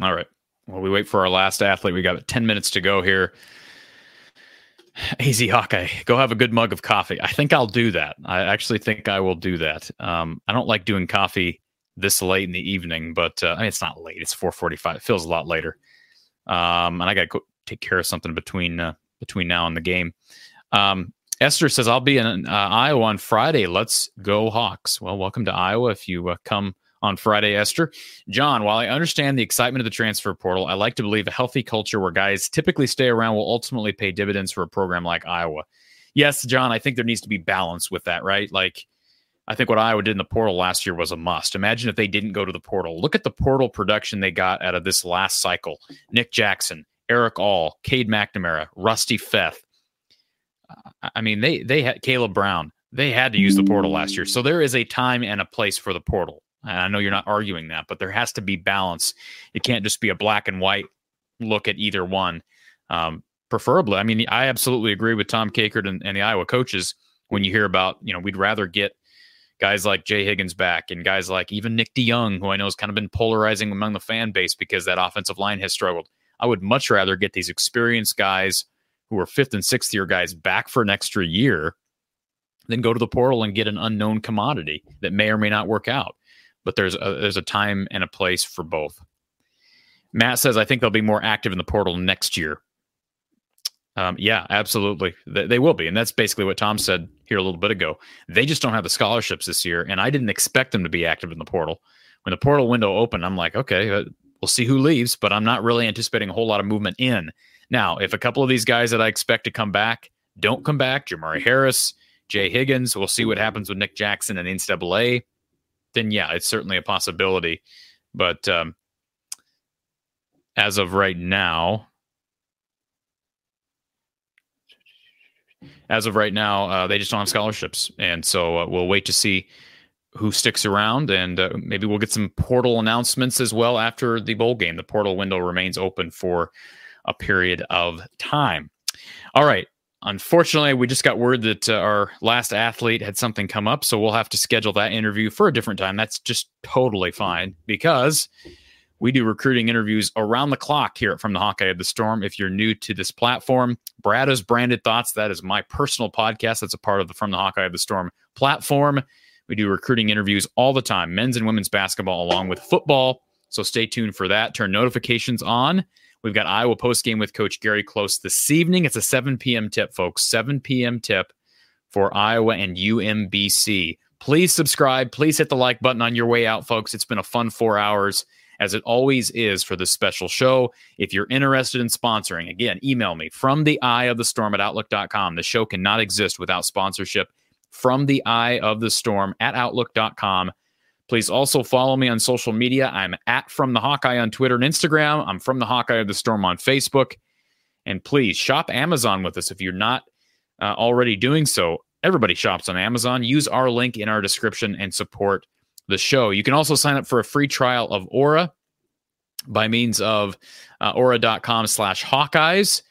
All right. Well, we wait for our last athlete. We got 10 minutes to go here. AZ Hawkeye, go have a good mug of coffee. I think I'll do that. I actually think I will do that. Um, I don't like doing coffee this late in the evening, but uh, I mean, it's not late. It's 4:45. It feels a lot later. Um, and I got to take care of something between uh, between now and the game. Um, Esther says I'll be in uh, Iowa on Friday. Let's go Hawks. Well, welcome to Iowa. If you uh, come on Friday, Esther. John, while I understand the excitement of the transfer portal, I like to believe a healthy culture where guys typically stay around will ultimately pay dividends for a program like Iowa. Yes, John, I think there needs to be balance with that, right? Like, I think what Iowa did in the portal last year was a must. Imagine if they didn't go to the portal. Look at the portal production they got out of this last cycle Nick Jackson, Erick All, Cade McNamara, Rusty Feth. I mean, they they had Kaleb Brown. They had to use the portal last year. So there is a time and a place for the portal. I know you're not arguing that, but there has to be balance. It can't just be a black and white look at either one. Um, preferably, I mean, I absolutely agree with Tom Kakert and, and the Iowa coaches when you hear about, you know, we'd rather get guys like Jay Higgins back and guys like even Nick DeJong, who I know has kind of been polarizing among the fan base because that offensive line has struggled. I would much rather get these experienced guys who are fifth and sixth year guys back for an extra year than go to the portal and get an unknown commodity that may or may not work out but there's a, there's a time and a place for both. Matt says, I think they'll be more active in the portal next year. Um, yeah, absolutely. They, they, will be. And that's basically what Tom said here a little bit ago. They just don't have the scholarships this year. And I didn't expect them to be active in the portal. When the portal window opened, I'm like, okay, uh, we'll see who leaves, but I'm not really anticipating a whole lot of movement in. Now, if a couple of these guys that I expect to come back don't come back, Jermari Harris, Jay Higgins, we'll see what happens with Nick Jackson and NCAA then yeah, it's certainly a possibility. But um, as of right now, as of right now, uh, they just don't have scholarships, and so uh, we'll wait to see who sticks around, and uh, maybe we'll get some portal announcements as well after the bowl game. The portal window remains open for a period of time. All right, Unfortunately, we just got word that uh, our last athlete had something come up, so we'll have to schedule that interview for a different time. That's just totally fine because we do recruiting interviews around the clock here from the Hawkeye of the Storm. If you're new to this platform, Brado's Branded Thoughts, that is my personal podcast. That's a part of the From the Hawkeye of the Storm platform. We do recruiting interviews all the time, men's and women's basketball, along with football. So stay tuned for that. Turn notifications on. We've got Iowa post game with Coach Gary Close this evening. It's a 7 p.m. tip, folks. 7 p.m. tip for Iowa and UMBC. Please subscribe. Please hit the like button on your way out, folks. It's been a fun four hours, as it always is for this special show. If you're interested in sponsoring, again, email me from the eye of the storm at outlook.com. The show cannot exist without sponsorship from the eye of the storm at outlook.com. Please also follow me on social media. I'm at From the Hawkeye on Twitter and Instagram. I'm From the Hawkeye of the Storm on Facebook. And please shop Amazon with us if you're not uh, already doing so. Everybody shops on Amazon. Use our link in our description and support the show. You can also sign up for a free trial of Aura by means of uh, aura.com slash Hawkeyes.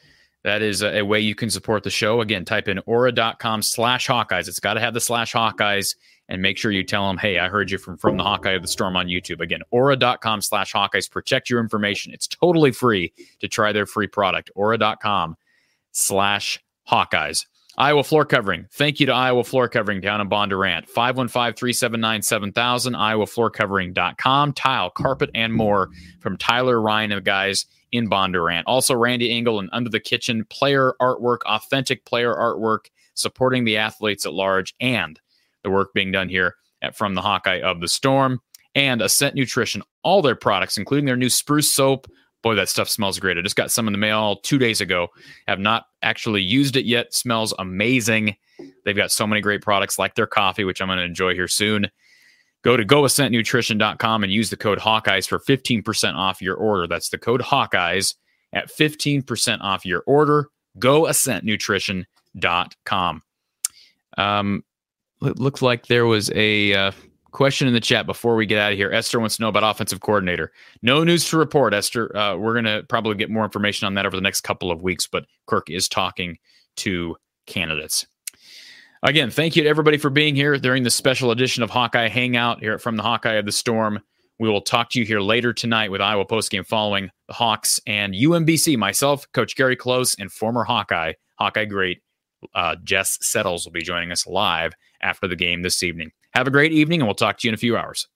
That is a, a, way you can support the show. Again, type in aura.com slash Hawkeyes. It's got to have the slash Hawkeyes and make sure you tell them, hey, I heard you from, from the Hawkeye of the Storm on YouTube. Again, aura.com slash Hawkeyes. Protect your information. It's totally free to try their free product. Aura.com slash Hawkeyes. Iowa floor covering. Thank you to Iowa floor covering down in Bondurant. 515 379 7000, iowafloorcovering.com. Tile, carpet, and more from Tyler Ryan and guys in Bondurant. Also, Randy Engel and Under the Kitchen, player artwork, authentic player artwork, supporting the athletes at large and the work being done here at From the Hawkeye of the Storm, and Ascent Nutrition, all their products, including their new spruce soap. Boy, that stuff smells great. I just got some in the mail two days ago. Have not actually used it yet. Smells amazing. They've got so many great products like their coffee, which I'm going to enjoy here soon. Go to goascentnutrition.com and use the code Hawkeyes for 15% off your order. That's the code Hawkeyes at 15% off your order. Goascentnutrition.com. Um, it looks like there was a uh, question in the chat before we get out of here. Esther wants to know about offensive coordinator. No news to report, Esther. Uh, we're going to probably get more information on that over the next couple of weeks, but Kirk is talking to candidates. Again, thank you to everybody for being here during this special edition of Hawkeye Hangout here from the Hawkeye of the Storm. We will talk to you here later tonight with Iowa postgame following the Hawks and UMBC. Myself, Coach Gary Close, and former Hawkeye, Hawkeye great uh, Jess Settles will be joining us live after the game this evening. Have a great evening, and we'll talk to you in a few hours.